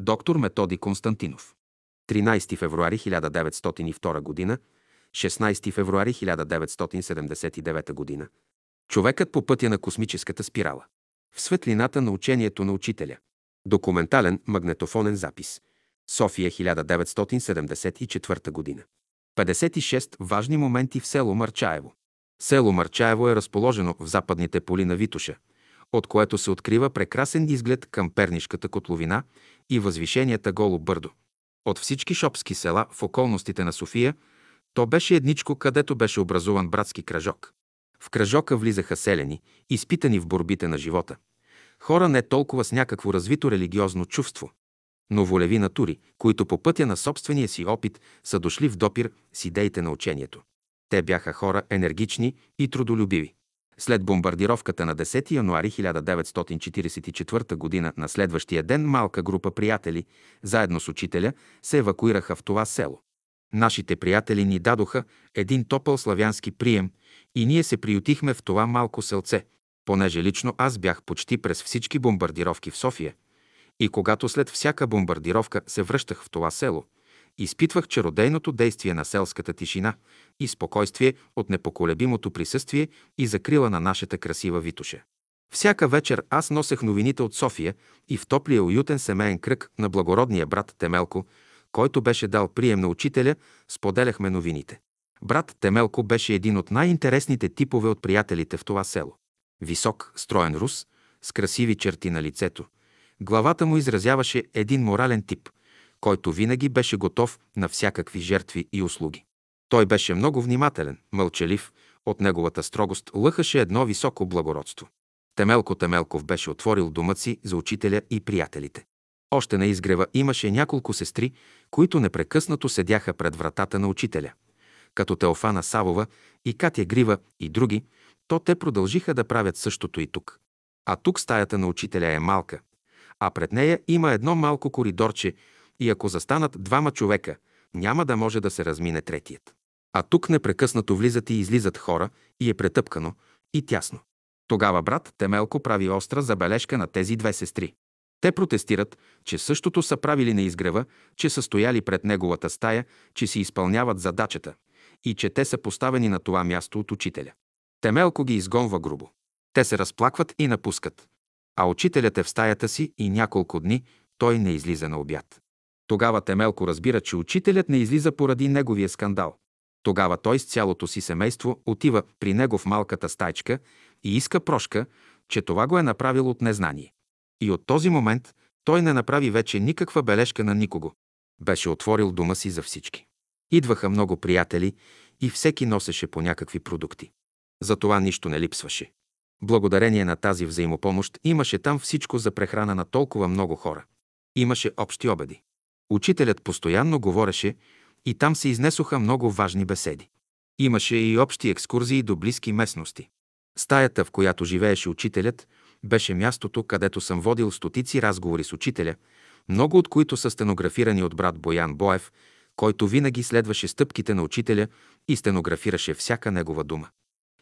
Доктор Методи Константинов. 13 февруари 1902 г. 16 февруари 1979 г. Човекът по пътя на космическата спирала. В светлината на учението на учителя. Документален магнетофонен запис. София 1974 г. 56 важни моменти в село Марчаево. Село Марчаево е разположено в западните поли на Витуша, от което се открива прекрасен изглед към Пернишката котловина и възвишенията Голо Бърдо. От всички шопски села в околностите на София, то беше едничко, където беше образуван братски кръжок. В кръжока влизаха селени, изпитани в борбите на живота. Хора не толкова с някакво развито религиозно чувство, но волеви натури, които по пътя на собствения си опит са дошли в допир с идеите на учението. Те бяха хора енергични и трудолюбиви. След бомбардировката на 10 януари 1944 г. на следващия ден малка група приятели, заедно с учителя, се евакуираха в това село. Нашите приятели ни дадоха един топъл славянски прием и ние се приютихме в това малко селце, понеже лично аз бях почти през всички бомбардировки в София – и когато след всяка бомбардировка се връщах в това село, изпитвах чародейното действие на селската тишина и спокойствие от непоколебимото присъствие и закрила на нашата красива Витуша. Всяка вечер аз носех новините от София и в топлия уютен семейен кръг на благородния брат Темелко, който беше дал прием на учителя, споделяхме новините. Брат Темелко беше един от най-интересните типове от приятелите в това село. Висок, строен рус, с красиви черти на лицето – Главата му изразяваше един морален тип, който винаги беше готов на всякакви жертви и услуги. Той беше много внимателен, мълчалив, от неговата строгост лъхаше едно високо благородство. Темелко Темелков беше отворил домът си за учителя и приятелите. Още на изгрева имаше няколко сестри, които непрекъснато седяха пред вратата на учителя. Като Теофана Савова и Катя Грива и други, то те продължиха да правят същото и тук. А тук стаята на учителя е малка, а пред нея има едно малко коридорче и ако застанат двама човека, няма да може да се размине третият. А тук непрекъснато влизат и излизат хора и е претъпкано и тясно. Тогава брат Темелко прави остра забележка на тези две сестри. Те протестират, че същото са правили на изгрева, че са стояли пред неговата стая, че си изпълняват задачата и че те са поставени на това място от учителя. Темелко ги изгонва грубо. Те се разплакват и напускат а учителят е в стаята си и няколко дни той не излиза на обяд. Тогава Темелко разбира, че учителят не излиза поради неговия скандал. Тогава той с цялото си семейство отива при него в малката стайчка и иска прошка, че това го е направил от незнание. И от този момент той не направи вече никаква бележка на никого. Беше отворил дома си за всички. Идваха много приятели и всеки носеше по някакви продукти. За това нищо не липсваше. Благодарение на тази взаимопомощ имаше там всичко за прехрана на толкова много хора. Имаше общи обеди. Учителят постоянно говореше и там се изнесоха много важни беседи. Имаше и общи екскурзии до близки местности. Стаята, в която живееше учителят, беше мястото, където съм водил стотици разговори с учителя, много от които са стенографирани от брат Боян Боев, който винаги следваше стъпките на учителя и стенографираше всяка негова дума.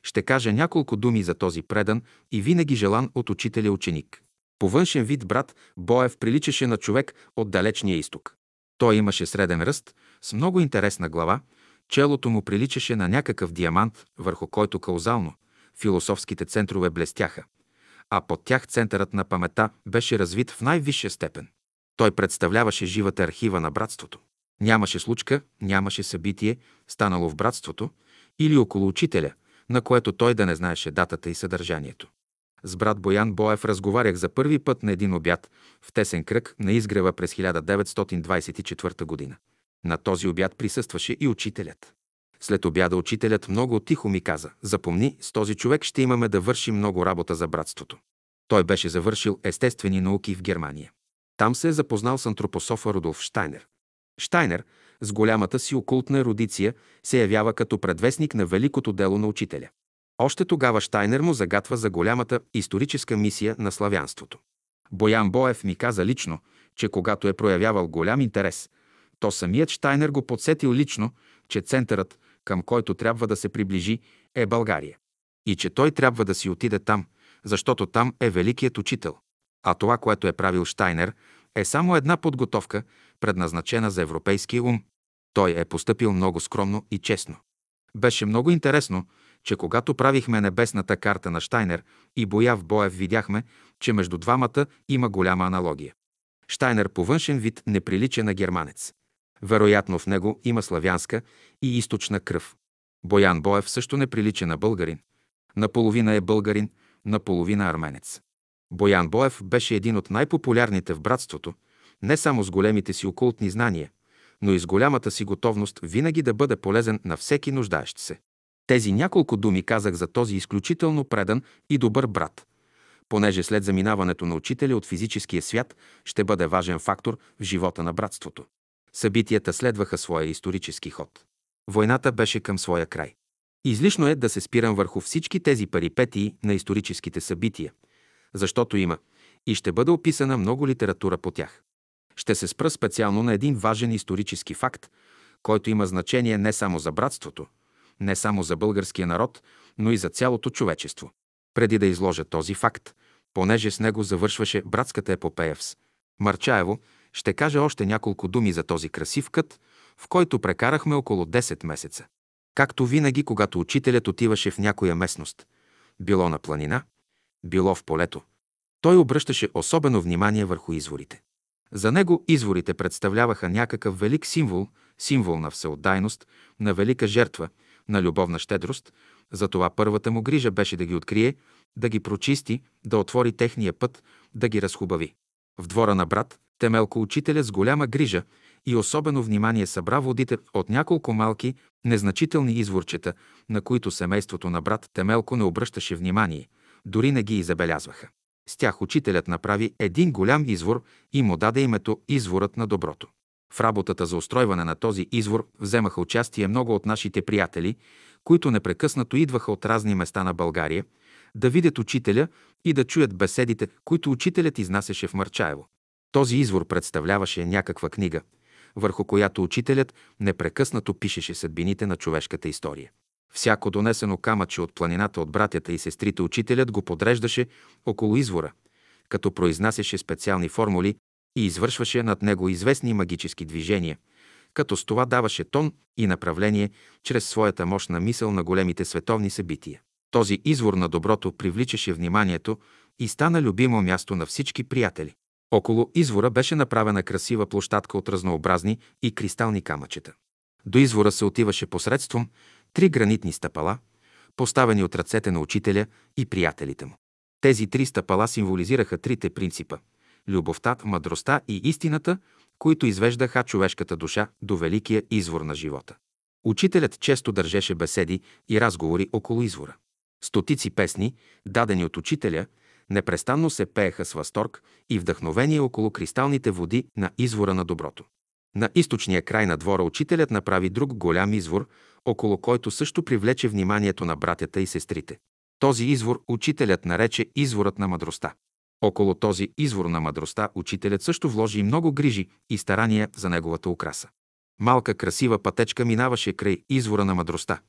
Ще кажа няколко думи за този предан и винаги желан от учителя ученик. По външен вид брат Боев приличаше на човек от далечния изток. Той имаше среден ръст, с много интересна глава, челото му приличаше на някакъв диамант, върху който каузално философските центрове блестяха, а под тях центърът на памета беше развит в най-висша степен. Той представляваше живата архива на братството. Нямаше случка, нямаше събитие, станало в братството или около учителя – на което той да не знаеше датата и съдържанието. С брат Боян Боев разговарях за първи път на един обяд в тесен кръг на изгрева през 1924 година. На този обяд присъстваше и учителят. След обяда учителят много тихо ми каза, запомни, с този човек ще имаме да вършим много работа за братството. Той беше завършил естествени науки в Германия. Там се е запознал с антропософа Рудолф Штайнер. Штайнер с голямата си окултна ерудиция се явява като предвестник на великото дело на учителя. Още тогава Штайнер му загатва за голямата историческа мисия на славянството. Боян Боев ми каза лично, че когато е проявявал голям интерес, то самият Штайнер го подсетил лично, че центърът, към който трябва да се приближи, е България. И че той трябва да си отиде там, защото там е великият учител. А това, което е правил Штайнер, е само една подготовка, предназначена за европейския ум. Той е поступил много скромно и честно. Беше много интересно, че когато правихме небесната карта на Штайнер и Бояв Боев, видяхме, че между двамата има голяма аналогия. Штайнер по външен вид не прилича на германец. Вероятно в него има славянска и източна кръв. Боян Боев също не прилича на българин. Наполовина е българин, наполовина арменец. Боян Боев беше един от най-популярните в братството, не само с големите си окултни знания, но и с голямата си готовност винаги да бъде полезен на всеки нуждаещ се. Тези няколко думи казах за този изключително предан и добър брат, понеже след заминаването на учителя от физическия свят ще бъде важен фактор в живота на братството. Събитията следваха своя исторически ход. Войната беше към своя край. Излишно е да се спирам върху всички тези парипетии на историческите събития, защото има и ще бъде описана много литература по тях. Ще се спра специално на един важен исторически факт, който има значение не само за братството, не само за българския народ, но и за цялото човечество. Преди да изложа този факт, понеже с него завършваше братската епопея в Марчаево, ще кажа още няколко думи за този красив кът, в който прекарахме около 10 месеца. Както винаги, когато учителят отиваше в някоя местност, било на планина, било в полето, той обръщаше особено внимание върху изворите. За него изворите представляваха някакъв велик символ, символ на всеотдайност, на велика жертва, на любовна щедрост, затова първата му грижа беше да ги открие, да ги прочисти, да отвори техния път, да ги разхубави. В двора на брат, Темелко учителя с голяма грижа и особено внимание събра водите от няколко малки, незначителни изворчета, на които семейството на брат Темелко не обръщаше внимание, дори не ги забелязваха. С тях учителят направи един голям извор и му даде името Изворът на доброто. В работата за устройване на този извор вземаха участие много от нашите приятели, които непрекъснато идваха от разни места на България, да видят учителя и да чуят беседите, които учителят изнасяше в Марчаево. Този извор представляваше някаква книга, върху която учителят непрекъснато пишеше съдбините на човешката история. Всяко донесено камъче от планината от братята и сестрите учителят го подреждаше около извора, като произнасяше специални формули и извършваше над него известни магически движения, като с това даваше тон и направление чрез своята мощна мисъл на големите световни събития. Този извор на доброто привличаше вниманието и стана любимо място на всички приятели. Около извора беше направена красива площадка от разнообразни и кристални камъчета. До извора се отиваше посредством три гранитни стъпала, поставени от ръцете на учителя и приятелите му. Тези три стъпала символизираха трите принципа – любовта, мъдростта и истината, които извеждаха човешката душа до великия извор на живота. Учителят често държеше беседи и разговори около извора. Стотици песни, дадени от учителя, непрестанно се пееха с възторг и вдъхновение около кристалните води на извора на доброто. На източния край на двора учителят направи друг голям извор, около който също привлече вниманието на братята и сестрите. Този извор учителят нарече изворът на мъдростта. Около този извор на мъдростта учителят също вложи много грижи и старания за неговата украса. Малка красива пътечка минаваше край извора на мъдростта,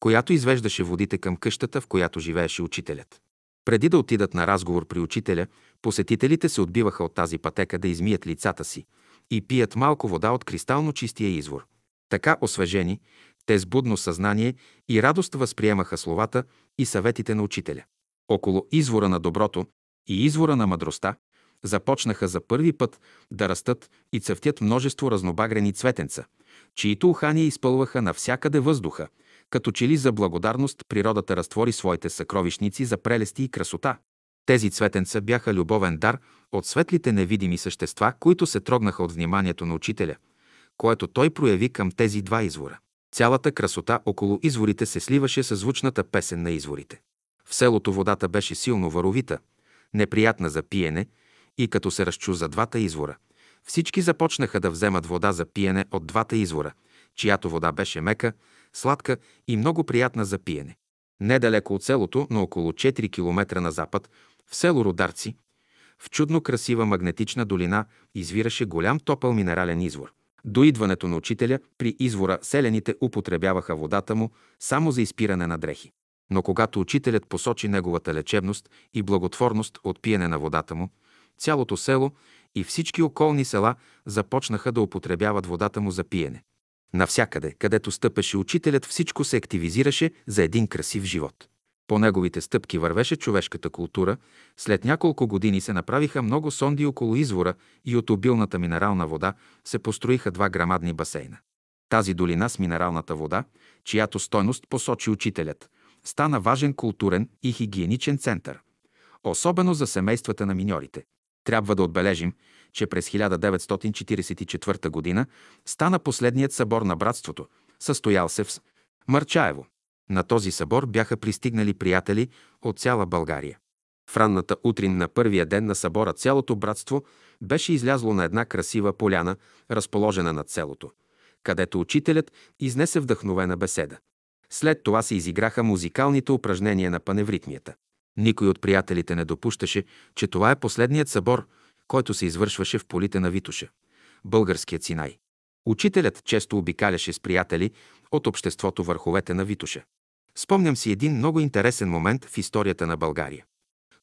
която извеждаше водите към къщата, в която живееше учителят. Преди да отидат на разговор при учителя, посетителите се отбиваха от тази пътека да измият лицата си и пият малко вода от кристално чистия извор. Така освежени, те с будно съзнание и радост възприемаха словата и съветите на учителя. Около извора на доброто и извора на мъдростта започнаха за първи път да растат и цъфтят множество разнобагрени цветенца, чието ухания изпълваха навсякъде въздуха, като че ли за благодарност природата разтвори своите съкровищници за прелести и красота. Тези цветенца бяха любовен дар от светлите невидими същества, които се трогнаха от вниманието на учителя, което той прояви към тези два извора. Цялата красота около изворите се сливаше с звучната песен на изворите. В селото водата беше силно варовита, неприятна за пиене и като се разчу за двата извора, всички започнаха да вземат вода за пиене от двата извора, чиято вода беше мека, сладка и много приятна за пиене. Недалеко от селото, но около 4 км на запад, в село Родарци, в чудно красива магнетична долина извираше голям топъл минерален извор. До идването на учителя при извора селените употребяваха водата му само за изпиране на дрехи. Но когато учителят посочи неговата лечебност и благотворност от пиене на водата му, цялото село и всички околни села започнаха да употребяват водата му за пиене. Навсякъде, където стъпеше учителят, всичко се активизираше за един красив живот. По неговите стъпки вървеше човешката култура. След няколко години се направиха много сонди около извора и от обилната минерална вода се построиха два грамадни басейна. Тази долина с минералната вода, чиято стойност посочи учителят, стана важен културен и хигиеничен център. Особено за семействата на миньорите. Трябва да отбележим, че през 1944 г. стана последният събор на братството, състоял се в Мърчаево. На този събор бяха пристигнали приятели от цяла България. В ранната утрин на първия ден на събора цялото братство беше излязло на една красива поляна, разположена над селото, където учителят изнесе вдъхновена беседа. След това се изиграха музикалните упражнения на паневритмията. Никой от приятелите не допущаше, че това е последният събор, който се извършваше в полите на Витуша, българският Синай. Учителят често обикаляше с приятели от обществото върховете на Витуша. Спомням си един много интересен момент в историята на България.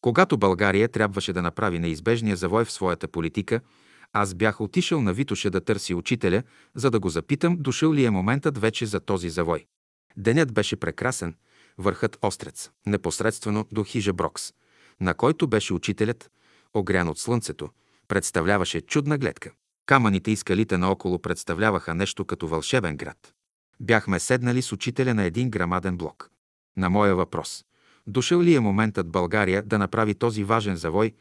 Когато България трябваше да направи неизбежния завой в своята политика, аз бях отишъл на Витуша да търси учителя, за да го запитам, дошъл ли е моментът вече за този завой. Денят беше прекрасен, върхът Острец, непосредствено до хижа Брокс, на който беше учителят, огрян от слънцето, представляваше чудна гледка. Камъните и скалите наоколо представляваха нещо като вълшебен град. Бяхме седнали с учителя на един грамаден блок. На моя въпрос, дошъл ли е моментът България да направи този важен завой,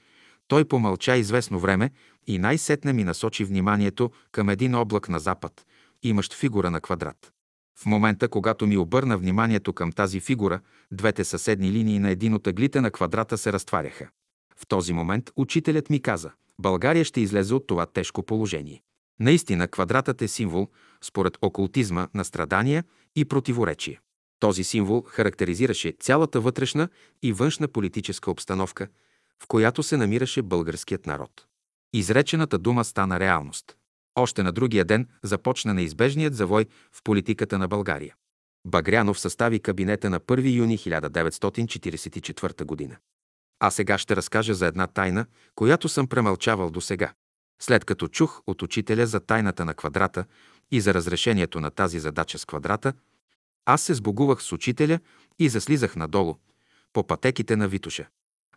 той помълча известно време и най-сетне ми насочи вниманието към един облак на запад, имащ фигура на квадрат. В момента, когато ми обърна вниманието към тази фигура, двете съседни линии на един от ъглите на квадрата се разтваряха. В този момент учителят ми каза, България ще излезе от това тежко положение. Наистина, квадратът е символ, според окултизма, на страдания и противоречие. Този символ характеризираше цялата вътрешна и външна политическа обстановка, в която се намираше българският народ. Изречената дума стана реалност. Още на другия ден започна неизбежният завой в политиката на България. Багрянов състави кабинета на 1 юни 1944 година. А сега ще разкажа за една тайна, която съм премълчавал до сега. След като чух от учителя за тайната на квадрата и за разрешението на тази задача с квадрата, аз се сбогувах с учителя и заслизах надолу, по пътеките на Витуша.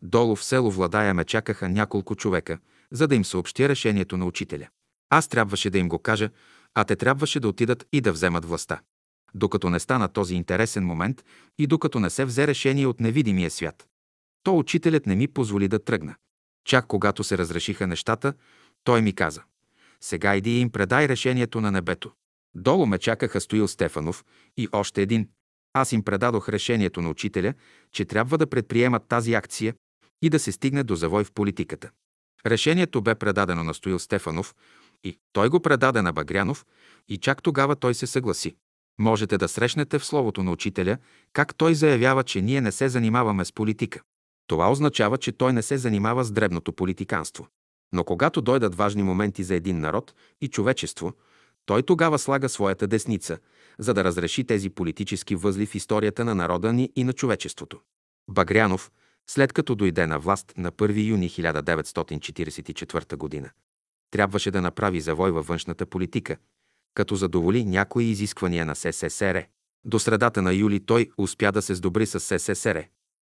Долу в село Владая ме чакаха няколко човека, за да им съобщя решението на учителя. Аз трябваше да им го кажа, а те трябваше да отидат и да вземат властта. Докато не стана този интересен момент и докато не се взе решение от невидимия свят, то учителят не ми позволи да тръгна. Чак когато се разрешиха нещата, той ми каза, сега иди им предай решението на небето. Долу ме чакаха Стоил Стефанов и още един. Аз им предадох решението на учителя, че трябва да предприемат тази акция и да се стигне до завой в политиката. Решението бе предадено на Стоил Стефанов и той го предаде на Багрянов и чак тогава той се съгласи. Можете да срещнете в словото на учителя как той заявява, че ние не се занимаваме с политика. Това означава, че той не се занимава с дребното политиканство. Но когато дойдат важни моменти за един народ и човечество, той тогава слага своята десница, за да разреши тези политически възли в историята на народа ни и на човечеството. Багрянов, след като дойде на власт на 1 юни 1944 г., трябваше да направи завой във външната политика, като задоволи някои изисквания на СССР. До средата на юли той успя да се сдобри с СССР.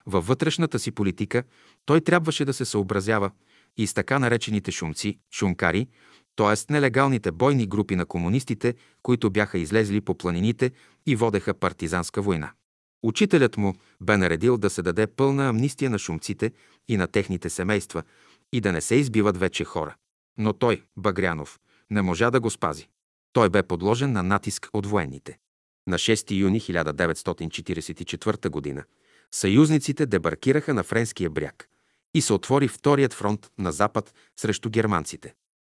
Във вътрешната си политика той трябваше да се съобразява и с така наречените шумци, шумкари, т.е. нелегалните бойни групи на комунистите, които бяха излезли по планините и водеха партизанска война. Учителят му бе наредил да се даде пълна амнистия на шумците и на техните семейства и да не се избиват вече хора. Но той, Багрянов, не можа да го спази. Той бе подложен на натиск от военните. На 6 юни 1944 г. съюзниците дебаркираха на Френския бряг и се отвори вторият фронт на запад срещу германците.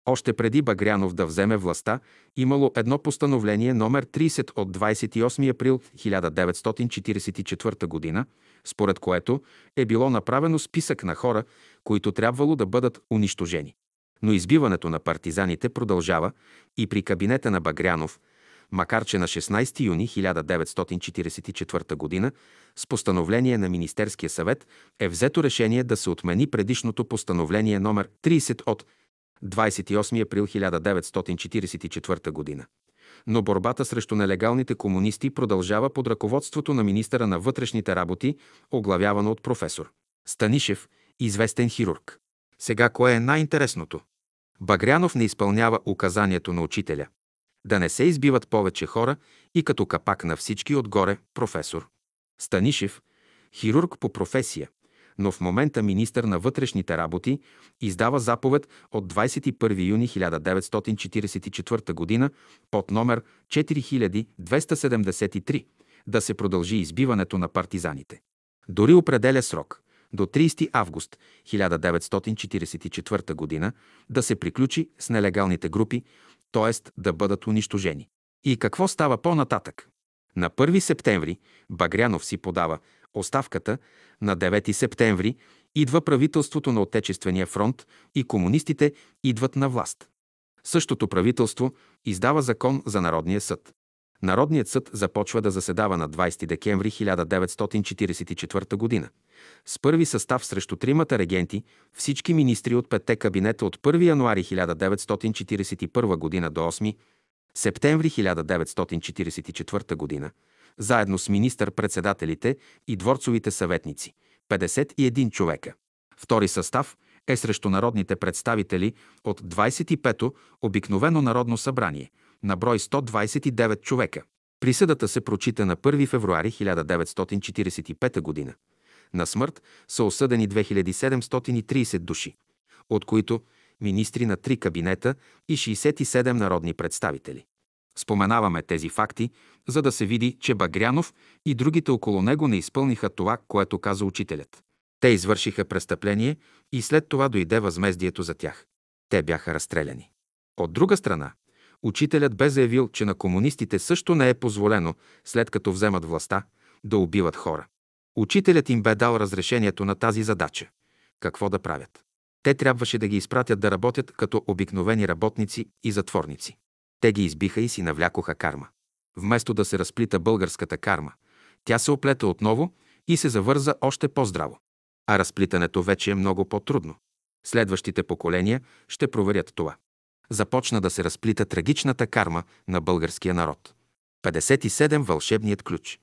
Още преди Багрянов да вземе властта, имало едно постановление номер 30 от 28 април 1944 г., според което е било направено списък на хора, които трябвало да бъдат унищожени. Но избиването на партизаните продължава и при кабинета на Багрянов, макар че на 16 юни 1944 г. с постановление на Министерския съвет е взето решение да се отмени предишното постановление номер 30 от 28 април 1944 година. Но борбата срещу нелегалните комунисти продължава под ръководството на министъра на вътрешните работи, оглавявано от професор Станишев, известен хирург. Сега кое е най-интересното? Багрянов не изпълнява указанието на учителя. Да не се избиват повече хора и като капак на всички отгоре професор. Станишев, хирург по професия, но в момента министър на вътрешните работи, издава заповед от 21 юни 1944 г. под номер 4273 да се продължи избиването на партизаните. Дори определя срок до 30 август 1944 г. да се приключи с нелегалните групи, т.е. да бъдат унищожени. И какво става по-нататък? На 1 септември Багрянов си подава оставката, на 9 септември идва правителството на Отечествения фронт и комунистите идват на власт. Същото правителство издава закон за Народния съд. Народният съд започва да заседава на 20 декември 1944 г. С първи състав срещу тримата регенти, всички министри от петте кабинета от 1 януари 1941 г. до 8 септември 1944 г заедно с министър-председателите и дворцовите съветници – 51 човека. Втори състав е срещу народните представители от 25-то обикновено народно събрание на брой 129 човека. Присъдата се прочита на 1 февруари 1945 г. На смърт са осъдени 2730 души, от които министри на три кабинета и 67 народни представители. Споменаваме тези факти, за да се види, че Багрянов и другите около него не изпълниха това, което каза учителят. Те извършиха престъпление и след това дойде възмездието за тях. Те бяха разстреляни. От друга страна, учителят бе заявил, че на комунистите също не е позволено, след като вземат властта, да убиват хора. Учителят им бе дал разрешението на тази задача. Какво да правят? Те трябваше да ги изпратят да работят като обикновени работници и затворници. Те ги избиха и си навлякоха карма. Вместо да се разплита българската карма, тя се оплета отново и се завърза още по-здраво. А разплитането вече е много по-трудно. Следващите поколения ще проверят това. Започна да се разплита трагичната карма на българския народ. 57 вълшебният ключ.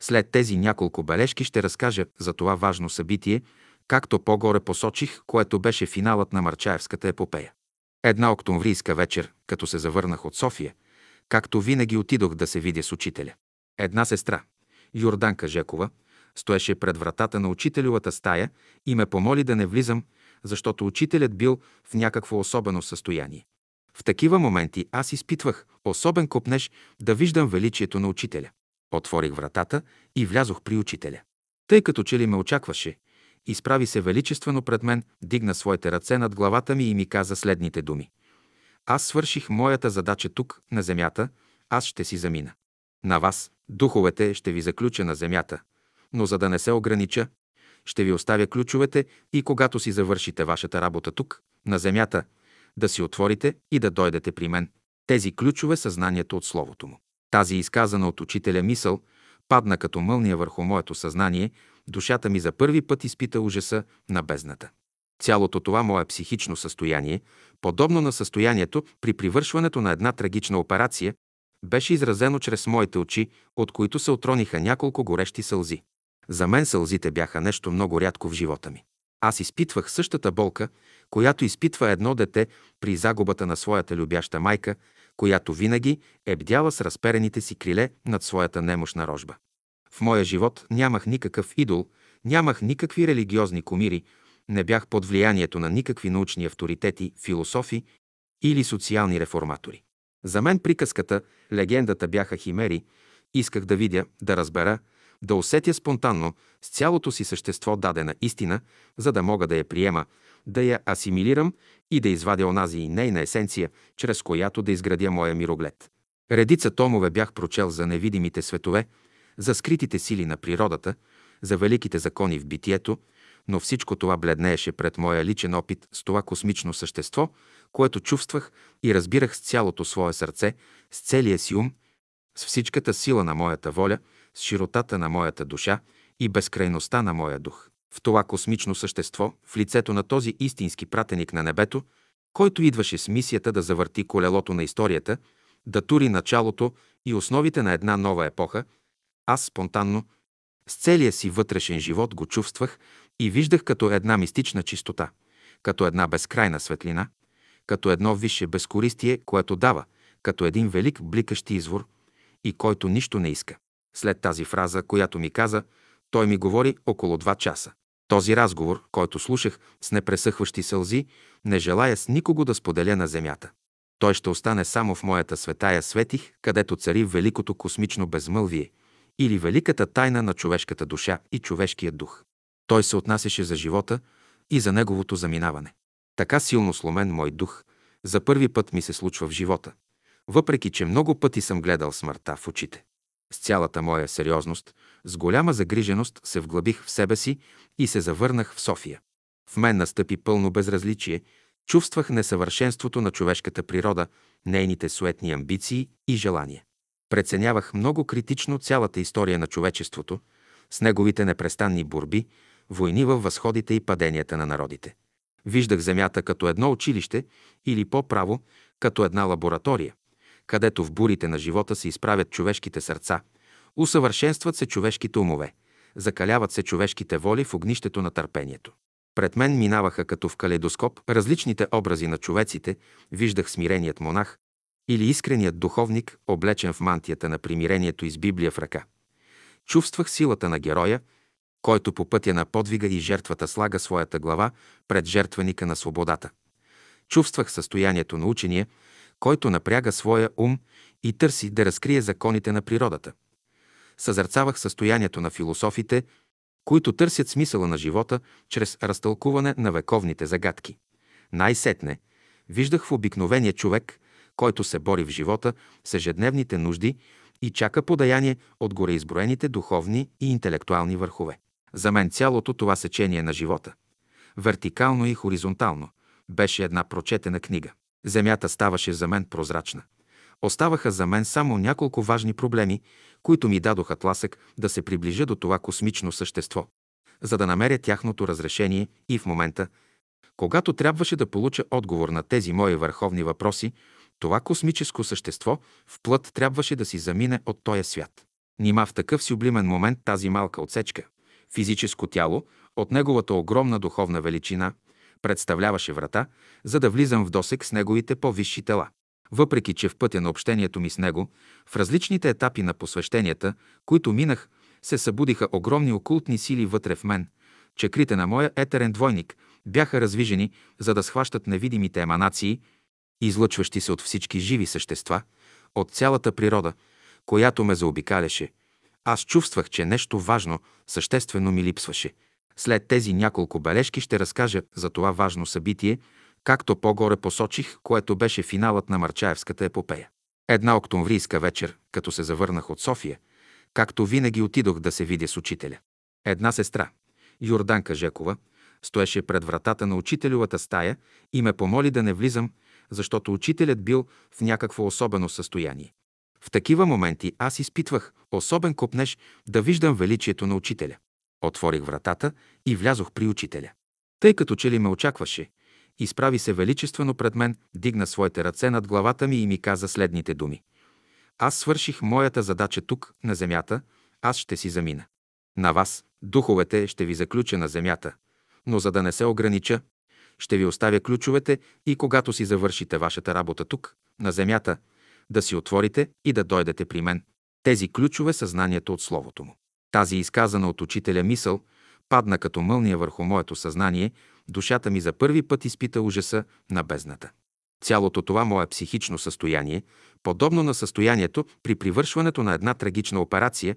След тези няколко бележки ще разкажа за това важно събитие, както по-горе посочих, което беше финалът на Марчаевската епопея. Една октомврийска вечер, като се завърнах от София, както винаги отидох да се видя с учителя. Една сестра, Йорданка Жекова, стоеше пред вратата на учителевата стая и ме помоли да не влизам, защото учителят бил в някакво особено състояние. В такива моменти аз изпитвах особен копнеж да виждам величието на учителя. Отворих вратата и влязох при учителя. Тъй като че ли ме очакваше, изправи се величествено пред мен, дигна своите ръце над главата ми и ми каза следните думи. Аз свърших моята задача тук, на земята, аз ще си замина. На вас, духовете, ще ви заключа на земята, но за да не се огранича, ще ви оставя ключовете и когато си завършите вашата работа тук, на земята, да си отворите и да дойдете при мен. Тези ключове са знанието от Словото му. Тази изказана от учителя мисъл падна като мълния върху моето съзнание душата ми за първи път изпита ужаса на бездната. Цялото това мое психично състояние, подобно на състоянието при привършването на една трагична операция, беше изразено чрез моите очи, от които се отрониха няколко горещи сълзи. За мен сълзите бяха нещо много рядко в живота ми. Аз изпитвах същата болка, която изпитва едно дете при загубата на своята любяща майка, която винаги е бдяла с разперените си криле над своята немощна рожба. В моя живот нямах никакъв идол, нямах никакви религиозни комири, не бях под влиянието на никакви научни авторитети, философи или социални реформатори. За мен приказката, легендата бяха химери, исках да видя, да разбера, да усетя спонтанно с цялото си същество дадена истина, за да мога да я приема, да я асимилирам и да извадя онази и нейна есенция, чрез която да изградя моя мироглед. Редица томове бях прочел за невидимите светове, за скритите сили на природата, за великите закони в битието, но всичко това бледнееше пред моя личен опит с това космично същество, което чувствах и разбирах с цялото свое сърце, с целия си ум, с всичката сила на моята воля, с широтата на моята душа и безкрайността на моя дух. В това космично същество, в лицето на този истински пратеник на небето, който идваше с мисията да завърти колелото на историята, да тури началото и основите на една нова епоха, аз спонтанно, с целия си вътрешен живот го чувствах и виждах като една мистична чистота, като една безкрайна светлина, като едно висше безкористие, което дава, като един велик бликащ извор и който нищо не иска. След тази фраза, която ми каза, той ми говори около два часа. Този разговор, който слушах с непресъхващи сълзи, не желая с никого да споделя на земята. Той ще остане само в моята светая светих, където цари великото космично безмълвие или великата тайна на човешката душа и човешкия дух. Той се отнасяше за живота и за неговото заминаване. Така силно сломен мой дух, за първи път ми се случва в живота, въпреки че много пъти съм гледал смъртта в очите. С цялата моя сериозност, с голяма загриженост се вглъбих в себе си и се завърнах в София. В мен настъпи пълно безразличие, чувствах несъвършенството на човешката природа, нейните суетни амбиции и желания. Преценявах много критично цялата история на човечеството, с неговите непрестанни борби, войни във възходите и паденията на народите. Виждах Земята като едно училище или по-право като една лаборатория, където в бурите на живота се изправят човешките сърца, усъвършенстват се човешките умове, закаляват се човешките воли в огнището на търпението. Пред мен минаваха като в калейдоскоп различните образи на човеците, виждах смиреният монах или искреният духовник, облечен в мантията на примирението и с Библия в ръка. Чувствах силата на героя, който по пътя на подвига и жертвата слага своята глава пред жертвеника на свободата. Чувствах състоянието на учения, който напряга своя ум и търси да разкрие законите на природата. Съзърцавах състоянието на философите, които търсят смисъла на живота чрез разтълкуване на вековните загадки. Най-сетне виждах в обикновения човек, който се бори в живота с ежедневните нужди и чака подаяние от гореизброените духовни и интелектуални върхове. За мен цялото това сечение на живота, вертикално и хоризонтално, беше една прочетена книга. Земята ставаше за мен прозрачна. Оставаха за мен само няколко важни проблеми, които ми дадоха тласък да се приближа до това космично същество, за да намеря тяхното разрешение и в момента, когато трябваше да получа отговор на тези мои върховни въпроси, това космическо същество в плът трябваше да си замине от този свят. Нима в такъв сюблимен момент тази малка отсечка, физическо тяло, от неговата огромна духовна величина, представляваше врата, за да влизам в досек с неговите по-висши тела. Въпреки, че в пътя на общението ми с него, в различните етапи на посвещенията, които минах, се събудиха огромни окултни сили вътре в мен, чекрите на моя етерен двойник бяха развижени, за да схващат невидимите еманации, излъчващи се от всички живи същества, от цялата природа, която ме заобикаляше. Аз чувствах, че нещо важно, съществено ми липсваше. След тези няколко бележки ще разкажа за това важно събитие, както по-горе посочих, което беше финалът на Марчаевската епопея. Една октомврийска вечер, като се завърнах от София, както винаги отидох да се видя с учителя. Една сестра, Йорданка Жекова, стоеше пред вратата на учителевата стая и ме помоли да не влизам, защото учителят бил в някакво особено състояние. В такива моменти аз изпитвах особен копнеж да виждам величието на учителя. Отворих вратата и влязох при учителя. Тъй като че ли ме очакваше, изправи се величествено пред мен, дигна своите ръце над главата ми и ми каза следните думи. Аз свърших моята задача тук, на земята, аз ще си замина. На вас, духовете, ще ви заключа на земята, но за да не се огранича, ще ви оставя ключовете и когато си завършите вашата работа тук, на земята, да си отворите и да дойдете при мен. Тези ключове са знанието от Словото му. Тази изказана от учителя мисъл падна като мълния върху моето съзнание, душата ми за първи път изпита ужаса на бездната. Цялото това мое психично състояние, подобно на състоянието при привършването на една трагична операция,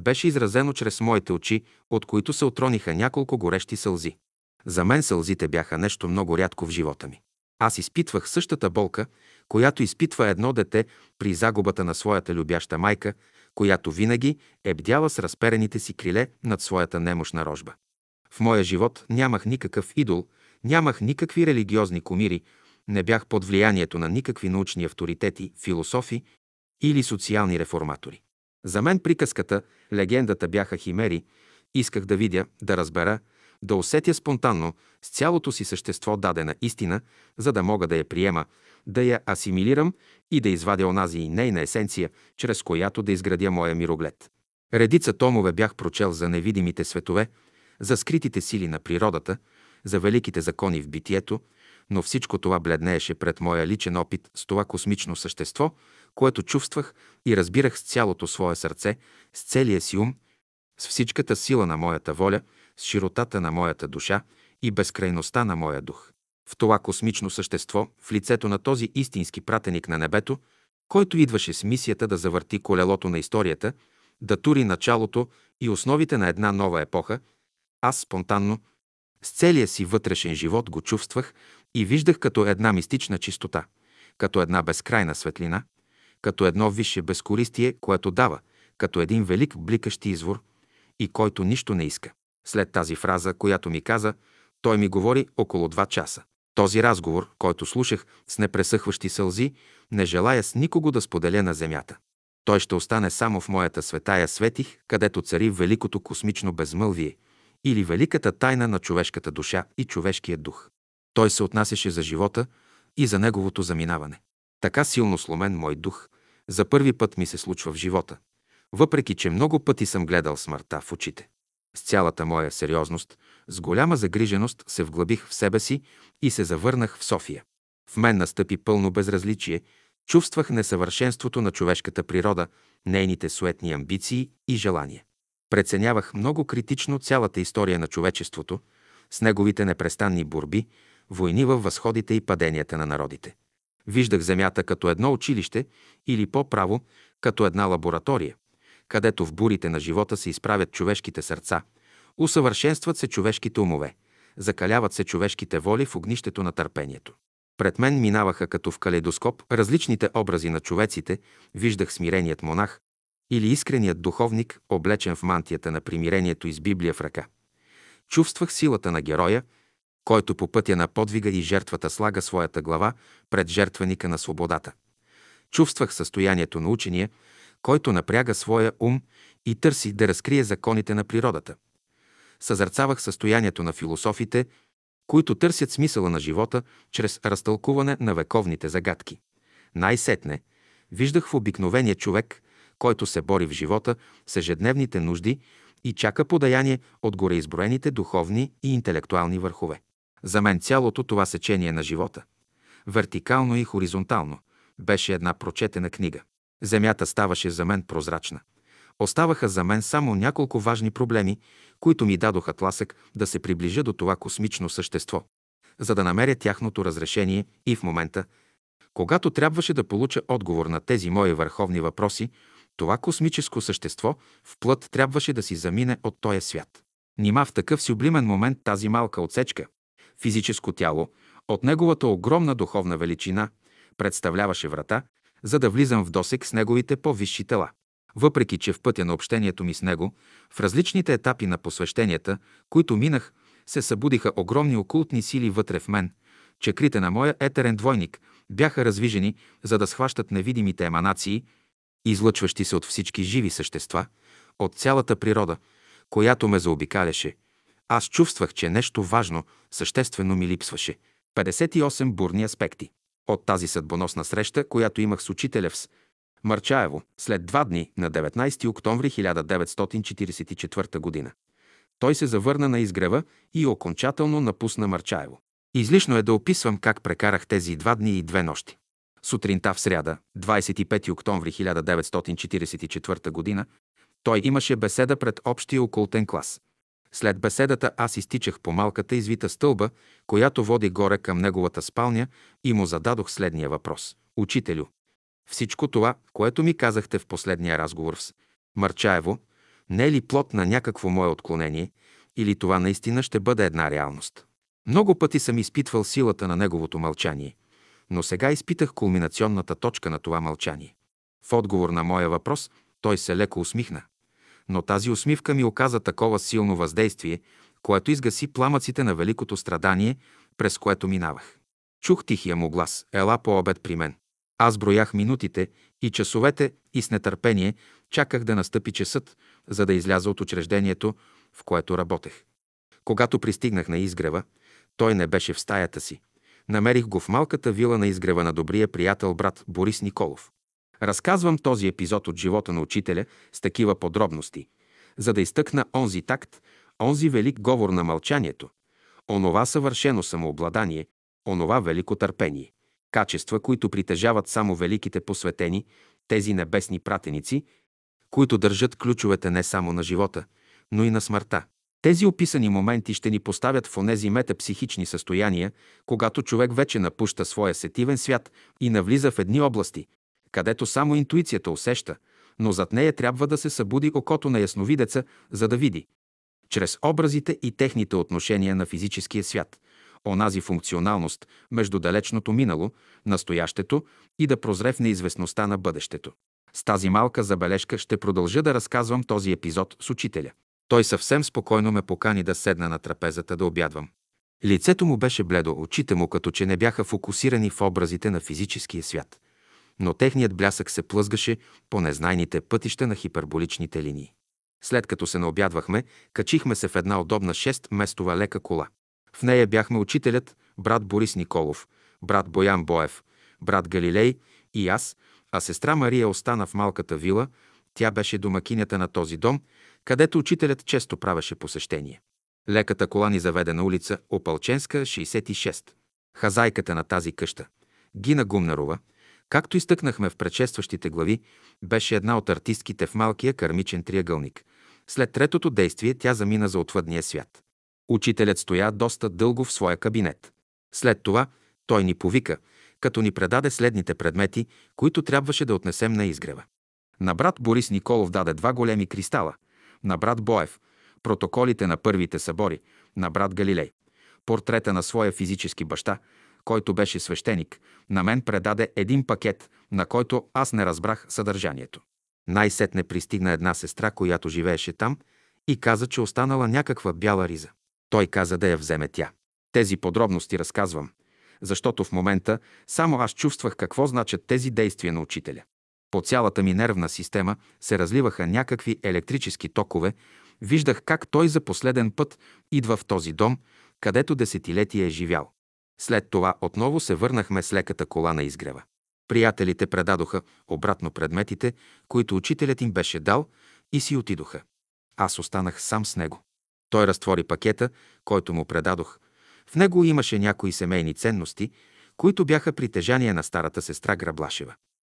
беше изразено чрез моите очи, от които се отрониха няколко горещи сълзи. За мен сълзите бяха нещо много рядко в живота ми. Аз изпитвах същата болка, която изпитва едно дете при загубата на своята любяща майка, която винаги е бдяла с разперените си криле над своята немощна рожба. В моя живот нямах никакъв идол, нямах никакви религиозни комири, не бях под влиянието на никакви научни авторитети, философи или социални реформатори. За мен приказката, легендата бяха химери, исках да видя, да разбера, да усетя спонтанно с цялото си същество дадена истина, за да мога да я приема, да я асимилирам и да извадя онази и нейна есенция, чрез която да изградя моя мироглед. Редица томове бях прочел за невидимите светове, за скритите сили на природата, за великите закони в битието, но всичко това бледнееше пред моя личен опит с това космично същество, което чувствах и разбирах с цялото свое сърце, с целия си ум, с всичката сила на моята воля, с широтата на моята душа и безкрайността на моя дух. В това космично същество, в лицето на този истински пратеник на небето, който идваше с мисията да завърти колелото на историята, да тури началото и основите на една нова епоха, аз спонтанно, с целия си вътрешен живот го чувствах и виждах като една мистична чистота, като една безкрайна светлина, като едно висше безкористие, което дава, като един велик бликащ извор и който нищо не иска. След тази фраза, която ми каза, той ми говори около два часа. Този разговор, който слушах с непресъхващи сълзи, не желая с никого да споделя на земята. Той ще остане само в моята светая светих, където цари великото космично безмълвие или великата тайна на човешката душа и човешкия дух. Той се отнасяше за живота и за неговото заминаване. Така силно сломен мой дух, за първи път ми се случва в живота, въпреки че много пъти съм гледал смъртта в очите. С цялата моя сериозност, с голяма загриженост се вглъбих в себе си и се завърнах в София. В мен настъпи пълно безразличие, чувствах несъвършенството на човешката природа, нейните суетни амбиции и желания. Преценявах много критично цялата история на човечеството, с неговите непрестанни борби, войни във възходите и паденията на народите. Виждах Земята като едно училище или по-право като една лаборатория, където в бурите на живота се изправят човешките сърца, усъвършенстват се човешките умове, закаляват се човешките воли в огнището на търпението. Пред мен минаваха като в калейдоскоп различните образи на човеците, виждах смиреният монах или искреният духовник, облечен в мантията на примирението и с Библия в ръка. Чувствах силата на героя, който по пътя на подвига и жертвата слага своята глава пред жертвеника на свободата. Чувствах състоянието на учения, който напряга своя ум и търси да разкрие законите на природата. Съзърцавах състоянието на философите, които търсят смисъла на живота чрез разтълкуване на вековните загадки. Най-сетне виждах в обикновения човек, който се бори в живота с ежедневните нужди и чака подаяние от гореизброените духовни и интелектуални върхове. За мен цялото това сечение на живота, вертикално и хоризонтално, беше една прочетена книга. Земята ставаше за мен прозрачна. Оставаха за мен само няколко важни проблеми, които ми дадоха тласък да се приближа до това космично същество, за да намеря тяхното разрешение и в момента, когато трябваше да получа отговор на тези мои върховни въпроси, това космическо същество в плът трябваше да си замине от този свят. Нима в такъв сюблимен момент тази малка отсечка, физическо тяло, от неговата огромна духовна величина, представляваше врата, за да влизам в досек с неговите по-висши тела. Въпреки, че в пътя на общението ми с него, в различните етапи на посвещенията, които минах, се събудиха огромни окултни сили вътре в мен, чекрите на моя етерен двойник бяха развижени, за да схващат невидимите еманации, излъчващи се от всички живи същества, от цялата природа, която ме заобикаляше. Аз чувствах, че нещо важно, съществено ми липсваше. 58 бурни аспекти. От тази съдбоносна среща, която имах с учителя в Марчаево, след два дни, на 19 октомври 1944 г. Той се завърна на изгрева и окончателно напусна Марчаево. Излишно е да описвам как прекарах тези два дни и две нощи. Сутринта в сряда, 25 октомври 1944 г., той имаше беседа пред общия окултен клас. След беседата аз изтичах по малката извита стълба, която води горе към неговата спалня и му зададох следния въпрос. Учителю, всичко това, което ми казахте в последния разговор с Марчаево, не е ли плод на някакво мое отклонение или това наистина ще бъде една реалност? Много пъти съм изпитвал силата на неговото мълчание, но сега изпитах кулминационната точка на това мълчание. В отговор на моя въпрос той се леко усмихна но тази усмивка ми оказа такова силно въздействие, което изгаси пламъците на великото страдание, през което минавах. Чух тихия му глас «Ела по обед при мен». Аз броях минутите и часовете и с нетърпение чаках да настъпи часът, за да изляза от учреждението, в което работех. Когато пристигнах на изгрева, той не беше в стаята си. Намерих го в малката вила на изгрева на добрия приятел брат Борис Николов. Разказвам този епизод от живота на учителя с такива подробности, за да изтъкна онзи такт, онзи велик говор на мълчанието, онова съвършено самообладание, онова велико търпение. Качества, които притежават само великите посветени, тези небесни пратеници, които държат ключовете не само на живота, но и на смъртта. Тези описани моменти ще ни поставят в онези метапсихични състояния, когато човек вече напуща своя сетивен свят и навлиза в едни области, където само интуицията усеща, но зад нея трябва да се събуди окото на ясновидеца, за да види. Чрез образите и техните отношения на физическия свят, онази функционалност между далечното минало, настоящето и да прозре в неизвестността на бъдещето. С тази малка забележка ще продължа да разказвам този епизод с учителя. Той съвсем спокойно ме покани да седна на трапезата да обядвам. Лицето му беше бледо, очите му като че не бяха фокусирани в образите на физическия свят. Но техният блясък се плъзгаше по незнайните пътища на хиперболичните линии. След като се наобядвахме, качихме се в една удобна 6-местова лека кола. В нея бяхме учителят, брат Борис Николов, брат Боян Боев, брат Галилей и аз, а сестра Мария остана в малката вила. Тя беше домакинята на този дом, където учителят често правеше посещение. Леката кола ни заведе на улица Опалченска, 66. Хазайката на тази къща, Гина Гумнарова, както изтъкнахме в предшестващите глави, беше една от артистките в малкия кармичен триъгълник. След третото действие тя замина за отвъдния свят. Учителят стоя доста дълго в своя кабинет. След това той ни повика, като ни предаде следните предмети, които трябваше да отнесем на изгрева. На брат Борис Николов даде два големи кристала, на брат Боев – протоколите на първите събори, на брат Галилей – портрета на своя физически баща, който беше свещеник, на мен предаде един пакет, на който аз не разбрах съдържанието. Най-сетне пристигна една сестра, която живееше там, и каза, че останала някаква бяла риза. Той каза да я вземе тя. Тези подробности разказвам, защото в момента само аз чувствах какво значат тези действия на учителя. По цялата ми нервна система се разливаха някакви електрически токове, виждах как той за последен път идва в този дом, където десетилетия е живял. След това отново се върнахме с леката кола на изгрева. Приятелите предадоха обратно предметите, които учителят им беше дал и си отидоха. Аз останах сам с него. Той разтвори пакета, който му предадох. В него имаше някои семейни ценности, които бяха притежание на старата сестра Граблашева.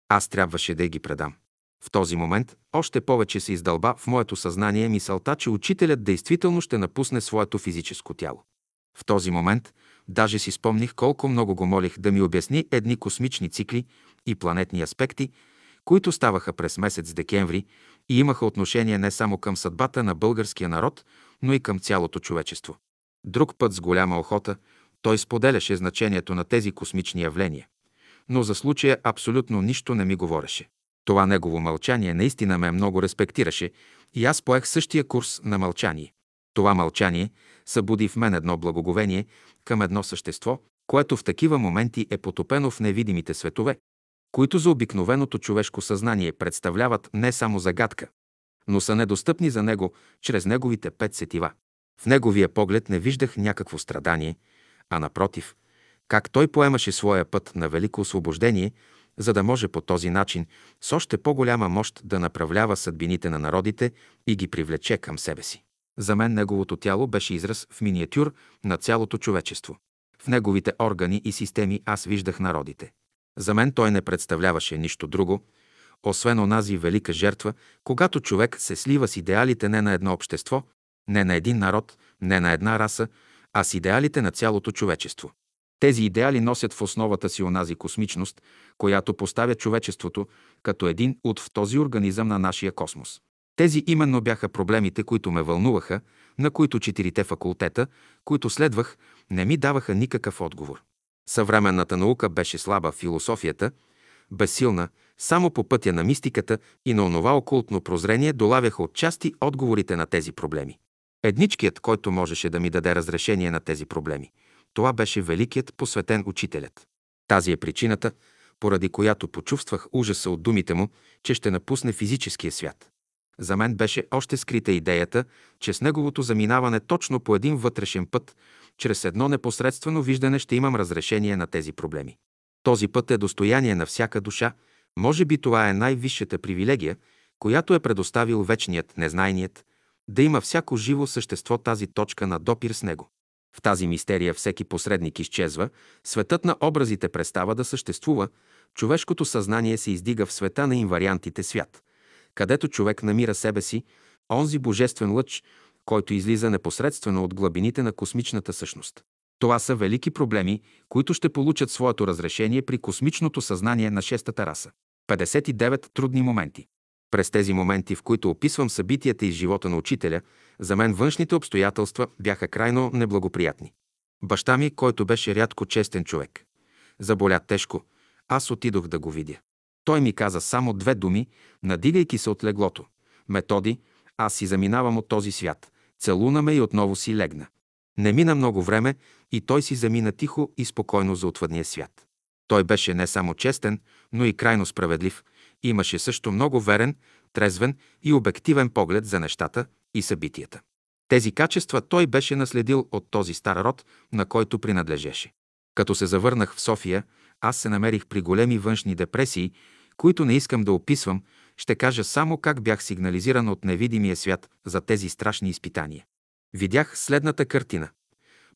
Аз трябваше да ги предам. В този момент още повече се издълба в моето съзнание мисълта, че учителят действително ще напусне своето физическо тяло. В този момент даже си спомних колко много го молих да ми обясни едни космични цикли и планетни аспекти, които ставаха през месец декември и имаха отношение не само към съдбата на българския народ, но и към цялото човечество. Друг път с голяма охота той споделяше значението на тези космични явления, но за случая абсолютно нищо не ми говореше. Това негово мълчание наистина ме много респектираше и аз поех същия курс на мълчание. Това мълчание събуди в мен едно благоговение към едно същество, което в такива моменти е потопено в невидимите светове, които за обикновеното човешко съзнание представляват не само загадка, но са недостъпни за него чрез неговите пет сетива. В неговия поглед не виждах някакво страдание, а напротив, как той поемаше своя път на велико освобождение, за да може по този начин с още по-голяма мощ да направлява съдбините на народите и ги привлече към себе си. За мен неговото тяло беше израз в миниатюр на цялото човечество. В неговите органи и системи аз виждах народите. За мен той не представляваше нищо друго, освен онази велика жертва, когато човек се слива с идеалите не на едно общество, не на един народ, не на една раса, а с идеалите на цялото човечество. Тези идеали носят в основата си онази космичност, която поставя човечеството като един от в този организъм на нашия космос. Тези именно бяха проблемите, които ме вълнуваха, на които четирите факултета, които следвах, не ми даваха никакъв отговор. Съвременната наука беше слаба, философията – безсилна, само по пътя на мистиката и на онова окултно прозрение долавяха отчасти отговорите на тези проблеми. Едничкият, който можеше да ми даде разрешение на тези проблеми, това беше великият посветен учителят. Тази е причината, поради която почувствах ужаса от думите му, че ще напусне физическия свят. За мен беше още скрита идеята, че с неговото заминаване точно по един вътрешен път, чрез едно непосредствено виждане ще имам разрешение на тези проблеми. Този път е достояние на всяка душа, може би това е най-висшата привилегия, която е предоставил вечният, незнайният, да има всяко живо същество тази точка на допир с него. В тази мистерия всеки посредник изчезва, светът на образите престава да съществува, човешкото съзнание се издига в света на инвариантите свят, където човек намира себе си, онзи божествен лъч, който излиза непосредствено от глъбините на космичната същност. Това са велики проблеми, които ще получат своето разрешение при космичното съзнание на шестата раса. 59 трудни моменти. През тези моменти, в които описвам събитията из живота на учителя, за мен външните обстоятелства бяха крайно неблагоприятни. Баща ми, който беше рядко честен човек, заболя тежко. Аз отидох да го видя. Той ми каза само две думи, надигайки се от леглото. Методи, аз си заминавам от този свят. Целуна ме и отново си легна. Не мина много време и той си замина тихо и спокойно за отвъдния свят. Той беше не само честен, но и крайно справедлив. Имаше също много верен, трезвен и обективен поглед за нещата и събитията. Тези качества той беше наследил от този стар род, на който принадлежеше. Като се завърнах в София, аз се намерих при големи външни депресии, които не искам да описвам, ще кажа само как бях сигнализиран от невидимия свят за тези страшни изпитания. Видях следната картина.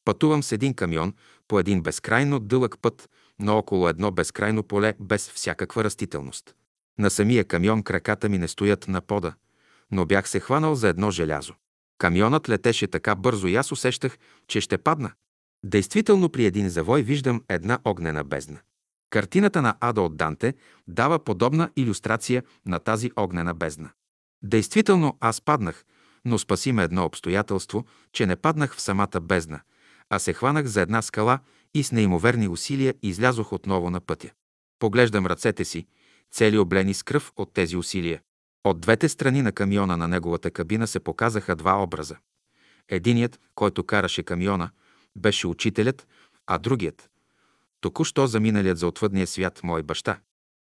Пътувам с един камион по един безкрайно дълъг път, но около едно безкрайно поле без всякаква растителност. На самия камион краката ми не стоят на пода, но бях се хванал за едно желязо. Камионът летеше така бързо и аз усещах, че ще падна. Действително при един завой виждам една огнена бездна. Картината на Ада от Данте дава подобна иллюстрация на тази огнена бездна. Действително аз паднах, но спаси ме едно обстоятелство, че не паднах в самата бездна, а се хванах за една скала и с неимоверни усилия излязох отново на пътя. Поглеждам ръцете си, цели облени с кръв от тези усилия. От двете страни на камиона на неговата кабина се показаха два образа. Единият, който караше камиона, беше учителят, а другият – току-що заминалият за отвъдния свят мой баща.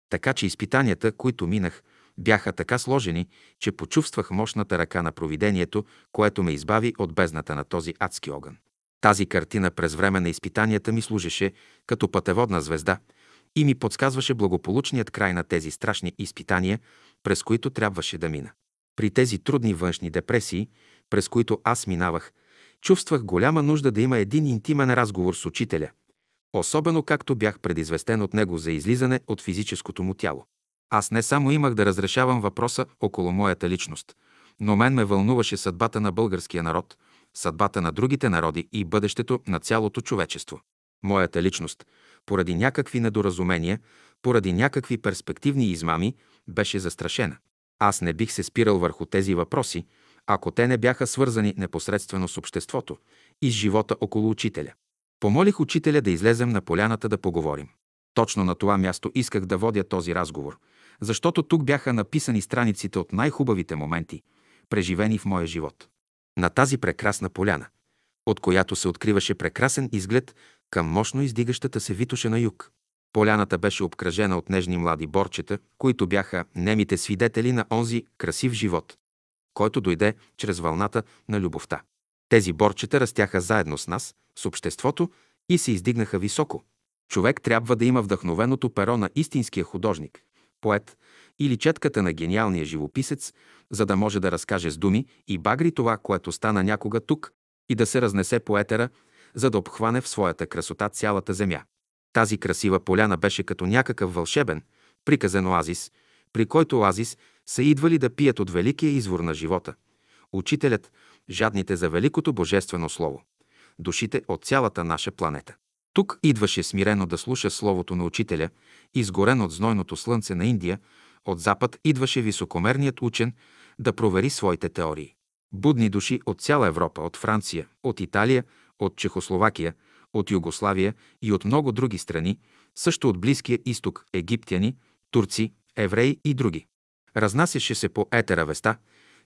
Така че изпитанията, които минах, бяха така сложени, че почувствах мощната ръка на провидението, което ме избави от бездната на този адски огън. Тази картина през време на изпитанията ми служеше като пътеводна звезда и ми подсказваше благополучният край на тези страшни изпитания, през които трябваше да мина. При тези трудни външни депресии, през които аз минавах, чувствах голяма нужда да има един интимен разговор с учителя, особено както бях предизвестен от него за излизане от физическото му тяло. Аз не само имах да разрешавам въпроса около моята личност, но мен ме вълнуваше съдбата на българския народ, съдбата на другите народи и бъдещето на цялото човечество. Моята личност, поради някакви недоразумения, поради някакви перспективни измами, беше застрашена. Аз не бих се спирал върху тези въпроси, ако те не бяха свързани непосредствено с обществото и с живота около учителя. Помолих учителя да излезем на поляната да поговорим. Точно на това място исках да водя този разговор, защото тук бяха написани страниците от най-хубавите моменти, преживени в моя живот. На тази прекрасна поляна, от която се откриваше прекрасен изглед към мощно издигащата се Витоша на юг. Поляната беше обкръжена от нежни млади борчета, които бяха немите свидетели на онзи красив живот, който дойде чрез вълната на любовта. Тези борчета растяха заедно с нас, с обществото и се издигнаха високо. Човек трябва да има вдъхновеното перо на истинския художник, поет или четката на гениалния живописец, за да може да разкаже с думи и багри това, което стана някога тук и да се разнесе по етера, за да обхване в своята красота цялата земя. Тази красива поляна беше като някакъв вълшебен, приказен оазис, при който оазис са идвали да пият от великия извор на живота. Учителят, жадните за великото божествено слово. Душите от цялата наша планета. Тук идваше смирено да слуша словото на учителя, изгорен от знойното слънце на Индия, от запад идваше високомерният учен да провери своите теории. Будни души от цяла Европа, от Франция, от Италия, от Чехословакия, от Югославия и от много други страни, също от Близкия изток, египтяни, турци, евреи и други. Разнасяше се по етера веста,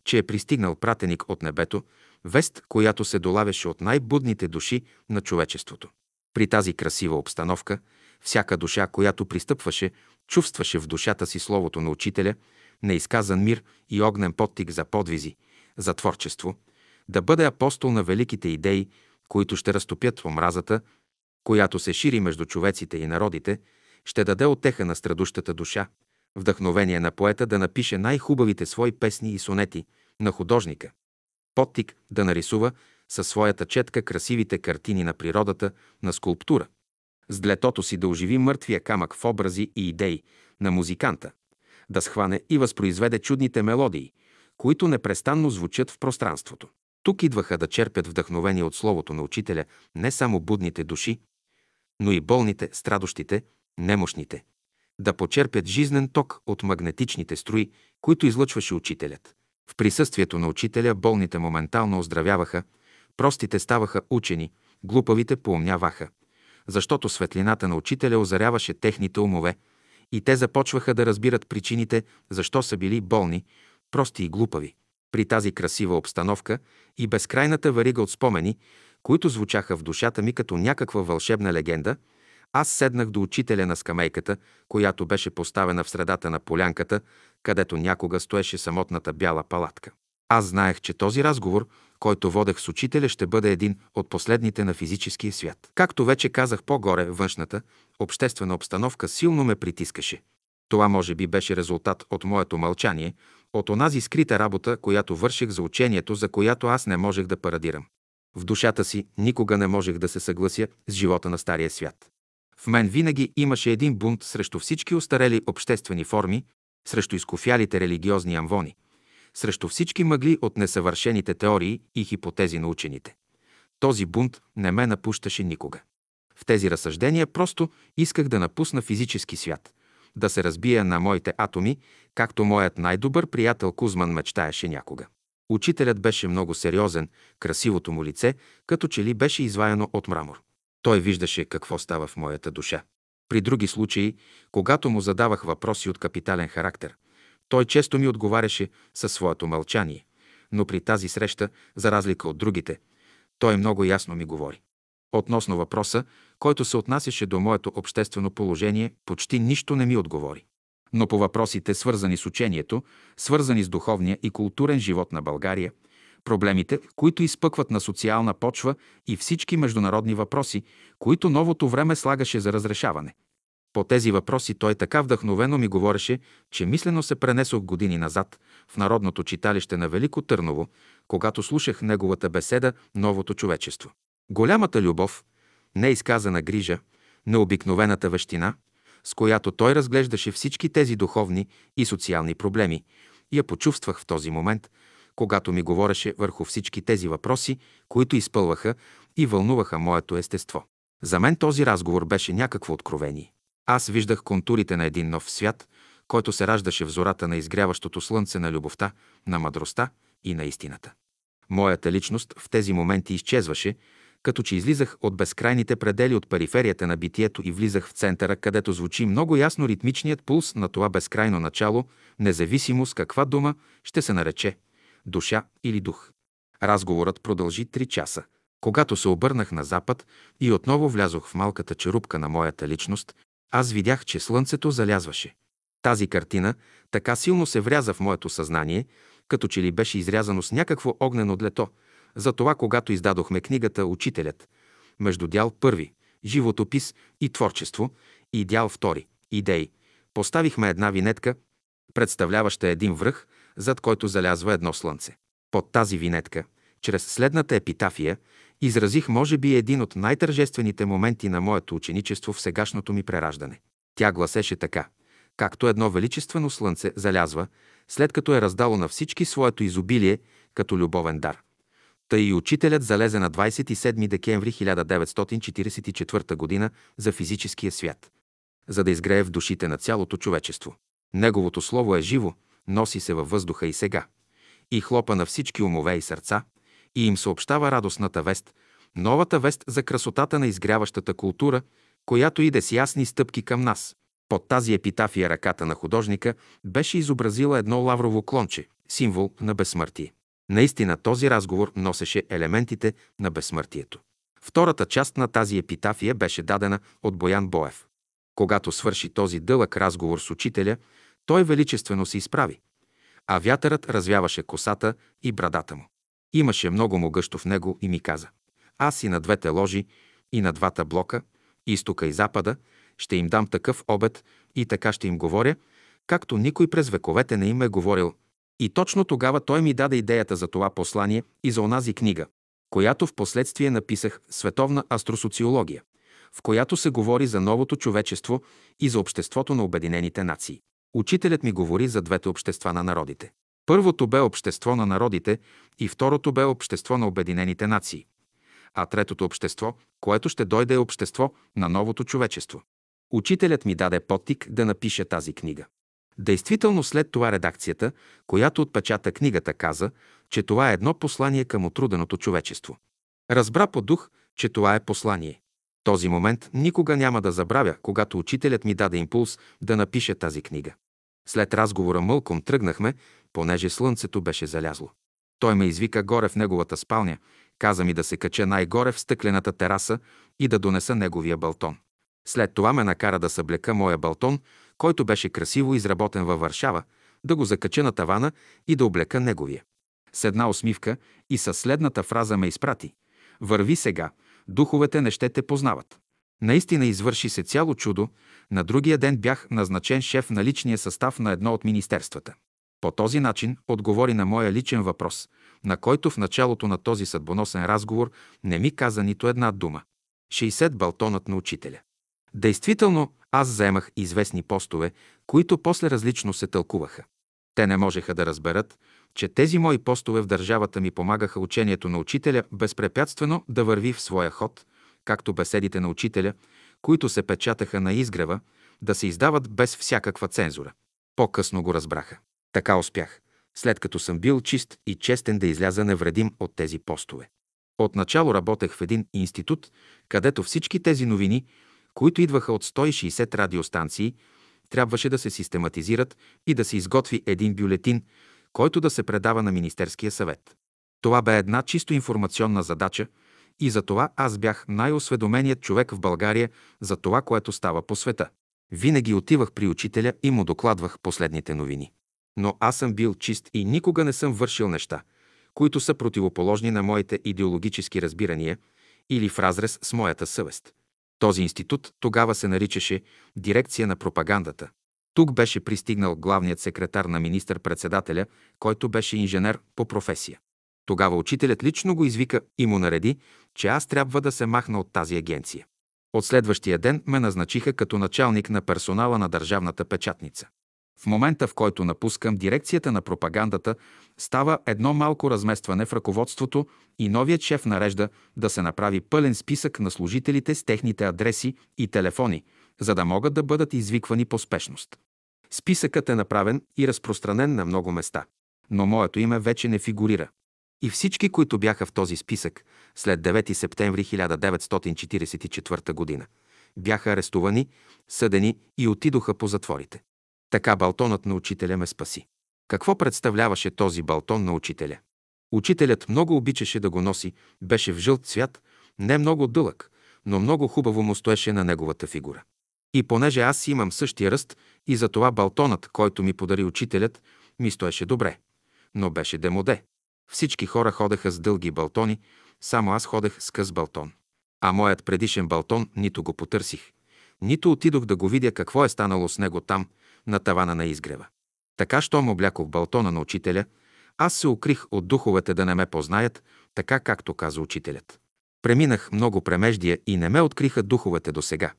че е пристигнал пратеник от небето, вест, която се долавяше от най-будните души на човечеството. При тази красива обстановка, всяка душа, която пристъпваше, чувстваше в душата си словото на учителя, неизказан мир и огнен подтик за подвизи, за творчество, да бъде апостол на великите идеи, които ще разтопят омразата, която се шири между човеците и народите, ще даде отеха на страдущата душа, вдъхновение на поета да напише най-хубавите свои песни и сонети, на художника. Подтик да нарисува със своята четка красивите картини на природата, на скулптура. С длетото си да оживи мъртвия камък в образи и идеи на музиканта, да схване и възпроизведе чудните мелодии, които непрестанно звучат в пространството. Тук идваха да черпят вдъхновение от словото на учителя не само будните души, но и болните, страдощите, немощните. Да почерпят жизнен ток от магнетичните струи, които излъчваше учителят. В присъствието на учителя болните моментално оздравяваха, простите ставаха учени, глупавите поумняваха, защото светлината на учителя озаряваше техните умове и те започваха да разбират причините, защо са били болни, прости и глупави. При тази красива обстановка и безкрайната варига от спомени, които звучаха в душата ми като някаква вълшебна легенда, аз седнах до учителя на скамейката, която беше поставена в средата на полянката, където някога стоеше самотната бяла палатка. Аз знаех, че този разговор, който водех с учителя, ще бъде един от последните на физическия свят. Както вече казах по-горе, външната, обществена обстановка силно ме притискаше. Това може би беше резултат от моето мълчание, от онази скрита работа, която върших за учението, за която аз не можех да парадирам. В душата си никога не можех да се съглася с живота на Стария свят. В мен винаги имаше един бунт срещу всички устарели обществени форми, срещу изкофялите религиозни амвони, срещу всички мъгли от несъвършените теории и хипотези на учените. Този бунт не ме напущаше никога. В тези разсъждения просто исках да напусна физически свят, да се разбия на моите атоми, както моят най-добър приятел Кузман мечтаеше някога. Учителят беше много сериозен, красивото му лице, като че ли беше изваяно от мрамор. Той виждаше какво става в моята душа. При други случаи, когато му задавах въпроси от капитален характер, той често ми отговаряше със своето мълчание, но при тази среща, за разлика от другите, той много ясно ми говори. Относно въпроса, който се отнасяше до моето обществено положение, почти нищо не ми отговори. Но по въпросите, свързани с учението, свързани с духовния и културен живот на България, проблемите, които изпъкват на социална почва и всички международни въпроси, които новото време слагаше за разрешаване. По тези въпроси той така вдъхновено ми говореше, че мислено се пренесох години назад в Народното читалище на Велико Търново, когато слушах неговата беседа «Новото човечество». Голямата любов, неизказана грижа, необикновената вещина, с която той разглеждаше всички тези духовни и социални проблеми, я почувствах в този момент, когато ми говореше върху всички тези въпроси, които изпълваха и вълнуваха моето естество. За мен този разговор беше някакво откровение. Аз виждах контурите на един нов свят, който се раждаше в зората на изгряващото слънце на любовта, на мъдростта и на истината. Моята личност в тези моменти изчезваше, като че излизах от безкрайните предели от периферията на битието и влизах в центъра, където звучи много ясно ритмичният пулс на това безкрайно начало, независимо с каква дума ще се нарече – душа или дух. Разговорът продължи три часа. Когато се обърнах на запад и отново влязох в малката черупка на моята личност, аз видях, че слънцето залязваше. Тази картина така силно се вряза в моето съзнание, като че ли беше изрязано с някакво огнено длето. Затова, когато издадохме книгата «Учителят», между дял първи – животопис и творчество, и дял втори – идеи, поставихме една винетка, представляваща един връх, зад който залязва едно слънце. Под тази винетка, чрез следната епитафия, изразих може би един от най-тържествените моменти на моето ученичество в сегашното ми прераждане. Тя гласеше така, както едно величествено слънце залязва, след като е раздало на всички своето изобилие като любовен дар. Тъй и учителят залезе на 27 декември 1944 г. за физическия свят, за да изгрее в душите на цялото човечество. Неговото слово е живо, носи се във въздуха и сега, и хлопа на всички умове и сърца, и им съобщава радостната вест, новата вест за красотата на изгряващата култура, която иде с ясни стъпки към нас. Под тази епитафия ръката на художника беше изобразила едно лаврово клонче, символ на безсмъртие. Наистина този разговор носеше елементите на безсмъртието. Втората част на тази епитафия беше дадена от Боян Боев. Когато свърши този дълъг разговор с учителя, той величествено се изправи, а вятърът развяваше косата и брадата му. Имаше много могъщо в него и ми каза, аз и на двете ложи, и на двата блока, изтока и запада, ще им дам такъв обед и така ще им говоря, както никой през вековете не им е говорил. И точно тогава той ми даде идеята за това послание и за онази книга, която в последствие написах Световна астросоциология, в която се говори за новото човечество и за обществото на Обединените нации. Учителят ми говори за двете общества на народите. Първото бе общество на народите и второто бе общество на Обединените нации. А третото общество, което ще дойде е общество на новото човечество. Учителят ми даде подтик да напиша тази книга. Действително след това редакцията, която отпечата книгата, каза, че това е едно послание към отруденото човечество. Разбра по дух, че това е послание. Този момент никога няма да забравя, когато учителят ми даде импулс да напиша тази книга. След разговора мълком тръгнахме, понеже слънцето беше залязло. Той ме извика горе в неговата спалня, каза ми да се кача най-горе в стъклената тераса и да донеса неговия балтон. След това ме накара да съблека моя балтон, който беше красиво изработен във Варшава, да го закача на тавана и да облека неговия. С една усмивка и със следната фраза ме изпрати. Върви сега, духовете не ще те познават. Наистина извърши се цяло чудо. На другия ден бях назначен шеф на личния състав на едно от министерствата. По този начин отговори на моя личен въпрос, на който в началото на този съдбоносен разговор не ми каза нито една дума. 60 балтонът на учителя. Действително, аз заемах известни постове, които после различно се тълкуваха. Те не можеха да разберат, че тези мои постове в държавата ми помагаха учението на учителя безпрепятствено да върви в своя ход, както беседите на учителя, които се печатаха на изгрева, да се издават без всякаква цензура. По-късно го разбраха. Така успях, след като съм бил чист и честен да изляза невредим от тези постове. Отначало работех в един институт, където всички тези новини, които идваха от 160 радиостанции, трябваше да се систематизират и да се изготви един бюлетин, който да се предава на Министерския съвет. Това бе една чисто информационна задача и за това аз бях най-осведоменият човек в България за това, което става по света. Винаги отивах при учителя и му докладвах последните новини. Но аз съм бил чист и никога не съм вършил неща, които са противоположни на моите идеологически разбирания или в разрез с моята съвест. Този институт тогава се наричаше Дирекция на пропагандата. Тук беше пристигнал главният секретар на министър-председателя, който беше инженер по професия. Тогава учителят лично го извика и му нареди, че аз трябва да се махна от тази агенция. От следващия ден ме назначиха като началник на персонала на държавната печатница. В момента, в който напускам дирекцията на пропагандата, става едно малко разместване в ръководството и новият шеф нарежда да се направи пълен списък на служителите с техните адреси и телефони, за да могат да бъдат извиквани по спешност. Списъкът е направен и разпространен на много места, но моето име вече не фигурира. И всички, които бяха в този списък след 9 септември 1944 г., бяха арестувани, съдени и отидоха по затворите. Така балтонът на учителя ме спаси. Какво представляваше този балтон на учителя? Учителят много обичаше да го носи, беше в жълт цвят, не много дълъг, но много хубаво му стоеше на неговата фигура. И понеже аз имам същия ръст и за това балтонът, който ми подари учителят, ми стоеше добре. Но беше демоде. Всички хора ходеха с дълги балтони, само аз ходех с къс балтон. А моят предишен балтон нито го потърсих, нито отидох да го видя какво е станало с него там, на тавана на изгрева. Така, щом облякох балтона на учителя, аз се укрих от духовете да не ме познаят, така както каза учителят. Преминах много премеждия и не ме откриха духовете до сега,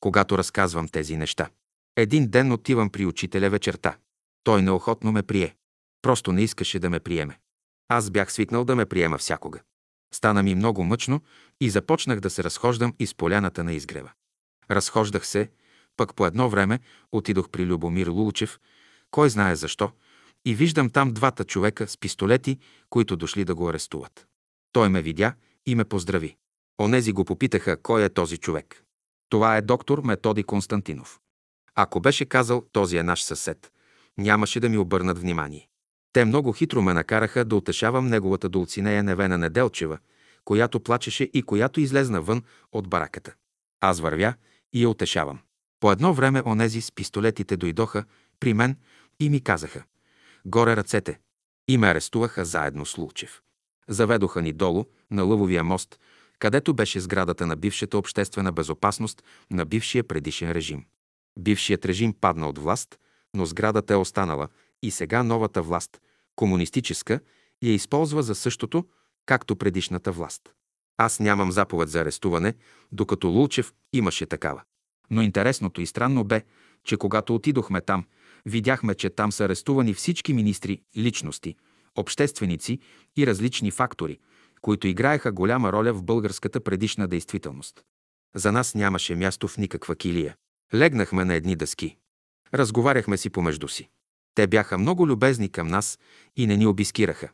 когато разказвам тези неща. Един ден отивам при учителя вечерта. Той неохотно ме прие. Просто не искаше да ме приеме. Аз бях свикнал да ме приема всякога. Стана ми много мъчно и започнах да се разхождам из поляната на изгрева. Разхождах се, пък по едно време отидох при Любомир Лулчев, кой знае защо, и виждам там двата човека с пистолети, които дошли да го арестуват. Той ме видя и ме поздрави. Онези го попитаха кой е този човек. Това е доктор Методи Константинов. Ако беше казал, този е наш съсед, нямаше да ми обърнат внимание. Те много хитро ме накараха да утешавам неговата долцинея Невена Неделчева, която плачеше и която излезна вън от бараката. Аз вървя и я утешавам. По едно време онези с пистолетите дойдоха при мен и ми казаха горе ръцете. И ме арестуваха заедно с Лулчев. Заведоха ни долу, на Лъвовия мост, където беше сградата на бившата обществена безопасност на бившия предишен режим. Бившият режим падна от власт, но сградата е останала и сега новата власт, комунистическа, я използва за същото, както предишната власт. Аз нямам заповед за арестуване, докато Лулчев имаше такава. Но интересното и странно бе, че когато отидохме там, видяхме, че там са арестувани всички министри, личности, общественици и различни фактори, които играеха голяма роля в българската предишна действителност. За нас нямаше място в никаква килия. Легнахме на едни дъски. Разговаряхме си помежду си. Те бяха много любезни към нас и не ни обискираха.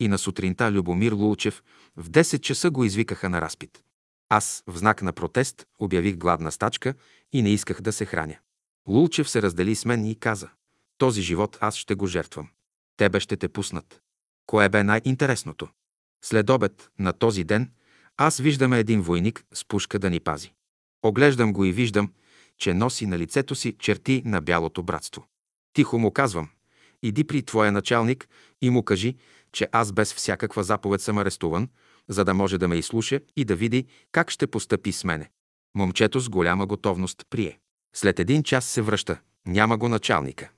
И на сутринта Любомир Лулчев в 10 часа го извикаха на разпит. Аз, в знак на протест, обявих гладна стачка и не исках да се храня. Лулчев се раздели с мен и каза, този живот аз ще го жертвам. Тебе ще те пуснат. Кое бе най-интересното? След обед на този ден аз виждаме един войник с пушка да ни пази. Оглеждам го и виждам, че носи на лицето си черти на бялото братство. Тихо му казвам, иди при твоя началник и му кажи, че аз без всякаква заповед съм арестуван, за да може да ме изслуша и да види как ще постъпи с мене. Момчето с голяма готовност прие. След един час се връща. Няма го началника.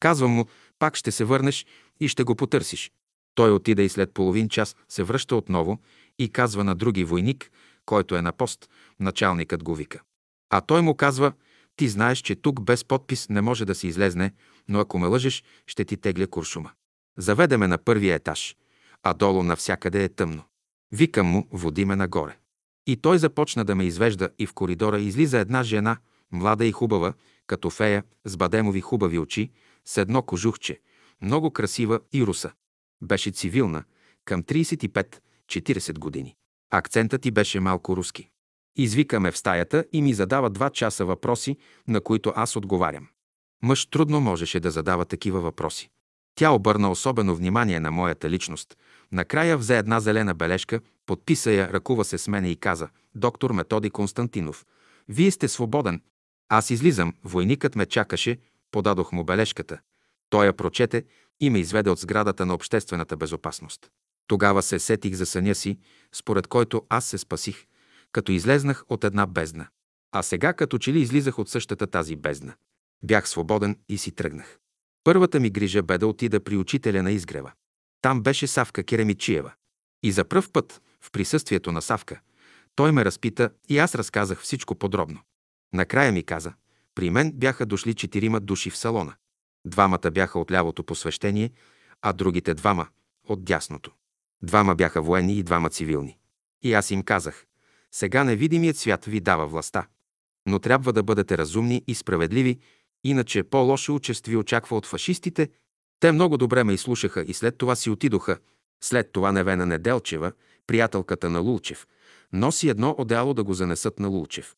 Казвам му, пак ще се върнеш и ще го потърсиш. Той отида и след половин час се връща отново и казва на други войник, който е на пост, началникът го вика. А той му казва, ти знаеш, че тук без подпис не може да се излезне, но ако ме лъжеш, ще ти тегля куршума. Заведеме на първия етаж, а долу навсякъде е тъмно. Викам му, води ме нагоре. И той започна да ме извежда и в коридора излиза една жена, млада и хубава, като фея, с бадемови хубави очи, с едно кожухче, много красива и руса. Беше цивилна, към 35-40 години. Акцентът ти беше малко руски. Извикаме в стаята и ми задава два часа въпроси, на които аз отговарям. Мъж трудно можеше да задава такива въпроси. Тя обърна особено внимание на моята личност. Накрая взе една зелена бележка, подписа я, ръкува се с мене и каза «Доктор Методи Константинов, вие сте свободен». Аз излизам, войникът ме чакаше, подадох му бележката. Той я прочете и ме изведе от сградата на обществената безопасност. Тогава се сетих за съня си, според който аз се спасих, като излезнах от една бездна. А сега като че ли излизах от същата тази бездна. Бях свободен и си тръгнах. Първата ми грижа бе да отида при учителя на изгрева. Там беше Савка Керемичиева. И за пръв път, в присъствието на Савка, той ме разпита и аз разказах всичко подробно. Накрая ми каза, при мен бяха дошли четирима души в салона. Двамата бяха от лявото посвещение, а другите двама – от дясното. Двама бяха военни и двама цивилни. И аз им казах, сега невидимият свят ви дава властта. Но трябва да бъдете разумни и справедливи, иначе по-лошо участ ви очаква от фашистите. Те много добре ме изслушаха и след това си отидоха. След това Невена Неделчева, приятелката на Лулчев, носи едно одеяло да го занесат на Лулчев.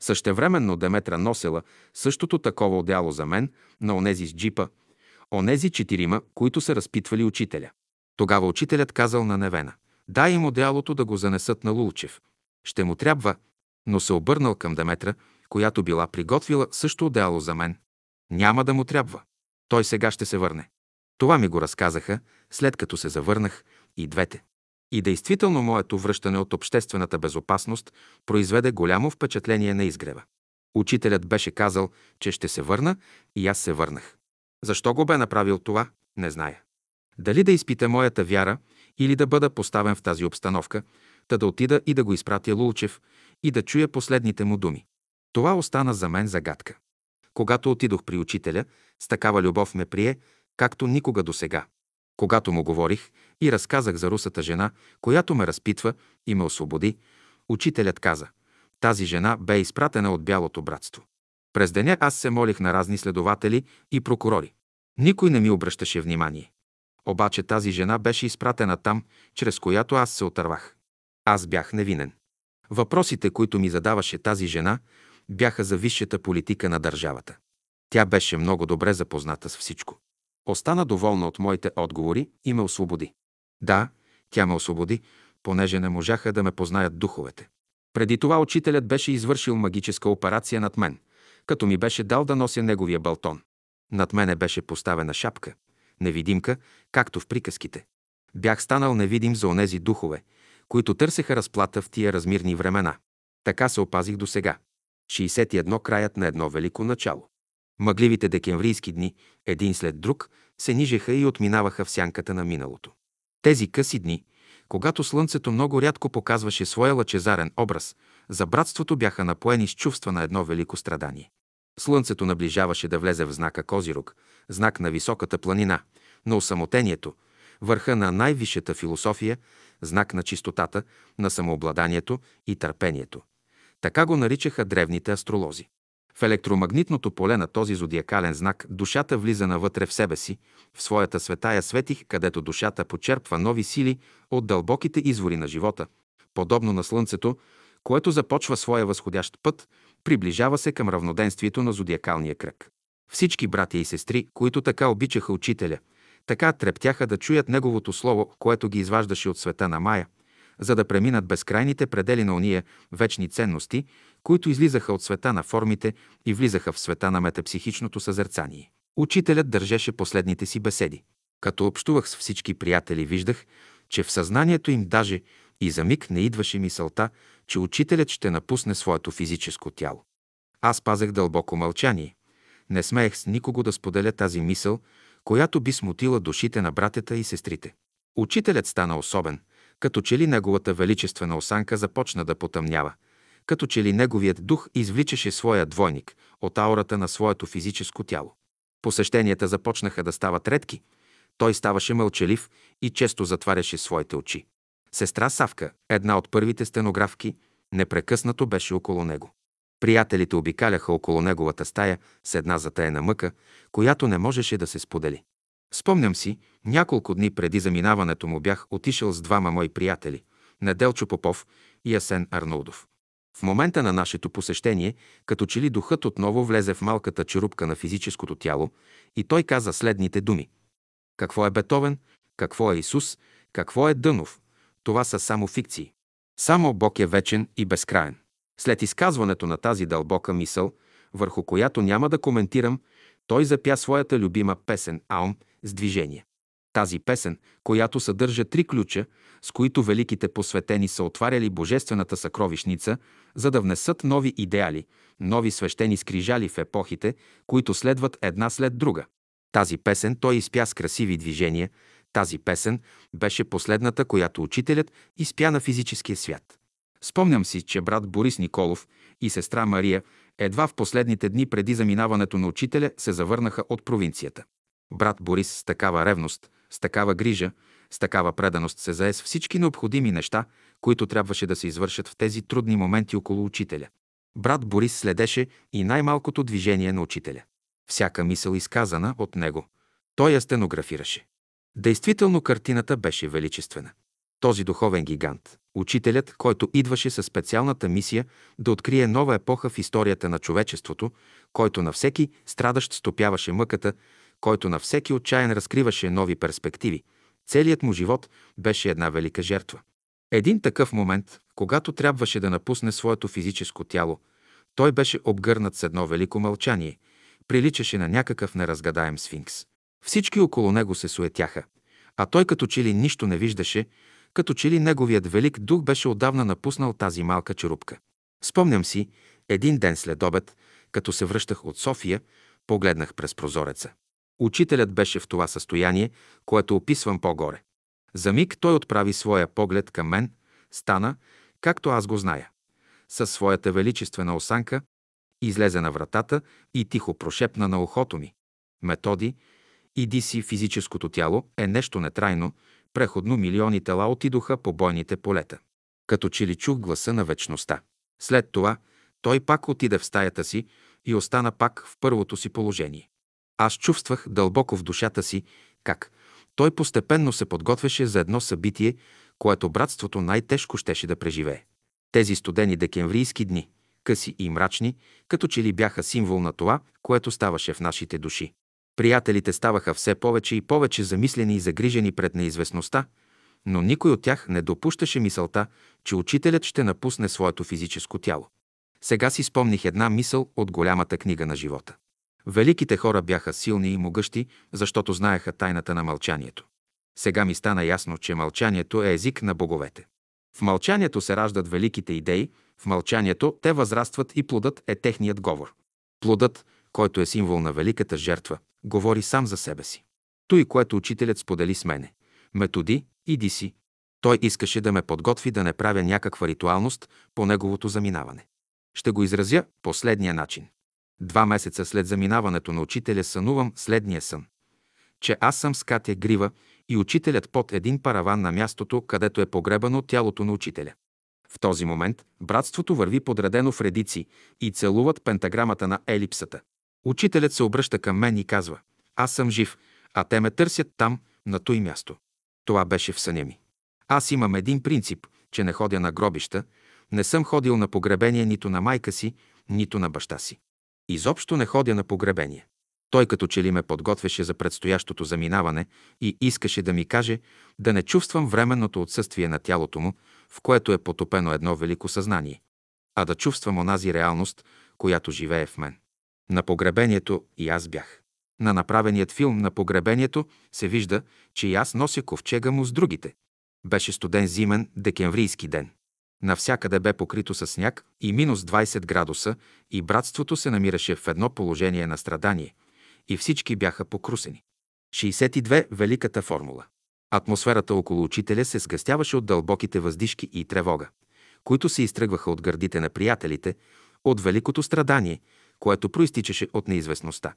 Същевременно Деметра носела същото такова одеяло за мен на онези с джипа, онези четирима, които са разпитвали учителя. Тогава учителят казал на Невена, дай им одеялото да го занесат на Лулчев. Ще му трябва, но се обърнал към Деметра, която била приготвила също одеяло за мен. Няма да му трябва. Той сега ще се върне. Това ми го разказаха, след като се завърнах и двете. И действително моето връщане от обществената безопасност произведе голямо впечатление на изгрева. Учителят беше казал, че ще се върна и аз се върнах. Защо го бе направил това, не зная. Дали да изпита моята вяра или да бъда поставен в тази обстановка, та да отида и да го изпратя Лулчев и да чуя последните му думи. Това остана за мен загадка. Когато отидох при учителя, с такава любов ме прие, както никога до сега. Когато му говорих и разказах за русата жена, която ме разпитва и ме освободи, учителят каза, тази жена бе изпратена от Бялото братство. През деня аз се молих на разни следователи и прокурори. Никой не ми обръщаше внимание. Обаче тази жена беше изпратена там, чрез която аз се отървах. Аз бях невинен. Въпросите, които ми задаваше тази жена, бяха за висшата политика на държавата. Тя беше много добре запозната с всичко. Остана доволна от моите отговори и ме освободи. Да, тя ме освободи, понеже не можаха да ме познаят духовете. Преди това учителят беше извършил магическа операция над мен, като ми беше дал да нося неговия балтон. Над мене беше поставена шапка, невидимка, както в приказките. Бях станал невидим за онези духове, които търсеха разплата в тия размирни времена. Така се опазих до сега. 61 краят на едно велико начало. Мъгливите декемврийски дни, един след друг, се нижеха и отминаваха в сянката на миналото. Тези къси дни, когато слънцето много рядко показваше своя лъчезарен образ, за братството бяха напоени с чувства на едно велико страдание. Слънцето наближаваше да влезе в знака Козирог, знак на високата планина, на осамотението, върха на най-висшата философия, знак на чистотата, на самообладанието и търпението. Така го наричаха древните астролози. В електромагнитното поле на този зодиакален знак душата влиза навътре в себе си, в своята светая светих, където душата почерпва нови сили от дълбоките извори на живота, подобно на Слънцето, което започва своя възходящ път, приближава се към равноденствието на зодиакалния кръг. Всички братя и сестри, които така обичаха учителя, така трептяха да чуят неговото слово, което ги изваждаше от света на Мая, за да преминат безкрайните предели на уния вечни ценности, които излизаха от света на формите и влизаха в света на метапсихичното съзерцание. Учителят държеше последните си беседи. Като общувах с всички приятели, виждах, че в съзнанието им даже и за миг не идваше мисълта, че учителят ще напусне своето физическо тяло. Аз пазех дълбоко мълчание. Не смеех с никого да споделя тази мисъл, която би смутила душите на братята и сестрите. Учителят стана особен, като че ли неговата величествена осанка започна да потъмнява, като че ли неговият дух извличаше своя двойник от аурата на своето физическо тяло. Посещенията започнаха да стават редки. Той ставаше мълчалив и често затваряше своите очи. Сестра Савка, една от първите стенографки, непрекъснато беше около него. Приятелите обикаляха около неговата стая с една затаена мъка, която не можеше да се сподели. Спомням си, няколко дни преди заминаването му бях отишъл с двама мои приятели – Неделчо Попов и Асен Арнолдов. В момента на нашето посещение, като че ли духът отново влезе в малката черупка на физическото тяло и той каза следните думи. Какво е Бетовен? Какво е Исус? Какво е Дънов? Това са само фикции. Само Бог е вечен и безкраен. След изказването на тази дълбока мисъл, върху която няма да коментирам, той запя своята любима песен Аум с движение. Тази песен, която съдържа три ключа, с които великите посветени са отваряли божествената съкровищница, за да внесат нови идеали, нови свещени скрижали в епохите, които следват една след друга. Тази песен той изпя с красиви движения, тази песен беше последната, която учителят изпя на физическия свят. Спомням си, че брат Борис Николов и сестра Мария едва в последните дни преди заминаването на учителя се завърнаха от провинцията. Брат Борис с такава ревност, с такава грижа, с такава преданост се зае с всички необходими неща, които трябваше да се извършат в тези трудни моменти около учителя. Брат Борис следеше и най-малкото движение на учителя. Всяка мисъл изказана от него, той я стенографираше. Действително картината беше величествена. Този духовен гигант, учителят, който идваше със специалната мисия да открие нова епоха в историята на човечеството, който на всеки страдащ стопяваше мъката, който на всеки отчаян разкриваше нови перспективи. Целият му живот беше една велика жертва. Един такъв момент, когато трябваше да напусне своето физическо тяло, той беше обгърнат с едно велико мълчание, приличаше на някакъв неразгадаем сфинкс. Всички около него се суетяха, а той като че ли нищо не виждаше, като че ли неговият велик дух беше отдавна напуснал тази малка черупка. Спомням си, един ден след обед, като се връщах от София, погледнах през прозореца. Учителят беше в това състояние, което описвам по-горе. За миг той отправи своя поглед към мен, стана, както аз го зная. Със своята величествена осанка излезе на вратата и тихо прошепна на ухото ми. Методи, иди си физическото тяло е нещо нетрайно, преходно милиони тела отидоха по бойните полета. Като че ли чух гласа на вечността. След това той пак отиде в стаята си и остана пак в първото си положение. Аз чувствах дълбоко в душата си как той постепенно се подготвяше за едно събитие, което братството най-тежко щеше да преживее. Тези студени декемврийски дни, къси и мрачни, като че ли бяха символ на това, което ставаше в нашите души. Приятелите ставаха все повече и повече замислени и загрижени пред неизвестността, но никой от тях не допущаше мисълта, че учителят ще напусне своето физическо тяло. Сега си спомних една мисъл от голямата книга на живота. Великите хора бяха силни и могъщи, защото знаеха тайната на мълчанието. Сега ми стана ясно, че мълчанието е език на боговете. В мълчанието се раждат великите идеи, в мълчанието те възрастват и плодът е техният говор. Плодът, който е символ на великата жертва, говори сам за себе си. Той, което учителят сподели с мене. Методи, иди си. Той искаше да ме подготви да не правя някаква ритуалност по неговото заминаване. Ще го изразя последния начин. Два месеца след заминаването на учителя сънувам следния сън. Че аз съм с Катя Грива и учителят под един параван на мястото, където е погребано тялото на учителя. В този момент братството върви подредено в редици и целуват пентаграмата на елипсата. Учителят се обръща към мен и казва «Аз съм жив, а те ме търсят там, на той място». Това беше в съня ми. Аз имам един принцип, че не ходя на гробища, не съм ходил на погребение нито на майка си, нито на баща си. Изобщо не ходя на погребение. Той като че ли ме подготвяше за предстоящото заминаване и искаше да ми каже да не чувствам временното отсъствие на тялото му, в което е потопено едно велико съзнание, а да чувствам онази реалност, която живее в мен. На погребението и аз бях. На направеният филм на погребението се вижда, че и аз нося ковчега му с другите. Беше студен зимен декемврийски ден. Навсякъде бе покрито с сняг и минус 20 градуса и братството се намираше в едно положение на страдание и всички бяха покрусени. 62. Великата формула. Атмосферата около учителя се сгъстяваше от дълбоките въздишки и тревога, които се изтръгваха от гърдите на приятелите, от великото страдание, което проистичаше от неизвестността.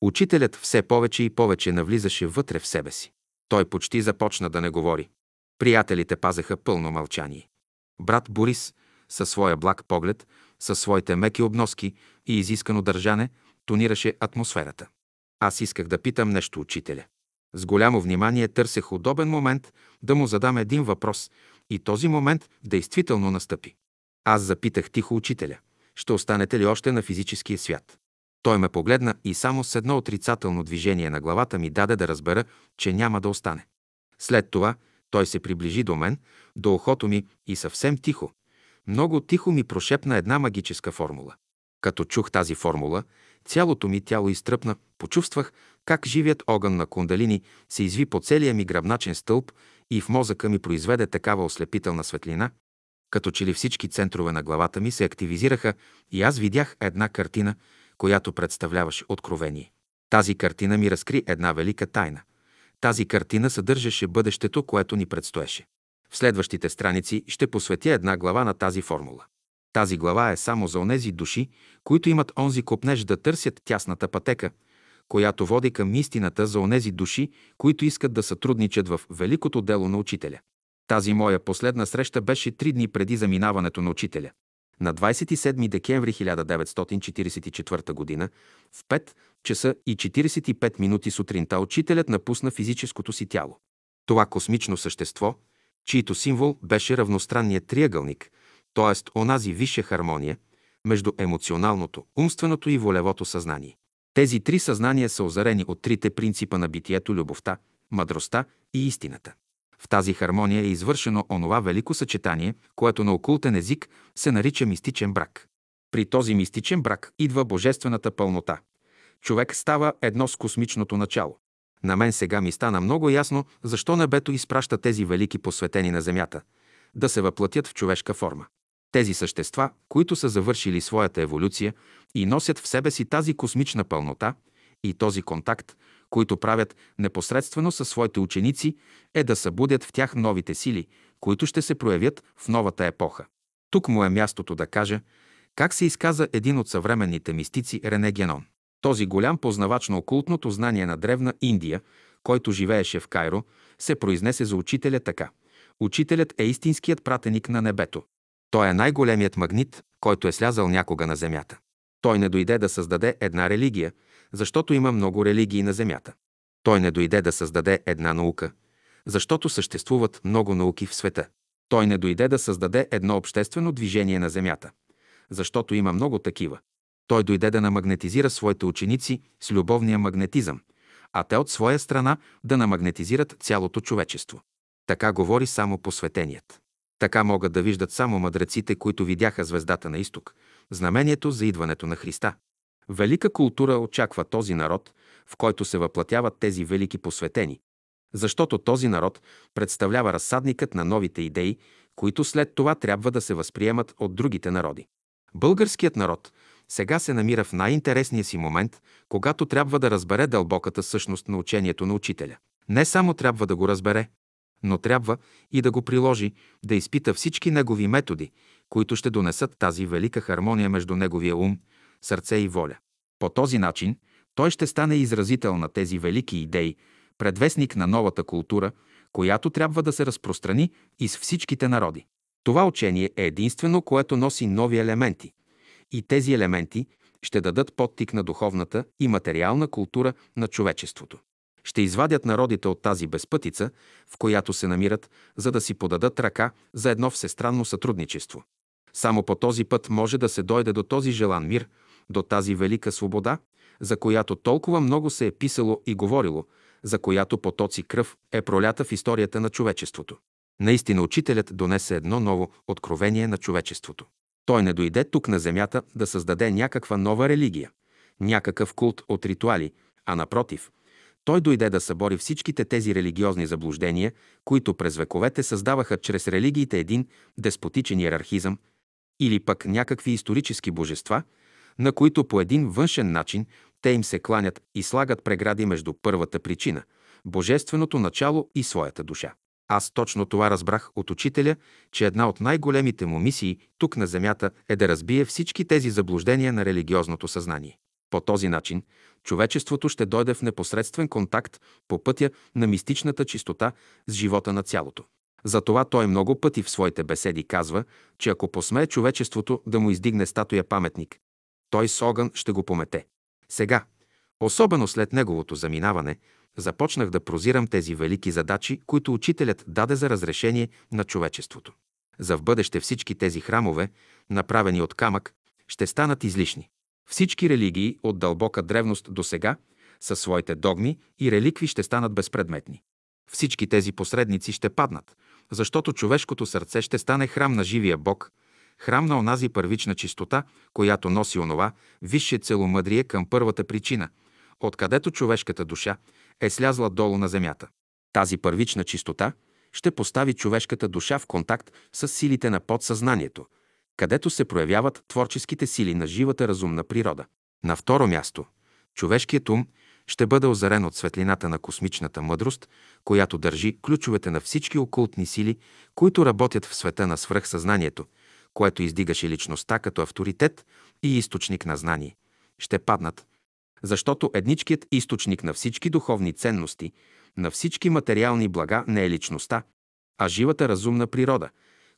Учителят все повече и повече навлизаше вътре в себе си. Той почти започна да не говори. Приятелите пазеха пълно мълчание. Брат Борис, със своя благ поглед, със своите меки обноски и изискано държане, тонираше атмосферата. Аз исках да питам нещо учителя. С голямо внимание търсех удобен момент да му задам един въпрос и този момент действително настъпи. Аз запитах тихо учителя. Ще останете ли още на физическия свят? Той ме погледна и само с едно отрицателно движение на главата ми даде да разбера, че няма да остане. След това той се приближи до мен, до ухото ми и съвсем тихо, много тихо ми прошепна една магическа формула. Като чух тази формула, цялото ми тяло изтръпна, почувствах как живият огън на кундалини се изви по целия ми гръбначен стълб и в мозъка ми произведе такава ослепителна светлина, като че ли всички центрове на главата ми се активизираха и аз видях една картина, която представляваше откровение. Тази картина ми разкри една велика тайна. Тази картина съдържаше бъдещето, което ни предстоеше. В следващите страници ще посветя една глава на тази формула. Тази глава е само за онези души, които имат онзи копнеж да търсят тясната пътека, която води към истината за онези души, които искат да сътрудничат в великото дело на учителя. Тази моя последна среща беше три дни преди заминаването на учителя. На 27 декември 1944 г. в 5 часа и 45 минути сутринта учителят напусна физическото си тяло. Това космично същество, чието символ беше равностранният триъгълник, т.е. онази висша хармония между емоционалното, умственото и волевото съзнание. Тези три съзнания са озарени от трите принципа на битието – любовта, мъдростта и истината. В тази хармония е извършено онова велико съчетание, което на окултен език се нарича мистичен брак. При този мистичен брак идва божествената пълнота. Човек става едно с космичното начало. На мен сега ми стана много ясно, защо небето изпраща тези велики посветени на Земята, да се въплатят в човешка форма. Тези същества, които са завършили своята еволюция и носят в себе си тази космична пълнота и този контакт, които правят непосредствено със своите ученици, е да събудят в тях новите сили, които ще се проявят в новата епоха. Тук му е мястото да кажа как се изказа един от съвременните мистици Рене Генон. Този голям познавач на окултното знание на древна Индия, който живееше в Кайро, се произнесе за учителя така. Учителят е истинският пратеник на небето. Той е най-големият магнит, който е слязал някога на Земята. Той не дойде да създаде една религия, защото има много религии на Земята. Той не дойде да създаде една наука, защото съществуват много науки в света. Той не дойде да създаде едно обществено движение на Земята, защото има много такива. Той дойде да намагнетизира своите ученици с любовния магнетизъм, а те от своя страна да намагнетизират цялото човечество. Така говори само посветеният. Така могат да виждат само мъдреците, които видяха звездата на изток, знамението за идването на Христа. Велика култура очаква този народ, в който се въплатяват тези велики посветени, защото този народ представлява разсадникът на новите идеи, които след това трябва да се възприемат от другите народи. Българският народ сега се намира в най-интересния си момент, когато трябва да разбере дълбоката същност на учението на учителя. Не само трябва да го разбере, но трябва и да го приложи, да изпита всички негови методи, които ще донесат тази велика хармония между неговия ум, сърце и воля. По този начин той ще стане изразител на тези велики идеи, предвестник на новата култура, която трябва да се разпространи из всичките народи. Това учение е единствено, което носи нови елементи. И тези елементи ще дадат подтик на духовната и материална култура на човечеството. Ще извадят народите от тази безпътица, в която се намират, за да си подадат ръка за едно всестранно сътрудничество. Само по този път може да се дойде до този желан мир, до тази велика свобода, за която толкова много се е писало и говорило, за която потоци кръв е пролята в историята на човечеството. Наистина учителят донесе едно ново откровение на човечеството. Той не дойде тук на земята да създаде някаква нова религия, някакъв култ от ритуали, а напротив, той дойде да събори всичките тези религиозни заблуждения, които през вековете създаваха чрез религиите един деспотичен иерархизъм или пък някакви исторически божества, на които по един външен начин те им се кланят и слагат прегради между първата причина – божественото начало и своята душа. Аз точно това разбрах от учителя, че една от най-големите му мисии тук на Земята е да разбие всички тези заблуждения на религиозното съзнание. По този начин човечеството ще дойде в непосредствен контакт по пътя на мистичната чистота с живота на цялото. Затова той много пъти в своите беседи казва, че ако посмее човечеството да му издигне статуя паметник, той с огън ще го помете. Сега, особено след неговото заминаване, започнах да прозирам тези велики задачи, които учителят даде за разрешение на човечеството. За в бъдеще всички тези храмове, направени от камък, ще станат излишни. Всички религии от дълбока древност до сега, със своите догми и реликви ще станат безпредметни. Всички тези посредници ще паднат, защото човешкото сърце ще стане храм на живия Бог, храм на онази първична чистота, която носи онова висше целомъдрие към първата причина, откъдето човешката душа е слязла долу на земята. Тази първична чистота ще постави човешката душа в контакт с силите на подсъзнанието, където се проявяват творческите сили на живата разумна природа. На второ място, човешкият ум ще бъде озарен от светлината на космичната мъдрост, която държи ключовете на всички окултни сили, които работят в света на свръхсъзнанието, което издигаше личността като авторитет и източник на знание. Ще паднат, защото едничкият източник на всички духовни ценности, на всички материални блага не е личността, а живата разумна природа,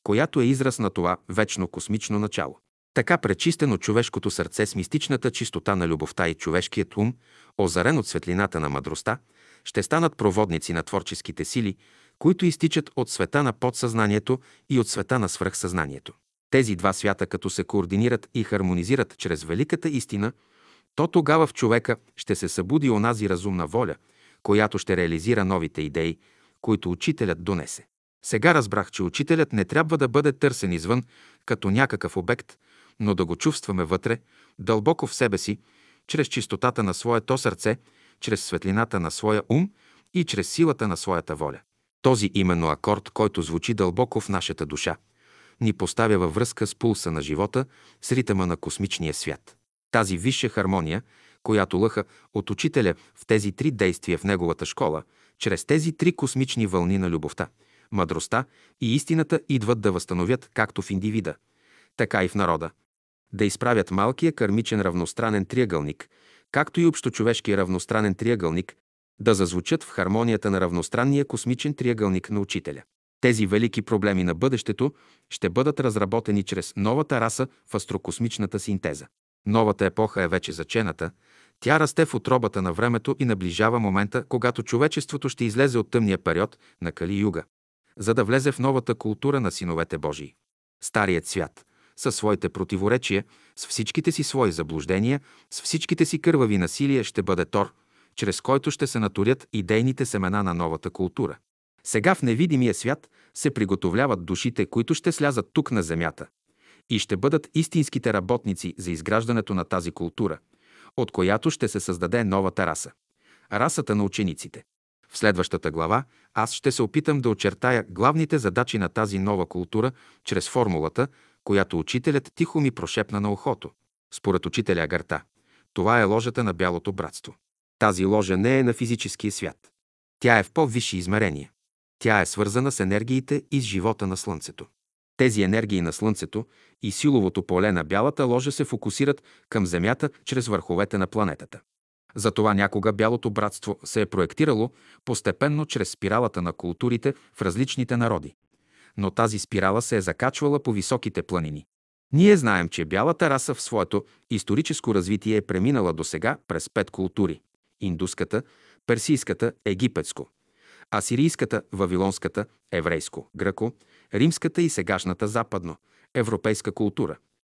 която е израз на това вечно космично начало. Така пречистено човешкото сърце с мистичната чистота на любовта и човешкият ум, озарен от светлината на мъдростта, ще станат проводници на творческите сили, които изтичат от света на подсъзнанието и от света на свръхсъзнанието. Тези два свята, като се координират и хармонизират чрез великата истина, то тогава в човека ще се събуди онази разумна воля, която ще реализира новите идеи, които учителят донесе. Сега разбрах, че учителят не трябва да бъде търсен извън, като някакъв обект, но да го чувстваме вътре, дълбоко в себе си, чрез чистотата на своето сърце, чрез светлината на своя ум и чрез силата на своята воля. Този именно акорд, който звучи дълбоко в нашата душа, ни поставя във връзка с пулса на живота, с ритъма на космичния свят. Тази висша хармония, която лъха от учителя в тези три действия в неговата школа, чрез тези три космични вълни на любовта, мъдростта и истината идват да възстановят както в индивида, така и в народа. Да изправят малкия кармичен равностранен триъгълник, както и общочовешкия равностранен триъгълник, да зазвучат в хармонията на равностранния космичен триъгълник на учителя. Тези велики проблеми на бъдещето ще бъдат разработени чрез новата раса в астрокосмичната синтеза. Новата епоха е вече зачената, тя расте в отробата на времето и наближава момента, когато човечеството ще излезе от тъмния период на Кали-юга, за да влезе в новата култура на синовете Божии. Старият свят, със своите противоречия, с всичките си свои заблуждения, с всичките си кървави насилия ще бъде тор, чрез който ще се наторят идейните семена на новата култура. Сега в невидимия свят се приготовляват душите, които ще слязат тук на земята и ще бъдат истинските работници за изграждането на тази култура, от която ще се създаде новата раса – расата на учениците. В следващата глава аз ще се опитам да очертая главните задачи на тази нова култура чрез формулата, която учителят тихо ми прошепна на ухото. Според учителя Агарта, това е ложата на бялото братство. Тази ложа не е на физическия свят. Тя е в по-висши измерения. Тя е свързана с енергиите и с живота на Слънцето. Тези енергии на Слънцето и силовото поле на бялата ложа се фокусират към Земята чрез върховете на планетата. Затова някога Бялото братство се е проектирало постепенно чрез спиралата на културите в различните народи. Но тази спирала се е закачвала по високите планини. Ние знаем, че бялата раса в своето историческо развитие е преминала до сега през пет култури – индуската, персийската, египетско, асирийската, вавилонската, еврейско, гръко, римската и сегашната западно, европейска култура.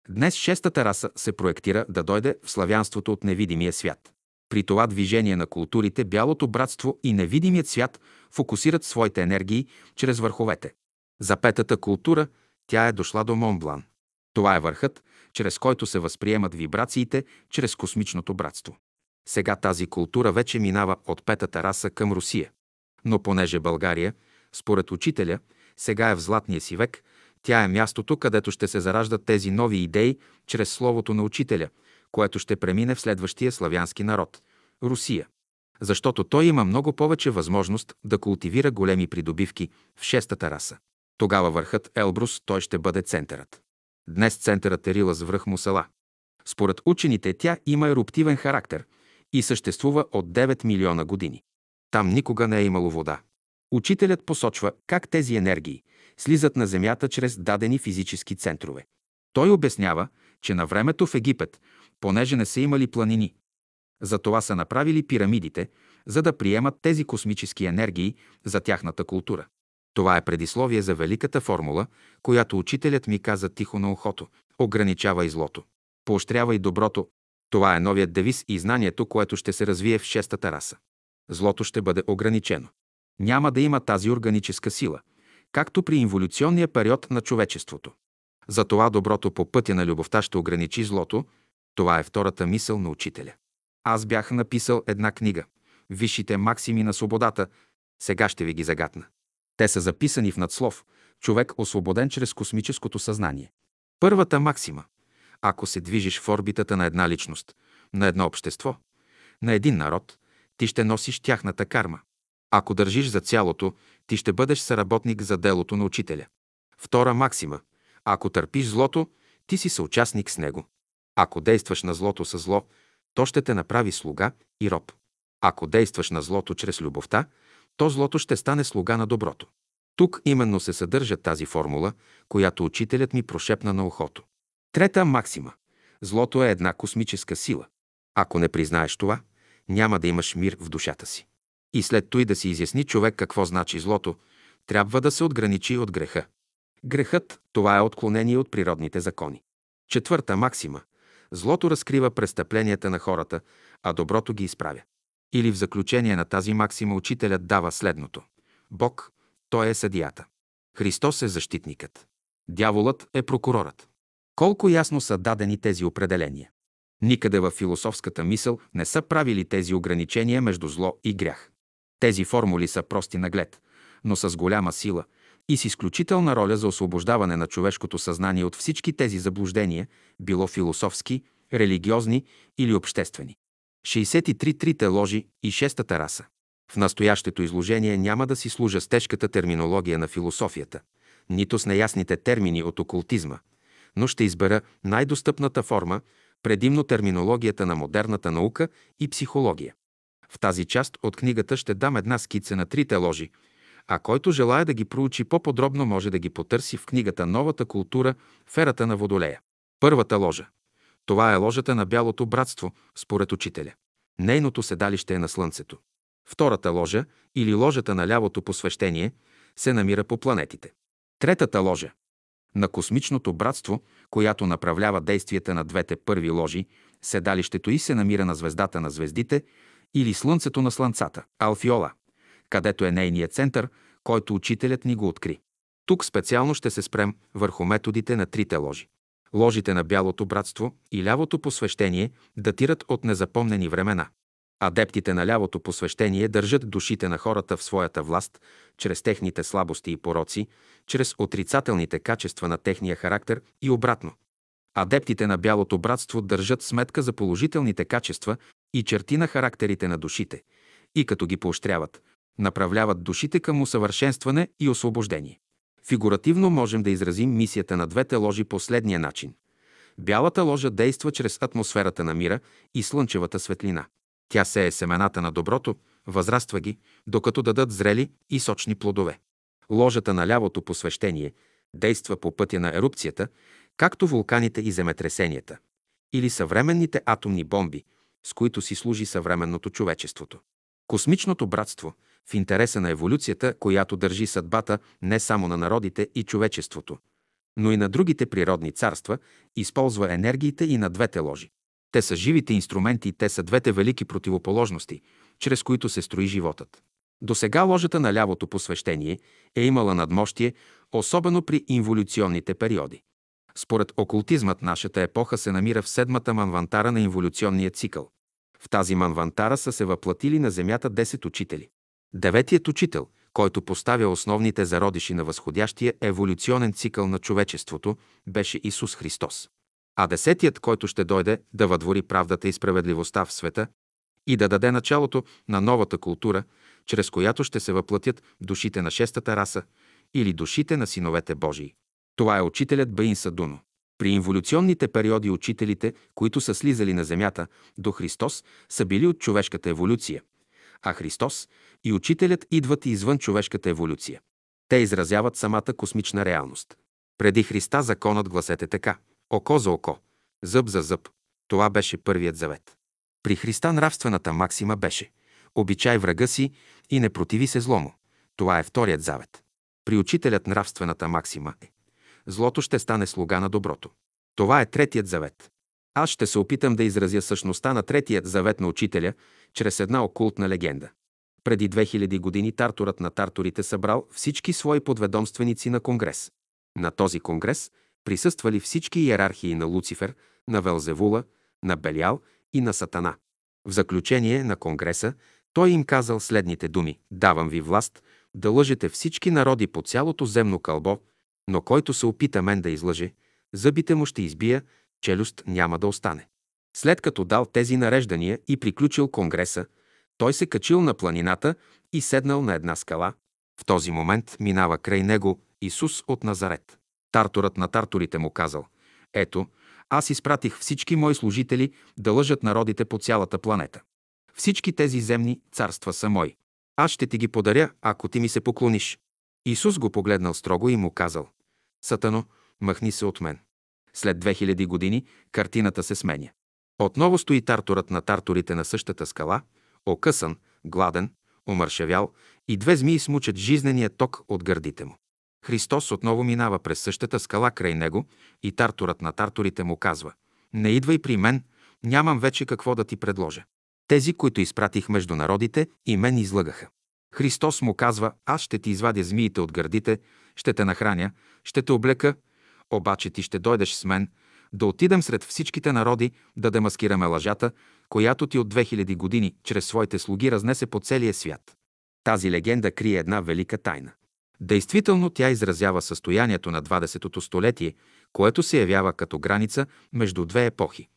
Днес шестата раса се проектира да дойде в славянството от невидимия свят. При това движение на културите бялото братство и невидимият свят фокусират своите енергии чрез върховете. За петата култура тя е дошла до Монблан. Това е върхът, чрез който се възприемат вибрациите чрез космичното братство. Сега тази култура вече минава от петата раса към Русия. Но понеже България, според учителя, сега е в златния си век, тя е мястото, където ще се зараждат тези нови идеи чрез словото на учителя, което ще премине в следващия славянски народ – Русия. Защото той има много повече възможност да култивира големи придобивки в шестата раса. Тогава върхът Елбрус той ще бъде центърът. Днес центърът е Рила с връх Мусала. Според учените тя има еруптивен характер и съществува от 9 милиона години. Там никога не е имало вода. Учителят посочва как тези енергии слизат на Земята чрез дадени физически центрове. Той обяснява, че на времето в Египет, понеже не са имали планини, затова са направили пирамидите, за да приемат тези космически енергии за тяхната култура. Това е предисловие за великата формула, която учителят ми каза тихо на ухото. Ограничава и злото. Поощрява и доброто. Това е новият девиз и знанието, което ще се развие в шестата раса. Злото ще бъде ограничено. Няма да има тази органическа сила, както при инволюционния период на човечеството. Затова доброто по пътя на любовта ще ограничи злото. Това е втората мисъл на учителя. Аз бях написал една книга «Висшите максими на свободата». Сега ще ви ги загатна. Те са записани в надслов «Човек освободен чрез космическото съзнание». Първата максима – ако се движиш в орбитата на една личност, на едно общество, на един народ, ти ще носиш тяхната карма. Ако държиш за цялото, ти ще бъдеш съработник за делото на учителя. Втора максима – ако търпиш злото, ти си съучастник с него. Ако действаш на злото с зло, то ще те направи слуга и роб. Ако действаш на злото чрез любовта, то злото ще стане слуга на доброто. Тук именно се съдържа тази формула, която учителят ми прошепна на ухото. Трета максима. Злото е една космическа сила. Ако не признаеш това, няма да имаш мир в душата си. И след той да си изясни човек какво значи злото, трябва да се отграничи от греха. Грехът – това е отклонение от природните закони. Четвърта максима. Злото разкрива престъпленията на хората, а доброто ги изправя. Или в заключение на тази максима учителят дава следното. Бог, той е съдията. Христос е защитникът. Дяволът е прокурорът. Колко ясно са дадени тези определения. Никъде в философската мисъл не са правили тези ограничения между зло и грях. Тези формули са прости наглед, но с голяма сила и с изключителна роля за освобождаване на човешкото съзнание от всички тези заблуждения, било философски, религиозни или обществени. 63 трите ложи и шестата раса. В настоящето изложение няма да си служа с тежката терминология на философията, нито с неясните термини от окултизма, но ще избера най-достъпната форма, предимно терминологията на модерната наука и психология. В тази част от книгата ще дам една скица на трите ложи, а който желая да ги проучи по-подробно, може да ги потърси в книгата Новата култура в ерата на Водолея. Първата ложа. Това е ложата на Бялото братство, според учителя. Нейното седалище е на Слънцето. Втората ложа, или ложата на лявото посвещение, се намира по планетите. Третата ложа на космичното братство, която направлява действията на двете първи ложи, седалището и се намира на звездата на звездите или Слънцето на Слънцата, Алфиола, където е нейният център, който учителят ни го откри. Тук специално ще се спрем върху методите на трите ложи. Ложите на Бялото братство и лявото посвещение датират от незапомнени времена. Адептите на лявото посвещение държат душите на хората в своята власт чрез техните слабости и пороци, чрез отрицателните качества на техния характер и обратно. Адептите на Бялото братство държат сметка за положителните качества и черти на характерите на душите и като ги поощряват, направляват душите към усъвършенстване и освобождение. Фигуративно можем да изразим мисията на двете ложи последния начин. Бялата ложа действа чрез атмосферата на мира и слънчевата светлина. Тя сее семената на доброто, възраства ги, докато дадат зрели и сочни плодове. Ложата на лявото посвещение действа по пътя на ерупцията, както вулканите и земетресенията, или съвременните атомни бомби, с които си служи съвременното човечеството. Космичното братство – в интереса на еволюцията, която държи съдбата не само на народите и човечеството, но и на другите природни царства, използва енергиите и на двете ложи. Те са живите инструменти, те са двете велики противоположности, чрез които се строи животът. До сега ложата на лявото посвещение е имала надмощие, особено при инволюционните периоди. Според окултизмът нашата епоха се намира в седмата манвантара на инволюционния цикъл. В тази манвантара са се въплатили на Земята 10 учители. Деветият учител, който поставя основните зародиши на възходящия еволюционен цикъл на човечеството, беше Исус Христос. А десетият, който ще дойде да въдвори правдата и справедливостта в света и да даде началото на новата култура, чрез която ще се въплатят душите на шестата раса или душите на синовете Божии. Това е учителят Баин Садуно. При инволюционните периоди учителите, които са слизали на земята до Христос, са били от човешката еволюция, а Христос и учителят идват извън човешката еволюция. Те изразяват самата космична реалност. Преди Христа законът гласете така – око за око, зъб за зъб. Това беше първият завет. При Христа нравствената максима беше – обичай врага си и не противи се злому. Това е вторият завет. При учителят нравствената максима е – злото ще стане слуга на доброто. Това е третият завет. Аз ще се опитам да изразя същността на третият завет на учителя чрез една окултна легенда. Преди 2000 години Тартурът на Тартурите събрал всички свои подведомственици на конгрес. На този конгрес присъствали всички иерархии на Луцифер, на Велзевула, на Белял и на Сатана. В заключение на конгреса той им казал следните думи «Давам ви власт да лъжете всички народи по цялото земно кълбо, но който се опита мен да излъже, зъбите му ще избия, челюст няма да остане». След като дал тези нареждания и приключил конгреса, той се качил на планината и седнал на една скала. В този момент минава край него Исус от Назарет. Тартурът на тартурите му казал, ето, аз изпратих всички мои служители да лъжат народите по цялата планета. Всички тези земни царства са мои. Аз ще ти ги подаря, ако ти ми се поклониш. Исус го погледнал строго и му казал, Сатано, махни се от мен. След 2000 години картината се сменя. Отново стои тартурът на тартурите на същата скала – окъсан, гладен, омършевял и две змии смучат жизнения ток от гърдите му. Христос отново минава през същата скала край него и тартурът на тартурите му казва «Не идвай при мен, нямам вече какво да ти предложа. Тези, които изпратих между народите, и мен излъгаха. Христос му казва, аз ще ти извадя змиите от гърдите, ще те нахраня, ще те облека, обаче ти ще дойдеш с мен, да отидем сред всичките народи, да демаскираме лъжата, която ти от 2000 години чрез своите слуги разнесе по целия свят. Тази легенда крие една велика тайна. Действително тя изразява състоянието на 20-то столетие, което се явява като граница между две епохи.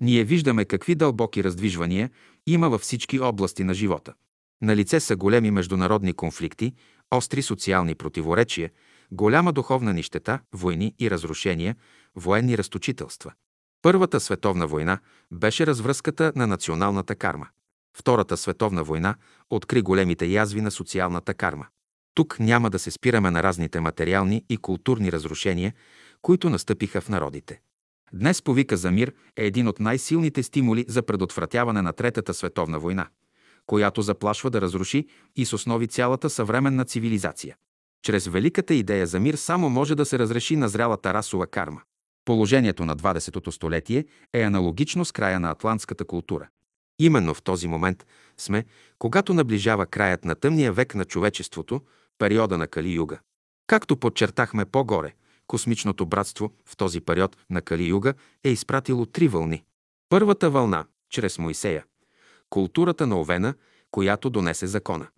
Ние виждаме какви дълбоки раздвижвания има във всички области на живота. На лице са големи международни конфликти, остри социални противоречия, голяма духовна нищета, войни и разрушения, военни разточителства. Първата световна война беше развръзката на националната карма. Втората световна война откри големите язви на социалната карма. Тук няма да се спираме на разните материални и културни разрушения, които настъпиха в народите. Днес повика за мир е един от най-силните стимули за предотвратяване на Третата световна война, която заплашва да разруши и с основи цялата съвременна цивилизация. Чрез великата идея за мир само може да се разреши назрялата расова карма. Положението на 20-то столетие е аналогично с края на атлантската култура. Именно в този момент сме, когато наближава краят на тъмния век на човечеството, периода на Кали-юга. Както подчертахме по-горе, космичното братство в този период на Кали-юга е изпратило три вълни. Първата вълна – чрез Моисея. Културата на Овена, която донесе закона.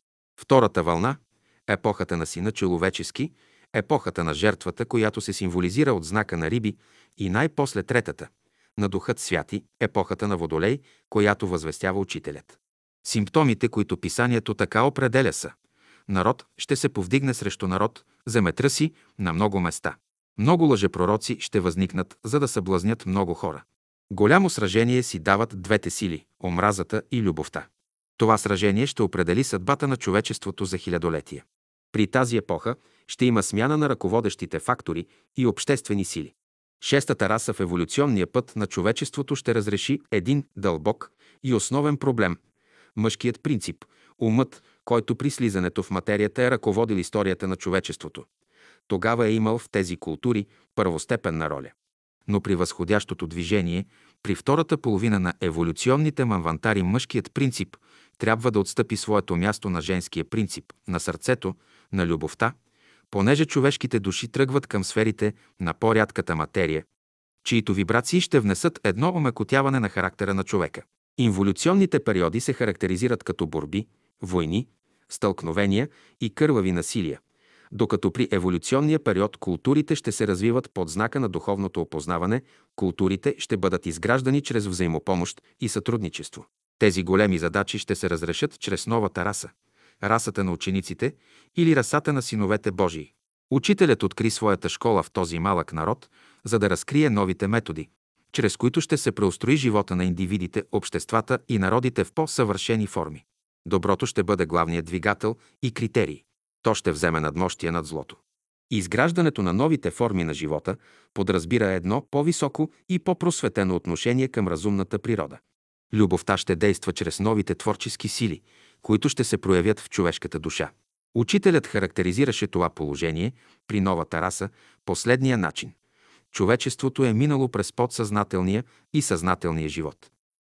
Втората вълна – епохата на сина човечески, епохата на жертвата, която се символизира от знака на риби и най-после третата – на Духът Святи, епохата на Водолей, която възвестява Учителят. Симптомите, които писанието така определя са народ ще се повдигне срещу народ, земетръси на много места. Много лъжепророци ще възникнат, за да съблазнят много хора. Голямо сражение си дават двете сили – омразата и любовта. Това сражение ще определи съдбата на човечеството за хилядолетия. При тази епоха ще има смяна на ръководещите фактори и обществени сили. Шестата раса в еволюционния път на човечеството ще разреши един дълбок и основен проблем – мъжкият принцип, умът, който при слизането в материята е ръководил историята на човечеството. Тогава е имал в тези култури първостепенна роля. Но при възходящото движение, при втората половина на еволюционните манвантари, мъжкият принцип трябва да отстъпи своето място на женския принцип, на сърцето, на любовта, понеже човешките души тръгват към сферите на по-рядката материя, чието вибрации ще внесат едно омекотяване на характера на човека. Инволюционните периоди се характеризират като борби, войни, стълкновения и кървави насилия, докато при еволюционния период културите ще се развиват под знака на духовното опознаване, културите ще бъдат изграждани чрез взаимопомощ и сътрудничество. Тези големи задачи ще се разрешат чрез новата раса – расата на учениците или расата на синовете Божии. Учителят откри своята школа в този малък народ, за да разкрие новите методи, чрез които ще се преустрои живота на индивидите, обществата и народите в по-съвършени форми. Доброто ще бъде главният двигател и критерий. То ще вземе надмощие над злото. Изграждането на новите форми на живота подразбира едно по-високо и по-просветено отношение към разумната природа. Любовта ще действа чрез новите творчески сили, които ще се проявят в човешката душа. Учителят характеризираше това положение при новата раса последния начин. Човечеството е минало през подсъзнателния и съзнателния живот.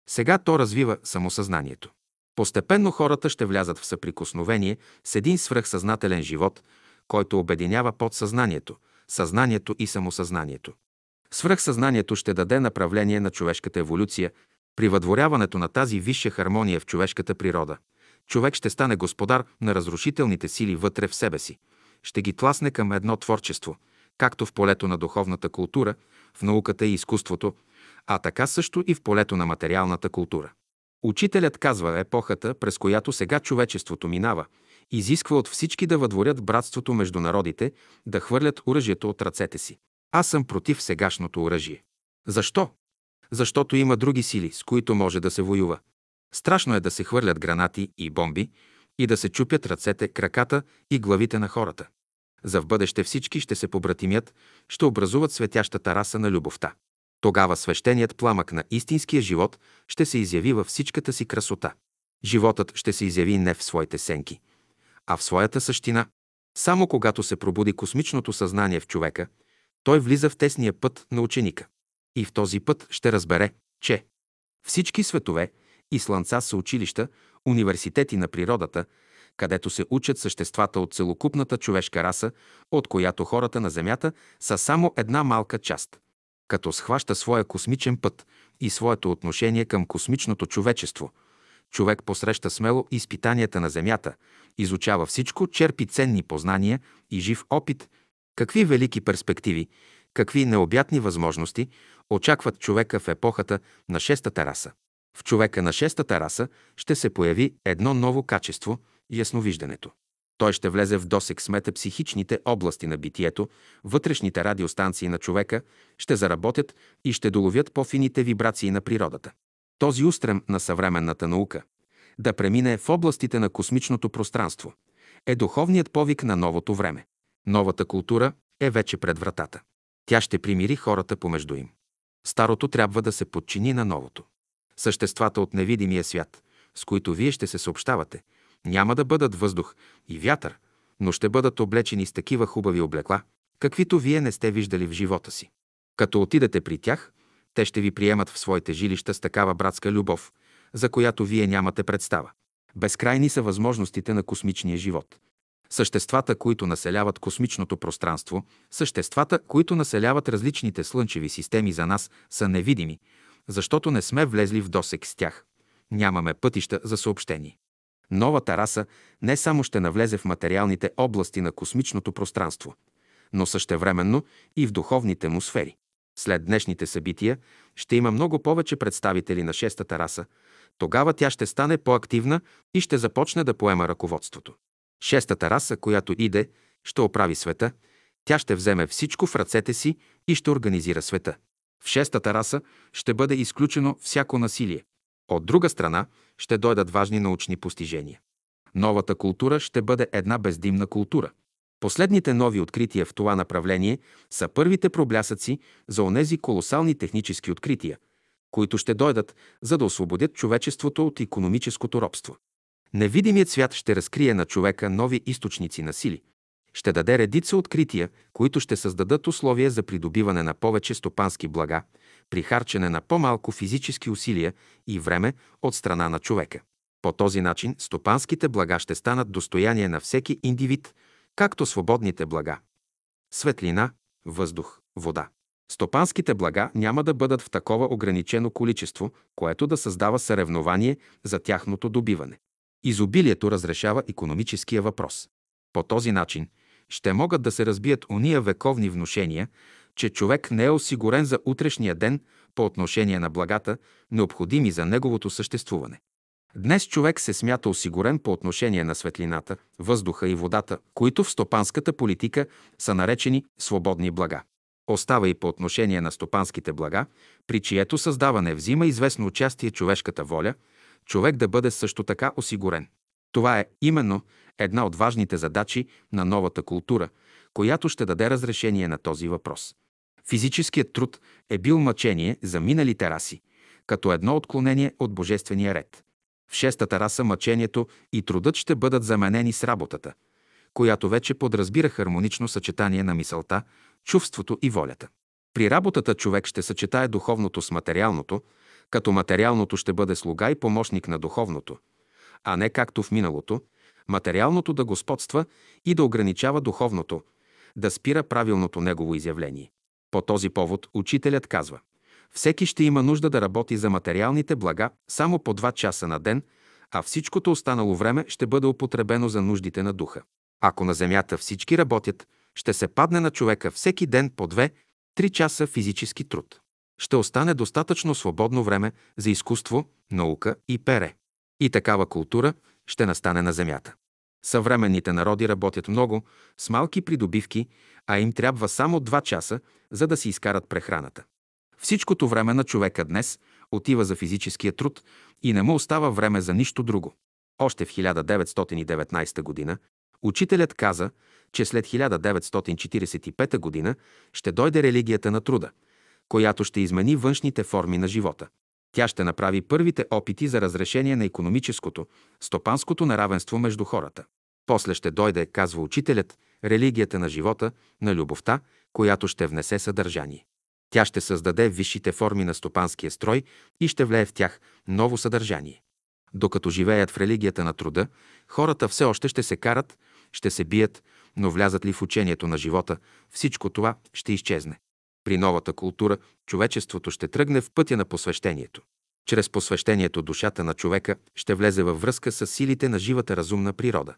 Сега то развива самосъзнанието. Постепенно хората ще влязат в съприкосновение с един свръхсъзнателен живот, който обединява подсъзнанието, съзнанието и самосъзнанието. Свръхсъзнанието ще даде направление на човешката еволюция при въдворяването на тази висша хармония в човешката природа. Човек ще стане господар на разрушителните сили вътре в себе си. Ще ги тласне към едно творчество, както в полето на духовната култура, в науката и изкуството, а така също и в полето на материалната култура. Учителят казва, епохата, през която сега човечеството минава, изисква от всички да въдворят братството между народите, да хвърлят оръжието от ръцете си. Аз съм против сегашното оръжие. Защо? Защото има други сили, с които може да се воюва. Страшно е да се хвърлят гранати и бомби и да се чупят ръцете, краката и главите на хората. За в бъдеще всички ще се побратимят, ще образуват светящата раса на любовта. Тогава свещеният пламък на истинския живот ще се изяви във всичката си красота. Животът ще се изяви не в своите сенки, а в своята същина. Само когато се пробуди космичното съзнание в човека, той влиза в тесния път на ученика. И в този път ще разбере, че всички светове и слънца са училища, университети на природата, където се учат съществата от целокупната човешка раса, от която хората на Земята са само една малка част като схваща своя космичен път и своето отношение към космичното човечество. Човек посреща смело изпитанията на Земята, изучава всичко, черпи ценни познания и жив опит. Какви велики перспективи, какви необятни възможности очакват човека в епохата на шестата раса. В човека на шестата раса ще се появи едно ново качество – ясновиждането. Той ще влезе в досек с метапсихичните области на битието, вътрешните радиостанции на човека ще заработят и ще доловят по-фините вибрации на природата. Този устрем на съвременната наука да премине в областите на космичното пространство е духовният повик на новото време. Новата култура е вече пред вратата. Тя ще примири хората помежду им. Старото трябва да се подчини на новото. Съществата от невидимия свят, с които вие ще се съобщавате – няма да бъдат въздух и вятър, но ще бъдат облечени с такива хубави облекла, каквито вие не сте виждали в живота си. Като отидете при тях, те ще ви приемат в своите жилища с такава братска любов, за която вие нямате представа. Безкрайни са възможностите на космичния живот. Съществата, които населяват космичното пространство, съществата, които населяват различните слънчеви системи за нас, са невидими, защото не сме влезли в досек с тях. Нямаме пътища за съобщение. Новата раса не само ще навлезе в материалните области на космичното пространство, но същевременно и в духовните му сфери. След днешните събития ще има много повече представители на шестата раса, тогава тя ще стане по-активна и ще започне да поема ръководството. Шестата раса, която иде, ще оправи света, тя ще вземе всичко в ръцете си и ще организира света. В шестата раса ще бъде изключено всяко насилие. От друга страна ще дойдат важни научни постижения. Новата култура ще бъде една бездимна култура. Последните нови открития в това направление са първите проблясъци за онези колосални технически открития, които ще дойдат, за да освободят човечеството от економическото робство. Невидимият свят ще разкрие на човека нови източници на сили. Ще даде редица открития, които ще създадат условия за придобиване на повече стопански блага, при харчене на по-малко физически усилия и време от страна на човека. По този начин стопанските блага ще станат достояние на всеки индивид, както свободните блага. Светлина, въздух, вода. Стопанските блага няма да бъдат в такова ограничено количество, което да създава съревнование за тяхното добиване. Изобилието разрешава економическия въпрос. По този начин ще могат да се разбият уния вековни внушения, че човек не е осигурен за утрешния ден по отношение на благата, необходими за неговото съществуване. Днес човек се смята осигурен по отношение на светлината, въздуха и водата, които в стопанската политика са наречени свободни блага. Остава и по отношение на стопанските блага, при чието създаване взима известно участие човешката воля, човек да бъде също така осигурен. Това е именно една от важните задачи на новата култура, която ще даде разрешение на този въпрос. Физическият труд е бил мъчение за миналите раси, като едно отклонение от божествения ред. В шестата раса мъчението и трудът ще бъдат заменени с работата, която вече подразбира хармонично съчетание на мисълта, чувството и волята. При работата човек ще съчетае духовното с материалното, като материалното ще бъде слуга и помощник на духовното, а не както в миналото, материалното да господства и да ограничава духовното, да спира правилното негово изявление. По този повод учителят казва Всеки ще има нужда да работи за материалните блага само по два часа на ден, а всичкото останало време ще бъде употребено за нуждите на духа. Ако на земята всички работят, ще се падне на човека всеки ден по две-три часа физически труд. Ще остане достатъчно свободно време за изкуство, наука и пере. И такава култура ще настане на земята. Съвременните народи работят много, с малки придобивки, а им трябва само два часа, за да си изкарат прехраната. Всичкото време на човека днес отива за физическия труд и не му остава време за нищо друго. Още в 1919 г. учителят каза, че след 1945 г. ще дойде религията на труда, която ще измени външните форми на живота. Тя ще направи първите опити за разрешение на економическото, стопанското неравенство между хората. После ще дойде, казва учителят, религията на живота, на любовта, която ще внесе съдържание. Тя ще създаде висшите форми на стопанския строй и ще влее в тях ново съдържание. Докато живеят в религията на труда, хората все още ще се карат, ще се бият, но влязат ли в учението на живота, всичко това ще изчезне. При новата култура човечеството ще тръгне в пътя на посвещението. Чрез посвещението душата на човека ще влезе във връзка с силите на живата разумна природа.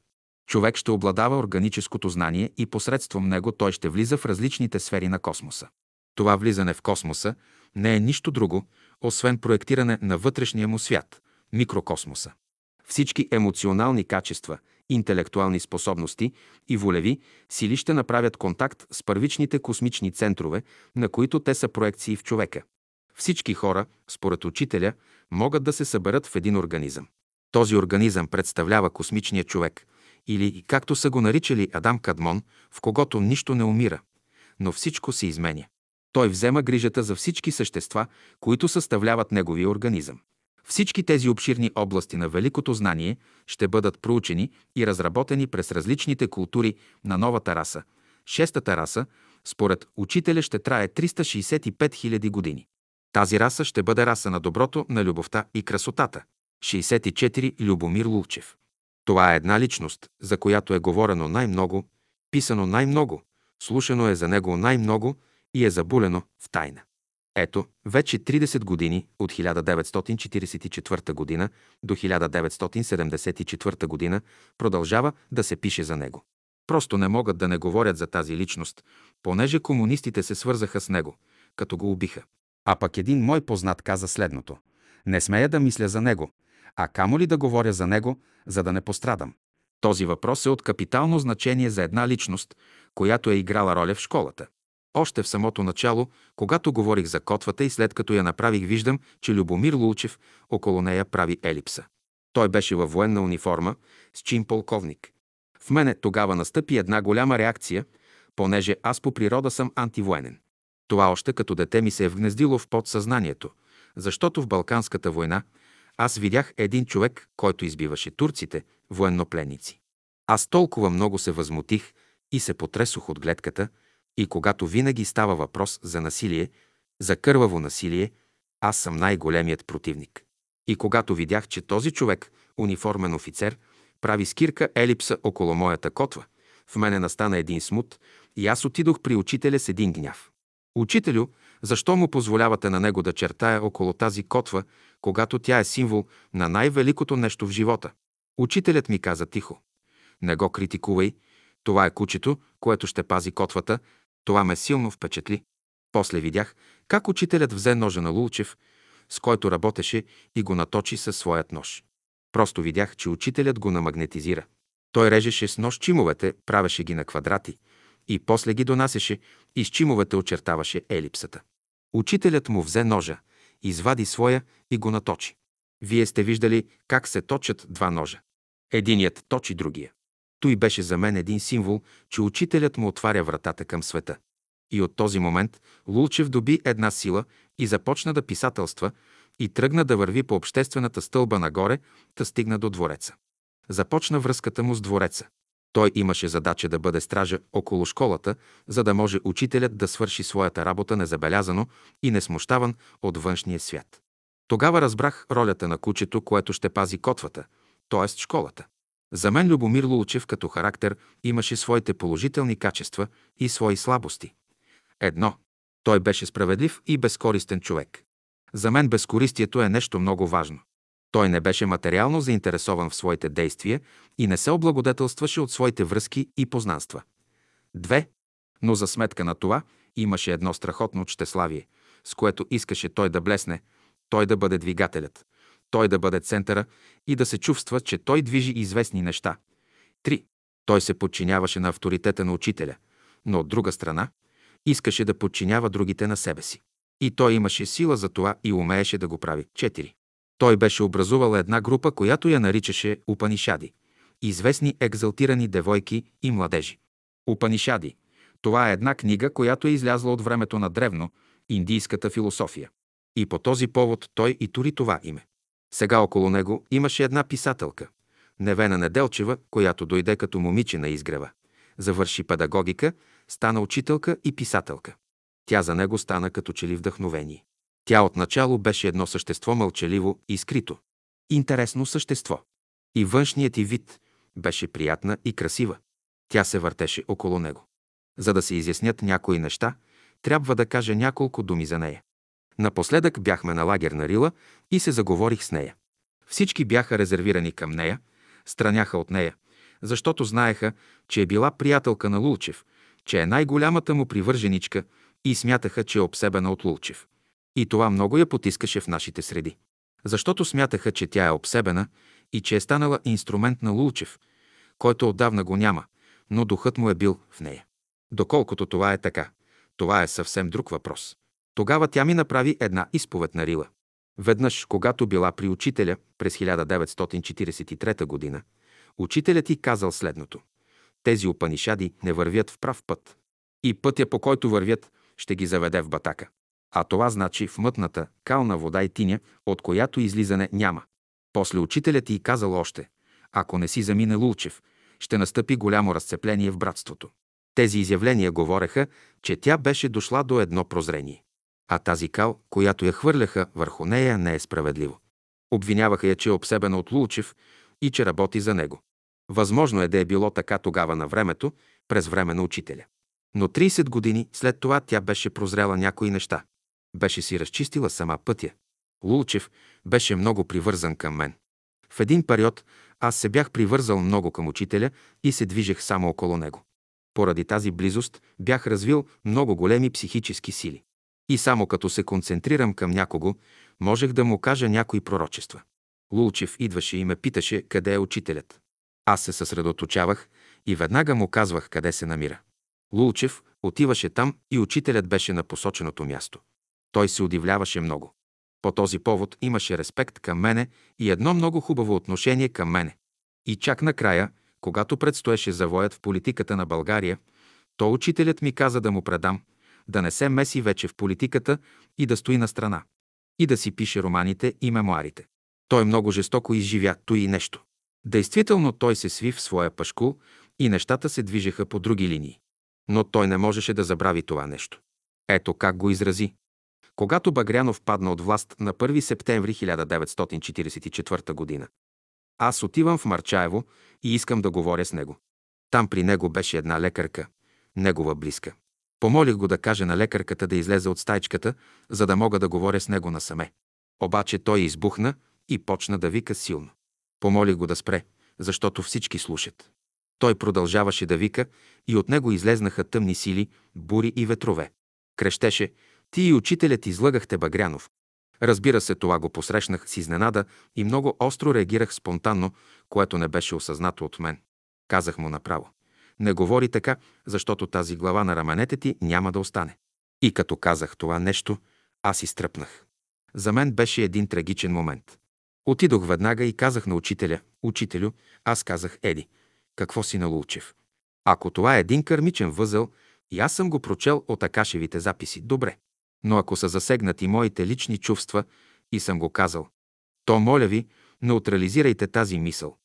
Човек ще обладава органическото знание и посредством него той ще влиза в различните сфери на космоса. Това влизане в космоса не е нищо друго, освен проектиране на вътрешния му свят – микрокосмоса. Всички емоционални качества, интелектуални способности и волеви сили ще направят контакт с първичните космични центрове, на които те са проекции в човека. Всички хора, според учителя, могат да се съберат в един организъм. Този организъм представлява космичния човек, или, както са го наричали Адам Кадмон, в когото нищо не умира, но всичко се изменя. Той взема грижата за всички същества, които съставляват неговия организъм. Всички тези обширни области на великото знание ще бъдат проучени и разработени през различните култури на новата раса. Шестата раса, според учителя, ще трае 365 000 години. Тази раса ще бъде раса на доброто, на любовта и красотата. 64. Любомир Лулчев Това е една личност, за която е говорено най-много, писано най-много, слушано е за него най-много и е забулено в тайна. Ето, вече 30 години от 1944 година до 1974 година продължава да се пише за него. Просто не могат да не говорят за тази личност, понеже комунистите се свързаха с него, като го убиха. А пък един мой познат каза следното. Не смея да мисля за него, а камо ли да говоря за него, за да не пострадам. Този въпрос е от капитално значение за една личност, която е играла роля в школата. Още в самото начало, когато говорих за котвата и след като я направих, виждам, че Любомир Лулчев около нея прави елипса. Той беше във военна униформа с чин полковник. В мене тогава настъпи една голяма реакция, понеже аз по природа съм антивоенен. Това още като дете ми се е вгнездило в подсъзнанието, защото в Балканската война аз видях един човек, който избиваше турците, военнопленници. Аз толкова много се възмутих и се потресох от гледката, и когато винаги става въпрос за насилие, за кърваво насилие, аз съм най-големият противник. И когато видях, че този човек, униформен офицер, прави скирка елипса около моята котва, в мене настана един смут и аз отидох при учителя с един гняв. Учителю, защо му позволявате на него да чертая около тази котва, когато тя е символ на най-великото нещо в живота? Учителят ми каза тихо. Не го критикувай. Това е кучето, което ще пази котвата. Това ме силно впечатли. После видях как учителят взе ножа на Лулчев, с който работеше и го наточи със своят нож. Просто видях, че учителят го намагнетизира. Той режеше с нож чимовете, правеше ги на квадрати и после ги донасеше и с чимовете очертаваше елипсата. Учителят му взе ножа, извади своя и го наточи. Вие сте виждали как се точат два ножа. Единият точи другия. Той беше за мен един символ, че учителят му отваря вратата към света. И от този момент Лулчев доби една сила и започна да писателства и тръгна да върви по обществената стълба нагоре, та стигна до двореца. Започна връзката му с двореца. Той имаше задача да бъде стража около школата, за да може учителят да свърши своята работа незабелязано и несмущаван от външния свят. Тогава разбрах ролята на кучето, което ще пази котвата, т.е. школата. За мен Любомир Лулчев като характер имаше своите положителни качества и свои слабости. Едно. Той беше справедлив и безкористен човек. За мен безкористието е нещо много важно. Той не беше материално заинтересован в своите действия и не се облагодетелстваше от своите връзки и познанства. Две. Но за сметка на това имаше едно страхотно чтеславие, с което искаше той да блесне, той да бъде двигателят, той да бъде центъра и да се чувства, че той движи известни неща. Три. Той се подчиняваше на авторитета на учителя, но от друга страна искаше да подчинява другите на себе си. И той имаше сила за това и умееше да го прави. Четири. Той беше образувал една група, която я наричаше Упанишади – известни екзалтирани девойки и младежи. Упанишади – това е една книга, която е излязла от времето на древно, индийската философия. И по този повод той и тури това име. Сега около него имаше една писателка, Невена Неделчева, която дойде като момиче на изгрева. Завърши педагогика, стана учителка и писателка. Тя за него стана като че ли вдъхновение. Тя отначало беше едно същество мълчаливо и скрито. Интересно същество. И външният и вид беше приятна и красива. Тя се въртеше около него. За да се изяснят някои неща, трябва да кажа няколко думи за нея. Напоследък бяхме на лагер на Рила и се заговорих с нея. Всички бяха резервирани към нея, страняха от нея, защото знаеха, че е била приятелка на Лулчев, че е най-голямата му привърженичка и смятаха, че е обсебена от Лулчев. И това много я потискаше в нашите среди. Защото смятаха, че тя е обсебена и че е станала инструмент на Лулчев, който отдавна го няма, но духът му е бил в нея. Доколкото това е така, това е съвсем друг въпрос. Тогава тя ми направи една изповед на Рила. Веднъж, когато била при учителя през 1943 година, учителят ти казал следното. Тези опанишади не вървят в прав път. И пътя, по който вървят, ще ги заведе в батака. А това значи в мътната, кална вода и тиня, от която излизане няма. После учителят ти казал още, ако не си замине Лулчев, ще настъпи голямо разцепление в братството. Тези изявления говореха, че тя беше дошла до едно прозрение. А тази кал, която я хвърляха върху нея, не е справедливо. Обвиняваха я, че е обсебена от Лулчев и че работи за него. Възможно е да е било така тогава на времето, през време на учителя. Но 30 години след това тя беше прозрела някои неща. Беше си разчистила сама пътя. Лулчев беше много привързан към мен. В един период аз се бях привързал много към учителя и се движех само около него. Поради тази близост бях развил много големи психически сили. И само като се концентрирам към някого, можех да му кажа някои пророчества. Лулчев идваше и ме питаше къде е учителят. Аз се съсредоточавах и веднага му казвах къде се намира. Лулчев отиваше там и учителят беше на посоченото място. Той се удивляваше много. По този повод имаше респект към мене и едно много хубаво отношение към мене. И чак накрая, когато предстоеше завоят в политиката на България, то учителят ми каза да му предам, да не се меси вече в политиката и да стои на страна. И да си пише романите и мемуарите. Той много жестоко изживя и нещо. Действително той се сви в своя пашкул и нещата се движеха по други линии. Но той не можеше да забрави това нещо. Ето как го изрази. Когато Багрянов падна от власт на 1 септември 1944 година. Аз отивам в Марчаево и искам да говоря с него. Там при него беше една лекарка, негова близка. Помолих го да каже на лекарката да излезе от стайчката, за да мога да говоря с него насаме. Обаче той избухна и почна да вика силно. Помолих го да спре, защото всички слушат. Той продължаваше да вика и от него излезнаха тъмни сили, бури и ветрове. Крещеше, ти и учителят излъгахте Багрянов. Разбира се, това го посрещнах с изненада и много остро реагирах спонтанно, което не беше осъзнато от мен. Казах му направо. Не говори така, защото тази глава на раменете ти няма да остане. И като казах това нещо, аз изтръпнах. За мен беше един трагичен момент. Отидох веднага и казах на учителя, учителю, аз казах Еди, какво си на Лулчев? Ако това е един кърмичен възел, и аз съм го прочел от Акашевите записи, добре. Но ако са засегнати моите лични чувства и съм го казал, то моля ви, неутрализирайте тази мисъл.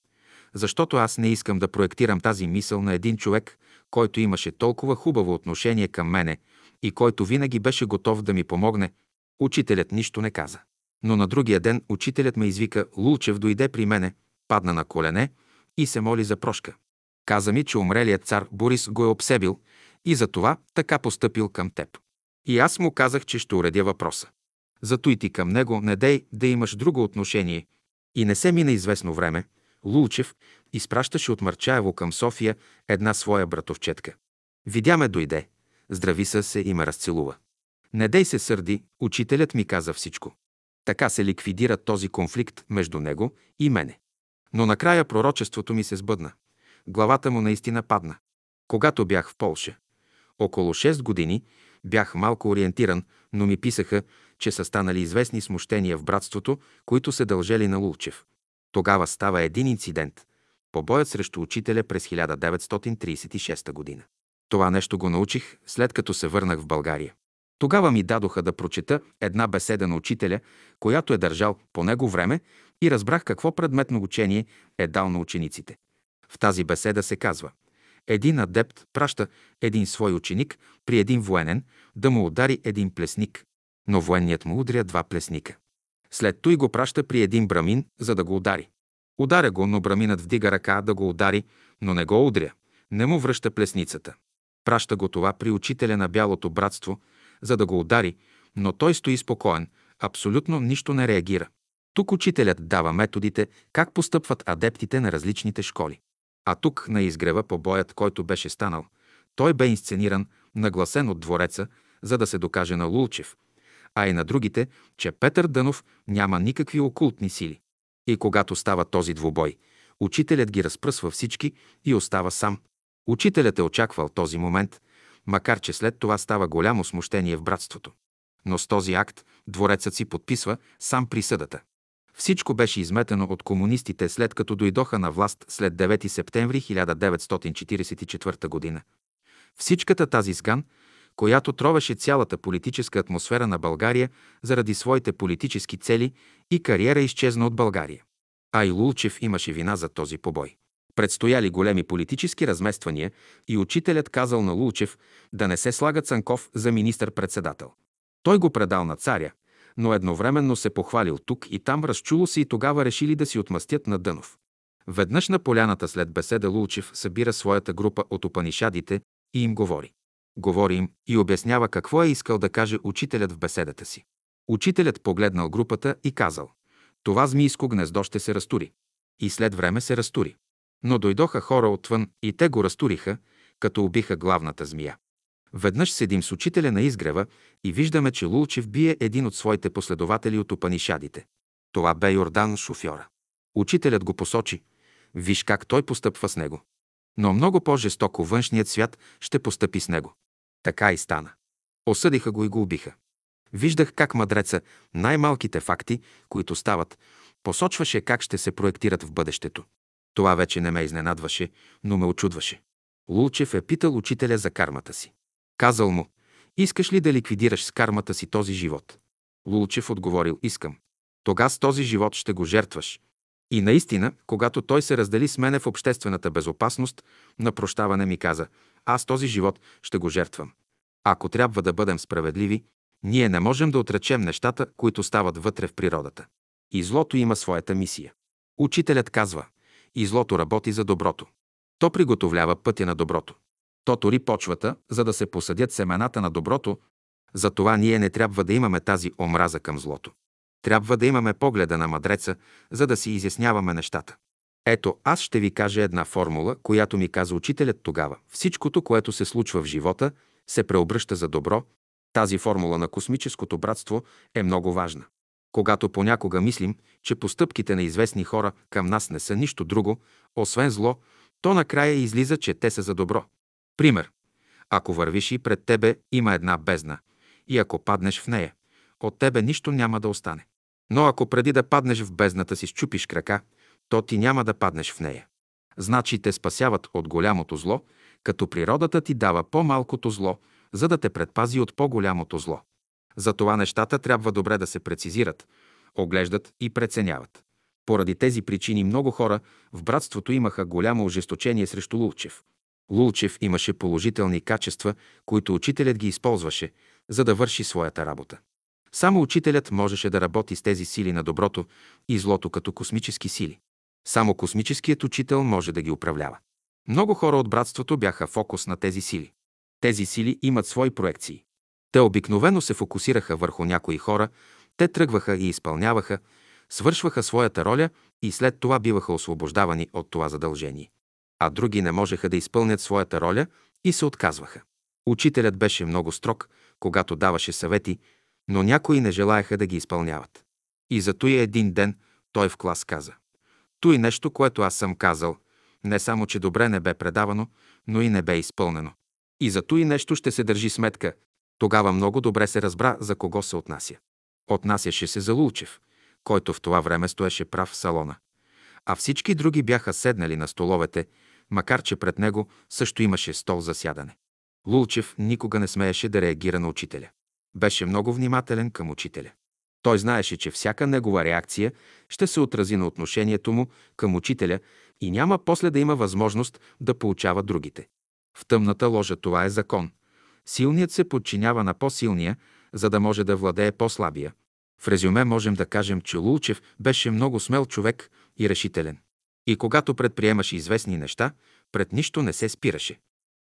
Защото аз не искам да проектирам тази мисъл на един човек, който имаше толкова хубаво отношение към мене и който винаги беше готов да ми помогне. Учителят нищо не каза. Но на другия ден учителят ме извика, Лулчев дойде при мене, падна на колене и се моли за прошка. Каза ми, че умрелият цар Борис го е обсебил и за това така постъпил към теб. И аз му казах, че ще уредя въпроса. Зато и ти към него не дей да имаш друго отношение. И не се мина известно време, Лулчев изпращаше от Марчаево към София една своя братовчетка. Видя ме дойде, здрави се и ме разцелува. Не дей се сърди, учителят ми каза всичко. Така се ликвидира този конфликт между него и мене. Но накрая пророчеството ми се сбъдна. Главата му наистина падна. Когато бях в Полша, около 6 години, бях малко ориентиран, но ми писаха, че са станали известни смущения в братството, които се дължели на Лулчев. Тогава става един инцидент – побоят срещу учителя през 1936 година. Това нещо го научих, след като се върнах в България. Тогава ми дадоха да прочета една беседа на учителя, която е държал по него време и разбрах какво предметно учение е дал на учениците. В тази беседа се казва един адепт праща един свой ученик при един военен да му удари един плесник, но военният му удря два плесника. След той го праща при един брамин, за да го удари. Ударя го, но браминът вдига ръка да го удари, но не го удря. Не му връща плесницата. Праща го това при учителя на Бялото братство, за да го удари, но той стои спокоен, абсолютно нищо не реагира. Тук учителят дава методите как постъпват адептите на различните школи. А тук на изгрева по боят, който беше станал, той бе инсцениран, нагласен от двореца, за да се докаже на Лулчев, а и на другите, че Петър Дънов няма никакви окултни сили. И когато става този двубой, учителят ги разпръсва всички и остава сам. Учителят е очаквал този момент, макар че след това става голямо смущение в братството. Но с този акт дворецът си подписва сам присъдата. Всичко беше изметено от комунистите след като дойдоха на власт след 9 септември 1944 г. Всичката тази сган, която тровеше цялата политическа атмосфера на България заради своите политически цели и кариера изчезна от България. А и Лулчев имаше вина за този побой. Предстояли големи политически размествания и учителят казал на Лулчев да не се слага Цанков за министър-председател. Той го предал на царя, но едновременно се похвалил тук и там, разчуло се и тогава решили да си отмъстят на Дънов. Веднъж на поляната след беседа Лулчев събира своята група от опанишадите и им говори. Говори им и обяснява какво е искал да каже учителят в беседата си. Учителят погледнал групата и казал «Това змийско гнездо ще се разтури». И след време се разтури. Но дойдоха хора отвън и те го разтуриха, като убиха главната змия. Веднъж седим с учителя на изгрева и виждаме, че Лулчев бие един от своите последователи от опанишадите. Това бе Йордан шофьора. Учителят го посочи. Виж как той постъпва с него. Но много по-жестоко външният свят ще постъпи с него. Така и стана. Осъдиха го и го убиха. Виждах как мъдреца най-малките факти, които стават, посочваше как ще се проектират в бъдещето. Това вече не ме изненадваше, но ме очудваше. Лулчев е питал учителя за кармата си. Казал му, искаш ли да ликвидираш с кармата си този живот? Лулчев отговорил, искам. Тога с този живот ще го жертваш. И наистина, когато той се раздели с мене в обществената безопасност, на прощаване ми каза, аз този живот ще го жертвам. Ако трябва да бъдем справедливи, ние не можем да отречем нещата, които стават вътре в природата. И злото има своята мисия. Учителят казва, и злото работи за доброто. То приготовлява пътя на доброто. То тори почвата, за да се посадят семената на доброто, затова ние не трябва да имаме тази омраза към злото. Трябва да имаме погледа на мъдреца, за да си изясняваме нещата. Ето, аз ще ви кажа една формула, която ми каза учителят тогава. Всичкото, което се случва в живота, се преобръща за добро. Тази формула на космическото братство е много важна. Когато понякога мислим, че постъпките на известни хора към нас не са нищо друго, освен зло, то накрая излиза, че те са за добро. Пример. Ако вървиш и пред тебе има една бездна, и ако паднеш в нея, от тебе нищо няма да остане. Но ако преди да паднеш в бездната си щупиш крака, то ти няма да паднеш в нея. Значи те спасяват от голямото зло, като природата ти дава по-малкото зло, за да те предпази от по-голямото зло. Затова нещата трябва добре да се прецизират, оглеждат и преценяват. Поради тези причини много хора в братството имаха голямо ожесточение срещу Лулчев. Лулчев имаше положителни качества, които учителят ги използваше, за да върши своята работа. Само учителят можеше да работи с тези сили на доброто и злото като космически сили. Само космическият учител може да ги управлява. Много хора от братството бяха фокус на тези сили. Тези сили имат свои проекции. Те обикновено се фокусираха върху някои хора, те тръгваха и изпълняваха, свършваха своята роля и след това биваха освобождавани от това задължение. А други не можеха да изпълнят своята роля и се отказваха. Учителят беше много строг, когато даваше съвети, но някои не желаяха да ги изпълняват. И зато и един ден той в клас каза. Той нещо, което аз съм казал, не само, че добре не бе предавано, но и не бе изпълнено. И зато и нещо ще се държи сметка. Тогава много добре се разбра за кого се отнася. Отнасяше се за Лулчев, който в това време стоеше прав в салона. А всички други бяха седнали на столовете, макар че пред него също имаше стол за сядане. Лулчев никога не смееше да реагира на учителя. Беше много внимателен към учителя. Той знаеше, че всяка негова реакция ще се отрази на отношението му към учителя и няма после да има възможност да получава другите. В тъмната ложа това е закон. Силният се подчинява на по-силния, за да може да владее по-слабия. В резюме можем да кажем, че Лулчев беше много смел човек и решителен. И когато предприемаше известни неща, пред нищо не се спираше.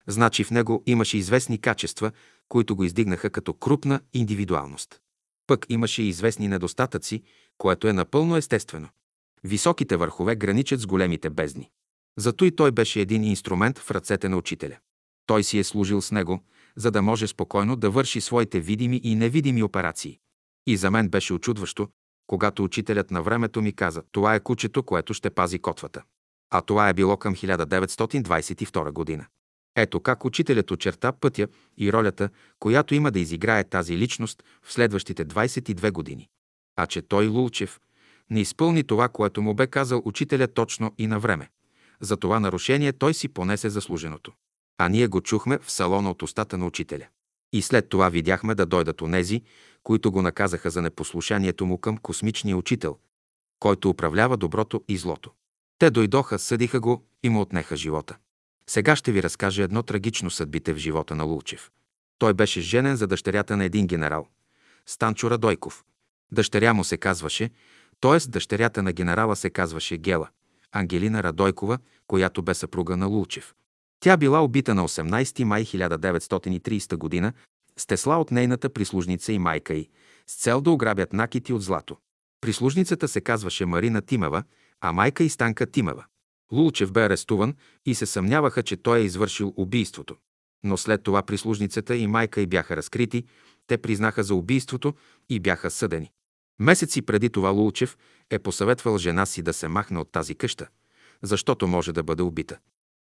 Значи в него имаше известни качества, които го издигнаха като крупна индивидуалност. Пък имаше известни недостатъци, което е напълно естествено. Високите върхове граничат с големите бездни. Зато и той беше един инструмент в ръцете на учителя. Той си е служил с него, за да може спокойно да върши своите видими и невидими операции. И за мен беше очудващо, когато учителят на времето ми каза, това е кучето, което ще пази котвата. А това е било към 1922 година. Ето как учителят очерта пътя и ролята, която има да изиграе тази личност в следващите 22 години. А че той, Лулчев, не изпълни това, което му бе казал учителя точно и на време. За това нарушение той си понесе заслуженото. А ние го чухме в салона от устата на учителя. И след това видяхме да дойдат онези, които го наказаха за непослушанието му към космичния учител, който управлява доброто и злото. Те дойдоха, съдиха го и му отнеха живота. Сега ще ви разкажа едно трагично съдбите в живота на Лулчев. Той беше женен за дъщерята на един генерал, Станчо Радойков. Дъщеря му се казваше, т.е. дъщерята на генерала се казваше Гела, Ангелина Радойкова, която бе съпруга на Лулчев. Тя била убита на 18 май 1930 г. с тесла от нейната прислужница и майка й, с цел да ограбят накити от злато. Прислужницата се казваше Марина Тимева, а майка и Станка Тимева. Лулчев бе арестуван и се съмняваха, че той е извършил убийството. Но след това прислужницата и майка й бяха разкрити, те признаха за убийството и бяха съдени. Месеци преди това Лулчев е посъветвал жена си да се махне от тази къща, защото може да бъде убита.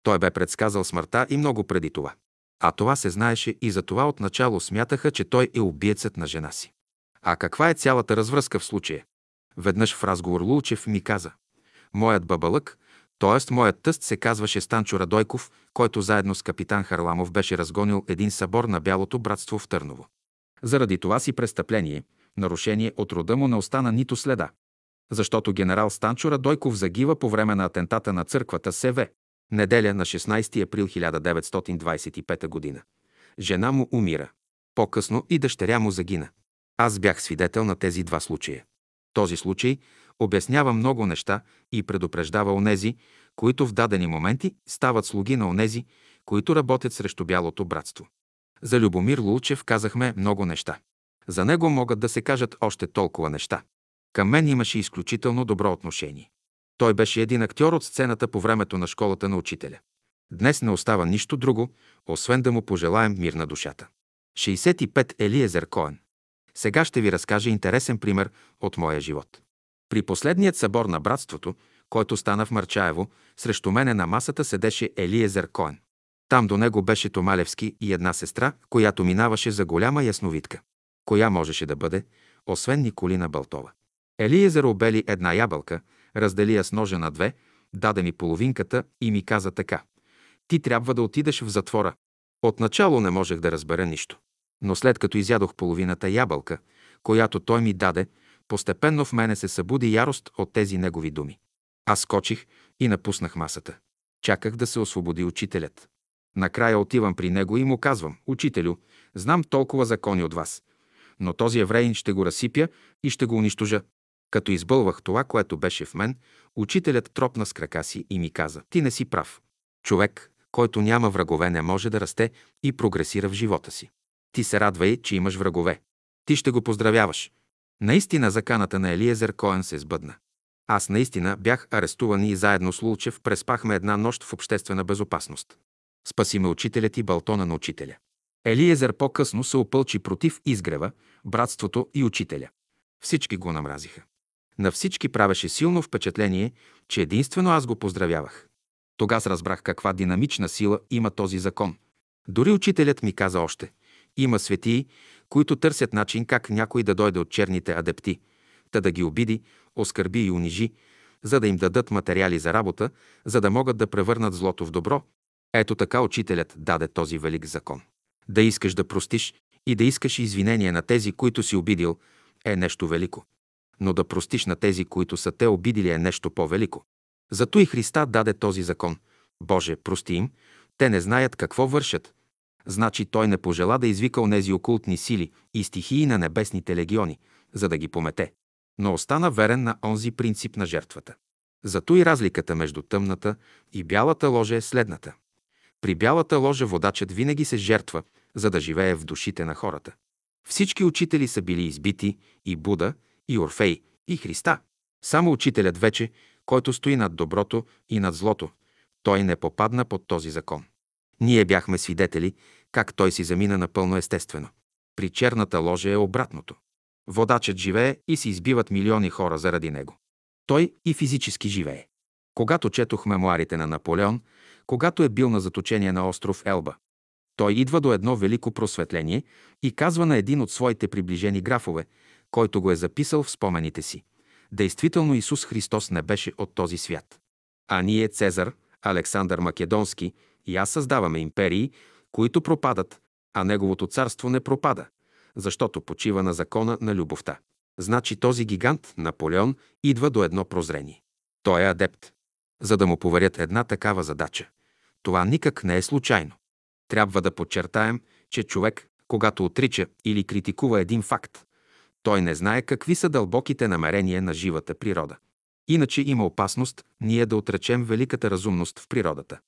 Той бе предсказал смъртта и много преди това. А това се знаеше и за това отначало смятаха, че той е убиецът на жена си. А каква е цялата развръзка в случая? Веднъж в разговор Лулчев ми каза. Моят бабалък, т.е. моят тъст се казваше Станчо Радойков, който заедно с капитан Харламов беше разгонил един събор на Бялото братство в Търново. Заради това си престъпление, нарушение от рода му не остана нито следа. Защото генерал Станчо Радойков загива по време на атентата на църквата СВ. Неделя на 16 април 1925 г. Жена му умира. По-късно и дъщеря му загина. Аз бях свидетел на тези два случая. Този случай обяснява много неща и предупреждава онези, които в дадени моменти стават слуги на онези, които работят срещу Бялото братство. За Любомир Лулчев казахме много неща. За него могат да се кажат още толкова неща. Към мен имаше изключително добро отношение. Той беше един актьор от сцената по времето на школата на учителя. Днес не остава нищо друго, освен да му пожелаем мир на душата. 65 Елиезер Коен. Сега ще ви разкажа интересен пример от моя живот. При последният събор на братството, който стана в Марчаево, срещу мене на масата седеше Елиезер Коен. Там до него беше Томалевски и една сестра, която минаваше за голяма ясновидка. Коя можеше да бъде, освен Николина Балтова? Елиезер обели една ябълка, раздели я с ножа на две, даде ми половинката и ми каза така. Ти трябва да отидеш в затвора. Отначало не можех да разбера нищо. Но след като изядох половината ябълка, която той ми даде, постепенно в мене се събуди ярост от тези негови думи. Аз скочих и напуснах масата. Чаках да се освободи учителят. Накрая отивам при него и му казвам, учителю, знам толкова закони от вас, но този евреин ще го разсипя и ще го унищожа. Като избълвах това, което беше в мен, учителят тропна с крака си и ми каза, ти не си прав. Човек, който няма врагове, не може да расте и прогресира в живота си. Ти се радвай, че имаш врагове. Ти ще го поздравяваш. Наистина заканата на Елиезер Коен се сбъдна. Аз наистина бях арестуван и заедно с Лулчев преспахме една нощ в обществена безопасност. Спаси ме учителят и балтона на учителя. Елиезер по-късно се опълчи против изгрева, братството и учителя. Всички го намразиха. На всички правеше силно впечатление, че единствено аз го поздравявах. Тогас разбрах каква динамична сила има този закон. Дори учителят ми каза още – има светии, които търсят начин как някой да дойде от черните адепти, та да ги обиди, оскърби и унижи, за да им дадат материали за работа, за да могат да превърнат злото в добро. Ето така учителят даде този велик закон. Да искаш да простиш и да искаш извинение на тези, които си обидил, е нещо велико. Но да простиш на тези, които са те обидили, е нещо по-велико. Зато и Христа даде този закон. Боже, прости им, те не знаят какво вършат. Значи той не пожела да извика онези окултни сили и стихии на небесните легиони, за да ги помете, но остана верен на онзи принцип на жертвата. Зато и разликата между тъмната и бялата ложа е следната. При бялата ложа водачът винаги се жертва, за да живее в душите на хората. Всички учители са били избити и Буда, и Орфей, и Христа. Само учителят вече, който стои над доброто и над злото, той не попадна под този закон. Ние бяхме свидетели как той си замина напълно естествено. При черната ложа е обратното. Водачът живее и се избиват милиони хора заради него. Той и физически живее. Когато четох мемуарите на Наполеон, когато е бил на заточение на остров Елба, той идва до едно велико просветление и казва на един от своите приближени графове, който го е записал в спомените си. Действително Исус Христос не беше от този свят. А ние, Цезар, Александър Македонски и аз създаваме империи, които пропадат, а неговото царство не пропада, защото почива на закона на любовта. Значи този гигант, Наполеон, идва до едно прозрение. Той е адепт. За да му поверят една такава задача. Това никак не е случайно. Трябва да подчертаем, че човек, когато отрича или критикува един факт, той не знае какви са дълбоките намерения на живата природа. Иначе има опасност ние да отречем великата разумност в природата.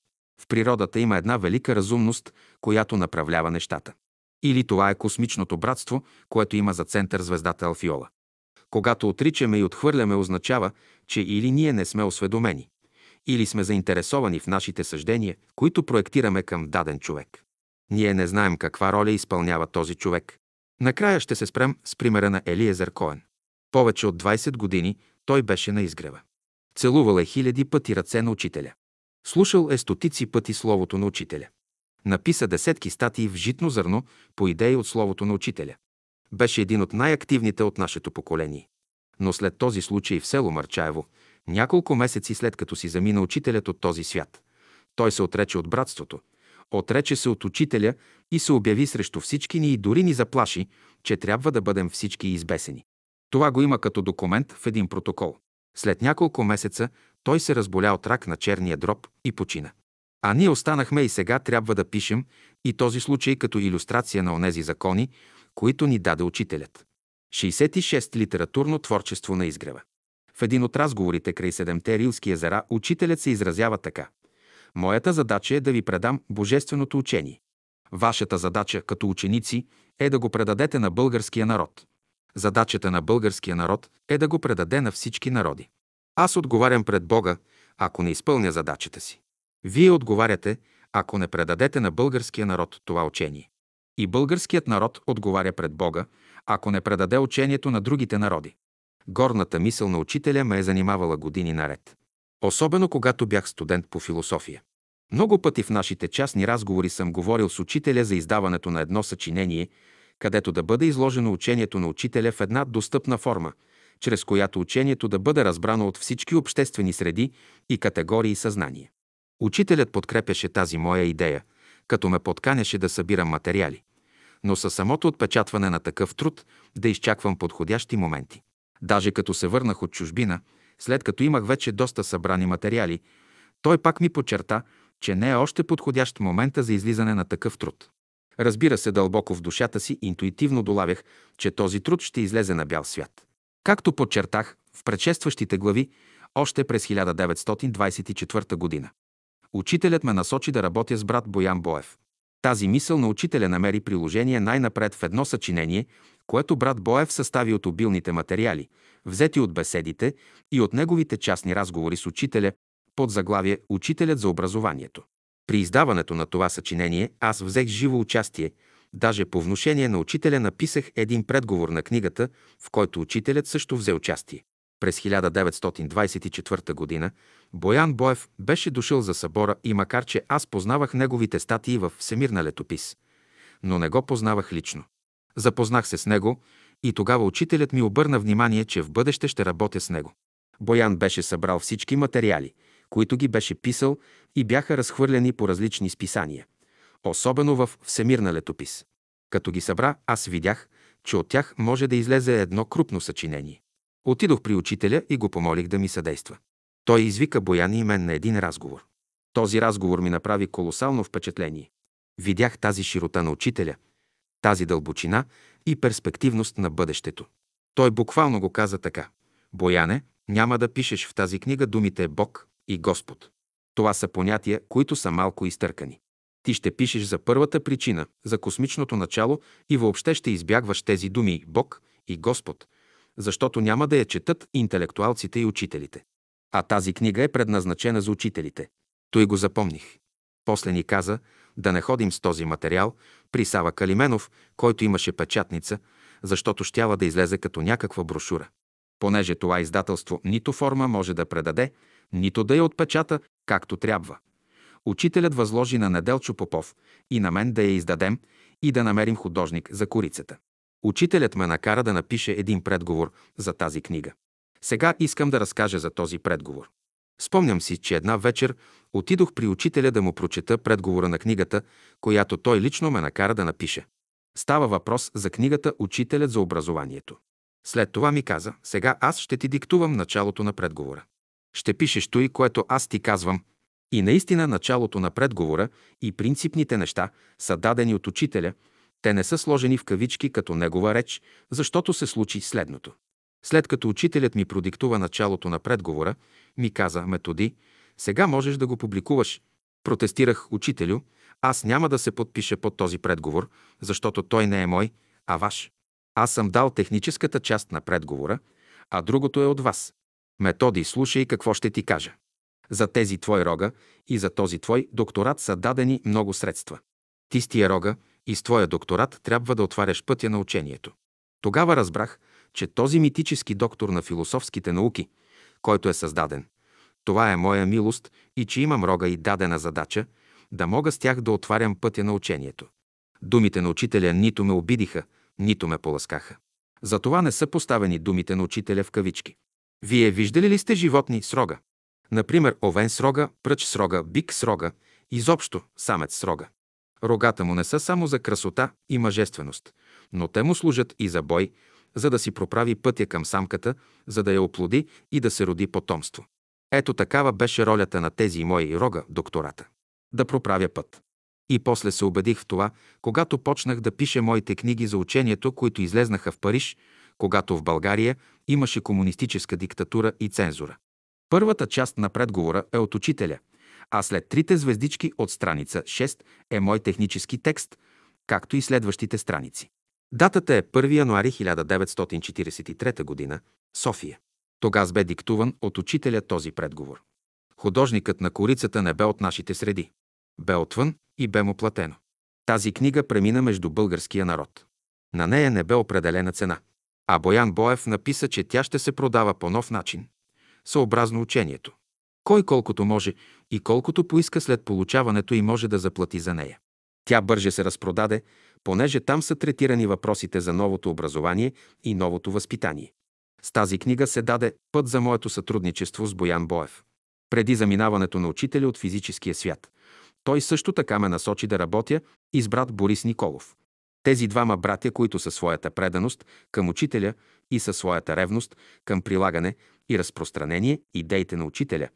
В природата има една велика разумност, която направлява нещата. Или това е космичното братство, което има за център звездата Алфиола. Когато отричаме и отхвърляме, означава, че или ние не сме осведомени, или сме заинтересовани в нашите съждения, които проектираме към даден човек. Ние не знаем каква роля изпълнява този човек. Накрая ще се спрем с примера на Елиезер Коен. Повече от 20 години той беше на изгрева. Целувал е хиляди пъти ръце на учителя. Слушал е стотици пъти словото на учителя. Написа десетки статии в житно зърно по идеи от словото на учителя. Беше един от най-активните от нашето поколение. Но след този случай в село Марчаево, няколко месеци след като си замина учителят от този свят, той се отрече от братството, отрече се от учителя и се обяви срещу всички ни и дори ни заплаши, че трябва да бъдем всички избесени. Това го има като документ в един протокол. След няколко месеца той се разболя от рак на черния дроб и почина. А ние останахме и сега трябва да пишем и този случай като иллюстрация на онези закони, които ни даде учителят. 66. Литературно творчество на изгрева. В един от разговорите край Седемте Рилски езера учителят се изразява така. Моята задача е да ви предам божественото учение. Вашата задача като ученици е да го предадете на българския народ. Задачата на българския народ е да го предаде на всички народи. Аз отговарям пред Бога, ако не изпълня задачата си. Вие отговаряте, ако не предадете на българския народ това учение. И българският народ отговаря пред Бога, ако не предаде учението на другите народи. Горната мисъл на учителя ме е занимавала години наред. Особено когато бях студент по философия. Много пъти в нашите частни разговори съм говорил с учителя за издаването на едно съчинение, където да бъде изложено учението на учителя в една достъпна форма, чрез която учението да бъде разбрано от всички обществени среди и категории съзнание. Учителят подкрепяше тази моя идея, като ме подканяше да събирам материали, но със самото отпечатване на такъв труд да изчаквам подходящи моменти. Даже като се върнах от чужбина, след като имах вече доста събрани материали, той пак ми подчерта, че не е още подходящ момента за излизане на такъв труд. Разбира се, дълбоко в душата си интуитивно долавях, че този труд ще излезе на бял свят. Както подчертах в предшестващите глави, още през 1924 година. Учителят ме насочи да работя с брат Боян Боев. Тази мисъл на учителя намери приложение най-напред в едно съчинение, което брат Боев състави от обилните материали, взети от беседите и от неговите частни разговори с учителя под заглавие «Учителят за образованието». При издаването на това съчинение аз взех живо участие, даже по внушение на учителя написах един предговор на книгата, в който учителят също взе участие. През 1924 г. Боян Боев беше дошъл за събора и макар, че аз познавах неговите статии в Всемирна летопис, но не го познавах лично. Запознах се с него и тогава учителят ми обърна внимание, че в бъдеще ще работя с него. Боян беше събрал всички материали, които ги беше писал и бяха разхвърляни по различни списания, особено в Всемирна летопис. Като ги събра, аз видях, че от тях може да излезе едно крупно съчинение. Отидох при учителя и го помолих да ми съдейства. Той извика Боян и мен на един разговор. Този разговор ми направи колосално впечатление. Видях тази широта на учителя, тази дълбочина и перспективност на бъдещето. Той буквално го каза така. Бояне, няма да пишеш в тази книга думите Бог и Господ. Това са понятия, които са малко изтъркани. Ти ще пишеш за първата причина, за космичното начало и въобще ще избягваш тези думи Бог и Господ, защото няма да я четат интелектуалците и учителите. А тази книга е предназначена за учителите. Той го запомних. После ни каза да не ходим с този материал при Сава Калименов, който имаше печатница, защото щяла да излезе като някаква брошура. Понеже това издателство нито форма може да предаде, нито да я отпечата както трябва. Учителят възложи на Неделчо Попов и на мен да я издадем и да намерим художник за корицата. Учителят ме накара да напише един предговор за тази книга. Сега искам да разкажа за този предговор. Спомням си, че една вечер отидох при учителя да му прочета предговора на книгата, която той лично ме накара да напише. Става въпрос за книгата Учителят за образованието. След това ми каза, сега аз ще ти диктувам началото на предговора. Ще пишеш той, което аз ти казвам. И наистина началото на предговора и принципните неща са дадени от учителя, те не са сложени в кавички като негова реч, защото се случи следното. След като учителят ми продиктува началото на предговора, ми каза Методи, сега можеш да го публикуваш. Протестирах учителю, аз няма да се подпиша под този предговор, защото той не е мой, а ваш. Аз съм дал техническата част на предговора, а другото е от вас. Методи, слушай какво ще ти кажа. За тези твои рога и за този твой докторат са дадени много средства. Ти с тия рога и с твоя докторат трябва да отваряш пътя на учението. Тогава разбрах, че този митически доктор на философските науки, който е създаден, това е моя милост и че имам рога и дадена задача, да мога с тях да отварям пътя на учението. Думите на учителя нито ме обидиха, нито ме поласкаха. Затова не са поставени думите на учителя в кавички. Вие виждали ли сте животни с рога? Например, овен с рога, пръч с рога, бик с рога, изобщо самец с рога. Рогата му не са само за красота и мъжественост, но те му служат и за бой, за да си проправи пътя към самката, за да я оплоди и да се роди потомство. Ето такава беше ролята на тези мои рога, доктората. Да проправя път. И после се убедих в това, когато почнах да пиша моите книги за учението, които излезнаха в Париж, когато в България имаше комунистическа диктатура и цензура. Първата част на предговора е от учителя, а след трите звездички от страница 6 е мой технически текст, както и следващите страници. Датата е 1 януари 1943 г. София. Тогава бе диктуван от учителя този предговор. Художникът на корицата не бе от нашите среди. Бе отвън и бе му платено. Тази книга премина между българския народ. На нея не бе определена цена. А Боян Боев написа, че тя ще се продава по нов начин, съобразно учението. Кой колкото може и колкото поиска след получаването и може да заплати за нея. Тя бърже се разпродаде, понеже там са третирани въпросите за новото образование и новото възпитание. С тази книга се даде път за моето сътрудничество с Боян Боев. Преди заминаването на учителя от физическия свят, той също така ме насочи да работя и с брат Борис Николов. Тези двама братя, които със своята преданост към учителя и със своята ревност към прилагане и разпространение идеите на учителя,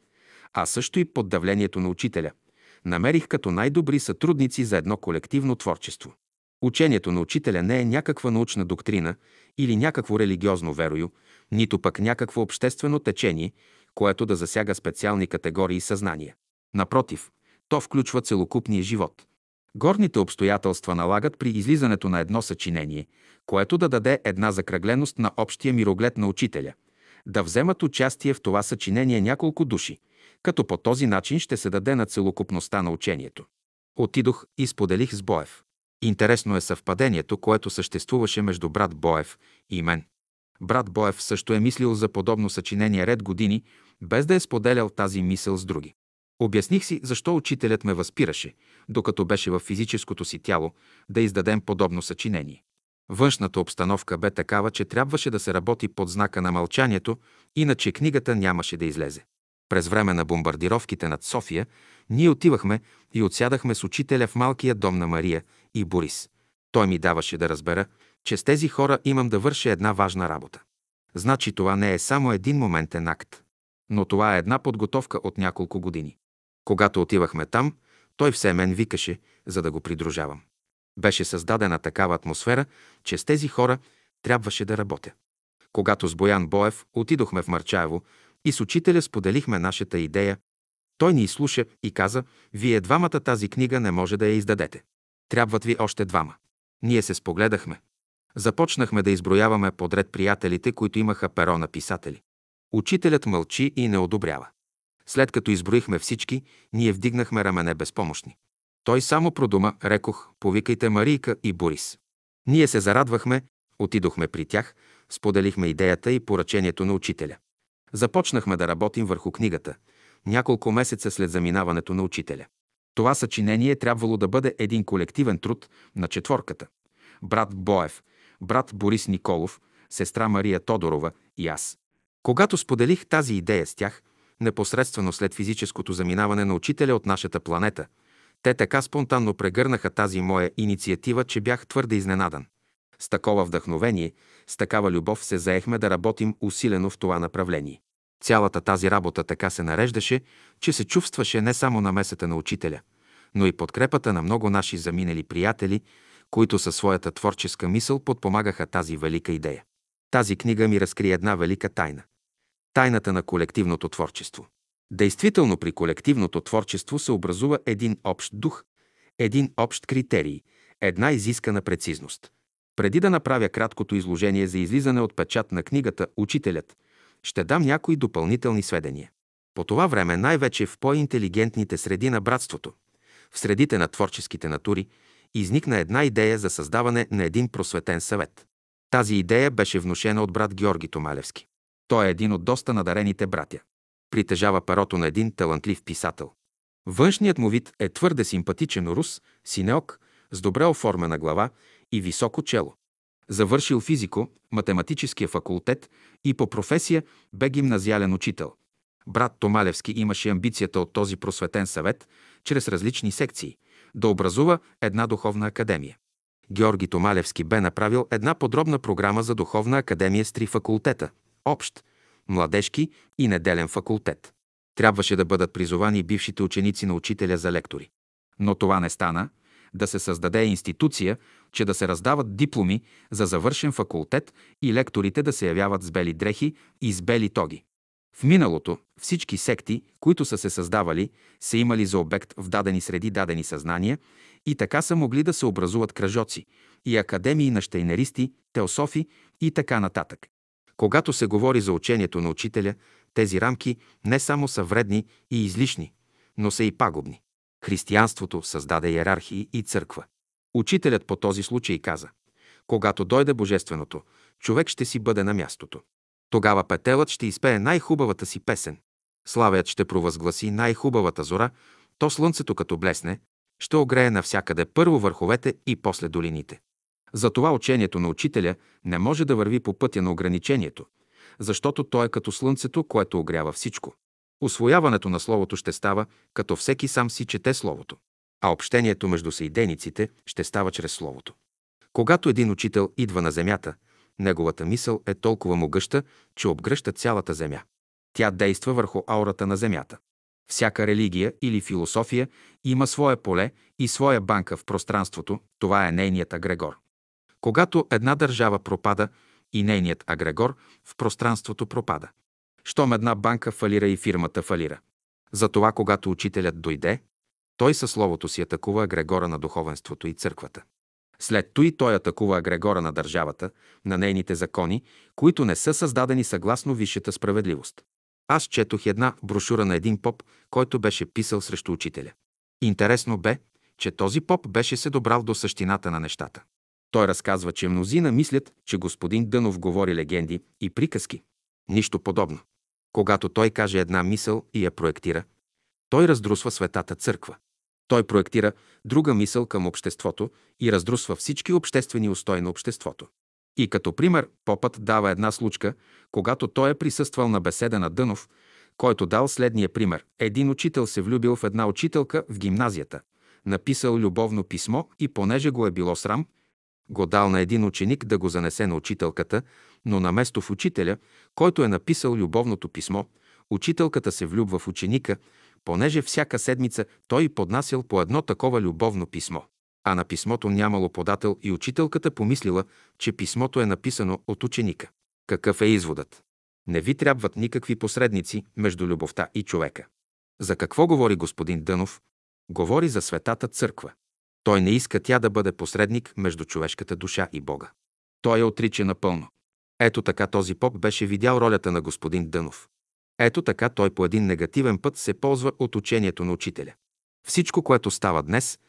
а също и под давлението на учителя, намерих като най-добри сътрудници за едно колективно творчество. Учението на учителя не е някаква научна доктрина или някакво религиозно верою, нито пък някакво обществено течение, което да засяга специални категории съзнания. Напротив, то включва целокупния живот. Горните обстоятелства налагат при излизането на едно съчинение, което да даде една закръгленост на общия мироглед на учителя, да вземат участие в това съчинение няколко души, като по този начин ще се даде на целокупността на учението. Отидох и споделих с Боев. Интересно е съвпадението, което съществуваше между брат Боев и мен. Брат Боев също е мислил за подобно съчинение ред години, без да е споделял тази мисъл с други. Обясних си защо учителят ме възпираше, докато беше в физическото си тяло, да издадем подобно съчинение. Външната обстановка бе такава, че трябваше да се работи под знака на мълчанието, иначе книгата нямаше да излезе. През време на бомбардировките над София, ние отивахме и отсядахме с учителя в малкия дом на Мария и Борис. Той ми даваше да разбера, че с тези хора имам да върша една важна работа. Значи това не е само един моментен акт, но това е една подготовка от няколко години. Когато отивахме там, той все мен викаше, за да го придружавам. Беше създадена такава атмосфера, че с тези хора трябваше да работя. Когато с Боян Боев отидохме в Марчаево и с учителя споделихме нашата идея, той ни изслуша и каза, вие двамата тази книга не може да я издадете. Трябват ви още двама. Ние се спогледахме. Започнахме да изброяваме подред приятелите, които имаха перо на писатели. Учителят мълчи и не одобрява. След като изброихме всички, ние вдигнахме рамене безпомощни. Той само продума, рекох, повикайте Марийка и Борис. Ние се зарадвахме, отидохме при тях, споделихме идеята и поръчението на учителя. Започнахме да работим върху книгата, няколко месеца след заминаването на учителя. Това съчинение трябвало да бъде един колективен труд на четворката. Брат Боев, брат Борис Николов, сестра Мария Тодорова и аз. Когато споделих тази идея с тях, непосредствено след физическото заминаване на учителя от нашата планета, те така спонтанно прегърнаха тази моя инициатива, че бях твърде изненадан. С такова вдъхновение, с такава любов се заехме да работим усилено в това направление. Цялата тази работа така се нареждаше, че се чувстваше не само намесата на учителя, но и подкрепата на много наши заминали приятели, които със своята творческа мисъл подпомагаха тази велика идея. Тази книга ми разкри една велика тайна. Тайната на колективното творчество. Действително при колективното творчество се образува един общ дух, един общ критерий, една изискана прецизност. Преди да направя краткото изложение за излизане от печат на книгата «Учителят», ще дам някои допълнителни сведения. По това време най-вече в по-интелигентните среди на братството, в средите на творческите натури, изникна една идея за създаване на един просветен съвет. Тази идея беше внушена от брат Георги Томалевски. Той е един от доста надарените братя. Притежава перото на един талантлив писател. Външният му вид е твърде симпатичен рус, синеок, с добре оформена глава и високо чело. Завършил физико, математическия факултет и по професия бе гимназиален учител. Брат Томалевски имаше амбицията от този просветен съвет, чрез различни секции, да образува една духовна академия. Георги Томалевски бе направил една подробна програма за духовна академия с три факултета – общ, младежки и неделен факултет. Трябваше да бъдат призовани бившите ученици на учителя за лектори. Но това не стана, да се създаде институция, че да се раздават дипломи за завършен факултет и лекторите да се явяват с бели дрехи и с бели тоги. В миналото всички секти, които са се създавали, са имали за обект в дадени среди дадени съзнания и така са могли да се образуват кръжоци и академии на щейнеристи, теософи и така нататък. Когато се говори за учението на учителя, тези рамки не само са вредни и излишни, но са и пагубни. Християнството създаде иерархии и църква. Учителят по този случай каза, когато дойде Божественото, човек ще си бъде на мястото. Тогава петелът ще изпее най-хубавата си песен. Славят ще провъзгласи най-хубавата зора, то слънцето като блесне, ще огрее навсякъде първо върховете и после долините. Затова учението на учителя не може да върви по пътя на ограничението, защото то е като слънцето, което огрява всичко. Освояването на Словото ще става, като всеки сам си чете Словото, а общението между съидениците ще става чрез Словото. Когато един учител идва на земята, неговата мисъл е толкова могъща, че обгръща цялата земя. Тя действа върху аурата на земята. Всяка религия или философия има свое поле и своя банка в пространството, това е нейният агрегор. Когато една държава пропада, и нейният агрегор в пространството пропада. Щом една банка фалира и фирмата фалира. Затова, когато учителят дойде, той със словото си атакува агрегора на духовенството и църквата. След той той атакува агрегора на държавата, на нейните закони, които не са създадени съгласно висшата справедливост. Аз четох една брошура на един поп, който беше писал срещу учителя. Интересно бе, че този поп беше се добрал до същината на нещата. Той разказва, че мнозина мислят, че господин Дънов говори легенди и приказки. Нищо подобно. Когато той каже една мисъл и я проектира, той раздрусва светата църква. Той проектира друга мисъл към обществото и раздрусва всички обществени устои на обществото. И като пример, попът дава една случка, когато той е присъствал на беседа на Дънов, който дал следния пример. Един учител се влюбил в една учителка в гимназията, написал любовно писмо и понеже го е било срам, го дал на един ученик да го занесе на учителката, но наместо в учителя, който е написал любовното писмо, учителката се влюбва в ученика, понеже всяка седмица той поднасял по едно такова любовно писмо. А на писмото нямало подател и учителката помислила, че писмото е написано от ученика. Какъв е изводът? Не ви трябват никакви посредници между любовта и човека. За какво говори господин Дънов? Говори за светата църква. Той не иска тя да бъде посредник между човешката душа и Бога. Той я отрича напълно. Ето така този поп беше видял ролята на господин Дънов. Ето така той по един негативен път се ползва от учението на учителя. Всичко, което става днес,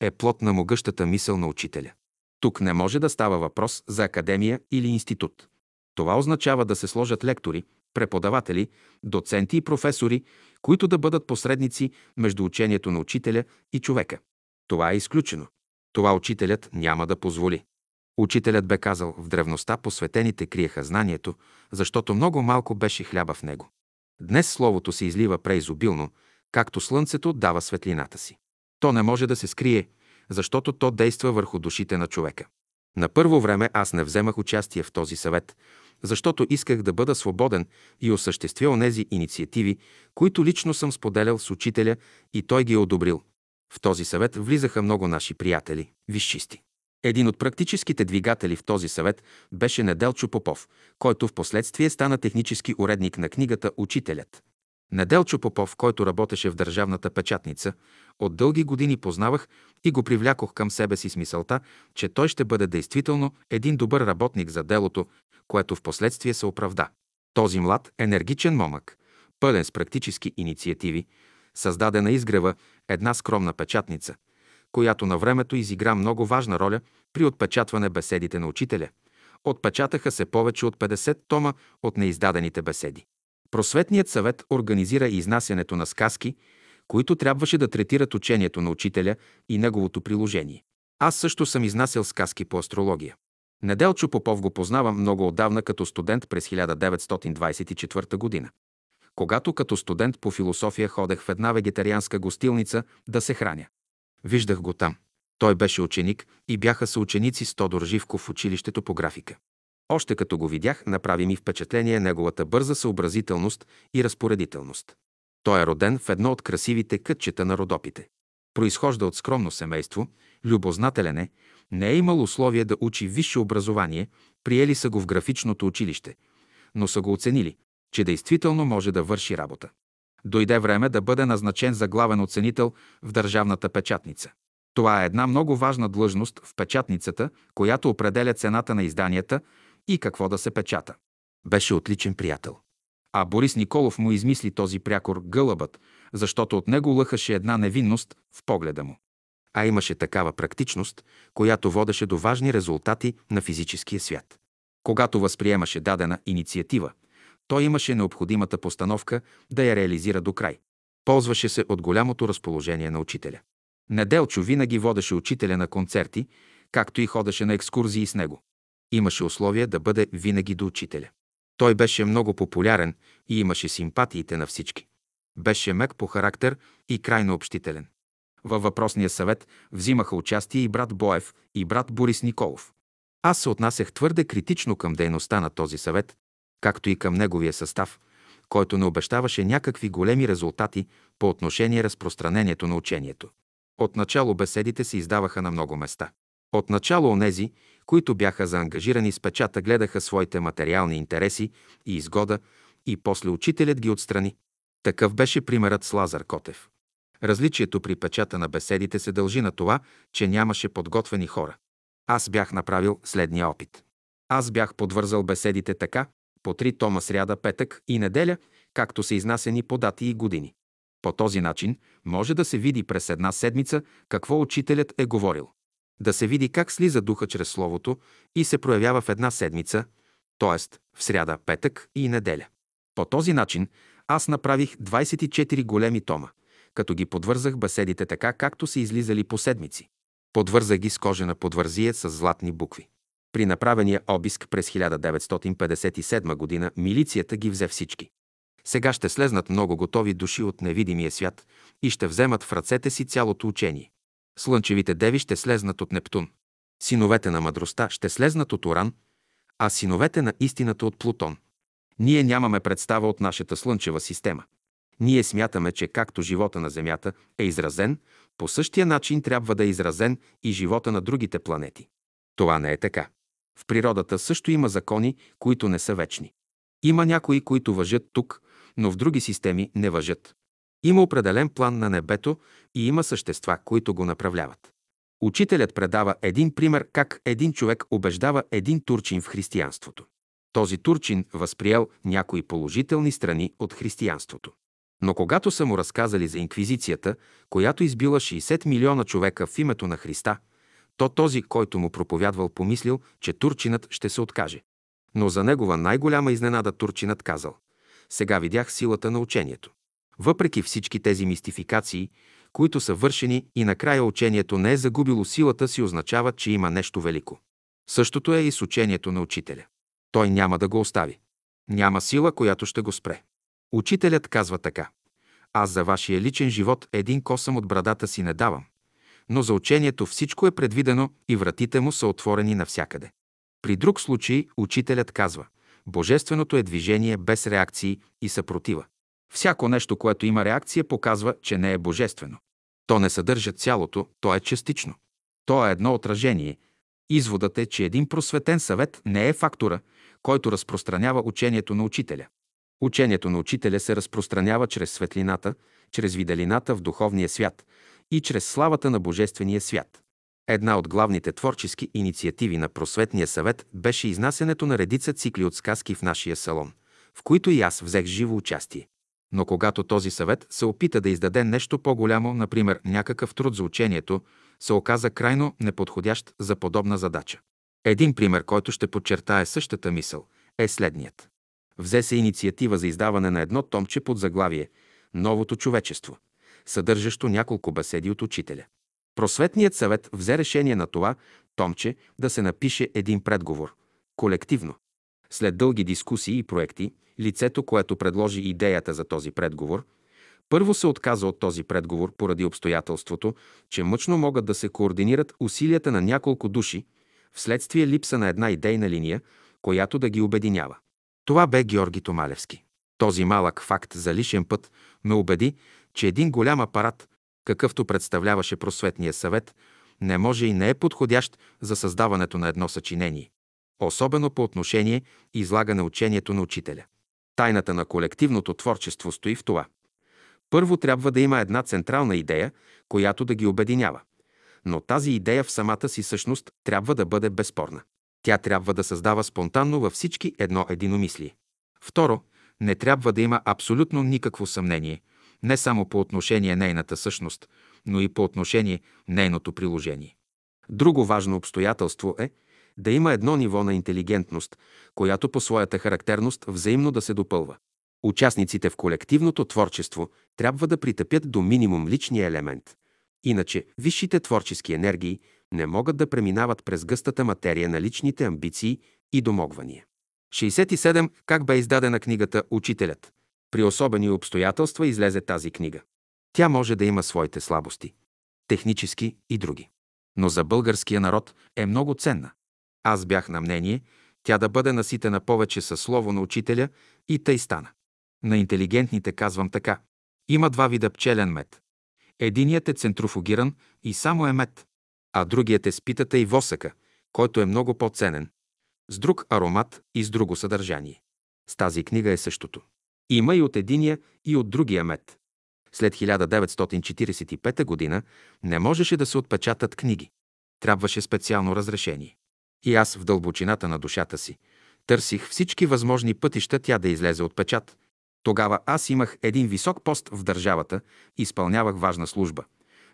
е плод на могъщата мисъл на учителя. Тук не може да става въпрос за академия или институт. Това означава да се сложат лектори, преподаватели, доценти и професори, които да бъдат посредници между учението на учителя и човека. Това е изключено. Това учителят няма да позволи. Учителят бе казал, в древността посветените криеха знанието, защото много малко беше хляба в него. Днес Словото се излива преизобилно, както слънцето дава светлината си. То не може да се скрие, защото то действа върху душите на човека. На първо време аз не вземах участие в този съвет, защото исках да бъда свободен и осъществя онези инициативи, които лично съм споделял с учителя и той ги е одобрил. В този съвет влизаха много наши приятели, висшисти. Един от практическите двигатели в този съвет беше Неделчо Попов, който в последствие стана технически уредник на книгата «Учителят». Неделчо Попов, който работеше в държавната печатница, от дълги години познавах и го привлякох към себе си с мисълта, че той ще бъде действително един добър работник за делото, което в последствие се оправда. Този млад, енергичен момък, пълен с практически инициативи, създаде на изгрева една скромна печатница, която на времето изигра много важна роля при отпечатване беседите на учителя. Отпечатаха се повече от 50 тома от неиздадените беседи. Просветният съвет организира изнасянето на сказки, които трябваше да третират учението на учителя и неговото приложение. Аз също съм изнасял сказки по астрология. Неделчо Попов го познавам много отдавна като студент през 1924 година. Когато като студент по философия ходех в една вегетарианска гостилница да се храня. Виждах го там. Той беше ученик и бяха съученици с Тодор Живков в училището по графика. Още като го видях, направи ми впечатление неговата бърза съобразителност и разпоредителност. Той е роден в едно от красивите кътчета на Родопите. Произхожда от скромно семейство, любознателен е, не е имал условие да учи висше образование, приели са го в графичното училище, но са го оценили, че действително може да върши работа. Дойде време да бъде назначен за главен оценител в държавната печатница. Това е една много важна длъжност в печатницата, която определя цената на изданията и какво да се печата. Беше отличен приятел. А Борис Николов му измисли този прякор гълъбът, защото от него лъхаше една невинност в погледа му. А имаше такава практичност, която водеше до важни резултати на физическия свят. Когато възприемаше дадена инициатива, той имаше необходимата постановка да я реализира до край. Ползваше се от голямото разположение на учителя. Неделчо винаги водеше учителя на концерти, както и ходеше на екскурзии с него. Имаше условие да бъде винаги до учителя. Той беше много популярен и имаше симпатиите на всички. Беше мек по характер и крайно общителен. Във въпросния съвет взимаха участие и брат Боев, и брат Борис Николов. Аз се отнасях твърде критично към дейността на този съвет, както и към неговия състав, който не обещаваше някакви големи резултати по отношение разпространението на учението. Отначало беседите се издаваха на много места. Отначало онези, които бяха заангажирани с печата, гледаха своите материални интереси и изгода и после учителят ги отстрани. Такъв беше примерът с Лазар Котев. Различието при печата на беседите се дължи на това, че нямаше подготвени хора. Аз бях направил следния опит. Аз бях подвързал беседите така, по три тома сряда, петък и неделя, както са изнасени по дати и години. По този начин може да се види през една седмица какво учителят е говорил. Да се види как слиза духа чрез Словото и се проявява в една седмица, т.е. в сряда, петък и неделя. По този начин аз направих 24 големи тома, като ги подвързах беседите така, както са излизали по седмици. Подвързах ги с кожена подвързие с златни букви. При направения обиск през 1957 година милицията ги взе всички. Сега ще слезнат много готови души от невидимия свят и ще вземат в ръцете си цялото учение. Слънчевите деви ще слезнат от Нептун. Синовете на мъдростта ще слезнат от Оран, а синовете на истината от Плутон. Ние нямаме представа от нашата слънчева система. Ние смятаме, че както живота на Земята е изразен, по същия начин трябва да е изразен и живота на другите планети. Това не е така. В природата също има закони, които не са вечни. Има някои, които въжат тук, но в други системи не въжат. Има определен план на небето и има същества, които го направляват. Учителят предава един пример как един човек убеждава един турчин в християнството. Този турчин възприел някои положителни страни от християнството. Но когато са му разказали за инквизицията, която избила 60 милиона човека в името на Христа, то този, който му проповядвал, помислил, че турчинът ще се откаже. Но за негова най-голяма изненада турчинът казал «Сега видях силата на учението». Въпреки всички тези мистификации, които са вършени и накрая учението не е загубило силата си, означава, че има нещо велико. Същото е и с учението на учителя. Той няма да го остави. Няма сила, която ще го спре. Учителят казва така. Аз за вашия личен живот един косъм от брадата си не давам, но за учението всичко е предвидено и вратите му са отворени навсякъде. При друг случай учителят казва Божественото е движение без реакции и съпротива. Всяко нещо, което има реакция, показва, че не е божествено. То не съдържа цялото, то е частично. То е едно отражение, Изводът е, че един просветен съвет не е фактора, който разпространява учението на учителя. Учението на учителя се разпространява чрез светлината, чрез виделината в духовния свят и чрез славата на Божествения свят. Една от главните творчески инициативи на Просветния съвет беше изнасянето на редица цикли от сказки в нашия салон, в които и аз взех живо участие. Но когато този съвет се опита да издаде нещо по-голямо, например някакъв труд за учението, се оказа крайно неподходящ за подобна задача. Един пример, който ще подчертае същата мисъл, е следният. Взе се инициатива за издаване на едно томче под заглавие «Новото човечество», съдържащо няколко беседи от учителя. Просветният съвет взе решение на това томче да се напише един предговор, колективно. След дълги дискусии и проекти, лицето, което предложи идеята за този предговор, първо се отказа от този предговор поради обстоятелството, че мъчно могат да се координират усилията на няколко души, вследствие липса на една идейна линия, която да ги обединява. Това бе Георги Томалевски. Този малък факт за лишен път ме убеди, че един голям апарат, какъвто представляваше просветния съвет, не може и не е подходящ за създаването на едно съчинение, особено по отношение излагане учението на учителя. Тайната на колективното творчество стои в това. Първо трябва да има една централна идея, която да ги обединява. Но тази идея в самата си същност трябва да бъде безспорна. Тя трябва да създава спонтанно във всички едно единомислие. Второ, не трябва да има абсолютно никакво съмнение, не само по отношение нейната същност, но и по отношение нейното приложение. Друго важно обстоятелство е да има едно ниво на интелигентност, която по своята характерност взаимно да се допълва. Участниците в колективното творчество трябва да притъпят до минимум личния елемент. Иначе висшите творчески енергии не могат да преминават през гъстата материя на личните амбиции и домогвания. 67. Как бе издадена книгата «Учителят»? При особени обстоятелства излезе тази книга. Тя може да има своите слабости. Технически и други. Но за българския народ е много ценна. Аз бях на мнение тя да бъде наситена повече със слово на учителя и тъй стана. На интелигентните казвам така. Има два вида пчелен мед. Единият е центрофугиран и само е мед, а другият е с питата и восъка, който е много по-ценен, с друг аромат и с друго съдържание. С тази книга е същото. Има и от единия, и от другия мед. След 1945 г. не можеше да се отпечатат книги. Трябваше специално разрешение. И аз в дълбочината на душата си търсих всички възможни пътища тя да излезе от печат. Тогава аз имах един висок пост в държавата, изпълнявах важна служба.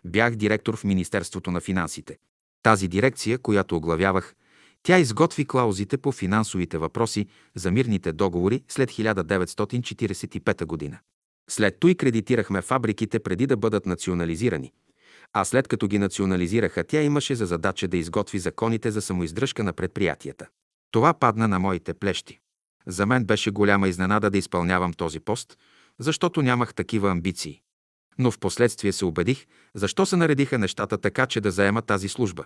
Бях директор в Министерството на финансите. Тази дирекция, която оглавявах, тя изготви клаузите по финансовите въпроси за мирните договори след 1945 година. След той кредитирахме фабриките преди да бъдат национализирани. А след като ги национализираха, тя имаше за задача да изготви законите за самоиздръжка на предприятията. Това падна на моите плещи. За мен беше голяма изненада да изпълнявам този пост, защото нямах такива амбиции. Но в последствие се убедих, защо се наредиха нещата така, че да заема тази служба.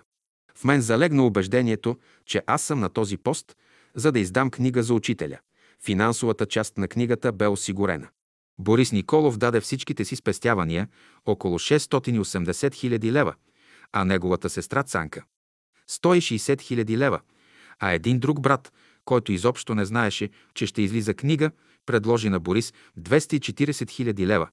В мен залегна убеждението, че аз съм на този пост, за да издам книга за учителя. Финансовата част на книгата бе осигурена. Борис Николов даде всичките си спестявания, около 680 хиляди лева, а неговата сестра Цанка – 160 хиляди лева, а един друг брат, който изобщо не знаеше, че ще излиза книга, предложи на Борис 240 хиляди лева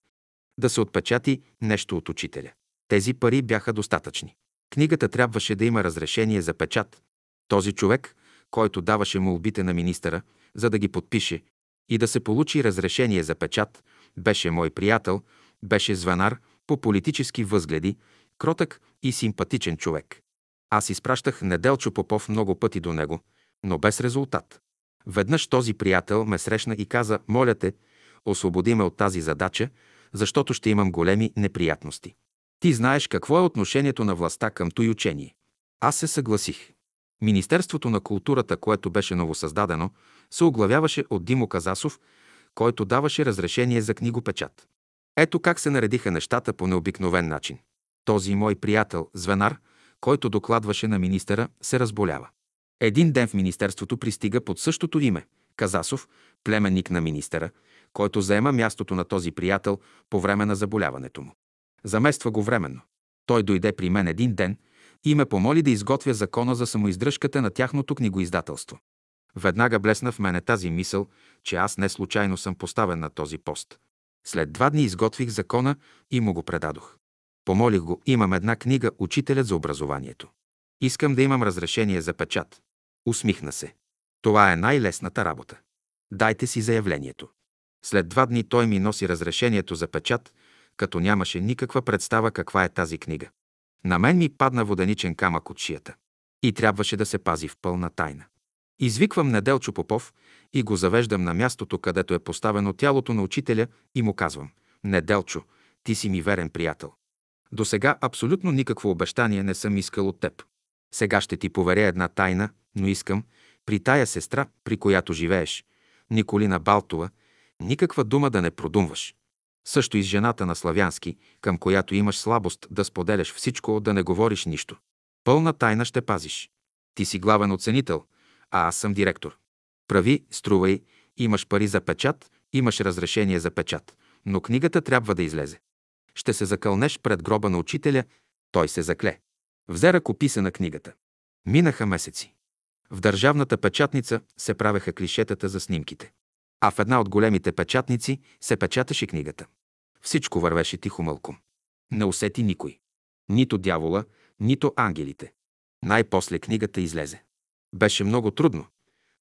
да се отпечати нещо от учителя. Тези пари бяха достатъчни. Книгата трябваше да има разрешение за печат. Този човек, който даваше молбите на министъра, за да ги подпише и да се получи разрешение за печат, беше мой приятел, беше звънар по политически възгледи, кротък и симпатичен човек. Аз изпращах Неделчо Попов много пъти до него, но без резултат. Веднъж този приятел ме срещна и каза, моля те, освободи ме от тази задача, защото ще имам големи неприятности. Ти знаеш какво е отношението на властта към той учение. Аз се съгласих. Министерството на културата, което беше новосъздадено, се оглавяваше от Димо Казасов, който даваше разрешение за книгопечат. Ето как се наредиха нещата по необикновен начин. Този мой приятел, звенар, който докладваше на министъра, се разболява. Един ден в министерството пристига под същото име – Казасов, племенник на министъра, който заема мястото на този приятел по време на заболяването му. Замества го временно. Той дойде при мен един ден и ме помоли да изготвя закона за самоиздръжката на тяхното книгоиздателство. Веднага блесна в мене тази мисъл, че аз не случайно съм поставен на този пост. След два дни изготвих закона и му го предадох. Помолих го, имам една книга «Учителят за образованието». Искам да имам разрешение за печат. Усмихна се. Това е най-лесната работа. Дайте си заявлението. След два дни той ми носи разрешението за печат, като нямаше никаква представа каква е тази книга. На мен ми падна воденичен камък от шията. И трябваше да се пази в пълна тайна. Извиквам Неделчо Попов и го завеждам на мястото, където е поставено тялото на учителя и му казвам «Неделчо, ти си ми верен приятел. До сега абсолютно никакво обещание не съм искал от теб. Сега ще ти поверя една тайна, но искам при тая сестра, при която живееш, Николина Балтова, никаква дума да не продумваш. Също и с жената на Славянски, към която имаш слабост да споделяш всичко, да не говориш нищо. Пълна тайна ще пазиш. Ти си главен оценител, а аз съм директор. Прави, струвай, имаш пари за печат, имаш разрешение за печат, но книгата трябва да излезе. Ще се закълнеш пред гроба на учителя, той се закле. Взе ръкописа на книгата. Минаха месеци. В държавната печатница се правеха клишетата за снимките. А в една от големите печатници се печаташе книгата. Всичко вървеше тихо мълком. Не усети никой. Нито дявола, нито ангелите. Най-после книгата излезе. Беше много трудно,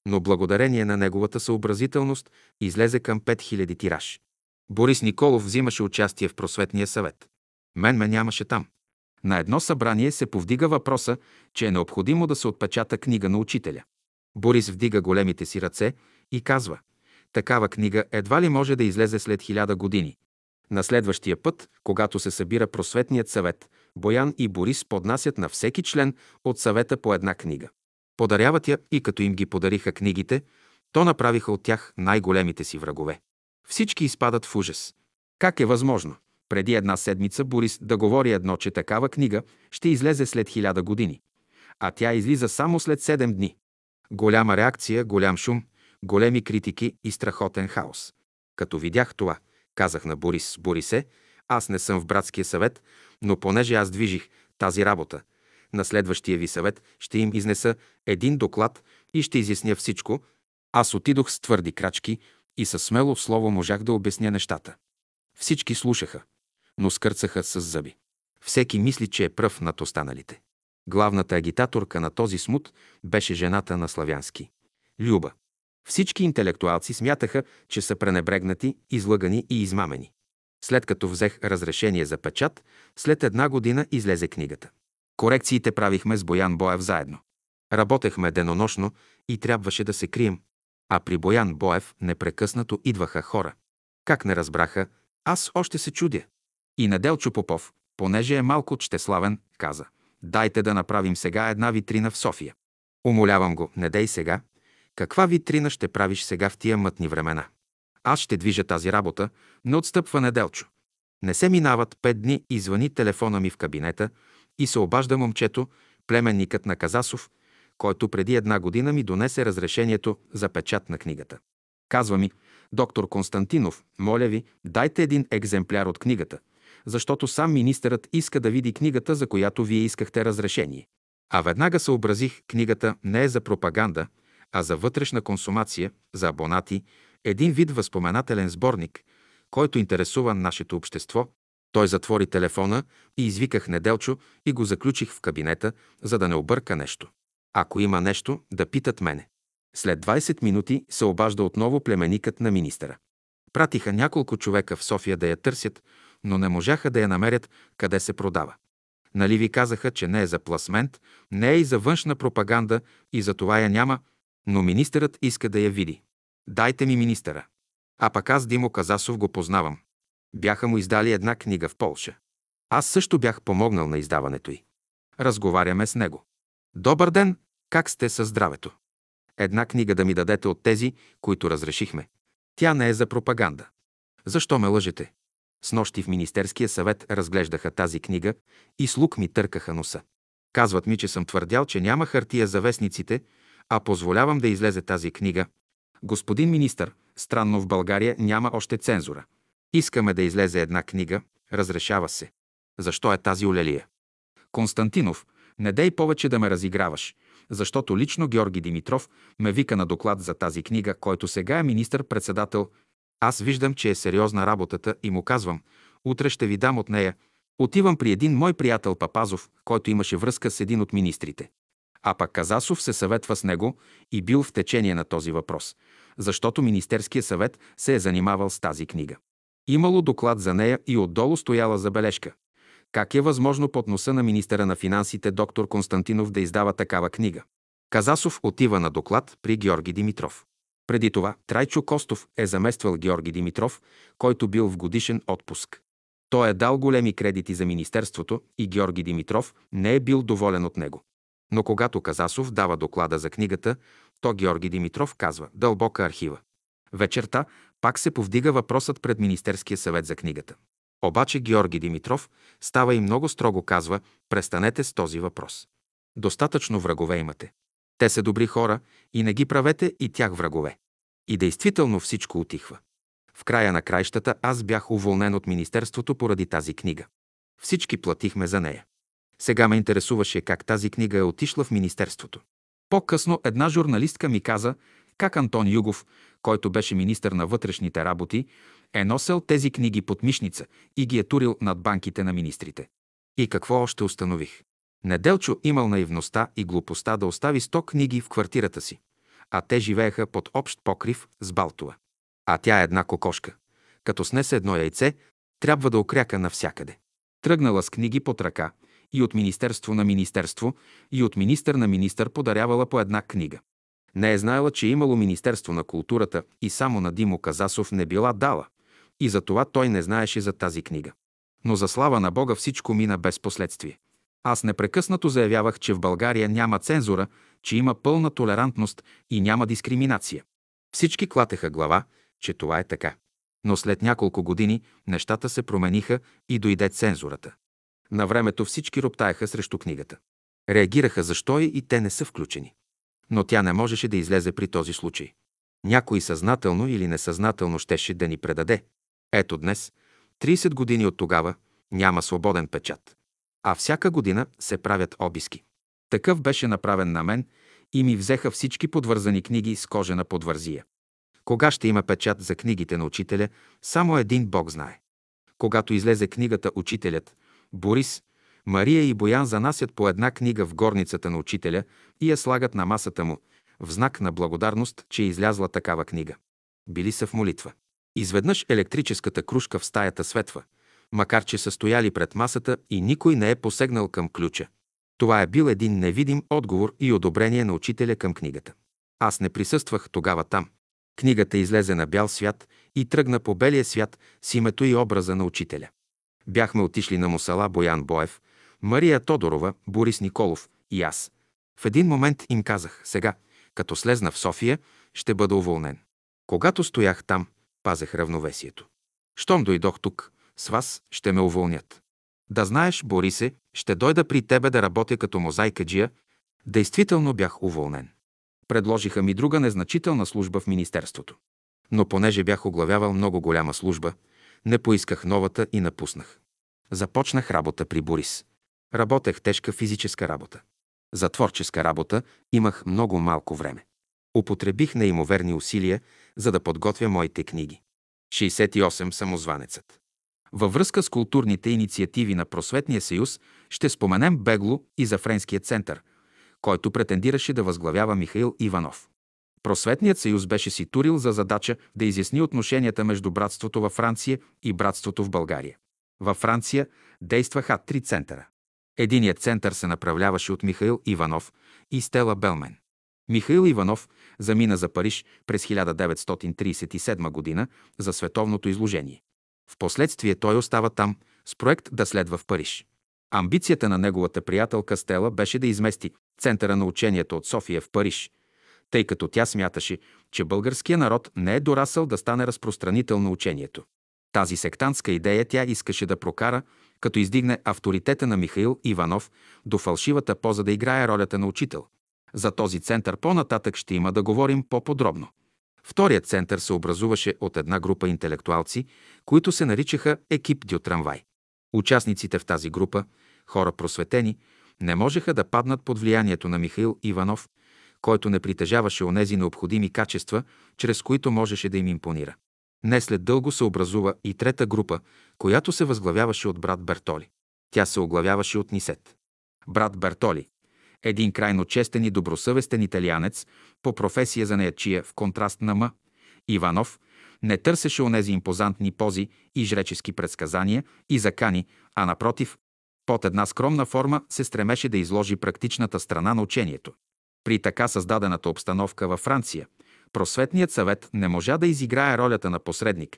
но благодарение на неговата съобразителност излезе към 5000 тираж. Борис Николов взимаше участие в просветния съвет. Мен ме нямаше там. На едно събрание се повдига въпроса, че е необходимо да се отпечата книга на учителя. Борис вдига големите си ръце и казва «Такава книга едва ли може да излезе след хиляда години». На следващия път, когато се събира просветният съвет, Боян и Борис поднасят на всеки член от съвета по една книга. Подаряват я и като им ги подариха книгите, то направиха от тях най-големите си врагове. Всички изпадат в ужас. Как е възможно? Преди една седмица Борис да говори едно, че такава книга ще излезе след хиляда години, а тя излиза само след седем дни. Голяма реакция, голям шум, големи критики и страхотен хаос. Като видях това, казах на Борис, Борисе, аз не съм в братския съвет, но понеже аз движих тази работа, на следващия ви съвет ще им изнеса един доклад и ще изясня всичко. Аз отидох с твърди крачки и със смело слово можах да обясня нещата. Всички слушаха, но скърцаха с зъби. Всеки мисли, че е пръв над останалите. Главната агитаторка на този смут беше жената на Славянски. Люба. Всички интелектуалци смятаха, че са пренебрегнати, излъгани и измамени. След като взех разрешение за печат, след една година излезе книгата. Корекциите правихме с Боян Боев заедно. Работехме денонощно и трябваше да се крием. А при Боян Боев непрекъснато идваха хора. Как не разбраха, аз още се чудя. И Неделчо Попов, понеже е малко чтеславен, каза «Дайте да направим сега една витрина в София». Умолявам го, не дей сега. Каква витрина ще правиш сега в тия мътни времена? Аз ще движа тази работа, не отстъпва Неделчо. Не се минават пет дни и звъни телефона ми в кабинета и се обажда момчето, племенникът на Казасов, който преди една година ми донесе разрешението за печат на книгата. Казва ми, доктор Константинов, моля ви, дайте един екземпляр от книгата, защото сам министърът иска да види книгата, за която вие искахте разрешение. А веднага съобразих, книгата не е за пропаганда, а за вътрешна консумация, за абонати, един вид възпоменателен сборник, който интересува нашето общество. Той затвори телефона и извиках Неделчо и го заключих в кабинета, за да не обърка нещо. Ако има нещо, да питат мене. След 20 минути се обажда отново племеникът на министъра. Пратиха няколко човека в София да я търсят, но не можаха да я намерят къде се продава. Нали ви казаха, че не е за пласмент, не е и за външна пропаганда и за това я няма, но министърът иска да я види. Дайте ми министъра. А пък аз Димо Казасов го познавам. Бяха му издали една книга в Полша. Аз също бях помогнал на издаването й. Разговаряме с него. Добър ден, как сте със здравето? Една книга да ми дадете от тези, които разрешихме. Тя не е за пропаганда. Защо ме лъжете? С нощи в Министерския съвет разглеждаха тази книга и слуг ми търкаха носа. Казват ми, че съм твърдял, че няма хартия за вестниците, а позволявам да излезе тази книга. Господин министър, странно в България няма още цензура. Искаме да излезе една книга, разрешава се. Защо е тази олелия? Константинов, Не дей повече да ме разиграваш, защото лично Георги Димитров ме вика на доклад за тази книга, който сега е министър-председател. Аз виждам, че е сериозна работата и му казвам, утре ще ви дам от нея. Отивам при един мой приятел Папазов, който имаше връзка с един от министрите. А пък Казасов се съветва с него и бил в течение на този въпрос, защото Министерския съвет се е занимавал с тази книга. Имало доклад за нея и отдолу стояла забележка. Как е възможно под носа на министъра на финансите доктор Константинов да издава такава книга? Казасов отива на доклад при Георги Димитров. Преди това Трайчо Костов е замествал Георги Димитров, който бил в годишен отпуск. Той е дал големи кредити за Министерството и Георги Димитров не е бил доволен от него. Но когато Казасов дава доклада за книгата, то Георги Димитров казва «Дълбока архива». Вечерта пак се повдига въпросът пред Министерския съвет за книгата. Обаче Георги Димитров става и много строго казва «Престанете с този въпрос. Достатъчно врагове имате. Те са добри хора и не ги правете и тях врагове». И действително всичко отихва. В края на краищата аз бях уволнен от Министерството поради тази книга. Всички платихме за нея. Сега ме интересуваше как тази книга е отишла в Министерството. По-късно една журналистка ми каза как Антон Югов, който беше министър на вътрешните работи, е носел тези книги под мишница и ги е турил над банките на министрите. И какво още установих? Неделчо имал наивността и глупостта да остави сто книги в квартирата си, а те живееха под общ покрив с Балтова. А тя е една кокошка. Като снесе едно яйце, трябва да окряка навсякъде. Тръгнала с книги под ръка и от министерство на министерство, и от министър на министър подарявала по една книга. Не е знаела, че е имало Министерство на културата и само на Димо Казасов не била дала. И за това той не знаеше за тази книга. Но за слава на Бога всичко мина без последствие. Аз непрекъснато заявявах, че в България няма цензура, че има пълна толерантност и няма дискриминация. Всички клатеха глава, че това е така. Но след няколко години нещата се промениха и дойде цензурата. На времето всички роптаеха срещу книгата. Реагираха защо и те не са включени. Но тя не можеше да излезе при този случай. Някой съзнателно или несъзнателно щеше да ни предаде. Ето днес, 30 години от тогава, няма свободен печат. А всяка година се правят обиски. Такъв беше направен на мен и ми взеха всички подвързани книги с кожена подвързия. Кога ще има печат за книгите на учителя, само един Бог знае. Когато излезе книгата Учителят, Борис, Мария и Боян занасят по една книга в горницата на учителя и я слагат на масата му, в знак на благодарност, че е излязла такава книга. Били са в молитва. Изведнъж електрическата кружка в стаята светва, макар че са стояли пред масата и никой не е посегнал към ключа. Това е бил един невидим отговор и одобрение на учителя към книгата. Аз не присъствах тогава там. Книгата излезе на бял свят и тръгна по белия свят с името и образа на учителя. Бяхме отишли на Мусала Боян Боев, Мария Тодорова, Борис Николов и аз. В един момент им казах, сега, като слезна в София, ще бъда уволнен. Когато стоях там, пазех равновесието. Щом дойдох тук, с вас ще ме уволнят. Да знаеш, Борисе, ще дойда при тебе да работя като мозайкаджия. Действително бях уволнен. Предложиха ми друга незначителна служба в Министерството. Но понеже бях оглавявал много голяма служба, не поисках новата и напуснах. Започнах работа при Борис. Работех тежка физическа работа. За творческа работа имах много малко време. Употребих неимоверни усилия, за да подготвя моите книги. 68. Самозванецът. Във връзка с културните инициативи на Просветния съюз ще споменем бегло и за Френския център, който претендираше да възглавява Михаил Иванов. Просветният съюз беше си турил за задача да изясни отношенията между братството във Франция и братството в България. Във Франция действаха три центъра. Единият център се направляваше от Михаил Иванов и Стела Белмен. Михаил Иванов замина за Париж през 1937 г. за световното изложение. Впоследствие той остава там с проект да следва в Париж. Амбицията на неговата приятелка Стела беше да измести центъра на учението от София в Париж, тъй като тя смяташе, че българския народ не е дорасъл да стане разпространител на учението. Тази сектантска идея тя искаше да прокара, като издигне авторитета на Михаил Иванов до фалшивата поза да играе ролята на учител. За този център по-нататък ще има да говорим по-подробно. Вторият център се образуваше от една група интелектуалци, които се наричаха екип Дю Трамвай. Участниците в тази група, хора просветени, не можеха да паднат под влиянието на Михаил Иванов, който не притежаваше онези необходими качества, чрез които можеше да им импонира. Не след дълго се образува и трета група, която се възглавяваше от брат Бертоли. Тя се оглавяваше от Нисет. Брат Бертоли, един крайно честен и добросъвестен италианец, по професия за неячия в контраст на М. Иванов, не търсеше онези импозантни пози и жречески предсказания и закани, а напротив, под една скромна форма се стремеше да изложи практичната страна на учението. При така създадената обстановка във Франция, просветният съвет не можа да изиграе ролята на посредник,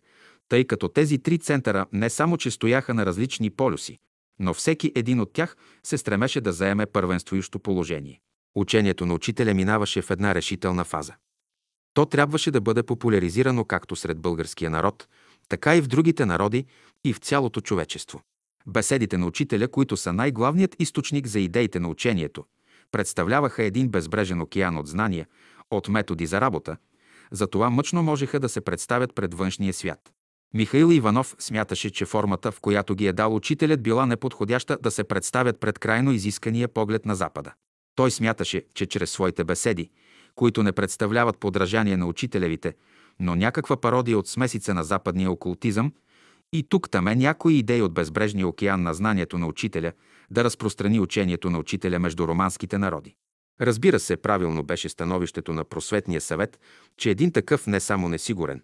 тъй като тези три центъра не само че стояха на различни полюси, но всеки един от тях се стремеше да заеме първенствуещо положение. Учението на учителя минаваше в една решителна фаза. То трябваше да бъде популяризирано както сред българския народ, така и в другите народи и в цялото човечество. Беседите на учителя, които са най-главният източник за идеите на учението, представляваха един безбрежен океан от знания, от методи за работа, затова мъчно можеха да се представят пред външния свят. Михаил Иванов смяташе, че формата, в която ги е дал учителят, била неподходяща да се представят пред крайно изискания поглед на Запада. Той смяташе, че чрез своите беседи, които не представляват подражание на учителевите, но някаква пародия от смесица на западния окултизъм, и тук таме някои идеи от безбрежния океан на знанието на учителя да разпространи учението на учителя между романските народи. Разбира се, правилно беше становището на просветния съвет, че един такъв не само несигурен,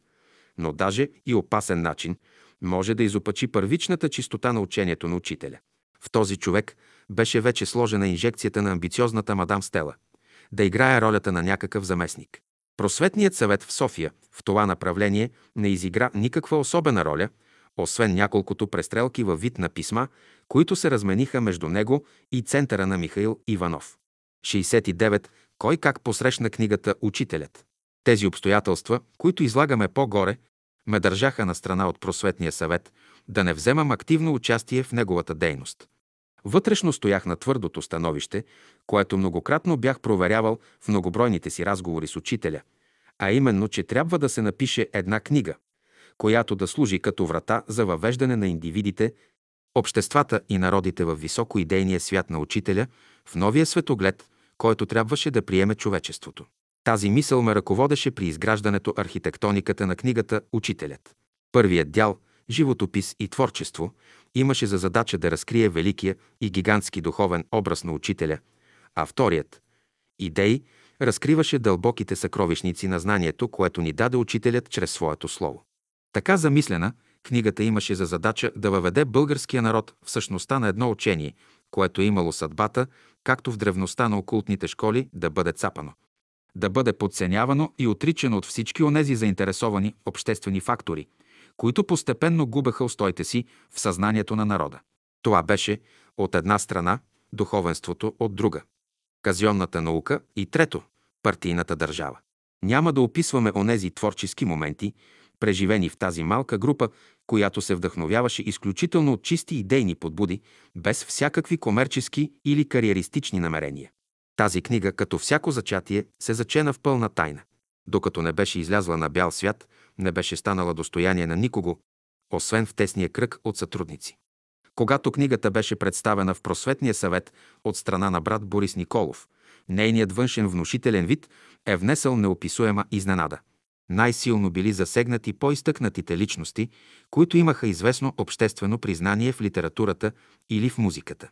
но даже и опасен начин може да изопачи първичната чистота на учението на учителя. В този човек беше вече сложена инжекцията на амбициозната мадам Стела да играе ролята на някакъв заместник. Просветният съвет в София в това направление не изигра никаква особена роля, освен няколкото престрелки във вид на писма, които се размениха между него и центъра на Михаил Иванов. 69. Кой как посрещна книгата Учителят? Тези обстоятелства, които излагаме по-горе, ме държаха на страна от просветния съвет да не вземам активно участие в неговата дейност. Вътрешно стоях на твърдото становище, което многократно бях проверявал в многобройните си разговори с учителя, а именно, че трябва да се напише една книга, която да служи като врата за въвеждане на индивидите, обществата и народите в високо идейния свят на учителя, в новия светоглед, който трябваше да приеме човечеството. Тази мисъл ме ръководеше при изграждането архитектониката на книгата «Учителят». Първият дял – животопис и творчество – имаше за задача да разкрие великия и гигантски духовен образ на учителя, а вторият – идеи – разкриваше дълбоките съкровищници на знанието, което ни даде учителят чрез своето слово. Така замислена, книгата имаше за задача да въведе българския народ в същността на едно учение, което е имало съдбата, както в древността на окултните школи, да бъде цапано. Да бъде подценявано и отричано от всички онези заинтересовани обществени фактори, които постепенно губеха устоите си в съзнанието на народа. Това беше от една страна, духовенството от друга. Казионната наука и трето – партийната държава. Няма да описваме онези творчески моменти, преживени в тази малка група, която се вдъхновяваше изключително от чисти идейни подбуди, без всякакви комерчески или кариеристични намерения. Тази книга, като всяко зачатие, се зачена в пълна тайна. Докато не беше излязла на бял свят, не беше станала достояние на никого, освен в тесния кръг от сътрудници. Когато книгата беше представена в просветния съвет от страна на брат Борис Николов, нейният външен внушителен вид е внесъл неописуема изненада – най-силно били засегнати по-изтъкнатите личности, които имаха известно обществено признание в литературата или в музиката.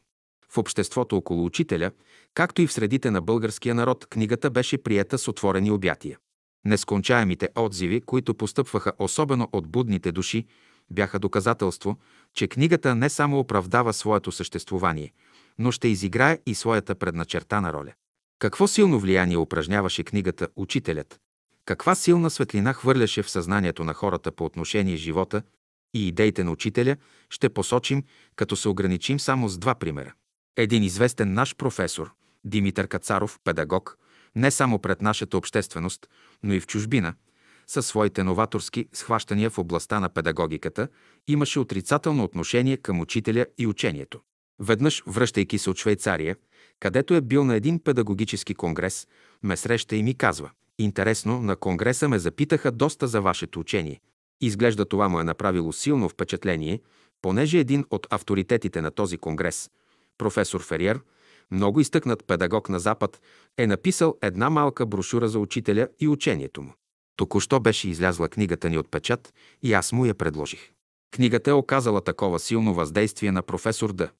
В обществото около учителя, както и в средите на българския народ, книгата беше приета с отворени обятия. Нескончаемите отзиви, които постъпваха особено от будните души, бяха доказателство, че книгата не само оправдава своето съществувание, но ще изиграе и своята предначертана роля. Какво силно влияние упражняваше книгата «Учителят», каква силна светлина хвърляше в съзнанието на хората по отношение живота и идеите на учителя, ще посочим, като се ограничим само с два примера. Един известен наш професор, Димитър Кацаров, педагог, не само пред нашата общественост, но и в чужбина, със своите новаторски схващания в областта на педагогиката, имаше отрицателно отношение към учителя и учението. Веднъж, връщайки се от Швейцария, където е бил на един педагогически конгрес, ме среща и ми казва Интересно, на Конгреса ме запитаха доста за вашето учение. Изглежда това му е направило силно впечатление, понеже един от авторитетите на този конгрес, професор Фериер, много изтъкнат педагог на Запад, е написал една малка брошура за учителя и учението му. Току-що беше излязла книгата ни от печат и аз му я предложих. Книгата е оказала такова силно въздействие на професор Д.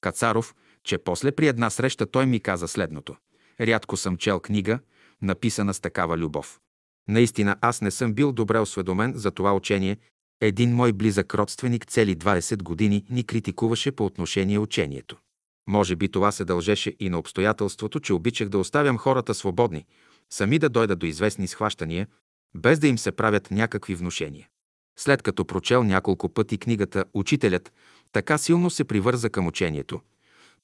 Кацаров, че после при една среща той ми каза следното. Рядко съм чел книга, написана с такава любов. Наистина аз не съм бил добре осведомен за това учение. Един мой близък родственик цели 20 години ни критикуваше по отношение учението. Може би това се дължеше и на обстоятелството, че обичах да оставям хората свободни, сами да дойдат до известни схващания, без да им се правят някакви внушения. След като прочел няколко пъти книгата «Учителят», така силно се привърза към учението.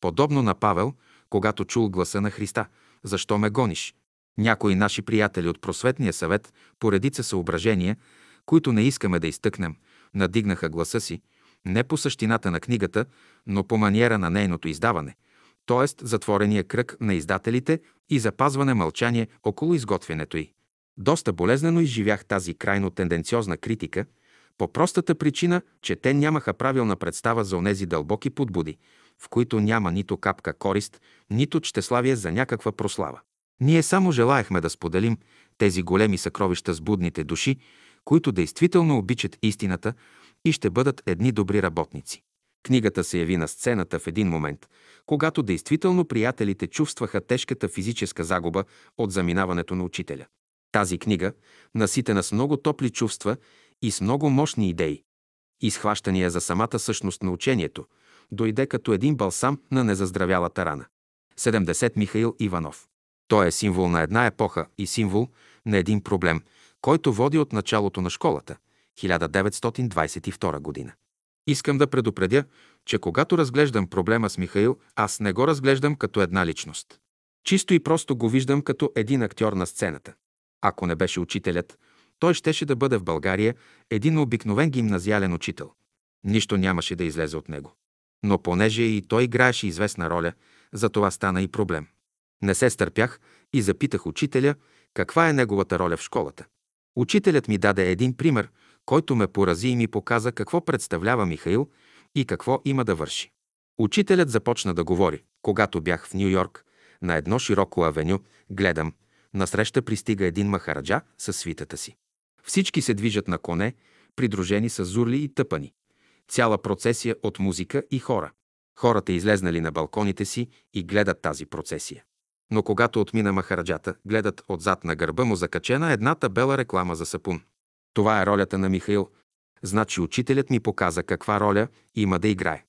Подобно на Павел, когато чул гласа на Христа «Защо ме гониш?». Някои наши приятели от просветния съвет, по редица съображения, които не искаме да изтъкнем, надигнаха гласа си, не по същината на книгата, но по маниера на нейното издаване, т.е. затворения кръг на издателите и запазване мълчание около изготвянето й. Доста болезнено изживях тази крайно тенденциозна критика, по простата причина, че те нямаха правилна представа за онези дълбоки подбуди, в които няма нито капка корист, нито чтеславие за някаква прослава. Ние само желаехме да споделим тези големи съкровища с будните души, които действително обичат истината и ще бъдат едни добри работници. Книгата се яви на сцената в един момент, когато действително приятелите чувстваха тежката физическа загуба от заминаването на учителя. Тази книга, наситена с много топли чувства и с много мощни идеи, изхващания за самата същност на учението, дойде като един балсам на незаздравялата рана. 70 Михаил Иванов той е символ на една епоха и символ на един проблем, който води от началото на школата, 1922 година. Искам да предупредя, че когато разглеждам проблема с Михаил, аз не го разглеждам като една личност. Чисто и просто го виждам като един актьор на сцената. Ако не беше учителят, той щеше да бъде в България един обикновен гимназиален учител. Нищо нямаше да излезе от него. Но понеже и той играеше известна роля, за това стана и проблем. Не се стърпях и запитах учителя каква е неговата роля в школата. Учителят ми даде един пример, който ме порази и ми показа какво представлява Михаил и какво има да върши. Учителят започна да говори. Когато бях в Нью Йорк, на едно широко авеню, гледам, насреща пристига един махараджа със свитата си. Всички се движат на коне, придружени с зурли и тъпани. Цяла процесия от музика и хора. Хората излезнали на балконите си и гледат тази процесия. Но когато отмина махараджата, гледат отзад на гърба му закачена една табела реклама за сапун. Това е ролята на Михаил. Значи учителят ми показа каква роля има да играе.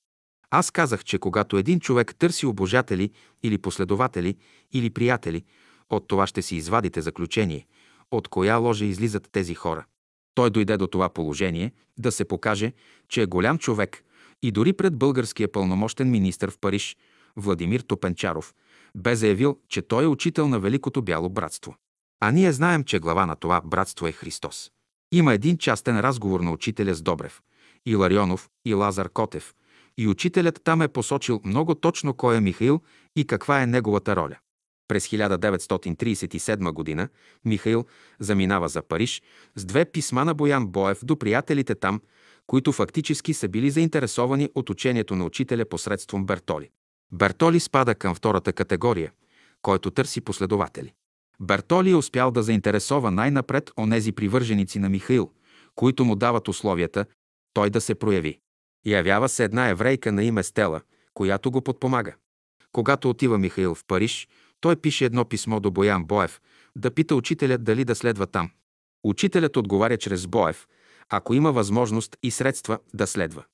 Аз казах, че когато един човек търси обожатели или последователи или приятели, от това ще си извадите заключение, от коя ложа излизат тези хора. Той дойде до това положение да се покаже, че е голям човек и дори пред българския пълномощен министр в Париж, Владимир Топенчаров, бе заявил, че той е учител на Великото Бяло братство. А ние знаем, че глава на това братство е Христос. Има един частен разговор на учителя с Добрев, и Ларионов, и Лазар Котев, и учителят там е посочил много точно кой е Михаил и каква е неговата роля. През 1937 г. Михаил заминава за Париж с две писма на Боян Боев до приятелите там, които фактически са били заинтересовани от учението на учителя посредством Бертоли. Бертоли спада към втората категория, който търси последователи. Бертоли е успял да заинтересова най-напред онези привърженици на Михаил, които му дават условията той да се прояви. Явява се една еврейка на име Стела, която го подпомага. Когато отива Михаил в Париж, той пише едно писмо до Боян Боев да пита учителя дали да следва там. Учителят отговаря чрез Боев, ако има възможност и средства да следва.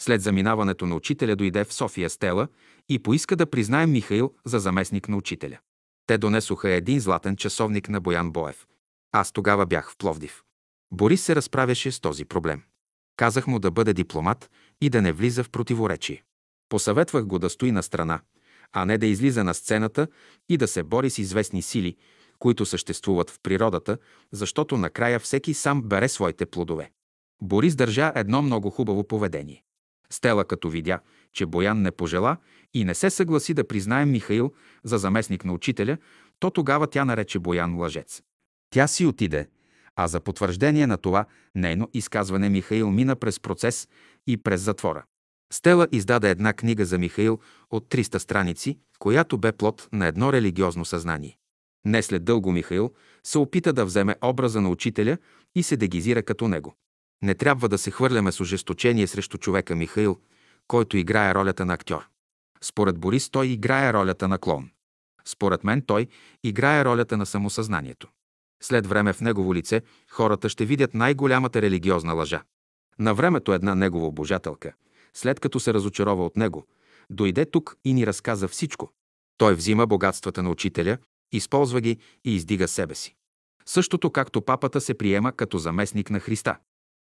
След заминаването на учителя дойде в София Стела и поиска да признае Михаил за заместник на учителя. Те донесоха един златен часовник на Боян Боев. Аз тогава бях в Пловдив. Борис се разправяше с този проблем. Казах му да бъде дипломат и да не влиза в противоречие. Посъветвах го да стои на страна, а не да излиза на сцената и да се бори с известни сили, които съществуват в природата, защото накрая всеки сам бере своите плодове. Борис държа едно много хубаво поведение. Стела като видя, че Боян не пожела и не се съгласи да признае Михаил за заместник на учителя, то тогава тя нарече Боян лъжец. Тя си отиде, а за потвърждение на това нейно изказване Михаил мина през процес и през затвора. Стела издаде една книга за Михаил от 300 страници, която бе плод на едно религиозно съзнание. Не след дълго Михаил се опита да вземе образа на учителя и се дегизира като него. Не трябва да се хвърляме с ожесточение срещу човека Михаил, който играе ролята на актьор. Според Борис той играе ролята на клон. Според мен той играе ролята на самосъзнанието. След време в негово лице хората ще видят най-голямата религиозна лъжа. На времето една негова обожателка, след като се разочарова от него, дойде тук и ни разказа всичко. Той взима богатствата на учителя, използва ги и издига себе си. Същото както папата се приема като заместник на Христа.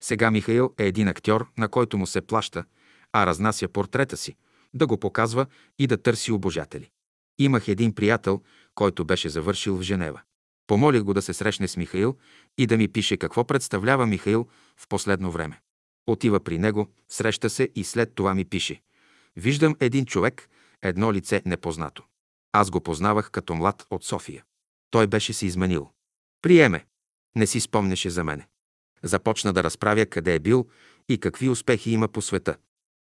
Сега Михаил е един актьор, на който му се плаща, а разнася портрета си, да го показва и да търси обожатели. Имах един приятел, който беше завършил в Женева. Помолих го да се срещне с Михаил и да ми пише какво представлява Михаил в последно време. Отива при него, среща се и след това ми пише. Виждам един човек, едно лице непознато. Аз го познавах като млад от София. Той беше се изменил. Приеме. Не си спомняше за мене. Започна да разправя къде е бил и какви успехи има по света.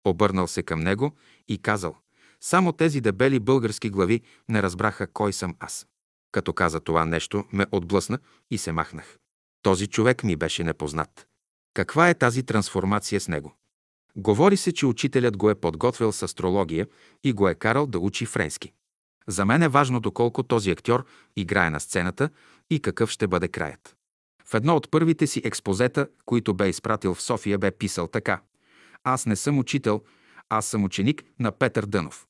Обърнал се към него и казал, само тези дебели български глави не разбраха кой съм аз. Като каза това нещо, ме отблъсна и се махнах. Този човек ми беше непознат. Каква е тази трансформация с него? Говори се, че учителят го е подготвил с астрология и го е карал да учи френски. За мен е важно доколко този актьор играе на сцената и какъв ще бъде краят. В едно от първите си експозета, които бе изпратил в София, бе писал така. Аз не съм учител, аз съм ученик на Петър Дънов.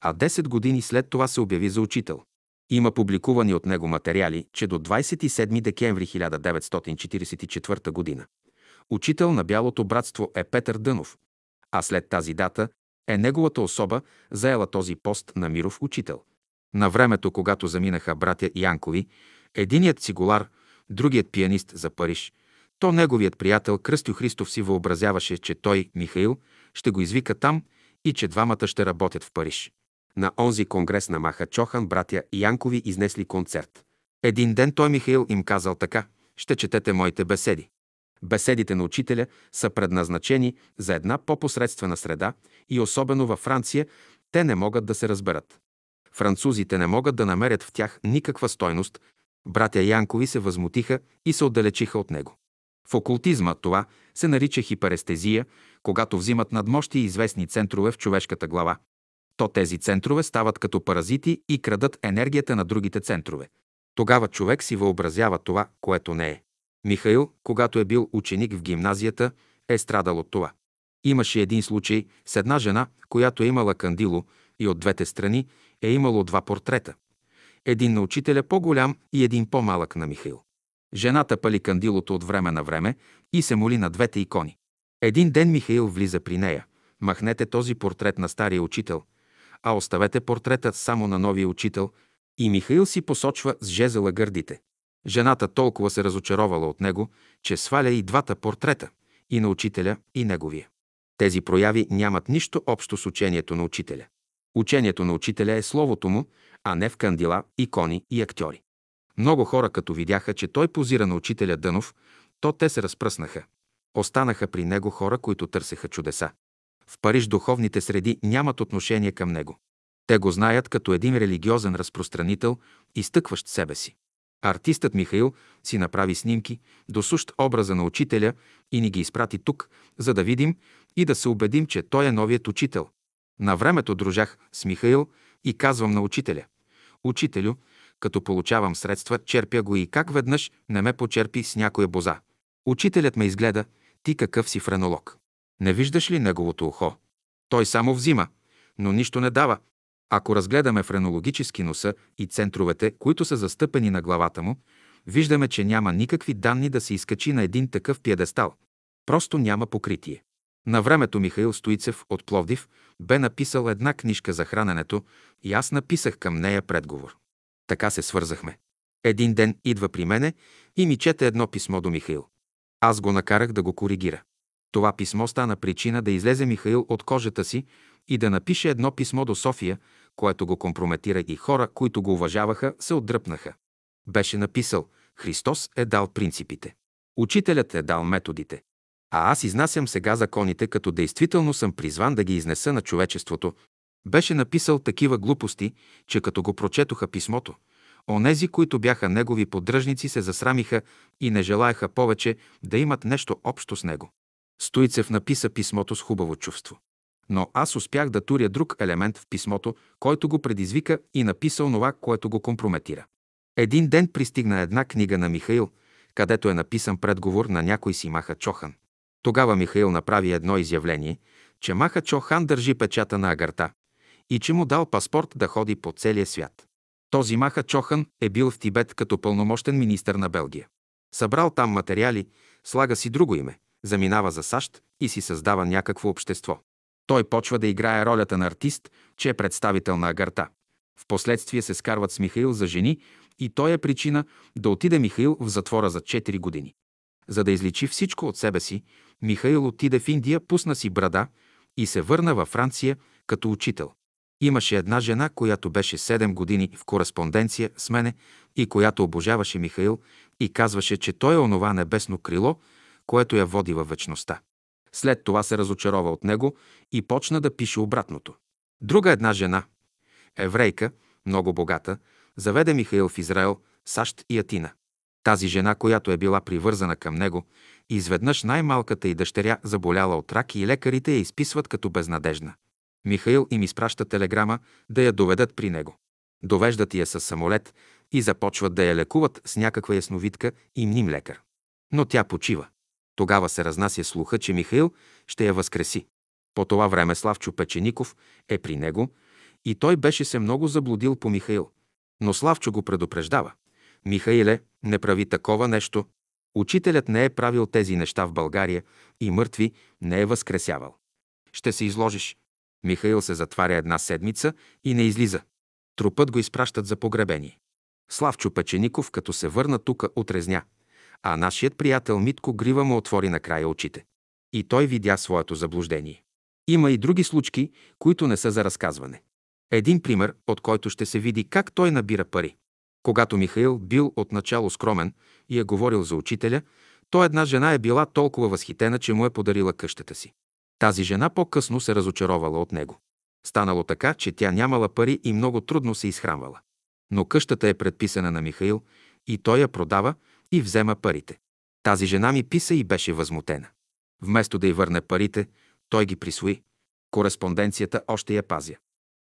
А 10 години след това се обяви за учител. Има публикувани от него материали, че до 27 декември 1944 година учител на Бялото братство е Петър Дънов, а след тази дата е неговата особа заела този пост на Миров учител. На времето, когато заминаха братя Янкови, единият цигулар, другият пианист за Париж, то неговият приятел Кръстю Христов си въобразяваше, че той, Михаил, ще го извика там и че двамата ще работят в Париж. На онзи конгрес на Маха Чохан братя Янкови изнесли концерт. Един ден той Михаил им казал така, ще четете моите беседи. Беседите на учителя са предназначени за една по-посредствена среда и особено във Франция те не могат да се разберат. Французите не могат да намерят в тях никаква стойност. Братя Янкови се възмутиха и се отдалечиха от него. В окултизма това се нарича хиперестезия, когато взимат надмощи известни центрове в човешката глава. То тези центрове стават като паразити и крадат енергията на другите центрове. Тогава човек си въобразява това, което не е. Михаил, когато е бил ученик в гимназията, е страдал от това. Имаше един случай с една жена, която е имала кандило и от двете страни е имало два портрета. Един на учителя по-голям и един по-малък на Михаил. Жената пали кандилото от време на време и се моли на двете икони. Един ден Михаил влиза при нея. Махнете този портрет на стария учител, а оставете портретът само на новия учител и Михаил си посочва с жезела гърдите. Жената толкова се разочаровала от него, че сваля и двата портрета – и на учителя, и неговия. Тези прояви нямат нищо общо с учението на учителя. Учението на учителя е словото му, а не в кандила, икони и актьори. Много хора, като видяха, че той позира на учителя Дънов, то те се разпръснаха. Останаха при него хора, които търсеха чудеса. В Париж духовните среди нямат отношение към него. Те го знаят като един религиозен разпространител, изтъкващ себе си. Артистът Михаил си направи снимки, досущ образа на учителя и ни ги изпрати тук, за да видим и да се убедим, че той е новият учител. На времето дружах с Михаил и казвам на учителя. Учителю, като получавам средства, черпя го и как веднъж не ме почерпи с някоя боза. Учителят ме изгледа. Ти какъв си френолог? Не виждаш ли неговото ухо? Той само взима, но нищо не дава, ако разгледаме френологически носа и центровете, които са застъпени на главата му, виждаме, че няма никакви данни да се изкачи на един такъв пиедестал. Просто няма покритие. На времето Михаил Стоицев от Пловдив бе написал една книжка за храненето и аз написах към нея предговор. Така се свързахме. Един ден идва при мене и ми чете едно писмо до Михаил. Аз го накарах да го коригира. Това писмо стана причина да излезе Михаил от кожата си и да напише едно писмо до София, което го компрометира и хора, които го уважаваха, се отдръпнаха. Беше написал «Христос е дал принципите. Учителят е дал методите. А аз изнасям сега законите, като действително съм призван да ги изнеса на човечеството. Беше написал такива глупости, че като го прочетоха писмото, онези, които бяха негови поддръжници, се засрамиха и не желаяха повече да имат нещо общо с него. Стоицев написа писмото с хубаво чувство. Но аз успях да туря друг елемент в писмото, който го предизвика и написа онова, което го компрометира. Един ден пристигна една книга на Михаил, където е написан предговор на някой си Маха Чохан. Тогава Михаил направи едно изявление, че Маха Чохан държи печата на агарта и че му дал паспорт да ходи по целия свят. Този Маха Чохан е бил в Тибет като пълномощен министър на Белгия. Събрал там материали, слага си друго име, заминава за САЩ и си създава някакво общество. Той почва да играе ролята на артист, че е представител на агарта. Впоследствие се скарват с Михаил за жени и той е причина да отиде Михаил в затвора за 4 години. За да изличи всичко от себе си, Михаил отиде в Индия, пусна си брада и се върна във Франция като учител. Имаше една жена, която беше 7 години в кореспонденция с мене и която обожаваше Михаил и казваше, че той е онова небесно крило, което я води във вечността. След това се разочарова от него и почна да пише обратното. Друга една жена, еврейка, много богата, заведе Михаил в Израел, САЩ и Атина. Тази жена, която е била привързана към него, изведнъж най-малката и дъщеря заболяла от рак и лекарите я изписват като безнадежна. Михаил им изпраща телеграма да я доведат при него. Довеждат я с самолет и започват да я лекуват с някаква ясновидка и мним лекар. Но тя почива. Тогава се разнася слуха, че Михаил ще я възкреси. По това време Славчо Печеников е при него и той беше се много заблудил по Михаил. Но Славчо го предупреждава. Михаиле, не прави такова нещо. Учителят не е правил тези неща в България и мъртви не е възкресявал. Ще се изложиш. Михаил се затваря една седмица и не излиза. Трупът го изпращат за погребение. Славчо Печеников, като се върна тука, отрезня – а нашият приятел Митко Грива му отвори накрая очите. И той видя своето заблуждение. Има и други случки, които не са за разказване. Един пример, от който ще се види как той набира пари. Когато Михаил бил отначало скромен и е говорил за учителя, то една жена е била толкова възхитена, че му е подарила къщата си. Тази жена по-късно се разочаровала от него. Станало така, че тя нямала пари и много трудно се изхранвала. Но къщата е предписана на Михаил и той я продава и взема парите. Тази жена ми писа и беше възмутена. Вместо да й върне парите, той ги присвои. Кореспонденцията още я пазя.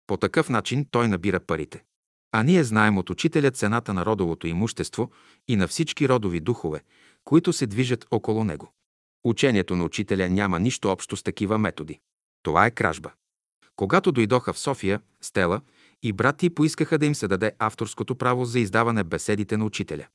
По такъв начин той набира парите. А ние знаем от учителя цената на родовото имущество и на всички родови духове, които се движат около него. Учението на учителя няма нищо общо с такива методи. Това е кражба. Когато дойдоха в София, Стела и брати поискаха да им се даде авторското право за издаване беседите на учителя.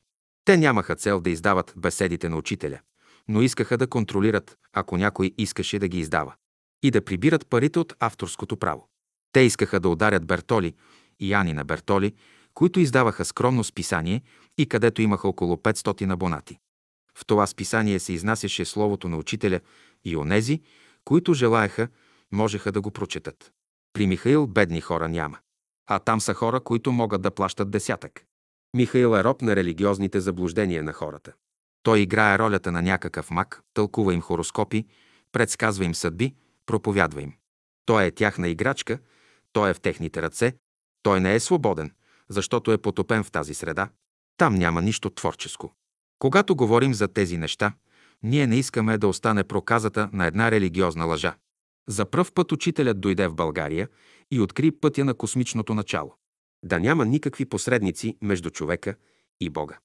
Те нямаха цел да издават беседите на учителя, но искаха да контролират, ако някой искаше да ги издава, и да прибират парите от авторското право. Те искаха да ударят Бертоли и Яни на Бертоли, които издаваха скромно списание и където имаха около 500 абонати. В това списание се изнасяше словото на учителя и онези, които желаяха, можеха да го прочетат. При Михаил бедни хора няма. А там са хора, които могат да плащат десятък. Михаил е роб на религиозните заблуждения на хората. Той играе ролята на някакъв мак, тълкува им хороскопи, предсказва им съдби, проповядва им. Той е тяхна играчка, той е в техните ръце, той не е свободен, защото е потопен в тази среда. Там няма нищо творческо. Когато говорим за тези неща, ние не искаме да остане проказата на една религиозна лъжа. За пръв път учителят дойде в България и откри пътя на космичното начало да няма никакви посредници между човека и Бога.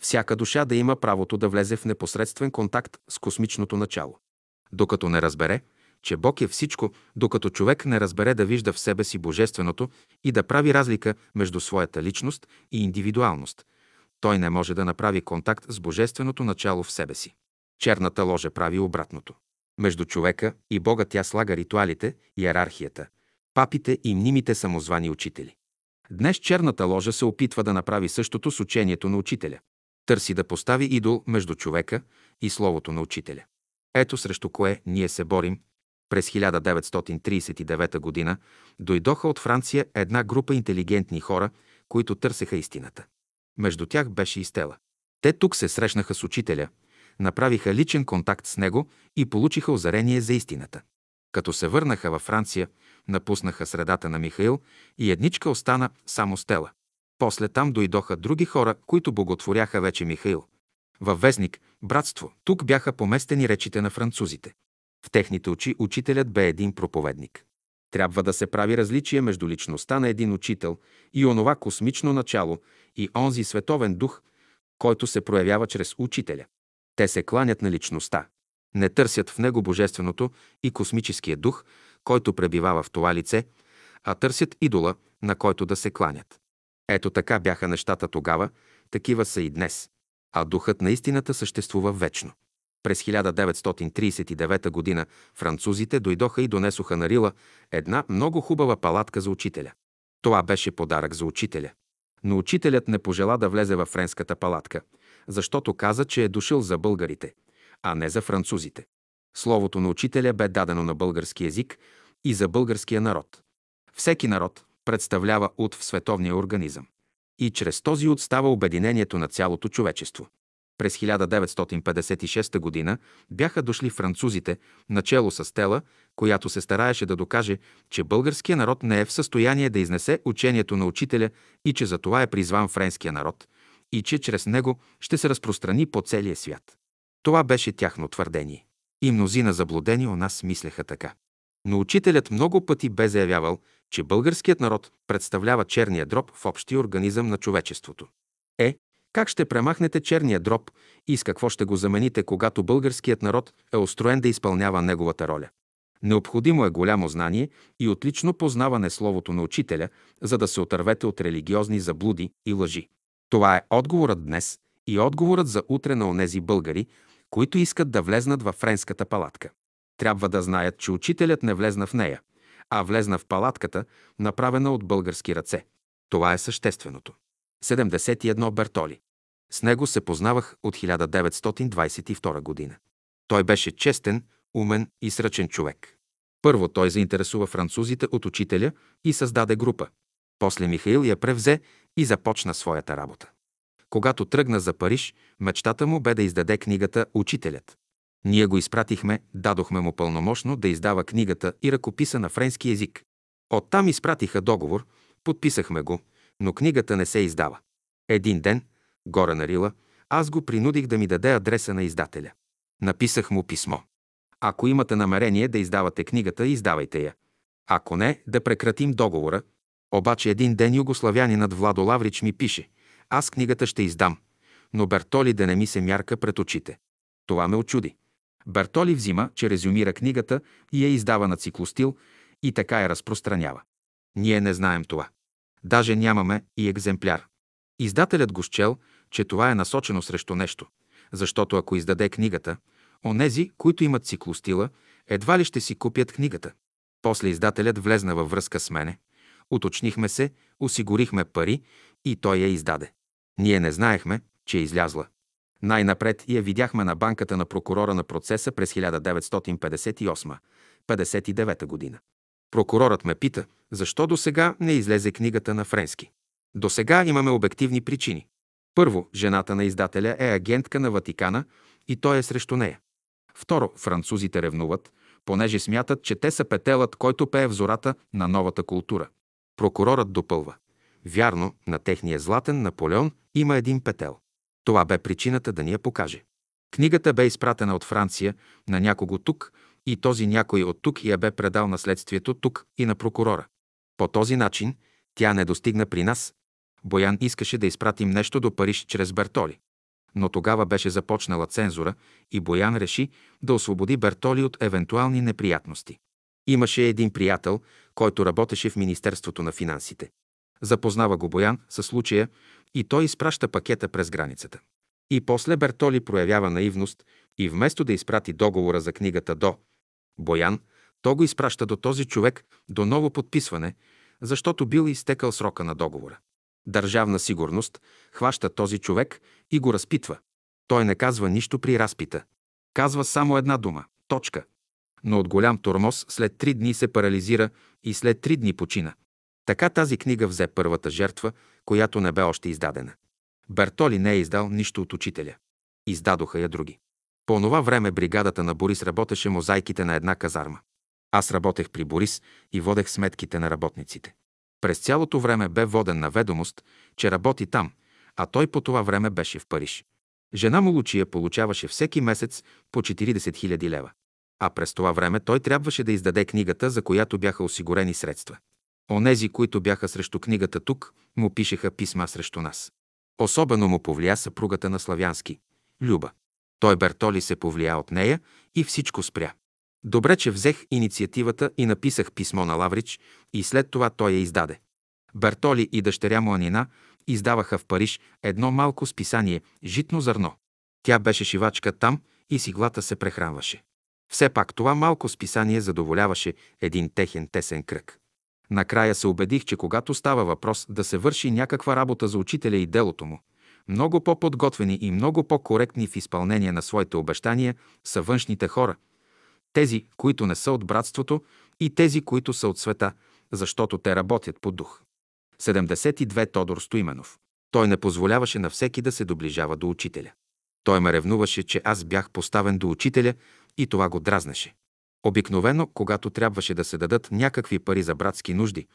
Всяка душа да има правото да влезе в непосредствен контакт с космичното начало. Докато не разбере, че Бог е всичко, докато човек не разбере да вижда в себе си божественото и да прави разлика между своята личност и индивидуалност, той не може да направи контакт с божественото начало в себе си. Черната ложа прави обратното. Между човека и Бога тя слага ритуалите, иерархията, папите и мнимите самозвани учители. Днес черната ложа се опитва да направи същото с учението на учителя. Търси да постави идол между човека и словото на учителя. Ето срещу кое ние се борим. През 1939 г. дойдоха от Франция една група интелигентни хора, които търсеха истината. Между тях беше и Стела. Те тук се срещнаха с учителя, направиха личен контакт с него и получиха озарение за истината. Като се върнаха във Франция, напуснаха средата на Михаил и едничка остана само Стела. После там дойдоха други хора, които боготворяха вече Михаил. Във вестник «Братство» тук бяха поместени речите на французите. В техните очи учителят бе един проповедник. Трябва да се прави различие между личността на един учител и онова космично начало и онзи световен дух, който се проявява чрез учителя. Те се кланят на личността. Не търсят в него божественото и космическия дух, който пребивава в това лице, а търсят идола, на който да се кланят. Ето така бяха нещата тогава, такива са и днес. А духът на истината съществува вечно. През 1939 г. французите дойдоха и донесоха на Рила една много хубава палатка за учителя. Това беше подарък за учителя. Но учителят не пожела да влезе във френската палатка, защото каза, че е дошъл за българите, а не за французите. Словото на учителя бе дадено на български язик и за българския народ. Всеки народ представлява ут в световния организъм. И чрез този ут става обединението на цялото човечество. През 1956 г. бяха дошли французите, начело с Тела, която се стараеше да докаже, че българския народ не е в състояние да изнесе учението на учителя и че за това е призван френския народ и че чрез него ще се разпространи по целия свят. Това беше тяхно твърдение. И мнозина заблудени у нас мислеха така. Но учителят много пъти бе заявявал, че българският народ представлява черния дроб в общия организъм на човечеството. Е, как ще премахнете черния дроб и с какво ще го замените, когато българският народ е устроен да изпълнява неговата роля? Необходимо е голямо знание и отлично познаване словото на учителя, за да се отървете от религиозни заблуди и лъжи. Това е отговорът днес и отговорът за утре на онези българи, които искат да влезнат във френската палатка. Трябва да знаят, че учителят не влезна в нея, а влезна в палатката, направена от български ръце. Това е същественото. 71 Бертоли. С него се познавах от 1922 година. Той беше честен, умен и сръчен човек. Първо той заинтересува французите от учителя и създаде група. После Михаил я превзе и започна своята работа. Когато тръгна за Париж, мечтата му бе да издаде книгата «Учителят». Ние го изпратихме, дадохме му пълномощно да издава книгата и ръкописа на френски язик. Оттам изпратиха договор, подписахме го, но книгата не се издава. Един ден, горе на Рила, аз го принудих да ми даде адреса на издателя. Написах му писмо. Ако имате намерение да издавате книгата, издавайте я. Ако не, да прекратим договора. Обаче един ден югославянинът Владо Лаврич ми пише. Аз книгата ще издам, но Бертоли да не ми се мярка пред очите. Това ме очуди. Бертоли взима, че резюмира книгата и я издава на циклостил и така я разпространява. Ние не знаем това. Даже нямаме и екземпляр. Издателят го счел, че това е насочено срещу нещо, защото ако издаде книгата, онези, които имат циклостила, едва ли ще си купят книгата. После издателят влезна във връзка с мене, уточнихме се, осигурихме пари и той я издаде. Ние не знаехме, че е излязла. Най-напред я видяхме на банката на прокурора на процеса през 1958-59 година. Прокурорът ме пита, защо до сега не излезе книгата на френски. До сега имаме обективни причини. Първо, жената на издателя е агентка на Ватикана и той е срещу нея. Второ, французите ревнуват, понеже смятат, че те са петелът, който пее в зората на новата култура. Прокурорът допълва. Вярно, на техния златен Наполеон има един петел. Това бе причината да ни я покаже. Книгата бе изпратена от Франция на някого тук и този някой от тук я бе предал наследствието тук и на прокурора. По този начин тя не достигна при нас. Боян искаше да изпратим нещо до Париж чрез Бертоли. Но тогава беше започнала цензура и Боян реши да освободи Бертоли от евентуални неприятности. Имаше един приятел, който работеше в Министерството на финансите. Запознава го Боян със случая и той изпраща пакета през границата. И после Бертоли проявява наивност и вместо да изпрати договора за книгата до Боян, то го изпраща до този човек до ново подписване, защото бил изтекал срока на договора. Държавна сигурност хваща този човек и го разпитва. Той не казва нищо при разпита. Казва само една дума – точка. Но от голям тормоз след три дни се парализира и след три дни почина. Така тази книга взе първата жертва, която не бе още издадена. Бертоли не е издал нищо от учителя. Издадоха я други. По онова време бригадата на Борис работеше мозайките на една казарма. Аз работех при Борис и водех сметките на работниците. През цялото време бе воден на ведомост, че работи там, а той по това време беше в Париж. Жена му Лучия получаваше всеки месец по 40 000 лева. А през това време той трябваше да издаде книгата, за която бяха осигурени средства. Онези, които бяха срещу книгата тук, му пишеха писма срещу нас. Особено му повлия съпругата на Славянски – Люба. Той Бертоли се повлия от нея и всичко спря. Добре, че взех инициативата и написах писмо на Лаврич и след това той я издаде. Бертоли и дъщеря му Анина издаваха в Париж едно малко списание «Житно зърно». Тя беше шивачка там и с иглата се прехранваше. Все пак това малко списание задоволяваше един техен тесен кръг. Накрая се убедих, че когато става въпрос да се върши някаква работа за учителя и делото му, много по-подготвени и много по-коректни в изпълнение на своите обещания са външните хора, тези, които не са от братството и тези, които са от света, защото те работят по дух. 72 Тодор Стоименов. Той не позволяваше на всеки да се доближава до учителя. Той ме ревнуваше, че аз бях поставен до учителя и това го дразнеше. Обикновено, когато трябваше да се дадат някакви пари за братски нужди,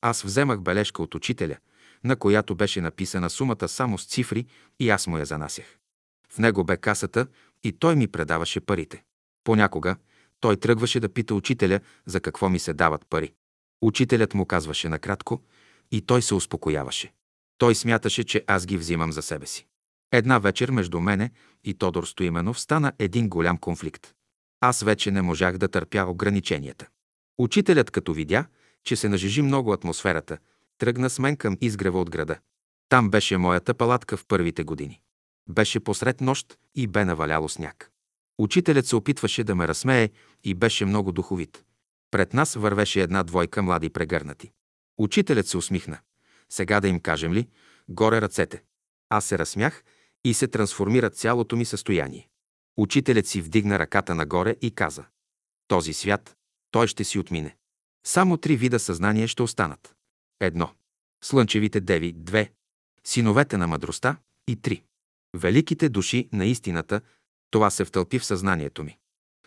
аз вземах бележка от учителя, на която беше написана сумата само с цифри и аз му я занасях. В него бе касата и той ми предаваше парите. Понякога той тръгваше да пита учителя за какво ми се дават пари. Учителят му казваше накратко и той се успокояваше. Той смяташе, че аз ги взимам за себе си. Една вечер между мене и Тодор Стоименов стана един голям конфликт. Аз вече не можах да търпя ограниченията. Учителят, като видя, че се нажежи много атмосферата, тръгна с мен към изгрева от града. Там беше моята палатка в първите години. Беше посред нощ и бе наваляло сняг. Учителят се опитваше да ме разсмее и беше много духовит. Пред нас вървеше една двойка млади прегърнати. Учителят се усмихна. Сега да им кажем ли? Горе ръцете. Аз се разсмях и се трансформира цялото ми състояние. Учителят си вдигна ръката нагоре и каза Този свят, той ще си отмине. Само три вида съзнание ще останат. Едно. Слънчевите деви. Две. Синовете на мъдростта. И три. Великите души на истината. Това се втълпи в съзнанието ми.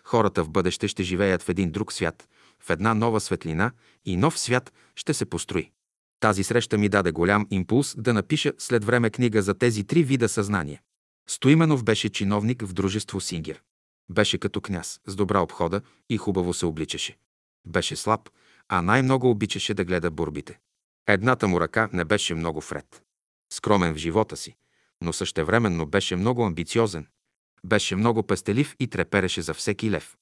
Хората в бъдеще ще живеят в един друг свят, в една нова светлина и нов свят ще се построи. Тази среща ми даде голям импулс да напиша след време книга за тези три вида съзнание. Стоименов беше чиновник в дружество Сингер. Беше като княз, с добра обхода и хубаво се обличаше. Беше слаб, а най-много обичаше да гледа борбите. Едната му ръка не беше много вред. Скромен в живота си, но същевременно беше много амбициозен. Беше много пестелив и трепереше за всеки лев.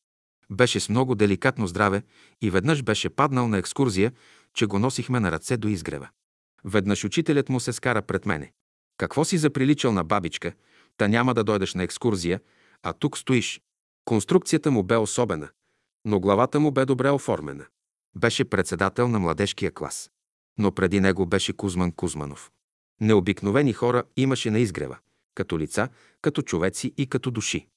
Беше с много деликатно здраве и веднъж беше паднал на екскурзия, че го носихме на ръце до изгрева. Веднъж учителят му се скара пред мене. Какво си заприличал на бабичка, та няма да дойдеш на екскурзия, а тук стоиш. Конструкцията му бе особена, но главата му бе добре оформена. Беше председател на младежкия клас. Но преди него беше Кузман Кузманов. Необикновени хора имаше на изгрева, като лица, като човеци и като души.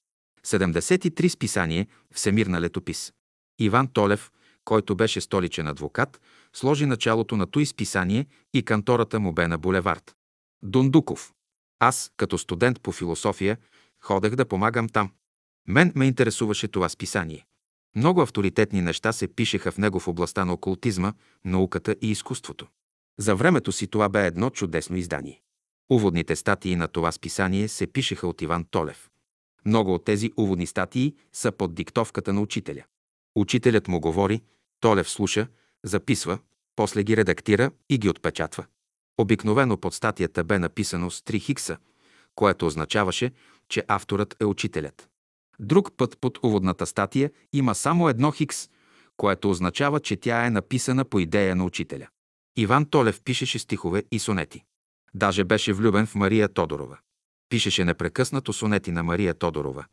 73 списание Всемирна летопис. Иван Толев, който беше столичен адвокат, сложи началото на той списание и кантората му бе на булевард. Дундуков. Аз, като студент по философия, ходех да помагам там. Мен ме интересуваше това списание. Много авторитетни неща се пишеха в него в областта на окултизма, науката и изкуството. За времето си това бе едно чудесно издание. Уводните статии на това списание се пишеха от Иван Толев. Много от тези уводни статии са под диктовката на учителя. Учителят му говори, Толев слуша, записва, после ги редактира и ги отпечатва. Обикновено под статията бе написано с 3 хикса, което означаваше, че авторът е учителят. Друг път под уводната статия има само едно хикс, което означава, че тя е написана по идея на учителя. Иван Толев пишеше стихове и сонети. Даже беше влюбен в Мария Тодорова. Пишеше непрекъснато сонети на Мария Тодорова.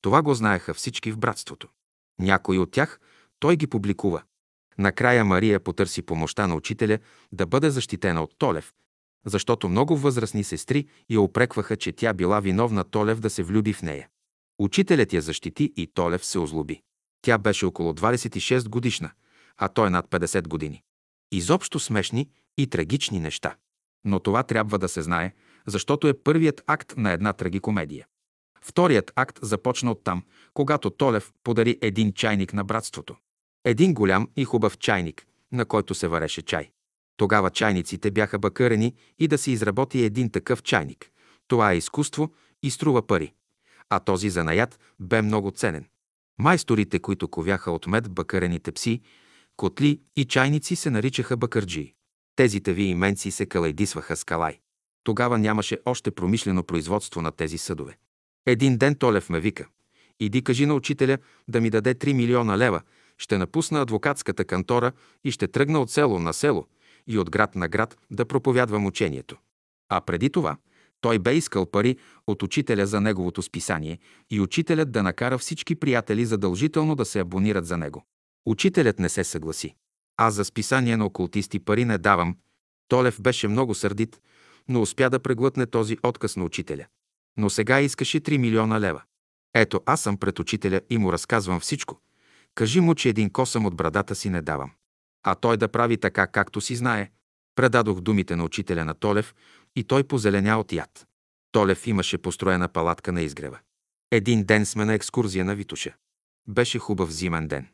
Това го знаеха всички в братството. Някои от тях той ги публикува. Накрая Мария потърси помощта на учителя да бъде защитена от Толев, защото много възрастни сестри я опрекваха, че тя била виновна Толев да се влюби в нея. Учителят я защити и Толев се озлоби. Тя беше около 26 годишна, а той над 50 години. Изобщо смешни и трагични неща. Но това трябва да се знае, защото е първият акт на една трагикомедия. Вторият акт започна оттам, когато Толев подари един чайник на братството. Един голям и хубав чайник, на който се вареше чай. Тогава чайниците бяха бакърени и да се изработи един такъв чайник. Това е изкуство и струва пари. А този занаят бе много ценен. Майсторите, които ковяха от мед бакарените пси, котли и чайници се наричаха бакърджии. Тези тави именци се калайдисваха с калай. Тогава нямаше още промишлено производство на тези съдове. Един ден Толев ме вика. Иди кажи на учителя да ми даде 3 милиона лева, ще напусна адвокатската кантора и ще тръгна от село на село и от град на град да проповядвам учението. А преди това той бе искал пари от учителя за неговото списание и учителят да накара всички приятели задължително да се абонират за него. Учителят не се съгласи. Аз за списание на окултисти пари не давам. Толев беше много сърдит, но успя да преглътне този отказ на учителя. Но сега искаше 3 милиона лева. Ето, аз съм пред учителя и му разказвам всичко. Кажи му, че един косъм от брадата си не давам. А той да прави така, както си знае. Предадох думите на учителя на Толев и той позеленя от яд. Толев имаше построена палатка на изгрева. Един ден сме на екскурзия на Витуша. Беше хубав зимен ден.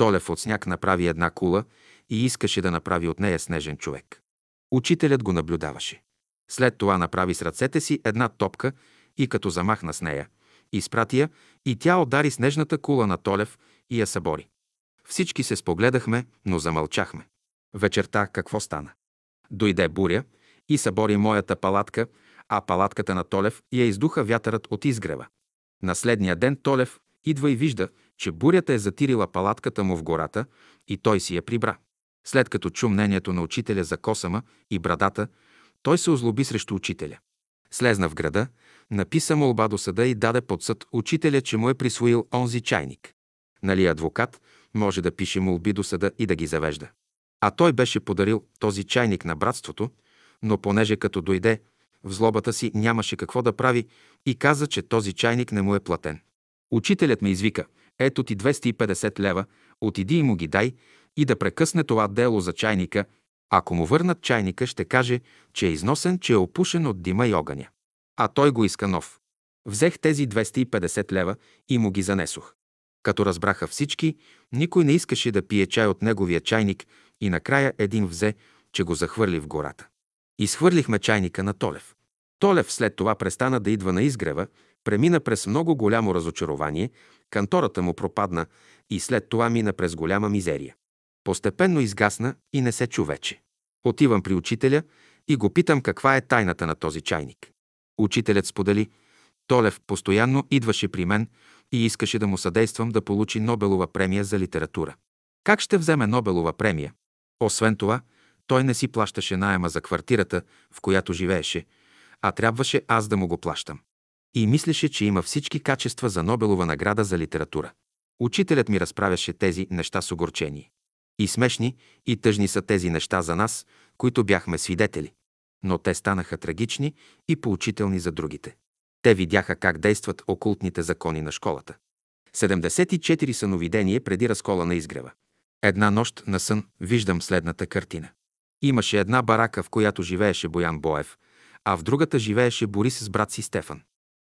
Толев от сняг направи една кула и искаше да направи от нея снежен човек. Учителят го наблюдаваше. След това направи с ръцете си една топка и като замахна с нея, изпрати я и тя удари снежната кула на Толев и я събори. Всички се спогледахме, но замълчахме. Вечерта какво стана? Дойде буря и събори моята палатка, а палатката на Толев я издуха вятърът от изгрева. На следния ден Толев идва и вижда, че бурята е затирила палатката му в гората и той си я прибра. След като чу мнението на учителя за косама и брадата, той се озлоби срещу учителя. Слезна в града, написа молба до съда и даде под съд учителя, че му е присвоил онзи чайник. Нали адвокат може да пише молби до съда и да ги завежда. А той беше подарил този чайник на братството, но понеже като дойде, в злобата си нямаше какво да прави и каза, че този чайник не му е платен. Учителят ме извика, ето ти 250 лева, отиди и му ги дай и да прекъсне това дело за чайника. Ако му върнат чайника, ще каже, че е износен, че е опушен от дима и огъня. А той го иска нов. Взех тези 250 лева и му ги занесох. Като разбраха всички, никой не искаше да пие чай от неговия чайник и накрая един взе, че го захвърли в гората. Изхвърлихме чайника на Толев. Толев след това престана да идва на изгрева, премина през много голямо разочарование, кантората му пропадна и след това мина през голяма мизерия. Постепенно изгасна и не се чу вече. Отивам при учителя и го питам каква е тайната на този чайник. Учителят сподели, Толев постоянно идваше при мен и искаше да му съдействам да получи Нобелова премия за литература. Как ще вземе Нобелова премия? Освен това, той не си плащаше найема за квартирата, в която живееше, а трябваше аз да му го плащам. И мислеше, че има всички качества за Нобелова награда за литература. Учителят ми разправяше тези неща с огорчение. И смешни, и тъжни са тези неща за нас, които бяхме свидетели. Но те станаха трагични и поучителни за другите. Те видяха как действат окултните закони на школата. 74 съновидение преди разкола на изгрева. Една нощ на сън виждам следната картина. Имаше една барака, в която живееше Боян Боев, а в другата живееше Борис с брат си Стефан.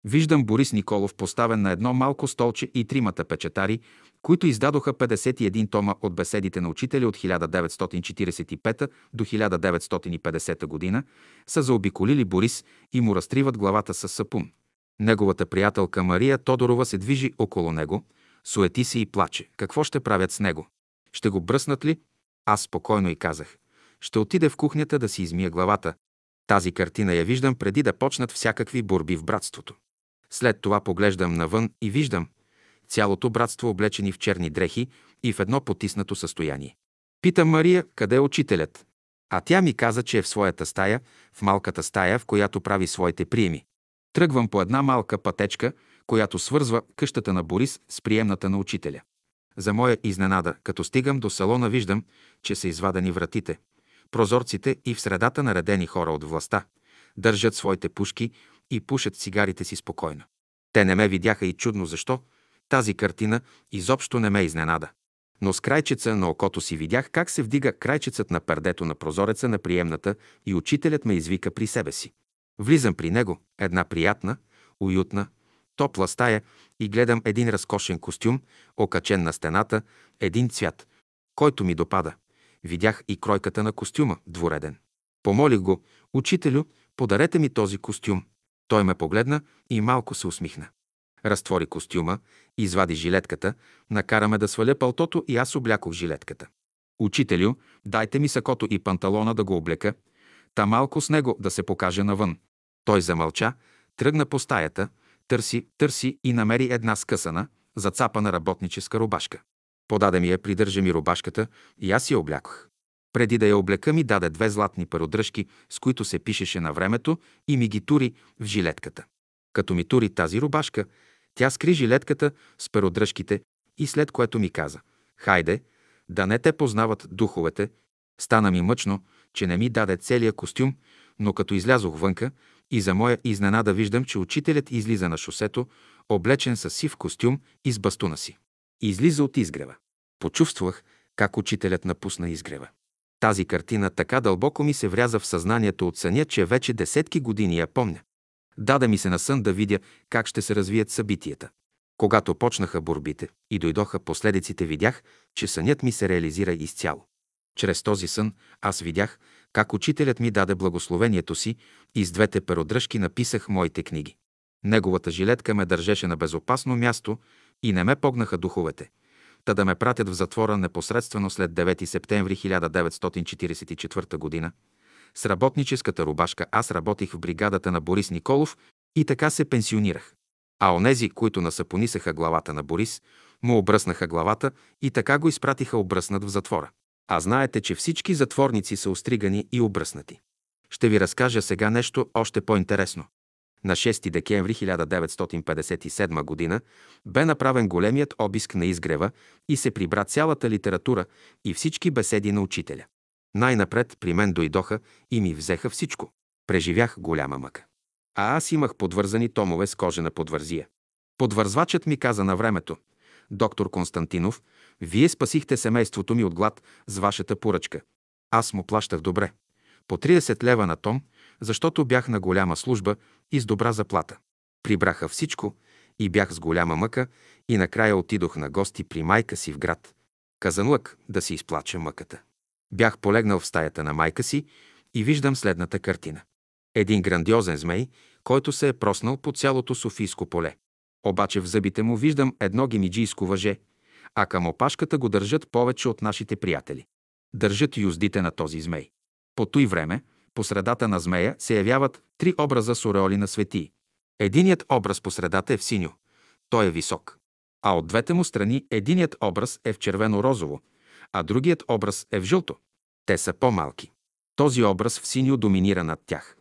Виждам Борис Николов поставен на едно малко столче и тримата печатари, които издадоха 51 тома от беседите на учителя от 1945 до 1950 година, са заобиколили Борис и му разтриват главата с сапун. Неговата приятелка Мария Тодорова се движи около него, суети се и плаче. Какво ще правят с него? Ще го бръснат ли? Аз спокойно и казах. Ще отиде в кухнята да си измия главата. Тази картина я виждам преди да почнат всякакви борби в братството. След това поглеждам навън и виждам цялото братство облечени в черни дрехи и в едно потиснато състояние. Питам Мария, къде е учителят? А тя ми каза, че е в своята стая, в малката стая, в която прави своите приеми. Тръгвам по една малка пътечка, която свързва къщата на Борис с приемната на учителя. За моя изненада, като стигам до салона, виждам, че са извадени вратите, прозорците и в средата наредени хора от властта. Държат своите пушки и пушат цигарите си спокойно. Те не ме видяха и чудно защо. Тази картина изобщо не ме изненада. Но с крайчеца на окото си видях как се вдига крайчецът на пердето на прозореца на приемната и учителят ме извика при себе си. Влизам при него, една приятна, уютна, топла стая и гледам един разкошен костюм, окачен на стената, един цвят, който ми допада. Видях и кройката на костюма, двореден. Помолих го, учителю, подарете ми този костюм. Той ме погледна и малко се усмихна. Разтвори костюма, извади жилетката, накараме да сваля палтото и аз облякох жилетката. Учителю, дайте ми сакото и панталона да го облека, та малко с него да се покаже навън. Той замълча, тръгна по стаята, търси, търси и намери една скъсана, зацапана работническа рубашка. Подаде ми я, придържа ми рубашката и аз я облякох. Преди да я облека ми даде две златни пародръжки, с които се пишеше на времето и ми ги тури в жилетката. Като ми тури тази рубашка, тя скри жилетката с перодръжките и след което ми каза «Хайде, да не те познават духовете». Стана ми мъчно, че не ми даде целия костюм, но като излязох вънка и за моя изненада виждам, че учителят излиза на шосето, облечен с сив костюм и с бастуна си. Излиза от изгрева. Почувствах как учителят напусна изгрева. Тази картина така дълбоко ми се вряза в съзнанието от съня, че вече десетки години я помня. Даде ми се на сън да видя как ще се развият събитията. Когато почнаха борбите и дойдоха последиците, видях, че сънят ми се реализира изцяло. Чрез този сън аз видях как учителят ми даде благословението си и с двете перодръжки написах моите книги. Неговата жилетка ме държеше на безопасно място и не ме погнаха духовете, та да ме пратят в затвора непосредствено след 9 септември 1944 г. С работническата рубашка аз работих в бригадата на Борис Николов и така се пенсионирах. А онези, които насапонисаха главата на Борис, му обръснаха главата и така го изпратиха обръснат в затвора. А знаете, че всички затворници са остригани и обръснати. Ще ви разкажа сега нещо още по-интересно. На 6 декември 1957 г. бе направен големият обиск на изгрева и се прибра цялата литература и всички беседи на учителя. Най-напред при мен дойдоха и ми взеха всичко. Преживях голяма мъка. А аз имах подвързани томове с кожена подвързия. Подвързвачът ми каза на времето, доктор Константинов, вие спасихте семейството ми от глад с вашата поръчка. Аз му плащах добре. По 30 лева на том, защото бях на голяма служба и с добра заплата. Прибраха всичко и бях с голяма мъка и накрая отидох на гости при майка си в град. Казанлък да си изплача мъката. Бях полегнал в стаята на майка си и виждам следната картина. Един грандиозен змей, който се е проснал по цялото Софийско поле. Обаче в зъбите му виждам едно гемиджийско въже, а към опашката го държат повече от нашите приятели. Държат юздите на този змей. По той време, по средата на змея се явяват три образа с ореоли на светии. Единият образ по средата е в синьо. Той е висок. А от двете му страни единият образ е в червено-розово, а другият образ е в жълто. Те са по-малки. Този образ в синьо доминира над тях.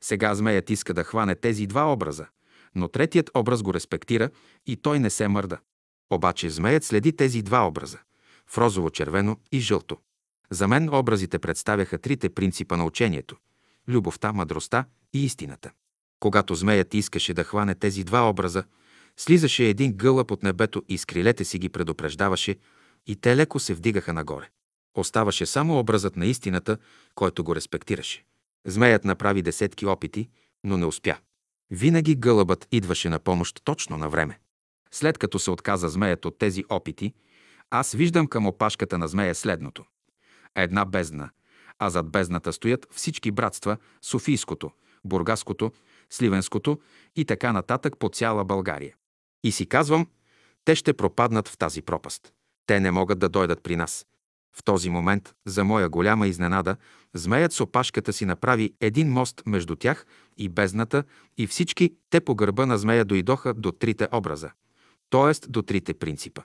Сега змеят иска да хване тези два образа, но третият образ го респектира и той не се мърда. Обаче змеят следи тези два образа – в розово-червено и жълто. За мен образите представяха трите принципа на учението – любовта, мъдростта и истината. Когато змеят искаше да хване тези два образа, слизаше един гълъб от небето и с крилете си ги предупреждаваше и те леко се вдигаха нагоре. Оставаше само образът на истината, който го респектираше. Змеят направи десетки опити, но не успя. Винаги гълъбът идваше на помощ точно на време. След като се отказа змеят от тези опити, аз виждам към опашката на змея следното. Една бездна, а зад бездната стоят всички братства – Софийското, Бургаското, Сливенското и така нататък по цяла България. И си казвам, те ще пропаднат в тази пропаст. Те не могат да дойдат при нас. В този момент, за моя голяма изненада, змеят с опашката си направи един мост между тях и бездната и всички те по гърба на змея дойдоха до трите образа, т.е. до трите принципа.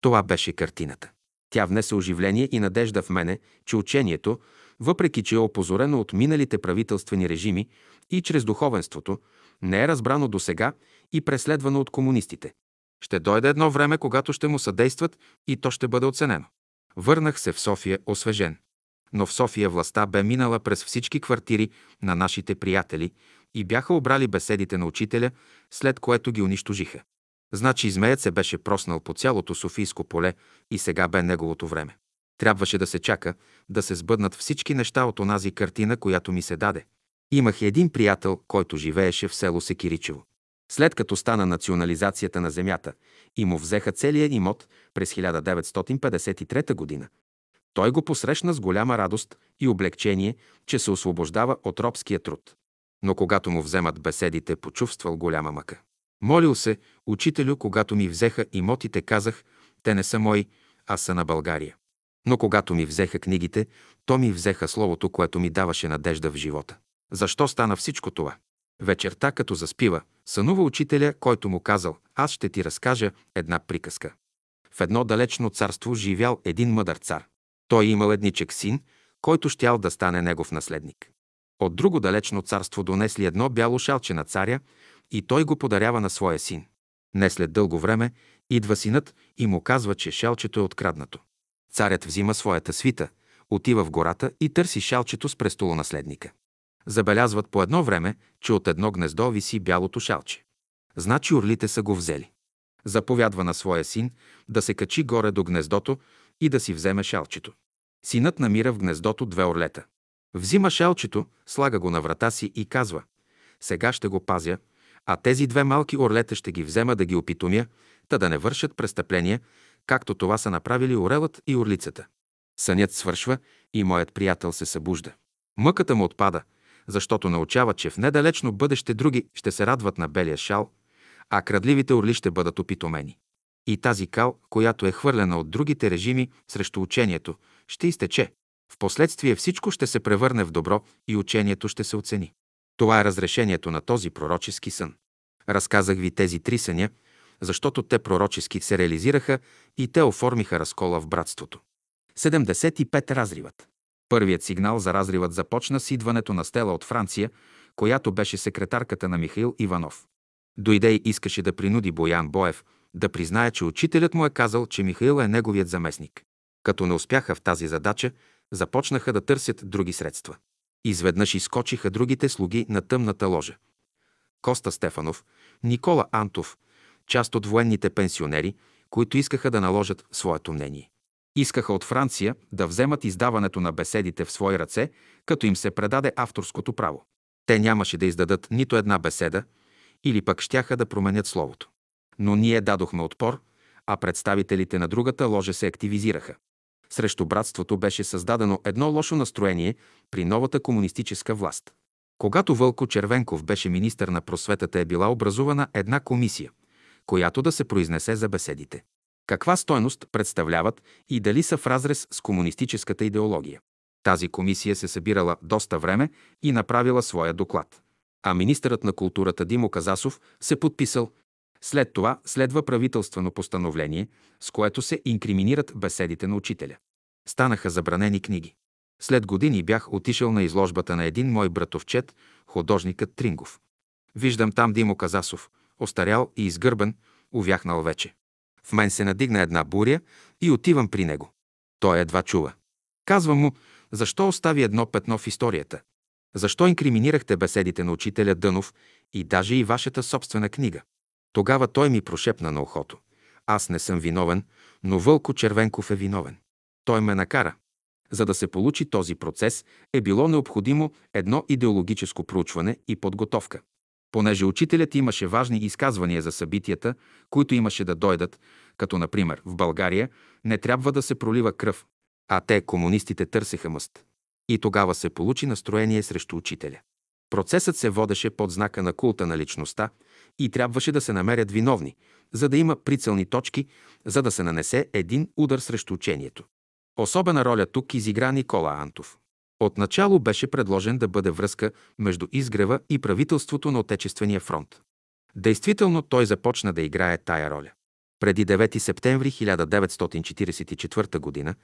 Това беше картината. Тя внесе оживление и надежда в мене, че учението, въпреки че е опозорено от миналите правителствени режими и чрез духовенството, не е разбрано до сега и преследвано от комунистите. Ще дойде едно време, когато ще му съдействат и то ще бъде оценено. Върнах се в София освежен. Но в София властта бе минала през всички квартири на нашите приятели и бяха обрали беседите на учителя, след което ги унищожиха. Значи змеят се беше проснал по цялото Софийско поле и сега бе неговото време. Трябваше да се чака, да се сбъднат всички неща от онази картина, която ми се даде. Имах един приятел, който живееше в село Секиричево. След като стана национализацията на земята и му взеха целия имот през 1953 година, той го посрещна с голяма радост и облегчение, че се освобождава от робския труд. Но когато му вземат беседите, почувствал голяма мъка. Молил се, учителю, когато ми взеха имотите, казах, те не са мои, а са на България. Но когато ми взеха книгите, то ми взеха словото, което ми даваше надежда в живота. Защо стана всичко това? Вечерта, като заспива, сънува учителя, който му казал, аз ще ти разкажа една приказка. В едно далечно царство живял един мъдър цар. Той имал едничек син, който щял да стане негов наследник. От друго далечно царство донесли едно бяло шалче на царя и той го подарява на своя син. Не след дълго време идва синът и му казва, че шалчето е откраднато. Царят взима своята свита, отива в гората и търси шалчето с престолонаследника. Забелязват по едно време, че от едно гнездо виси бялото шалче. Значи орлите са го взели. Заповядва на своя син да се качи горе до гнездото и да си вземе шалчето. Синът намира в гнездото две орлета. Взима шалчето, слага го на врата си и казва «Сега ще го пазя, а тези две малки орлета ще ги взема да ги опитомя, та да не вършат престъпления, както това са направили орелът и орлицата». Сънят свършва и моят приятел се събужда. Мъката му отпада, защото научава, че в недалечно бъдеще други ще се радват на белия шал, а крадливите орли ще бъдат опитомени. И тази кал, която е хвърлена от другите режими срещу учението, ще изтече. Впоследствие всичко ще се превърне в добро и учението ще се оцени. Това е разрешението на този пророчески сън. Разказах ви тези три съня, защото те пророчески се реализираха и те оформиха разкола в братството. 75 разривът. Първият сигнал за разривът започна с идването на Стела от Франция, която беше секретарката на Михаил Иванов. Дойде и искаше да принуди Боян Боев да признае, че учителят му е казал, че Михаил е неговият заместник. Като не успяха в тази задача, започнаха да търсят други средства. Изведнъж изкочиха другите слуги на тъмната ложа. Коста Стефанов, Никола Антов, част от военните пенсионери, които искаха да наложат своето мнение. Искаха от Франция да вземат издаването на беседите в свои ръце, като им се предаде авторското право. Те нямаше да издадат нито една беседа, или пък щяха да променят словото. Но ние дадохме отпор, а представителите на другата ложа се активизираха. Срещу братството беше създадено едно лошо настроение при новата комунистическа власт. Когато Вълко Червенков беше министър на просветата е била образувана една комисия, която да се произнесе за беседите. Каква стойност представляват и дали са в разрез с комунистическата идеология. Тази комисия се събирала доста време и направила своя доклад. А министърът на културата Димо Казасов се подписал. След това следва правителствено постановление, с което се инкриминират беседите на учителя. Станаха забранени книги. След години бях отишъл на изложбата на един мой братовчет, художникът Трингов. Виждам там Димо Казасов, остарял и изгърбен, увяхнал вече. В мен се надигна една буря и отивам при него. Той едва чува. Казвам му, защо остави едно петно в историята? Защо инкриминирахте беседите на учителя Дънов и даже и вашата собствена книга? Тогава той ми прошепна на ухото. Аз не съм виновен, но Вълко Червенков е виновен. Той ме накара. За да се получи този процес, е било необходимо едно идеологическо проучване и подготовка. Понеже учителят имаше важни изказвания за събитията, които имаше да дойдат, като например в България не трябва да се пролива кръв, а те, комунистите, търсеха мъст. И тогава се получи настроение срещу учителя. Процесът се водеше под знака на култа на личността и трябваше да се намерят виновни, за да има прицелни точки, за да се нанесе един удар срещу учението. Особена роля тук изигра Никола Антов. Отначало беше предложен да бъде връзка между изгрева и правителството на Отечествения фронт. Действително той започна да играе тая роля. Преди 9 септември 1944 г.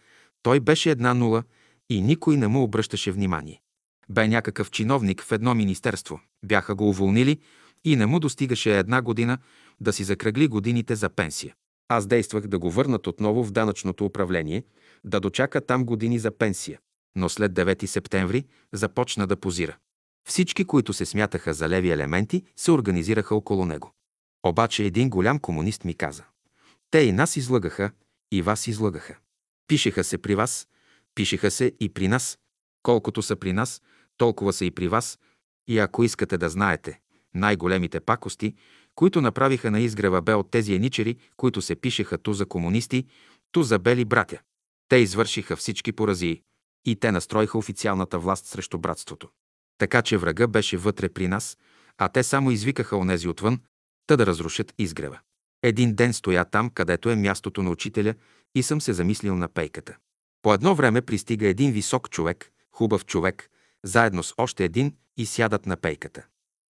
той беше една нула и никой не му обръщаше внимание. Бе някакъв чиновник в едно министерство. Бяха го уволнили и не му достигаше една година да си закръгли годините за пенсия. Аз действах да го върнат отново в данъчното управление, да дочака там години за пенсия. Но след 9 септември започна да позира. Всички, които се смятаха за леви елементи, се организираха около него. Обаче един голям комунист ми каза. Те и нас излъгаха, и вас излъгаха. Пишеха се при вас, пишеха се и при нас. Колкото са при нас, толкова са и при вас. И ако искате да знаете, най-големите пакости, които направиха на изгрева, бе от тези еничери, които се пишеха ту за комунисти, ту за бели братя. Те извършиха всички поразии и те настроиха официалната власт срещу братството. Така че врага беше вътре при нас, а те само извикаха онези отвън, та да разрушат изгрева. Един ден стоя там, където е мястото на учителя и съм се замислил на пейката. По едно време пристига един висок човек, хубав човек, заедно с още един и сядат на пейката.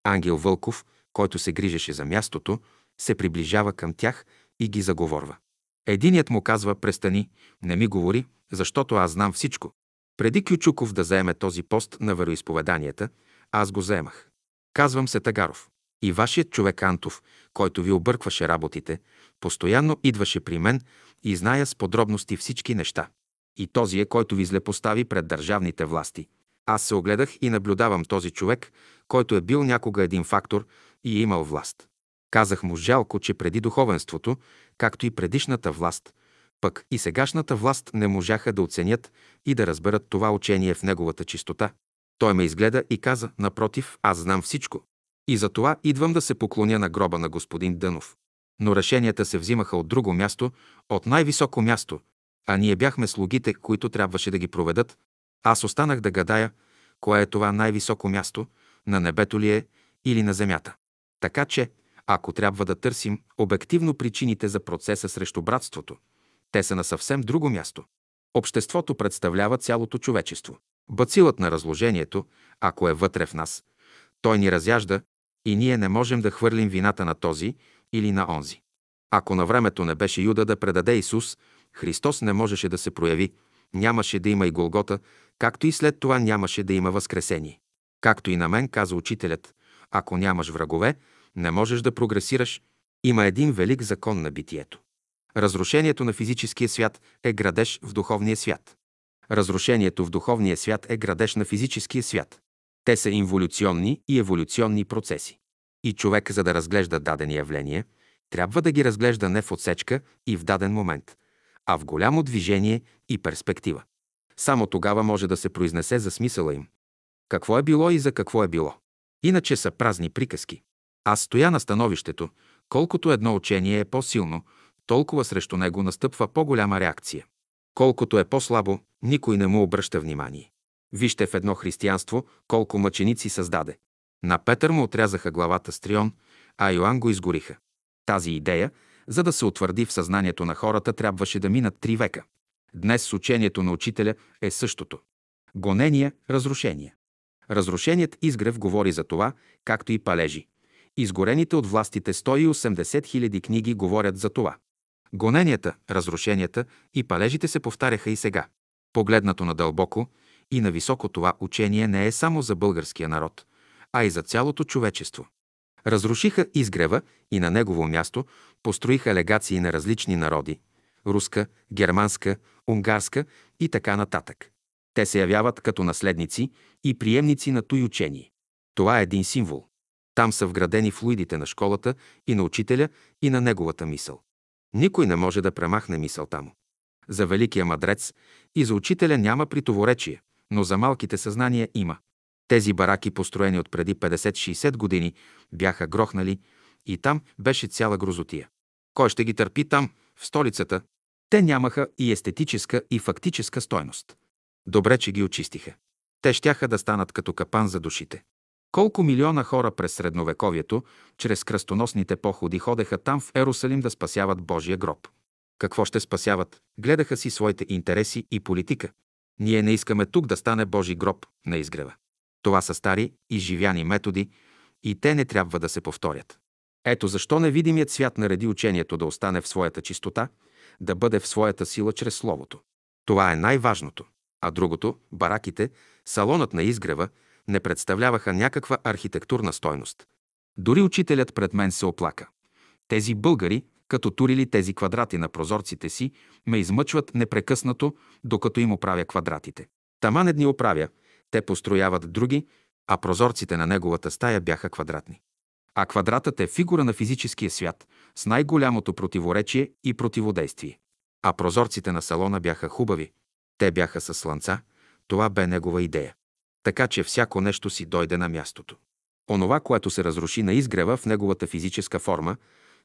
Ангел Вълков, който се грижеше за мястото, се приближава към тях и ги заговорва. Единият му казва, престани, не ми говори, защото аз знам всичко. Преди Кючуков да заеме този пост на вероисповеданията, аз го заемах. Казвам се Тагаров. И вашият човек Антов, който ви объркваше работите, постоянно идваше при мен и зная с подробности всички неща. И този е, който ви злепостави пред държавните власти. Аз се огледах и наблюдавам този човек, който е бил някога един фактор и е имал власт. Казах му жалко, че преди духовенството, както и предишната власт, пък и сегашната власт не можаха да оценят и да разберат това учение в неговата чистота. Той ме изгледа и каза, напротив, аз знам всичко. И за това идвам да се поклоня на гроба на господин Дънов. Но решенията се взимаха от друго място, от най-високо място, а ние бяхме слугите, които трябваше да ги проведат. Аз останах да гадая, кое е това най-високо място, на небето ли е или на земята. Така че, ако трябва да търсим обективно причините за процеса срещу братството, те са на съвсем друго място. Обществото представлява цялото човечество. Бацилът на разложението, ако е вътре в нас, той ни разяжда и ние не можем да хвърлим вината на този или на онзи. Ако на времето не беше Юда да предаде Исус, Христос не можеше да се прояви, нямаше да има и Голгота, както и след това нямаше да има Възкресение. Както и на мен каза учителят, ако нямаш врагове, не можеш да прогресираш, има един велик закон на битието. Разрушението на физическия свят е градеж в духовния свят. Разрушението в духовния свят е градеж на физическия свят. Те са инволюционни и еволюционни процеси. И човек, за да разглежда дадени явления, трябва да ги разглежда не в отсечка и в даден момент, а в голямо движение и перспектива. Само тогава може да се произнесе за смисъла им. Какво е било и за какво е било. Иначе са празни приказки. Аз стоя на становището, колкото едно учение е по-силно, толкова срещу него настъпва по-голяма реакция. Колкото е по-слабо, никой не му обръща внимание. Вижте в едно християнство колко мъченици създаде. На Петър му отрязаха главата с трион, а Йоанн го изгориха. Тази идея, за да се утвърди в съзнанието на хората, трябваше да минат три века. Днес с учението на учителя е същото. Гонения, разрушения. Разрушеният изгрев говори за това, както и палежи. Изгорените от властите 180 хиляди книги говорят за това. Гоненията, разрушенията и палежите се повтаряха и сега. Погледнато надълбоко и на високо това учение не е само за българския народ, а и за цялото човечество. Разрушиха изгрева и на негово място построиха легации на различни народи – руска, германска, унгарска и така нататък. Те се явяват като наследници и приемници на той учение. Това е един символ. Там са вградени флуидите на школата и на учителя и на неговата мисъл. Никой не може да премахне мисълта му. За великия мадрец и за учителя няма притоворечие, но за малките съзнания има. Тези бараки, построени от преди 50-60 години, бяха грохнали и там беше цяла грозотия. Кой ще ги търпи там, в столицата? Те нямаха и естетическа и фактическа стойност. Добре, че ги очистиха. Те щяха да станат като капан за душите. Колко милиона хора през средновековието, чрез кръстоносните походи, ходеха там в Ерусалим да спасяват Божия гроб. Какво ще спасяват? Гледаха си своите интереси и политика. Ние не искаме тук да стане Божи гроб на изгрева. Това са стари и живяни методи и те не трябва да се повторят. Ето защо невидимият свят нареди учението да остане в своята чистота, да бъде в своята сила чрез Словото. Това е най-важното. А другото, бараките, салонът на изгрева, не представляваха някаква архитектурна стойност. Дори учителят пред мен се оплака. Тези българи, като турили тези квадрати на прозорците си, ме измъчват непрекъснато, докато им оправя квадратите. Тама не дни оправя, те построяват други, а прозорците на неговата стая бяха квадратни. А квадратът е фигура на физическия свят с най-голямото противоречие и противодействие. А прозорците на салона бяха хубави. Те бяха с слънца. Това бе негова идея. Така че всяко нещо си дойде на мястото. Онова, което се разруши на изгрева в неговата физическа форма,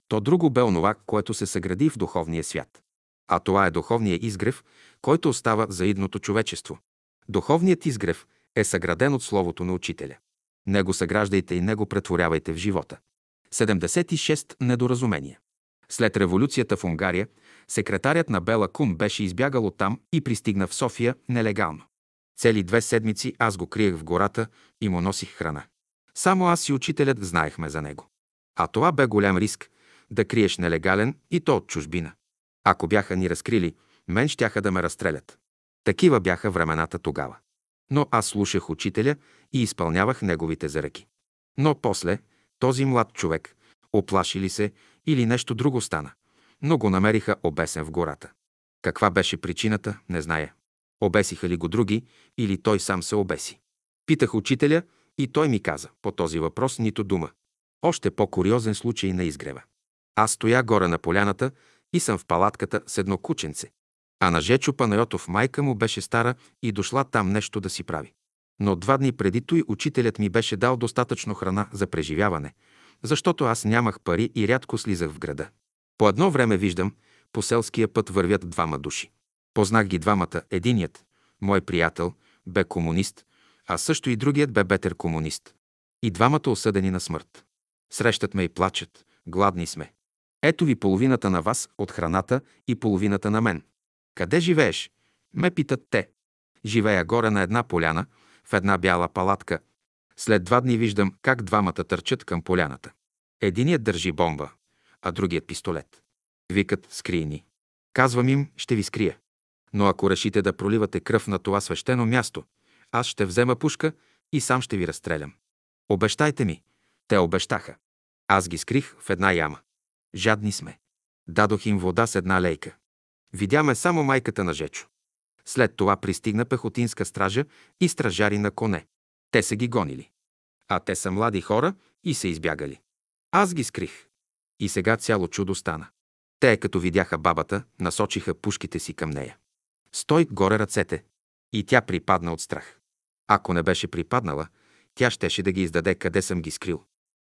то друго бе онова, което се съгради в духовния свят. А това е духовният изгрев, който остава за идното човечество. Духовният изгрев е съграден от Словото на Учителя. Него съграждайте и него претворявайте в живота. 76 недоразумения. След революцията в Унгария, секретарят на Бела Кун беше избягал оттам и пристигна в София нелегално. Цели две седмици аз го криех в гората и му носих храна. Само аз и учителят знаехме за него. А това бе голям риск да криеш нелегален и то от чужбина. Ако бяха ни разкрили, мен щяха да ме разстрелят. Такива бяха времената тогава. Но аз слушах учителя и изпълнявах неговите заръки. Но после този млад човек, оплаши ли се или нещо друго стана, но го намериха обесен в гората. Каква беше причината, не зная. Обесиха ли го други или той сам се обеси? Питах учителя и той ми каза по този въпрос нито дума. Още по-куриозен случай на изгрева. Аз стоя горе на поляната и съм в палатката с едно кученце. А на Жечо Панайотов майка му беше стара и дошла там нещо да си прави. Но два дни преди той учителят ми беше дал достатъчно храна за преживяване, защото аз нямах пари и рядко слизах в града. По едно време виждам, по селския път вървят двама души. Познах ги двамата. Единият, мой приятел, бе комунист, а също и другият бе бетер комунист. И двамата осъдени на смърт. Срещат ме и плачат. Гладни сме. Ето ви половината на вас от храната и половината на мен. Къде живееш? Ме питат те. Живея горе на една поляна, в една бяла палатка. След два дни виждам как двамата търчат към поляната. Единият държи бомба, а другият пистолет. Викат, скрий ни. Казвам им, ще ви скрия. Но ако решите да проливате кръв на това свещено място, аз ще взема пушка и сам ще ви разстрелям. Обещайте ми. Те обещаха. Аз ги скрих в една яма. Жадни сме. Дадох им вода с една лейка. Видяме само майката на Жечо. След това пристигна пехотинска стража и стражари на коне. Те са ги гонили. А те са млади хора и са избягали. Аз ги скрих. И сега цяло чудо стана. Те, като видяха бабата, насочиха пушките си към нея. Стой горе ръцете. И тя припадна от страх. Ако не беше припаднала, тя щеше да ги издаде къде съм ги скрил.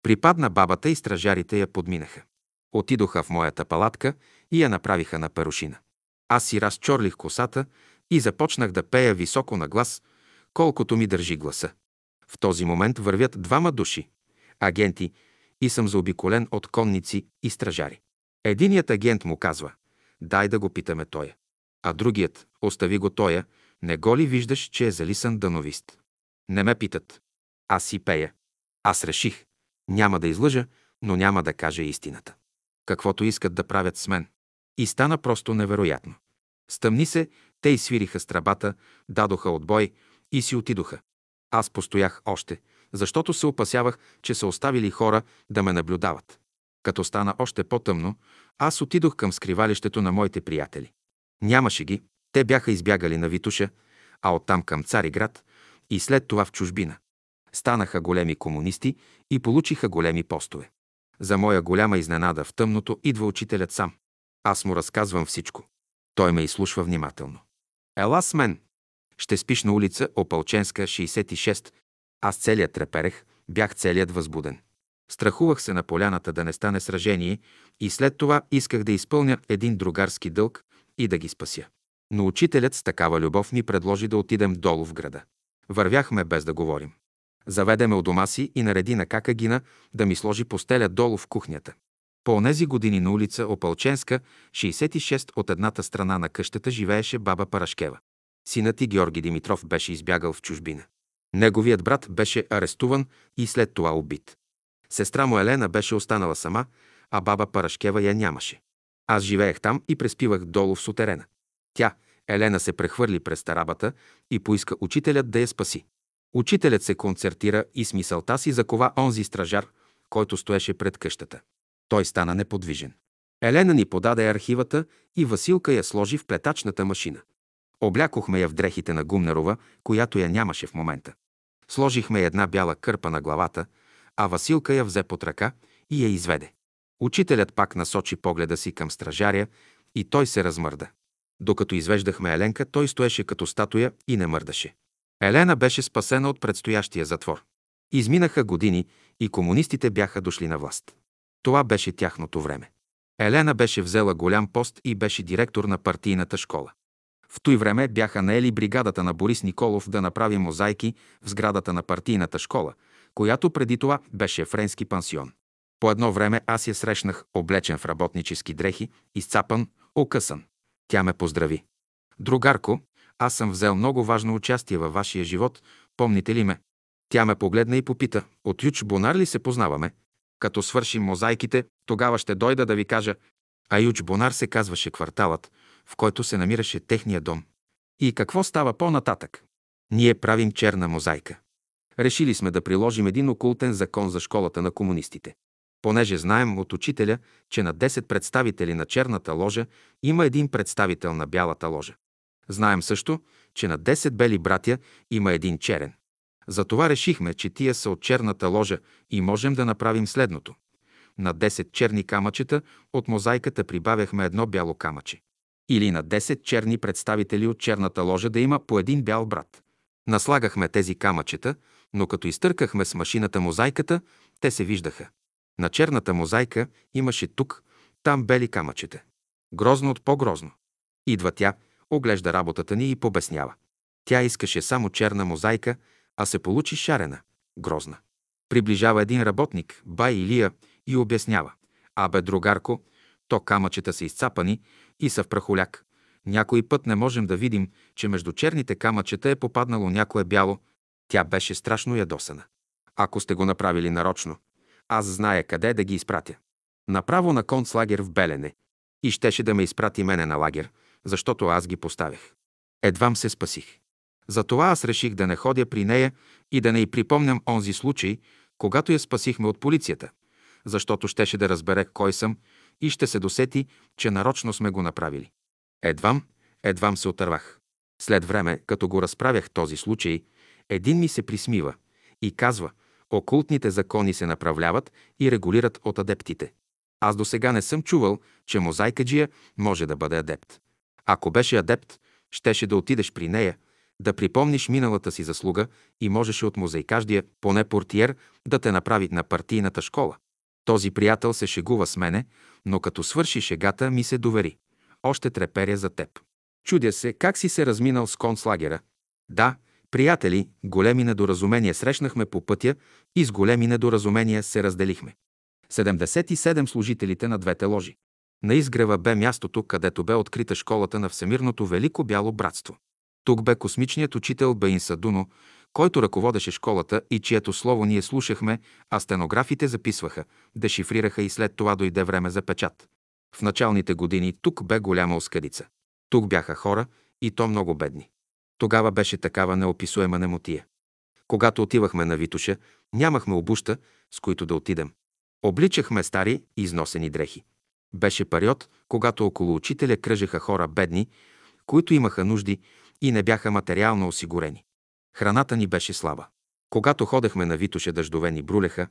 Припадна бабата и стражарите я подминаха. Отидоха в моята палатка и я направиха на перушина. Аз си разчорлих косата и започнах да пея високо на глас, колкото ми държи гласа. В този момент вървят двама души, агенти, и съм заобиколен от конници и стражари. Единият агент му казва, дай да го питаме тоя. А другият, остави го тоя, не го ли виждаш, че е залисан дановист? Не ме питат. Аз си пея. Аз реших. Няма да излъжа, но няма да кажа истината. Каквото искат да правят с мен. И стана просто невероятно. Стъмни се, те изсвириха страбата, дадоха отбой и си отидоха. Аз постоях още, защото се опасявах, че са оставили хора да ме наблюдават. Като стана още по-тъмно, аз отидох към скривалището на моите приятели. Нямаше ги, те бяха избягали на Витуша, а оттам към Цариград и след това в чужбина. Станаха големи комунисти и получиха големи постове. За моя голяма изненада в тъмното идва учителят сам. Аз му разказвам всичко. Той ме изслушва внимателно. Ела с мен. Ще спиш на улица Опалченска, 66. Аз целият треперех, бях целият възбуден. Страхувах се на поляната да не стане сражение и след това исках да изпълня един другарски дълг и да ги спася. Но учителят с такава любов ми предложи да отидем долу в града. Вървяхме без да говорим. Заведеме у дома си и нареди на Какагина да ми сложи постеля долу в кухнята. По онези години на улица Опалченска, 66 от едната страна на къщата живееше баба Парашкева. Синът и Георги Димитров беше избягал в чужбина. Неговият брат беше арестуван и след това убит. Сестра му Елена беше останала сама, а баба Парашкева я нямаше. Аз живеех там и преспивах долу в сутерена. Тя, Елена, се прехвърли през тарабата и поиска учителят да я спаси. Учителят се концертира и с мисълта си закова онзи стражар, който стоеше пред къщата. Той стана неподвижен. Елена ни подаде архивата и Василка я сложи в плетачната машина. Облякохме я в дрехите на Гумнерова, която я нямаше в момента. Сложихме една бяла кърпа на главата, а Василка я взе под ръка и я изведе. Учителят пак насочи погледа си към стражаря и той се размърда. Докато извеждахме Еленка, той стоеше като статуя и не мърдаше. Елена беше спасена от предстоящия затвор. Изминаха години и комунистите бяха дошли на власт. Това беше тяхното време. Елена беше взела голям пост и беше директор на партийната школа. В той време бяха наели бригадата на Борис Николов да направи мозайки в сградата на партийната школа, която преди това беше френски пансион. По едно време аз я срещнах облечен в работнически дрехи, изцапан, окъсан. Тя ме поздрави. Другарко, аз съм взел много важно участие във вашия живот, помните ли ме? Тя ме погледна и попита, от Юч Бонар ли се познаваме? Като свършим мозайките, тогава ще дойда да ви кажа. А Юч Бонар се казваше кварталът, в който се намираше техния дом. И какво става по-нататък? Ние правим черна мозайка. Решили сме да приложим един окултен закон за школата на комунистите. Понеже знаем от учителя, че на 10 представители на черната ложа има един представител на бялата ложа. Знаем също, че на 10 бели братя има един черен. Затова решихме, че тия са от черната ложа и можем да направим следното. На 10 черни камъчета от мозайката прибавяхме едно бяло камъче. Или на 10 черни представители от черната ложа да има по един бял брат. Наслагахме тези камъчета, но като изтъркахме с машината мозайката, те се виждаха. На черната мозайка имаше тук, там бели камъчета. Грозно от по-грозно. Идва тя, оглежда работата ни и побеснява. Тя искаше само черна мозайка, а се получи шарена, грозна. Приближава един работник, бай Илия, и обяснява. Абе, другарко, то камъчета са изцапани и са в прахоляк. Някой път не можем да видим, че между черните камъчета е попаднало някое бяло. Тя беше страшно ядосана. Ако сте го направили нарочно, аз зная къде да ги изпратя. Направо на концлагер в Белене. И щеше да ме изпрати мене на лагер, защото аз ги поставях. Едвам се спасих. Затова аз реших да не ходя при нея и да не й припомням онзи случай, когато я спасихме от полицията, защото щеше да разбере кой съм и ще се досети, че нарочно сме го направили. Едвам, едвам се отървах. След време, като го разправях този случай, един ми се присмива и казва, окултните закони се направляват и регулират от адептите. Аз до сега не съм чувал, че мозайкаджия може да бъде адепт. Ако беше адепт, щеше да отидеш при нея, да припомниш миналата си заслуга и можеше от мозайкаждия, поне портиер, да те направи на партийната школа. Този приятел се шегува с мене, но като свърши шегата ми се довери. Още треперя за теб. Чудя се, как си се разминал с концлагера. Да, приятели, големи недоразумения срещнахме по пътя и с големи недоразумения се разделихме. 77 служителите на двете ложи. На изгрева бе мястото, където бе открита школата на Всемирното Велико Бяло Братство. Тук бе космичният учител Баин Садуно, който ръководеше школата и чието слово ние слушахме, а стенографите записваха, дешифрираха и след това дойде време за печат. В началните години тук бе голяма оскадица. Тук бяха хора и то много бедни. Тогава беше такава неописуема немотия. Когато отивахме на Витуша, нямахме обуща, с които да отидем. Обличахме стари износени дрехи. Беше период, когато около учителя кръжеха хора бедни, които имаха нужди и не бяха материално осигурени. Храната ни беше слаба. Когато ходехме на Витоше, дъждове ни брулеха,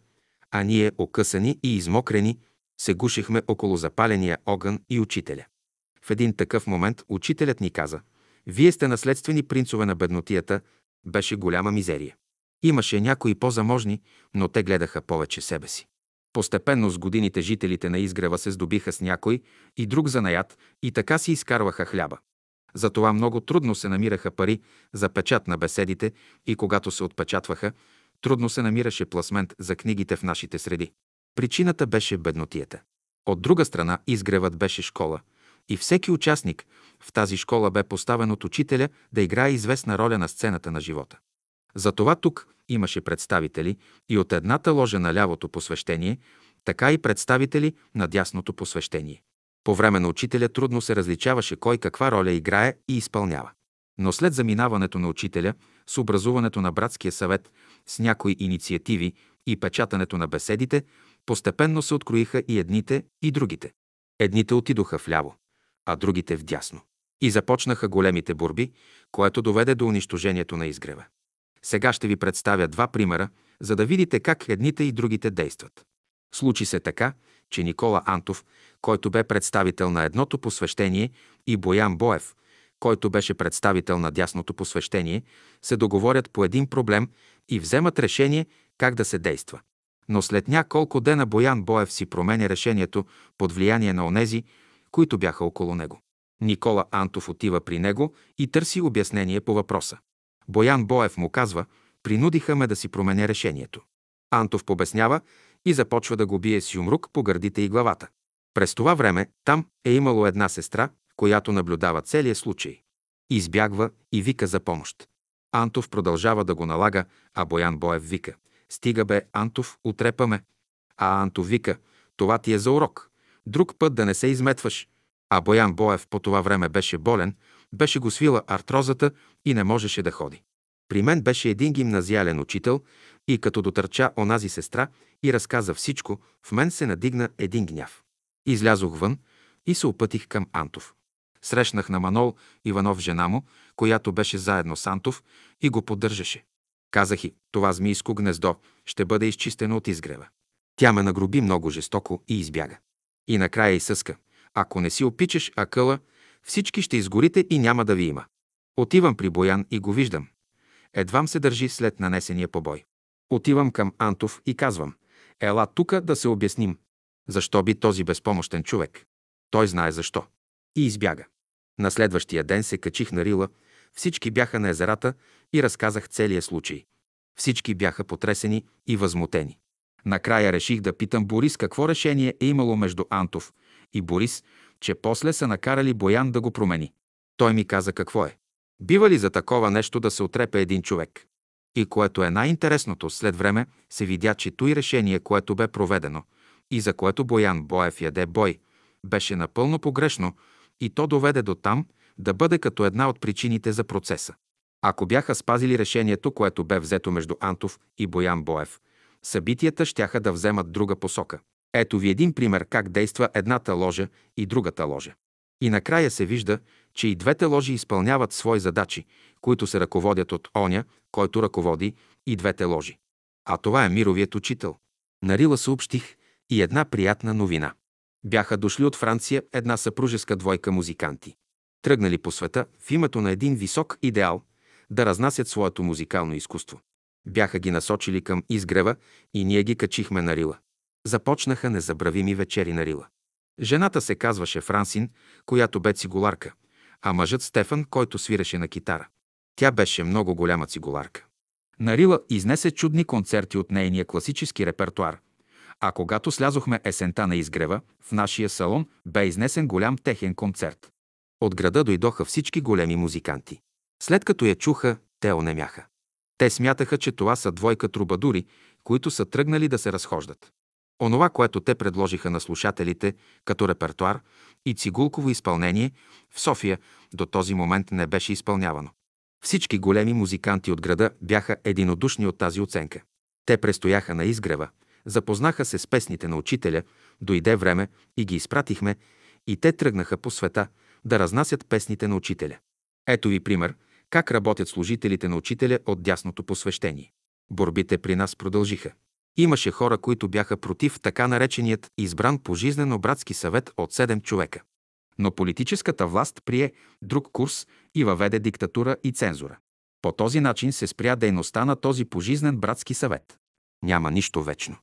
а ние, окъсани и измокрени, се гушихме около запаления огън и учителя. В един такъв момент учителят ни каза, «Вие сте наследствени принцове на беднотията, беше голяма мизерия. Имаше някои по-заможни, но те гледаха повече себе си. Постепенно с годините жителите на изгрева се здобиха с някой и друг занаят и така си изкарваха хляба. Затова много трудно се намираха пари за печат на беседите и когато се отпечатваха, трудно се намираше пласмент за книгите в нашите среди. Причината беше беднотията. От друга страна, изгревът беше школа и всеки участник в тази школа бе поставен от учителя да играе известна роля на сцената на живота. Затова тук имаше представители и от едната ложа на лявото посвещение, така и представители на дясното посвещение. По време на учителя трудно се различаваше кой каква роля играе и изпълнява. Но след заминаването на учителя, с образуването на братския съвет, с някои инициативи и печатането на беседите, постепенно се откроиха и едните, и другите. Едните отидоха вляво, а другите вдясно. И започнаха големите борби, което доведе до унищожението на изгрева. Сега ще ви представя два примера, за да видите как едните и другите действат. Случи се така, че Никола Антов, който бе представител на едното посвещение, и Боян Боев, който беше представител на дясното посвещение, се договорят по един проблем и вземат решение как да се действа. Но след няколко дена Боян Боев си променя решението под влияние на онези, които бяха около него. Никола Антов отива при него и търси обяснение по въпроса. Боян Боев му казва, принудиха ме да си променя решението. Антов побеснява и започва да го бие с юмрук по гърдите и главата. През това време там е имало една сестра, която наблюдава целия случай. Избягва и вика за помощ. Антов продължава да го налага, а Боян Боев вика. Стига бе, Антов, утрепаме. А Антов вика, това ти е за урок. Друг път да не се изметваш. А Боян Боев по това време беше болен, беше го свила артрозата и не можеше да ходи. При мен беше един гимназиален учител и като дотърча онази сестра и разказа всичко, в мен се надигна един гняв. Излязох вън и се опътих към Антов. Срещнах на Манол Иванов жена му, която беше заедно с Антов и го поддържаше. Казах и, това змийско гнездо ще бъде изчистено от изгрева. Тя ме нагроби много жестоко и избяга. И накрая изсъска. Ако не си опичаш акъла, всички ще изгорите и няма да ви има. Отивам при Боян и го виждам. Едвам се държи след нанесения побой. Отивам към Антов и казвам, ела тука да се обясним. Защо би този безпомощен човек? Той знае защо. И избяга. На следващия ден се качих на Рила, всички бяха на езерата и разказах целия случай. Всички бяха потресени и възмутени. Накрая реших да питам Борис какво решение е имало между Антов и Борис, че после са накарали Боян да го промени. Той ми каза какво е. Бива ли за такова нещо да се отрепе един човек? И което е най-интересното, след време се видя, че той решение, което бе проведено и за което Боян Боев яде бой, беше напълно погрешно и то доведе до там да бъде като една от причините за процеса. Ако бяха спазили решението, което бе взето между Антов и Боян Боев, събитията щяха да вземат друга посока. Ето ви един пример как действа едната ложа и другата ложа. И накрая се вижда, че и двете ложи изпълняват свои задачи, които се ръководят от оня, който ръководи и двете ложи. А това е мировият учител. На Рила съобщих и една приятна новина. Бяха дошли от Франция една съпружеска двойка музиканти. Тръгнали по света в името на един висок идеал да разнасят своето музикално изкуство. Бяха ги насочили към изгрева и ние ги качихме на Рила. Започнаха незабравими вечери на Рила. Жената се казваше Франсин, която бе цигуларка, а мъжът Стефан, който свиреше на китара. Тя беше много голяма цигуларка. Нарила изнесе чудни концерти от нейния класически репертуар, а когато слязохме есента на изгрева, в нашия салон бе изнесен голям техен концерт. От града дойдоха всички големи музиканти. След като я чуха, те онемяха. Те смятаха, че това са двойка трубадури, които са тръгнали да се разхождат. Онова, което те предложиха на слушателите като репертуар и цигулково изпълнение, в София до този момент не беше изпълнявано. Всички големи музиканти от града бяха единодушни от тази оценка. Те престояха на изгрева, запознаха се с песните на учителя, дойде време и ги изпратихме, и те тръгнаха по света да разнасят песните на учителя. Ето ви пример как работят служителите на учителя от дясното посвещение. Борбите при нас продължиха. Имаше хора, които бяха против така нареченият избран пожизнено братски съвет от 7 човека. Но политическата власт прие друг курс и въведе диктатура и цензура. По този начин се спря дейността на този пожизнен братски съвет. Няма нищо вечно.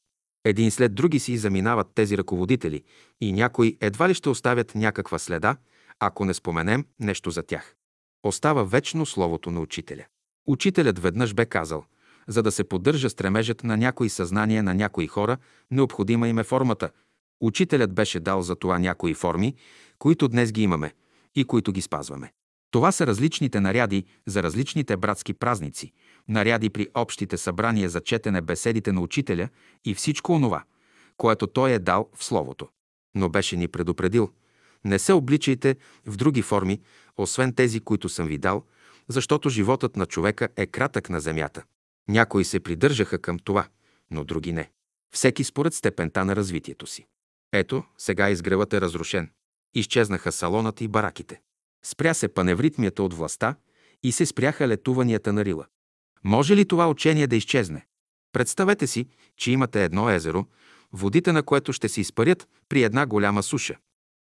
Един след други си заминават тези ръководители и някои едва ли ще оставят някаква следа, ако не споменем нещо за тях. Остава вечно словото на учителя. Учителят веднъж бе казал, за да се поддържа стремежът на някои съзнание на някои хора, необходима им е формата. Учителят беше дал за това някои форми, които днес ги имаме и които ги спазваме. Това са различните наряди за различните братски празници, наряди при общите събрания за четене беседите на учителя и всичко онова, което той е дал в Словото. Но беше ни предупредил – не се обличайте в други форми, освен тези, които съм ви дал, защото животът на човека е кратък на земята. Някои се придържаха към това, но други не. Всеки според степента на развитието си. Ето, сега изгревът е разрушен. Изчезнаха салонът и бараките. Спря се паневритмията от властта и се спряха летуванията на Рила. Може ли това учение да изчезне? Представете си, че имате едно езеро, водите на което ще се изпарят при една голяма суша.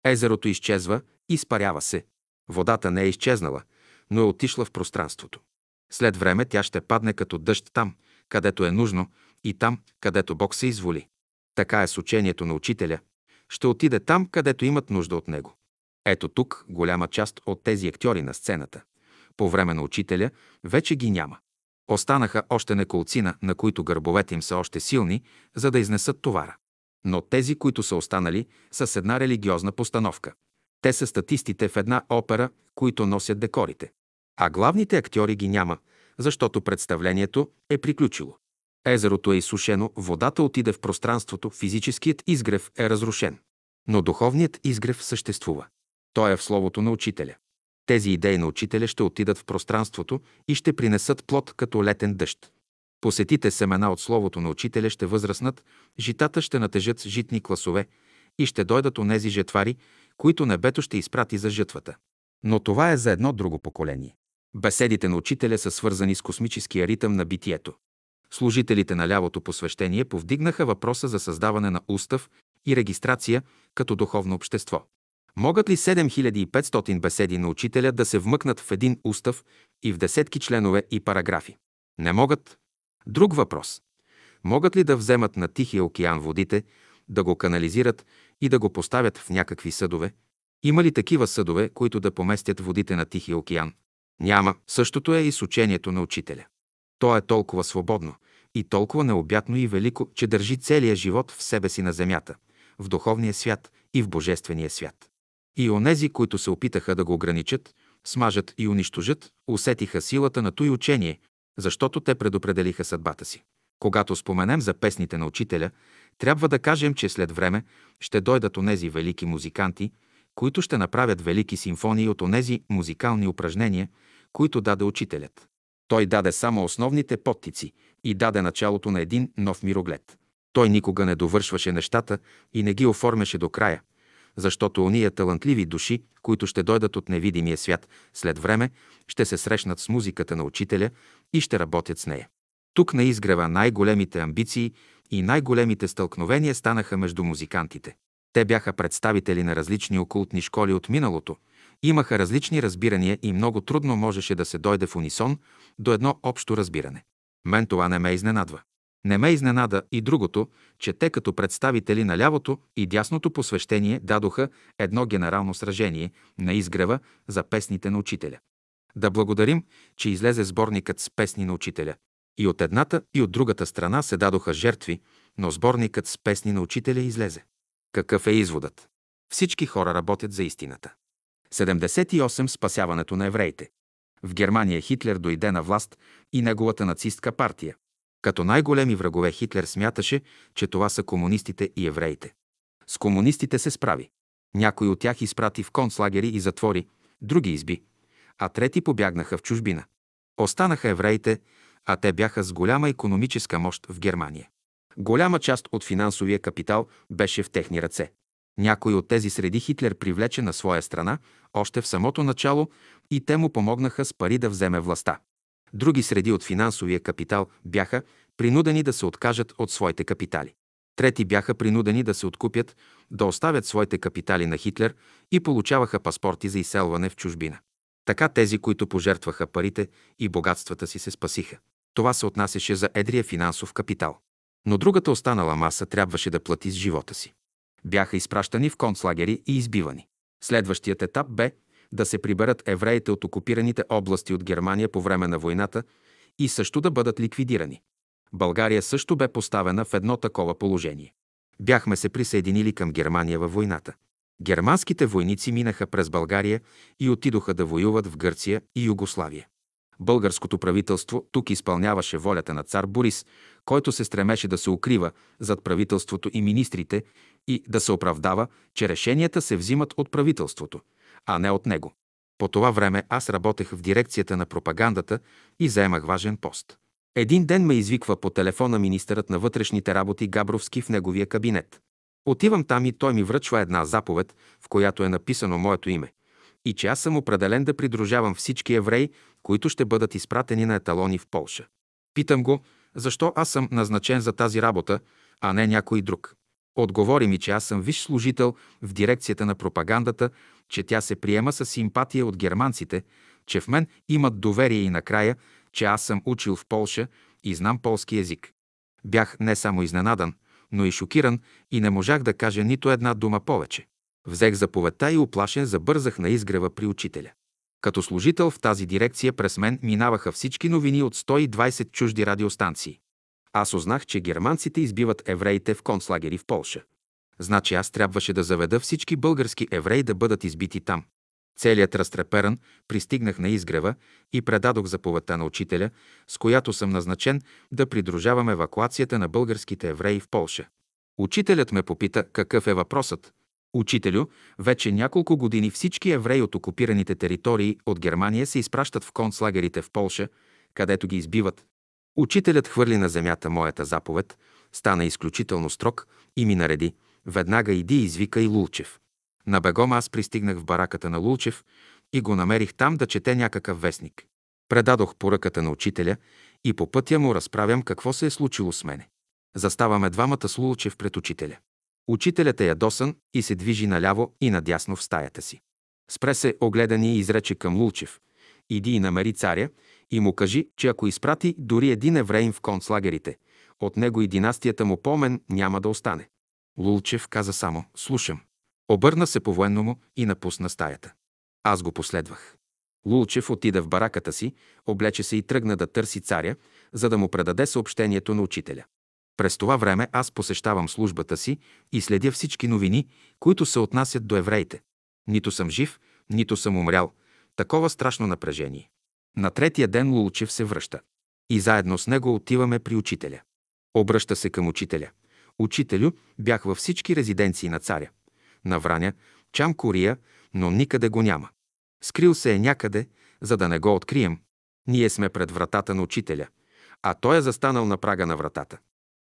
Езерото изчезва, изпарява се. Водата не е изчезнала, но е отишла в пространството. След време тя ще падне като дъжд там, където е нужно, и там, където Бог се изволи. Така е с учението на учителя. Ще отиде там, където имат нужда от него. Ето тук голяма част от тези актьори на сцената. По време на учителя вече ги няма. Останаха още неколцина, на които гърбовете им са още силни, за да изнесат товара. Но тези, които са останали, са с една религиозна постановка. Те са статистите в една опера, които носят декорите. А главните актьори ги няма, защото представлението е приключило. Езерото е изсушено, водата отиде в пространството, физическият изгрев е разрушен. Но духовният изгрев съществува. Той е в словото на учителя. Тези идеи на учителя ще отидат в пространството и ще принесат плод като летен дъжд. Посетите семена от словото на учителя ще възраснат, житата ще натежат с житни класове и ще дойдат онези жетвари, които небето ще изпрати за жътвата. Но това е за едно друго поколение. Беседите на учителя са свързани с космическия ритъм на битието. Служителите на лявото посвещение повдигнаха въпроса за създаване на устав и регистрация като духовно общество. Могат ли 7500 беседи на учителя да се вмъкнат в един устав и в десетки членове и параграфи? Не могат. Друг въпрос. Могат ли да вземат на Тихия океан водите, да го канализират и да го поставят в някакви съдове? Има ли такива съдове, които да поместят водите на Тихия океан? Няма. Същото е и с учението на учителя. То е толкова свободно и толкова необятно и велико, че държи целия живот в себе си на земята, в духовния свят и в божествения свят. И онези, които се опитаха да го ограничат, смажат и унищожат, усетиха силата на той учение, защото те предопределиха съдбата си. Когато споменем за песните на учителя, трябва да кажем, че след време ще дойдат онези велики музиканти, които ще направят велики симфонии от онези музикални упражнения, които даде учителят. Той даде само основните подтици и даде началото на един нов мироглед. Той никога не довършваше нещата и не ги оформяше до края, защото ония талантливи души, които ще дойдат от невидимия свят, след време ще се срещнат с музиката на учителя и ще работят с нея. Тук на изгрева най-големите амбиции и най-големите стълкновения станаха между музикантите. Те бяха представители на различни окултни школи от миналото, имаха различни разбирания и много трудно можеше да се дойде в унисон до едно общо разбиране. Мен това не ме изненадва. Не ме изненада и другото, че те като представители на лявото и дясното посвещение дадоха едно генерално сражение на изгрева за песните на учителя. Да благодарим, че излезе сборникът с песни на учителя. И от едната и от другата страна се дадоха жертви, но сборникът с песни на учителя излезе. Какъв е изводът? Всички хора работят за истината. 78. Спасяването на евреите. В Германия Хитлер дойде на власт и неговата нацистка партия. Като най-големи врагове Хитлер смяташе, че това са комунистите и евреите. С комунистите се справи. Някои от тях изпрати в концлагери и затвори, други изби, а трети побягнаха в чужбина. Останаха евреите, а те бяха с голяма економическа мощ в Германия. Голяма част от финансовия капитал беше в техни ръце. Някой от тези среди Хитлер привлече на своя страна още в самото начало и те му помогнаха с пари да вземе властта. Други среди от финансовия капитал бяха принудени да се откажат от своите капитали. Трети бяха принудени да се откупят, да оставят своите капитали на Хитлер и получаваха паспорти за изселване в чужбина. Така тези, които пожертваха парите и богатствата си, се спасиха. Това се отнасяше за едрия финансов капитал. Но другата останала маса трябваше да плати с живота си. Бяха изпращани в концлагери и избивани. Следващият етап бе да се приберат евреите от окупираните области от Германия по време на войната и също да бъдат ликвидирани. България също бе поставена в едно такова положение. Бяхме се присъединили към Германия във войната. Германските войници минаха през България и отидоха да воюват в Гърция и Югославия. Българското правителство тук изпълняваше волята на цар Борис, който се стремеше да се укрива зад правителството и министрите и да се оправдава, че решенията се взимат от правителството, а не от него. По това време аз работех в дирекцията на пропагандата и заемах важен пост. Един ден ме извиква по телефона министърът на вътрешните работи Габровски в неговия кабинет. Отивам там и той ми връчва една заповед, в която е написано моето име. И че аз съм определен да придружавам всички евреи, които ще бъдат изпратени на еталони в Полша. Питам го, защо аз съм назначен за тази работа, а не някой друг. Отговори ми, че аз съм виш служител в дирекцията на пропагандата, че тя се приема с симпатия от германците, че в мен имат доверие и накрая, че аз съм учил в Полша и знам полски язик. Бях не само изненадан, но и шокиран и не можах да кажа нито една дума повече. Взех заповедта и оплашен забързах на изгрева при учителя. Като служител в тази дирекция през мен минаваха всички новини от 120 чужди радиостанции. Аз узнах, че германците избиват евреите в концлагери в Полша. Значи аз трябваше да заведа всички български евреи да бъдат избити там. Целият разтреперан пристигнах на изгрева и предадох заповедта на учителя, с която съм назначен да придружавам евакуацията на българските евреи в Полша. Учителят ме попита какъв е въпросът. Учителю, вече няколко години всички евреи от окупираните територии от Германия се изпращат в концлагерите в Полша, където ги избиват. Учителят хвърли на земята моята заповед, стана изключително строг и ми нареди «Веднага иди извика и Лулчев». На бегом аз пристигнах в бараката на Лулчев и го намерих там да чете някакъв вестник. Предадох поръката на учителя и по пътя му разправям какво се е случило с мене. Заставаме двамата с Лулчев пред учителя. Учителят е ядосан и се движи наляво и надясно в стаята си. Спре се, огледа и изрече към Лулчев. Иди и намери царя и му кажи, че ако изпрати дори един евреин в концлагерите, от него и династията му помен няма да остане. Лулчев каза само «Слушам». Обърна се по-военному и напусна стаята. Аз го последвах. Лулчев отида в бараката си, облече се и тръгна да търси царя, за да му предаде съобщението на учителя. През това време аз посещавам службата си и следя всички новини, които се отнасят до евреите. Нито съм жив, нито съм умрял. Такова страшно напрежение. На третия ден Лулчев се връща. И заедно с него отиваме при учителя. Обръща се към учителя. Учителю, бях във всички резиденции на царя. На Враня, Чам Кория, но никъде го няма. Скрил се е някъде, за да не го открием. Ние сме пред вратата на учителя, а той е застанал на прага на вратата.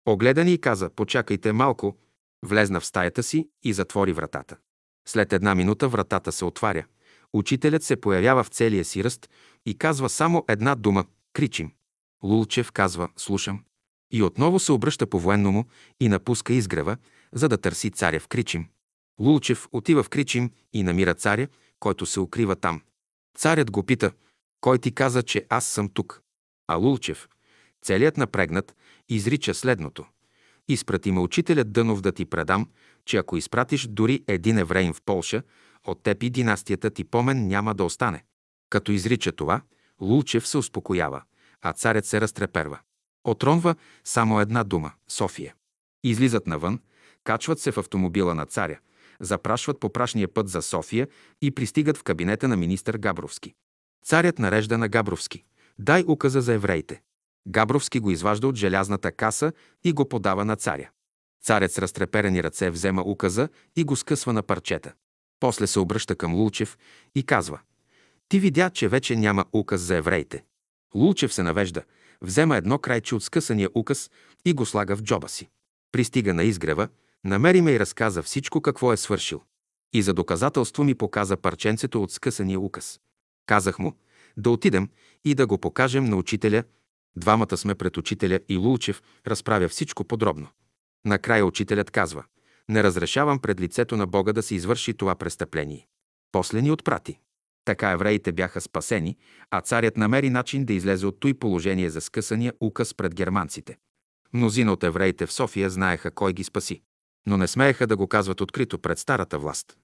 Огледа ни и каза, почакайте малко, влезна в стаята си и затвори вратата. След една минута вратата се отваря. Учителят се появява в целия си ръст и казва само една дума – кричим. Лулчев казва – слушам. И отново се обръща по военному и напуска изгрева, за да търси царя в Кричим. Лулчев отива в Кричим и намира царя, който се укрива там. Царят го пита, кой ти каза, че аз съм тук? А Лулчев, целият напрегнат, изрича следното. Изпрати ме учителят Дънов да ти предам, че ако изпратиш дори един евреин в Полша, от теб и династията ти помен няма да остане. Като изрича това, Лулчев се успокоява, а царят се разтреперва. Отронва само една дума – София. Излизат навън, качват се в автомобила на царя, запрашват по прашния път за София и пристигат в кабинета на министър Габровски. Царят нарежда на Габровски. Дай указа за евреите. Габровски го изважда от желязната каса и го подава на царя. Царят с разтреперени ръце взема указа и го скъсва на парчета. После се обръща към Лулчев и казва «Ти видя, че вече няма указ за евреите». Лулчев се навежда, взема едно крайче от скъсания указ и го слага в джоба си. Пристига на изгрева, намери ме и разказа всичко какво е свършил. И за доказателство ми показа парченцето от скъсания указ. Казах му да отидем и да го покажем на учителя. Двамата сме пред учителя и Лулчев разправя всичко подробно. Накрая учителят казва – не разрешавам пред лицето на Бога да се извърши това престъпление. После ни отпрати. Така евреите бяха спасени, а царят намери начин да излезе от той положение за скъсания указ пред германците. Мнозина от евреите в София знаеха кой ги спаси, но не смееха да го казват открито пред старата власт.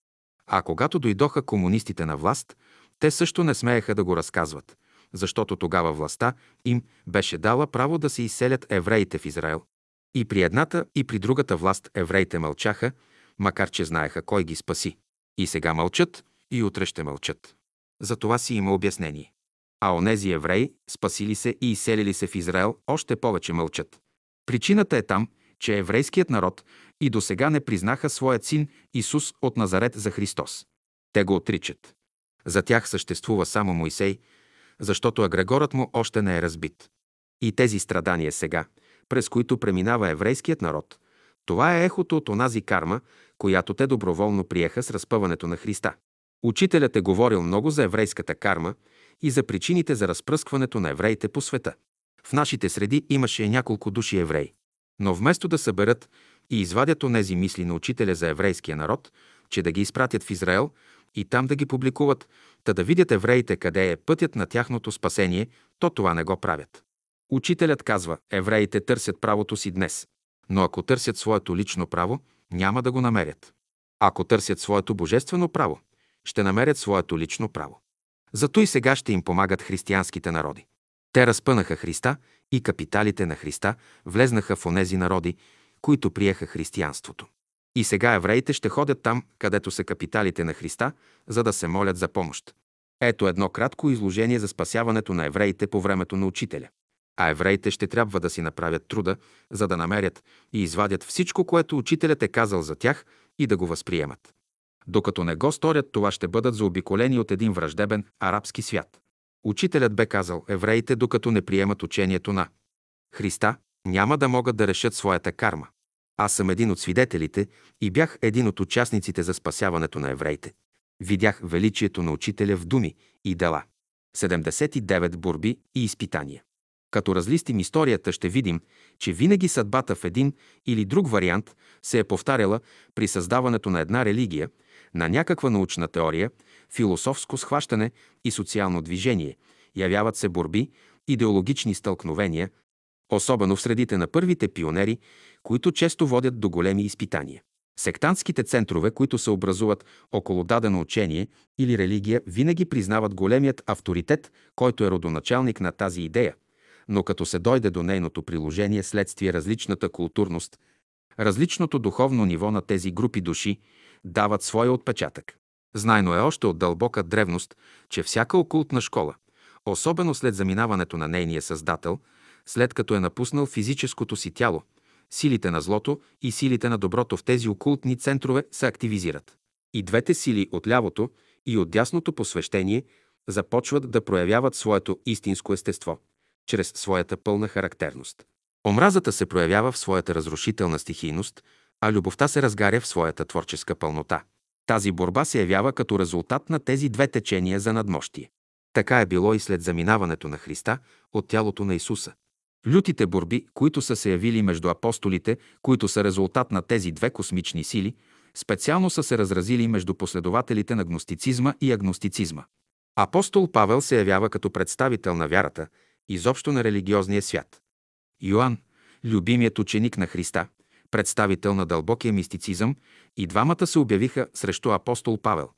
А когато дойдоха комунистите на власт, те също не смееха да го разказват, защото тогава властта им беше дала право да се изселят евреите в Израел. И при едната, и при другата власт евреите мълчаха, макар че знаеха кой ги спаси. И сега мълчат, и утре ще мълчат. За това си има обяснение. А онези евреи, спасили се и изселили се в Израел, още повече мълчат. Причината е там, че еврейският народ и до сега не признаха своят син Исус от Назарет за Христос. Те го отричат. За тях съществува само Моисей, защото агрегорът му още не е разбит. И тези страдания сега, през които преминава еврейският народ. Това е ехото от онази карма, която те доброволно приеха с разпъването на Христа. Учителят е говорил много за еврейската карма и за причините за разпръскването на евреите по света. В нашите среди имаше няколко души евреи. Но вместо да съберат и извадят онези мисли на учителя за еврейския народ, че да ги изпратят в Израел и там да ги публикуват, та да видят евреите къде е пътят на тяхното спасение, то това не го правят. Учителят казва, евреите търсят правото си днес, но ако търсят своето лично право, няма да го намерят. Ако търсят своето божествено право, ще намерят своето лично право. Зато и сега ще им помагат християнските народи. Те разпънаха Христа и капиталите на Христа влезнаха в онези народи, които приеха християнството. И сега евреите ще ходят там, където са капиталите на Христа, за да се молят за помощ. Ето едно кратко изложение за спасяването на евреите по времето на учителя. А евреите ще трябва да си направят труда, за да намерят и извадят всичко, което учителят е казал за тях и да го възприемат. Докато не го сторят, това ще бъдат заобиколени от един враждебен арабски свят. Учителят бе казал, евреите, докато не приемат учението на Христа, няма да могат да решат своята карма. Аз съм един от свидетелите и бях един от участниците за спасяването на евреите. Видях величието на учителя в думи и дела. 79 борби и изпитания. Като разлистим историята, ще видим, че винаги съдбата в един или друг вариант се е повтаряла при създаването на една религия, на някаква научна теория, философско схващане и социално движение. Явяват се борби, идеологични стълкновения, особено в средите на първите пионери, които често водят до големи изпитания. Сектантските центрове, които се образуват около дадено учение или религия, винаги признават големият авторитет, който е родоначалник на тази идея, но като се дойде до нейното приложение следствие различната културност, различното духовно ниво на тези групи души дават своя отпечатък. Знайно е още от дълбока древност, че всяка окултна школа, особено след заминаването на нейния създател, след като е напуснал физическото си тяло, силите на злото и силите на доброто в тези окултни центрове се активизират. И двете сили от лявото и от дясното посвещение започват да проявяват своето истинско естество, чрез своята пълна характерност. Омразата се проявява в своята разрушителна стихийност, а любовта се разгаря в своята творческа пълнота. Тази борба се явява като резултат на тези две течения за надмощие. Така е било и след заминаването на Христа от тялото на Исуса. Лютите борби, които са се явили между апостолите, които са резултат на тези две космични сили, специално са се разразили между последователите на гностицизма и агностицизма. Апостол Павел се явява като представител на вярата, изобщо на религиозния свят. Йоанн, любимият ученик на Христа, представител на дълбокия мистицизъм, и двамата се обявиха срещу апостол Павел,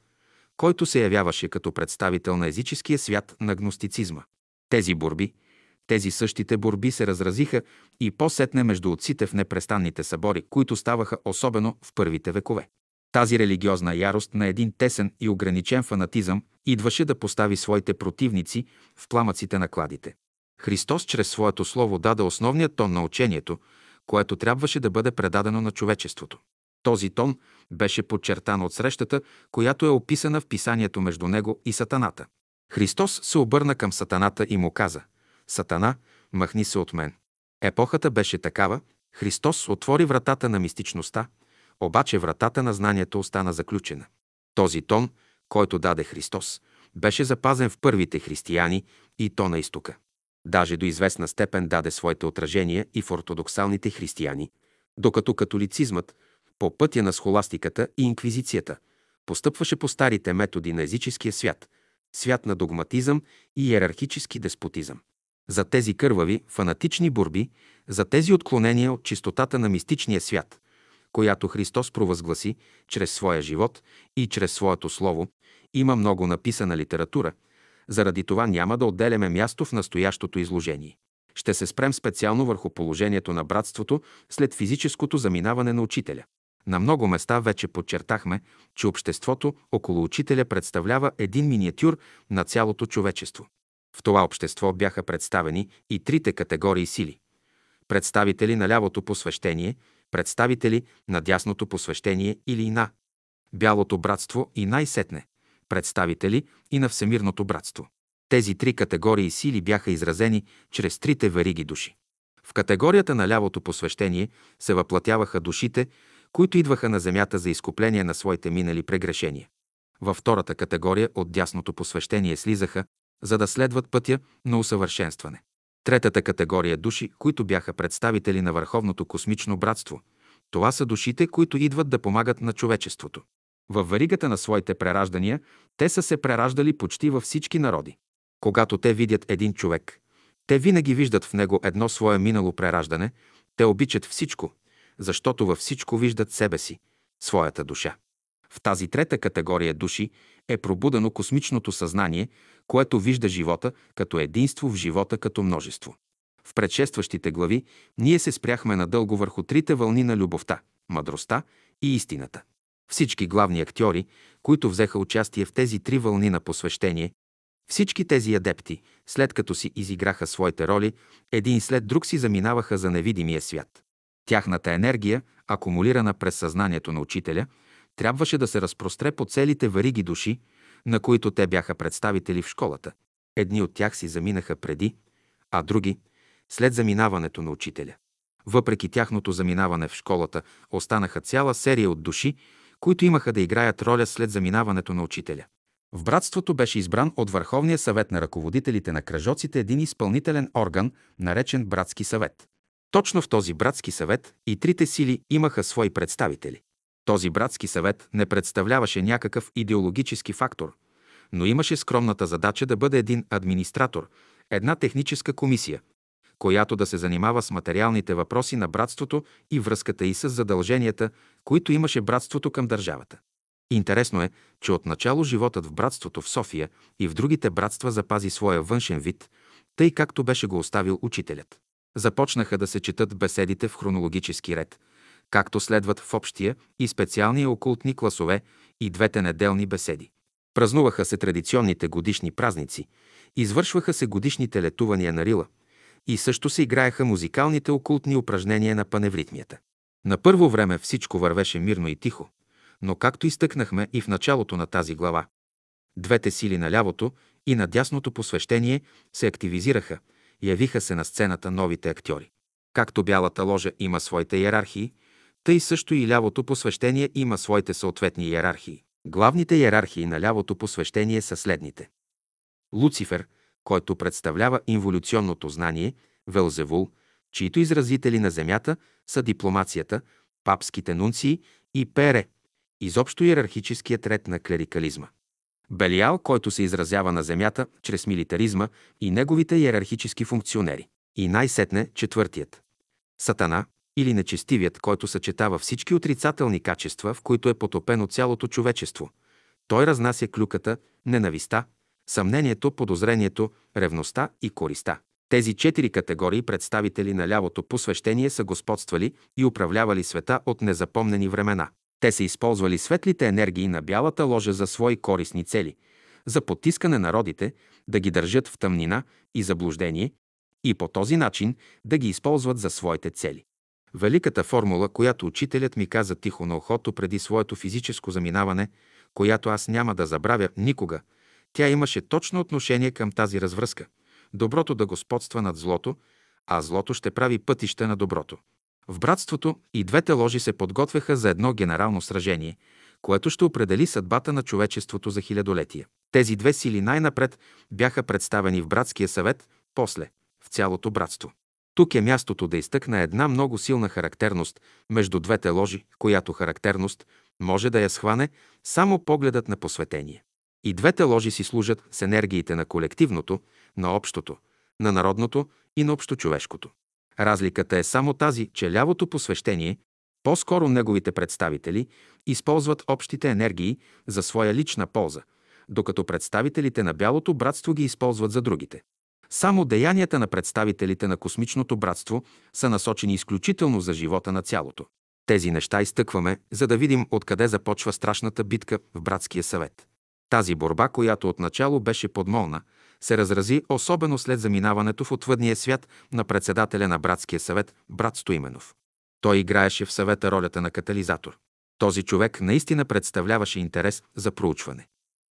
който се явяваше като представител на езическия свят на гностицизма. Тези борби, тези същите борби се разразиха и по-сетне между отците в непрестанните събори, които ставаха особено в първите векове. Тази религиозна ярост на един тесен и ограничен фанатизъм идваше да постави своите противници в пламъците на кладите. Христос чрез своето слово даде основният тон на учението, което трябваше да бъде предадено на човечеството. Този тон беше подчертан от срещата, която е описана в писанието между него и Сатаната. Христос се обърна към Сатаната и му каза «Сатана, махни се от мен». Епохата беше такава, Христос отвори вратата на мистичността, обаче вратата на знанието остана заключена. Този тон, който даде Христос, беше запазен в първите християни и то на изтока. Даже до известна степен даде своите отражения и в ортодоксалните християни, докато католицизмът, по пътя на схоластиката и инквизицията, постъпваше по старите методи на езическия свят, свят на догматизъм и иерархически деспотизъм. За тези кървави, фанатични борби, за тези отклонения от чистотата на мистичния свят, която Христос провъзгласи чрез своя живот и чрез своето слово, има много написана литература – заради това няма да отделяме място в настоящото изложение. Ще се спрем специално върху положението на братството след физическото заминаване на учителя. На много места вече подчертахме, че обществото около учителя представлява един миниатюр на цялото човечество. В това общество бяха представени и трите категории сили. Представители на лявото посвещение, представители на дясното посвещение или на бялото братство и най-сетне представители и на Всемирното братство. Тези три категории сили бяха изразени чрез трите вериги души. В категорията на лявото посвещение се въплатяваха душите, които идваха на земята за изкупление на своите минали прегрешения. Във втората категория от дясното посвещение слизаха, за да следват пътя на усъвършенстване. Третата категория души, които бяха представители на Върховното космично братство, това са душите, които идват да помагат на човечеството. Във варигата на своите прераждания те са се прераждали почти във всички народи. Когато те видят един човек, Те винаги виждат в него едно свое минало прераждане, те обичат всичко, защото във всичко виждат себе си, своята душа. В тази трета категория души е пробудено космичното съзнание, което вижда живота като единство в живота като множество. В предшестващите глави ние се спряхме надълго върху трите вълни на любовта, мъдростта и истината. Всички главни актьори, които взеха участие в тези три вълни на посвещение, всички тези адепти, след като си изиграха своите роли, един след друг си заминаваха за невидимия свят. Тяхната енергия, акумулирана през съзнанието на учителя, трябваше да се разпростре по целите вариги души, на които те бяха представители в школата. Едни от тях си заминаха преди, а други – след заминаването на учителя. Въпреки тяхното заминаване в школата, останаха цяла серия от души, които имаха да играят роля след заминаването на учителя. В братството беше избран от Върховния съвет на ръководителите на кръжоците един изпълнителен орган, наречен Братски съвет. Точно в този братски съвет и трите сили имаха свои представители. Този братски съвет не представляваше някакъв идеологически фактор, но имаше скромната задача да бъде един администратор, една техническа комисия, която да се занимава с материалните въпроси на братството и връзката и с задълженията, които имаше братството към държавата. Интересно е, че отначало животът в братството в София и в другите братства запази своя външен вид, тъй както беше го оставил учителят. Започнаха да се четат беседите в хронологически ред, както следват в общия и специалния окултни класове и двете неделни беседи. Празнуваха се традиционните годишни празници, извършваха се годишните летувания на Рила и също се играеха музикалните окултни упражнения на паневритмията. На първо време всичко вървеше мирно и тихо, но както изтъкнахме и в началото на тази глава, двете сили на лявото и на дясното посвещение се активизираха, явиха се на сцената новите актьори. Както бялата ложа има своите иерархии, тъй също и лявото посвещение има своите съответни иерархии. Главните иерархии на лявото посвещение са следните. Луцифер, който представлява инволюционното знание, Велзевул, чието изразители на Земята са дипломацията, папските нунции и Пере, изобщо иерархическият ред на клерикализма. Белиал, който се изразява на Земята чрез милитаризма и неговите иерархически функционери. И най-сетне четвъртият. Сатана, или нечестивият, който съчетава всички отрицателни качества, в които е потопено цялото човечество. Той разнася клюката, ненависта, съмнението, подозрението, ревността и користа. Тези четири категории представители на лявото посвещение са господствали и управлявали света от незапомнени времена. Те са използвали светлите енергии на бялата ложа за свои корисни цели, за потискане народите, да ги държат в тъмнина и заблуждение и по този начин да ги използват за своите цели. Великата формула, която учителят ми каза тихо на ухото преди своето физическо заминаване, която аз няма да забравя никога, тя имаше точно отношение към тази развръзка. Доброто да господства над злото, а злото ще прави пътища на доброто. В братството и двете ложи се подготвяха за едно генерално сражение, което ще определи съдбата на човечеството за хилядолетия. Тези две сили най-напред бяха представени в братския съвет, после – в цялото братство. Тук е мястото да изтъкна една много силна характерност между двете ложи, която характерност може да я схване само погледът на посветение. И двете ложи си служат с енергиите на колективното, на общото, на народното и на общочовешкото. Разликата е само тази, че лявото посвещение, по-скоро неговите представители, използват общите енергии за своя лична полза, докато представителите на бялото братство ги използват за другите. Само деянията на представителите на космичното братство са насочени изключително за живота на цялото. Тези неща изтъкваме, за да видим откъде започва страшната битка в братския съвет. Тази борба, която отначало беше подмолна, се разрази особено след заминаването в отвъдния свят на председателя на братския съвет, брат Стоименов. Той играеше в съвета ролята на катализатор. Този човек наистина представляваше интерес за проучване.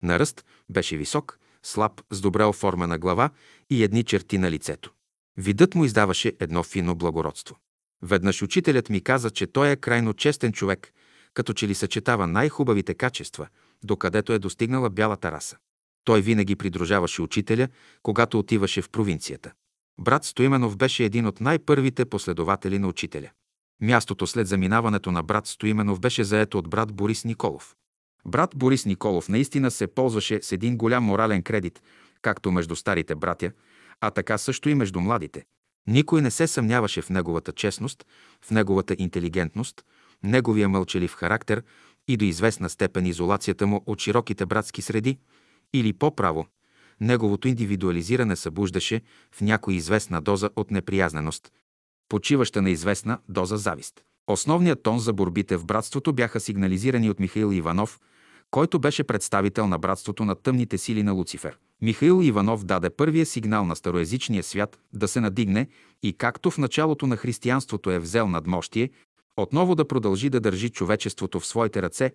На ръст беше висок, слаб, с добре оформена глава и едни черти на лицето. Видът му издаваше едно фино благородство. Веднъж учителят ми каза, че той е крайно честен човек, като че ли съчетава най-хубавите качества, докъдето е достигнала бялата раса. Той винаги придружаваше учителя, когато отиваше в провинцията. Брат Стоименов беше един от най-първите последователи на учителя. Мястото след заминаването на брат Стоименов беше заето от брат Борис Николов. Брат Борис Николов наистина се ползваше с един голям морален кредит, както между старите братя, а така също и между младите. Никой не се съмняваше в неговата честност, в неговата интелигентност, неговия мълчалив характер и до известна степен изолацията му от широките братски среди, или по-право, неговото индивидуализиране събуждаше в някой известна доза от неприязненост, почиваща на известна доза завист. Основният тон за борбите в братството бяха сигнализирани от Михаил Иванов, който беше представител на братството на тъмните сили на Луцифер. Михаил Иванов даде първия сигнал на староязичния свят да се надигне и както в началото на християнството е взел надмощие, отново да продължи да държи човечеството в своите ръце,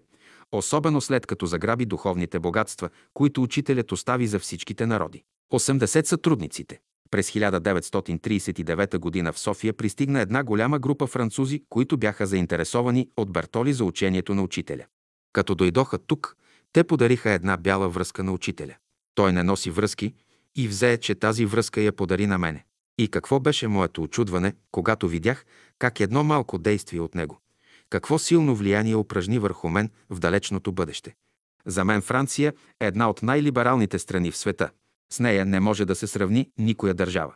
особено след като заграби духовните богатства, които учителят остави за всичките народи. 80 са трудниците. През 1939 г. в София пристигна една голяма група французи, които бяха заинтересовани от Бертоли за учението на учителя. Като дойдоха тук, те подариха една бяла връзка на учителя. Той не носи връзки и взе, че тази връзка я подари на мене. И какво беше моето очудване, когато видях как едно малко действие от него, какво силно влияние упражни върху мен в далечното бъдеще. За мен Франция е една от най-либералните страни в света. С нея не може да се сравни никоя държава.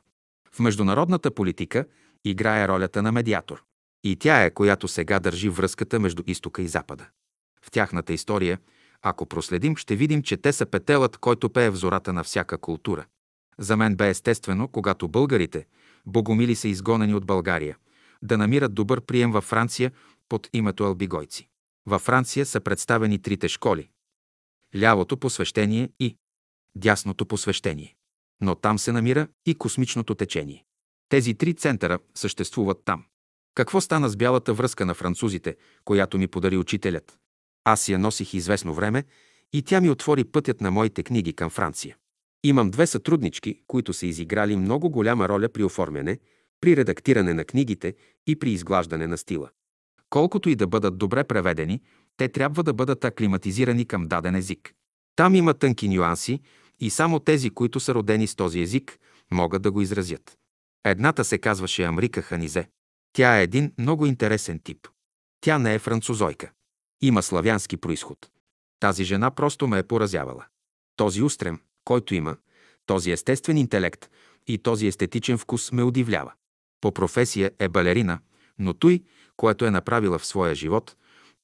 В международната политика играе ролята на медиатор. И тя е, която сега държи връзката между изтока и запада. В тяхната история, ако проследим, ще видим, че те са петелът, който пее в зората на всяка култура. За мен бе естествено, когато българите, богомили са изгонени от България, да намират добър прием във Франция под името албигойци. Във Франция са представени трите школи – лявото посвещение и дясното посвещение. Но там се намира и космичното течение. Тези три центъра съществуват там. Какво стана с бялата връзка на французите, която ми подари учителят? Аз я носих известно време и тя ми отвори пътят на моите книги към Франция. Имам две сътруднички, които са изиграли много голяма роля при оформяне, при редактиране на книгите и при изглаждане на стила. Колкото и да бъдат добре преведени, те трябва да бъдат аклиматизирани към даден език. Там има тънки нюанси и само тези, които са родени с този език, могат да го изразят. Едната се казваше Амрика Ханизе. Тя е един много интересен тип. Тя не е французойка. Има славянски происход. Тази жена просто ме е поразявала. Този устрем, който има, този естествен интелект и този естетичен вкус ме удивлява. По професия е балерина, но той, което е направила в своя живот,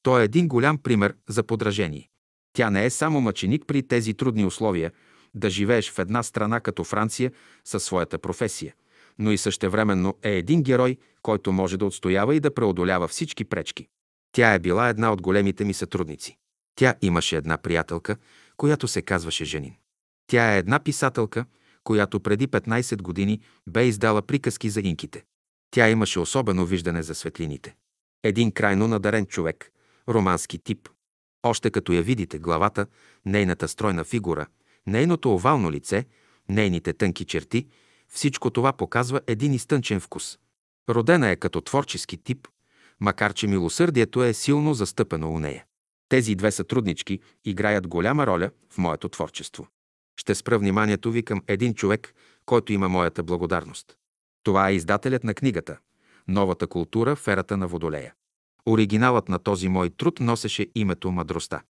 то е един голям пример за подражение. Тя не е само мъченик при тези трудни условия, да живееш в една страна като Франция със своята професия, но и същевременно е един герой, който може да отстоява и да преодолява всички пречки. Тя е била една от големите ми сътрудници. Тя имаше една приятелка, която се казваше Женин. Тя е една писателка, която преди 15 години бе издала приказки за инките. Тя имаше особено виждане за светлините. Един крайно надарен човек, романски тип. Още като я видите главата, нейната стройна фигура, нейното овално лице, нейните тънки черти, всичко това показва един изтънчен вкус. Родена е като творчески тип, макар че милосърдието е силно застъпено у нея. Тези две сътруднички играят голяма роля в моето творчество. Ще спра вниманието ви към един човек, който има моята благодарност. Това е издателят на книгата «Новата култура в ерата на Водолея». Оригиналът на този мой труд носеше името Мъдростта.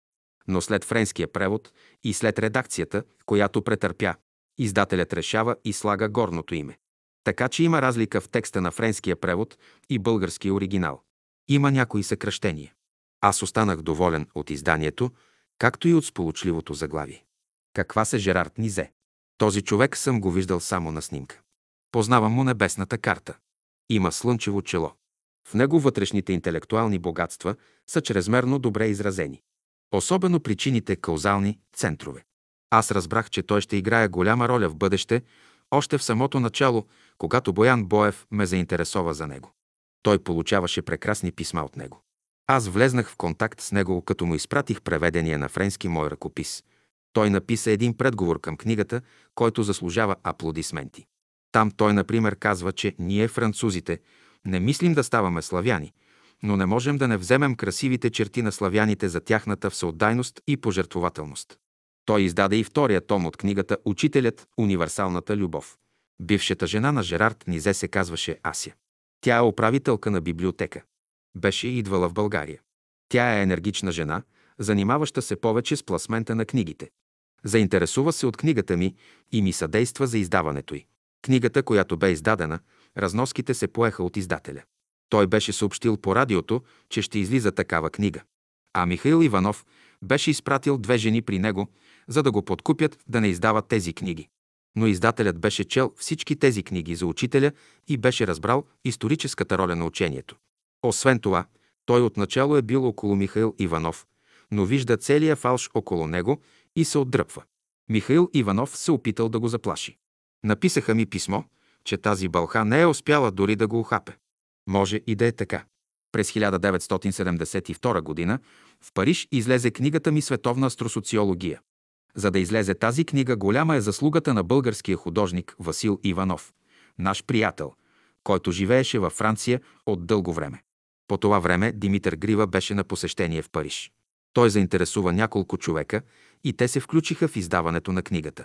Но след френския превод и след редакцията, която претърпя, издателят решава и слага горното име. Така че има разлика в текста на френския превод и българския оригинал. Има някои съкръщения. Аз останах доволен от изданието, както и от сполучливото заглавие. Каква се Жерард Низе? Този човек съм го виждал само на снимка. Познавам му небесната карта. Има слънчево чело. В него вътрешните интелектуални богатства са чрезмерно добре изразени. Особено причините каузални центрове. Аз разбрах, че той ще играе голяма роля в бъдеще, още в самото начало, когато Боян Боев ме заинтересова за него. Той получаваше прекрасни писма от него. Аз влезнах в контакт с него, като му изпратих преведения на френски мой ръкопис. Той написа един предговор към книгата, който заслужава аплодисменти. Там той, например, казва, че ние, французите, не мислим да ставаме славяни, но не можем да не вземем красивите черти на славяните за тяхната всеотдайност и пожертвователност. Той издаде и втория том от книгата «Учителят. Универсалната любов». Бившата жена на Жерард Низе се казваше Ася. Тя е управителка на библиотека. Беше идвала в България. Тя е енергична жена, занимаваща се повече с пласмента на книгите. Заинтересува се от книгата ми и ми съдейства за издаването й. Книгата, която бе издадена, разноските се поеха от издателя. Той беше съобщил по радиото, че ще излиза такава книга. А Михаил Иванов беше изпратил две жени при него, за да го подкупят да не издава тези книги. Но издателят беше чел всички тези книги за учителя и беше разбрал историческата роля на учението. Освен това, той отначало е бил около Михаил Иванов, но вижда целия фалш около него и се отдръпва. Михаил Иванов се опитал да го заплаши. Написаха ми писмо, че тази бълха не е успяла дори да го ухапе. Може и да е така. През 1972 г. в Париж излезе книгата ми Световна астросоциология. За да излезе тази книга, голяма е заслугата на българския художник Васил Иванов, наш приятел, който живееше във Франция от дълго време. По това време Димитър Грива беше на посещение в Париж. Той заинтересува няколко човека и те се включиха в издаването на книгата.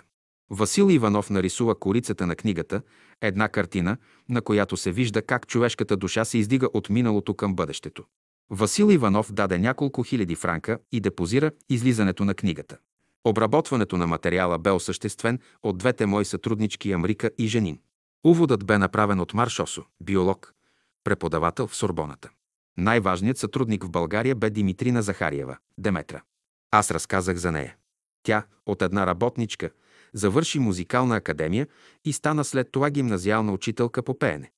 Васил Иванов нарисува корицата на книгата, една картина, на която се вижда как човешката душа се издига от миналото към бъдещето. Васил Иванов даде няколко хиляди франка и депозира излизането на книгата. Обработването на материала бе осъществен от двете мои сътруднички Амрика и Женин. Уводът бе направен от Маршосо, биолог, преподавател в Сорбоната. Най-важният сътрудник в България бе Димитрина Захариева, Деметра. Аз разказах за нея. Тя, от една работничка, завърши музикална академия и стана след това гимназиална учителка по пеене.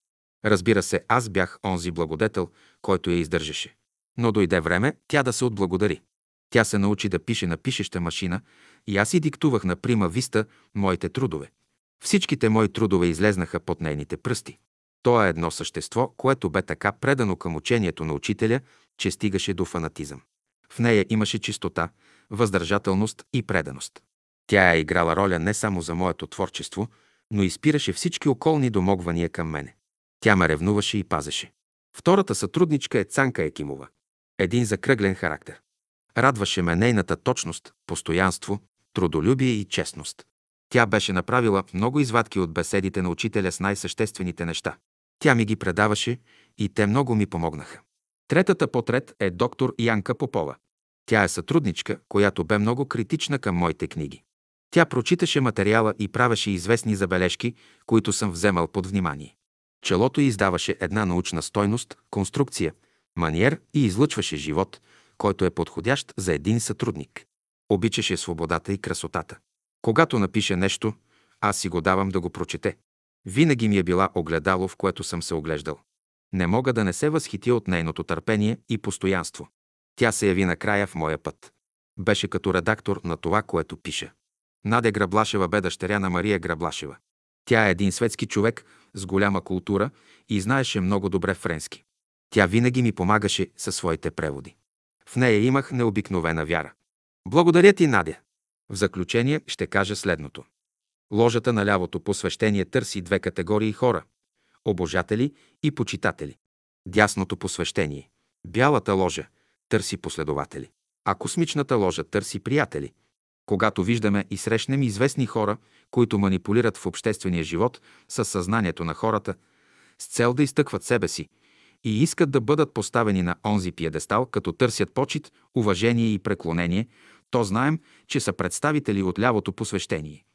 Разбира се, аз бях онзи благодетел, който я издържаше. Но дойде време тя да се отблагодари. Тя се научи да пише на пишеща машина и аз и диктувах на прима виста моите трудове. Всичките мои трудове излезнаха под нейните пръсти. То е едно същество, което бе така предано към учението на учителя, че стигаше до фанатизъм. В нея имаше чистота, въздържателност и преданост. Тя е играла роля не само за моето творчество, но и спираше всички околни домогвания към мене. Тя ме ревнуваше и пазеше. Втората сътрудничка е Цанка Екимова. Един закръглен характер. Радваше ме нейната точност, постоянство, трудолюбие и честност. Тя беше направила много извадки от беседите на учителя с най-съществените неща. Тя ми ги предаваше и те много ми помогнаха. Третата потрет е доктор Янка Попова. Тя е сътрудничка, която бе много критична към моите книги. Тя прочиташе материала и правеше известни забележки, които съм вземал под внимание. Челото издаваше една научна стойност, конструкция, маниер и излъчваше живот, който е подходящ за един сътрудник. Обичаше свободата и красотата. Когато напише нещо, аз си го давам да го прочете. Винаги ми е била огледало, в което съм се оглеждал. Не мога да не се възхитя от нейното търпение и постоянство. Тя се яви накрая в моя път. Беше като редактор на това, което пиша. Надя Граблашева бе дъщеря на Мария Граблашева. Тя е един светски човек с голяма култура и знаеше много добре френски. Тя винаги ми помагаше със своите преводи. В нея имах необикновена вяра. Благодаря ти, Надя. В заключение ще кажа следното. Ложата на лявото посвещение търси две категории хора – обожатели и почитатели. Дясното посвещение – бялата ложа – търси последователи, а космичната ложа търси приятели. Когато виждаме и срещнем известни хора, които манипулират в обществения живот със съзнанието на хората, с цел да изтъкват себе си и искат да бъдат поставени на онзи пиедестал, като търсят почет, уважение и преклонение, то знаем, че са представители от лявото посвещение.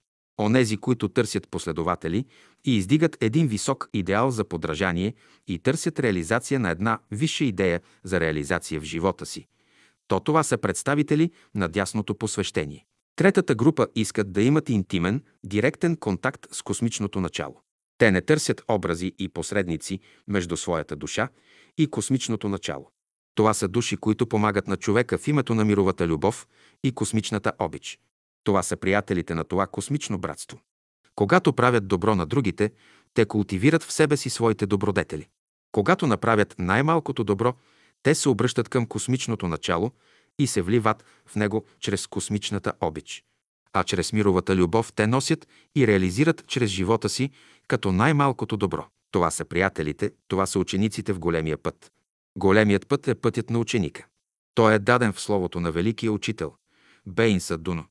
Онези, които търсят последователи и издигат един висок идеал за подражание и търсят реализация на една висша идея за реализация в живота си, то това са представители на дясното посвещение. Третата група искат да имат интимен, директен контакт с космичното начало. Те не търсят образи и посредници между своята душа и космичното начало. Това са души, които помагат на човека в името на мировата любов и космичната обич. Това са приятелите на това космично братство. Когато правят добро на другите, те култивират в себе си своите добродетели. Когато направят най-малкото добро, те се обръщат към космичното начало и се вливат в него чрез космичната обич. А чрез мировата любов те носят и реализират чрез живота си като най-малкото добро. Това са приятелите, това са учениците в големия път. Големият път е пътят на ученика. Той е даден в словото на великия учител Бейн Садуно.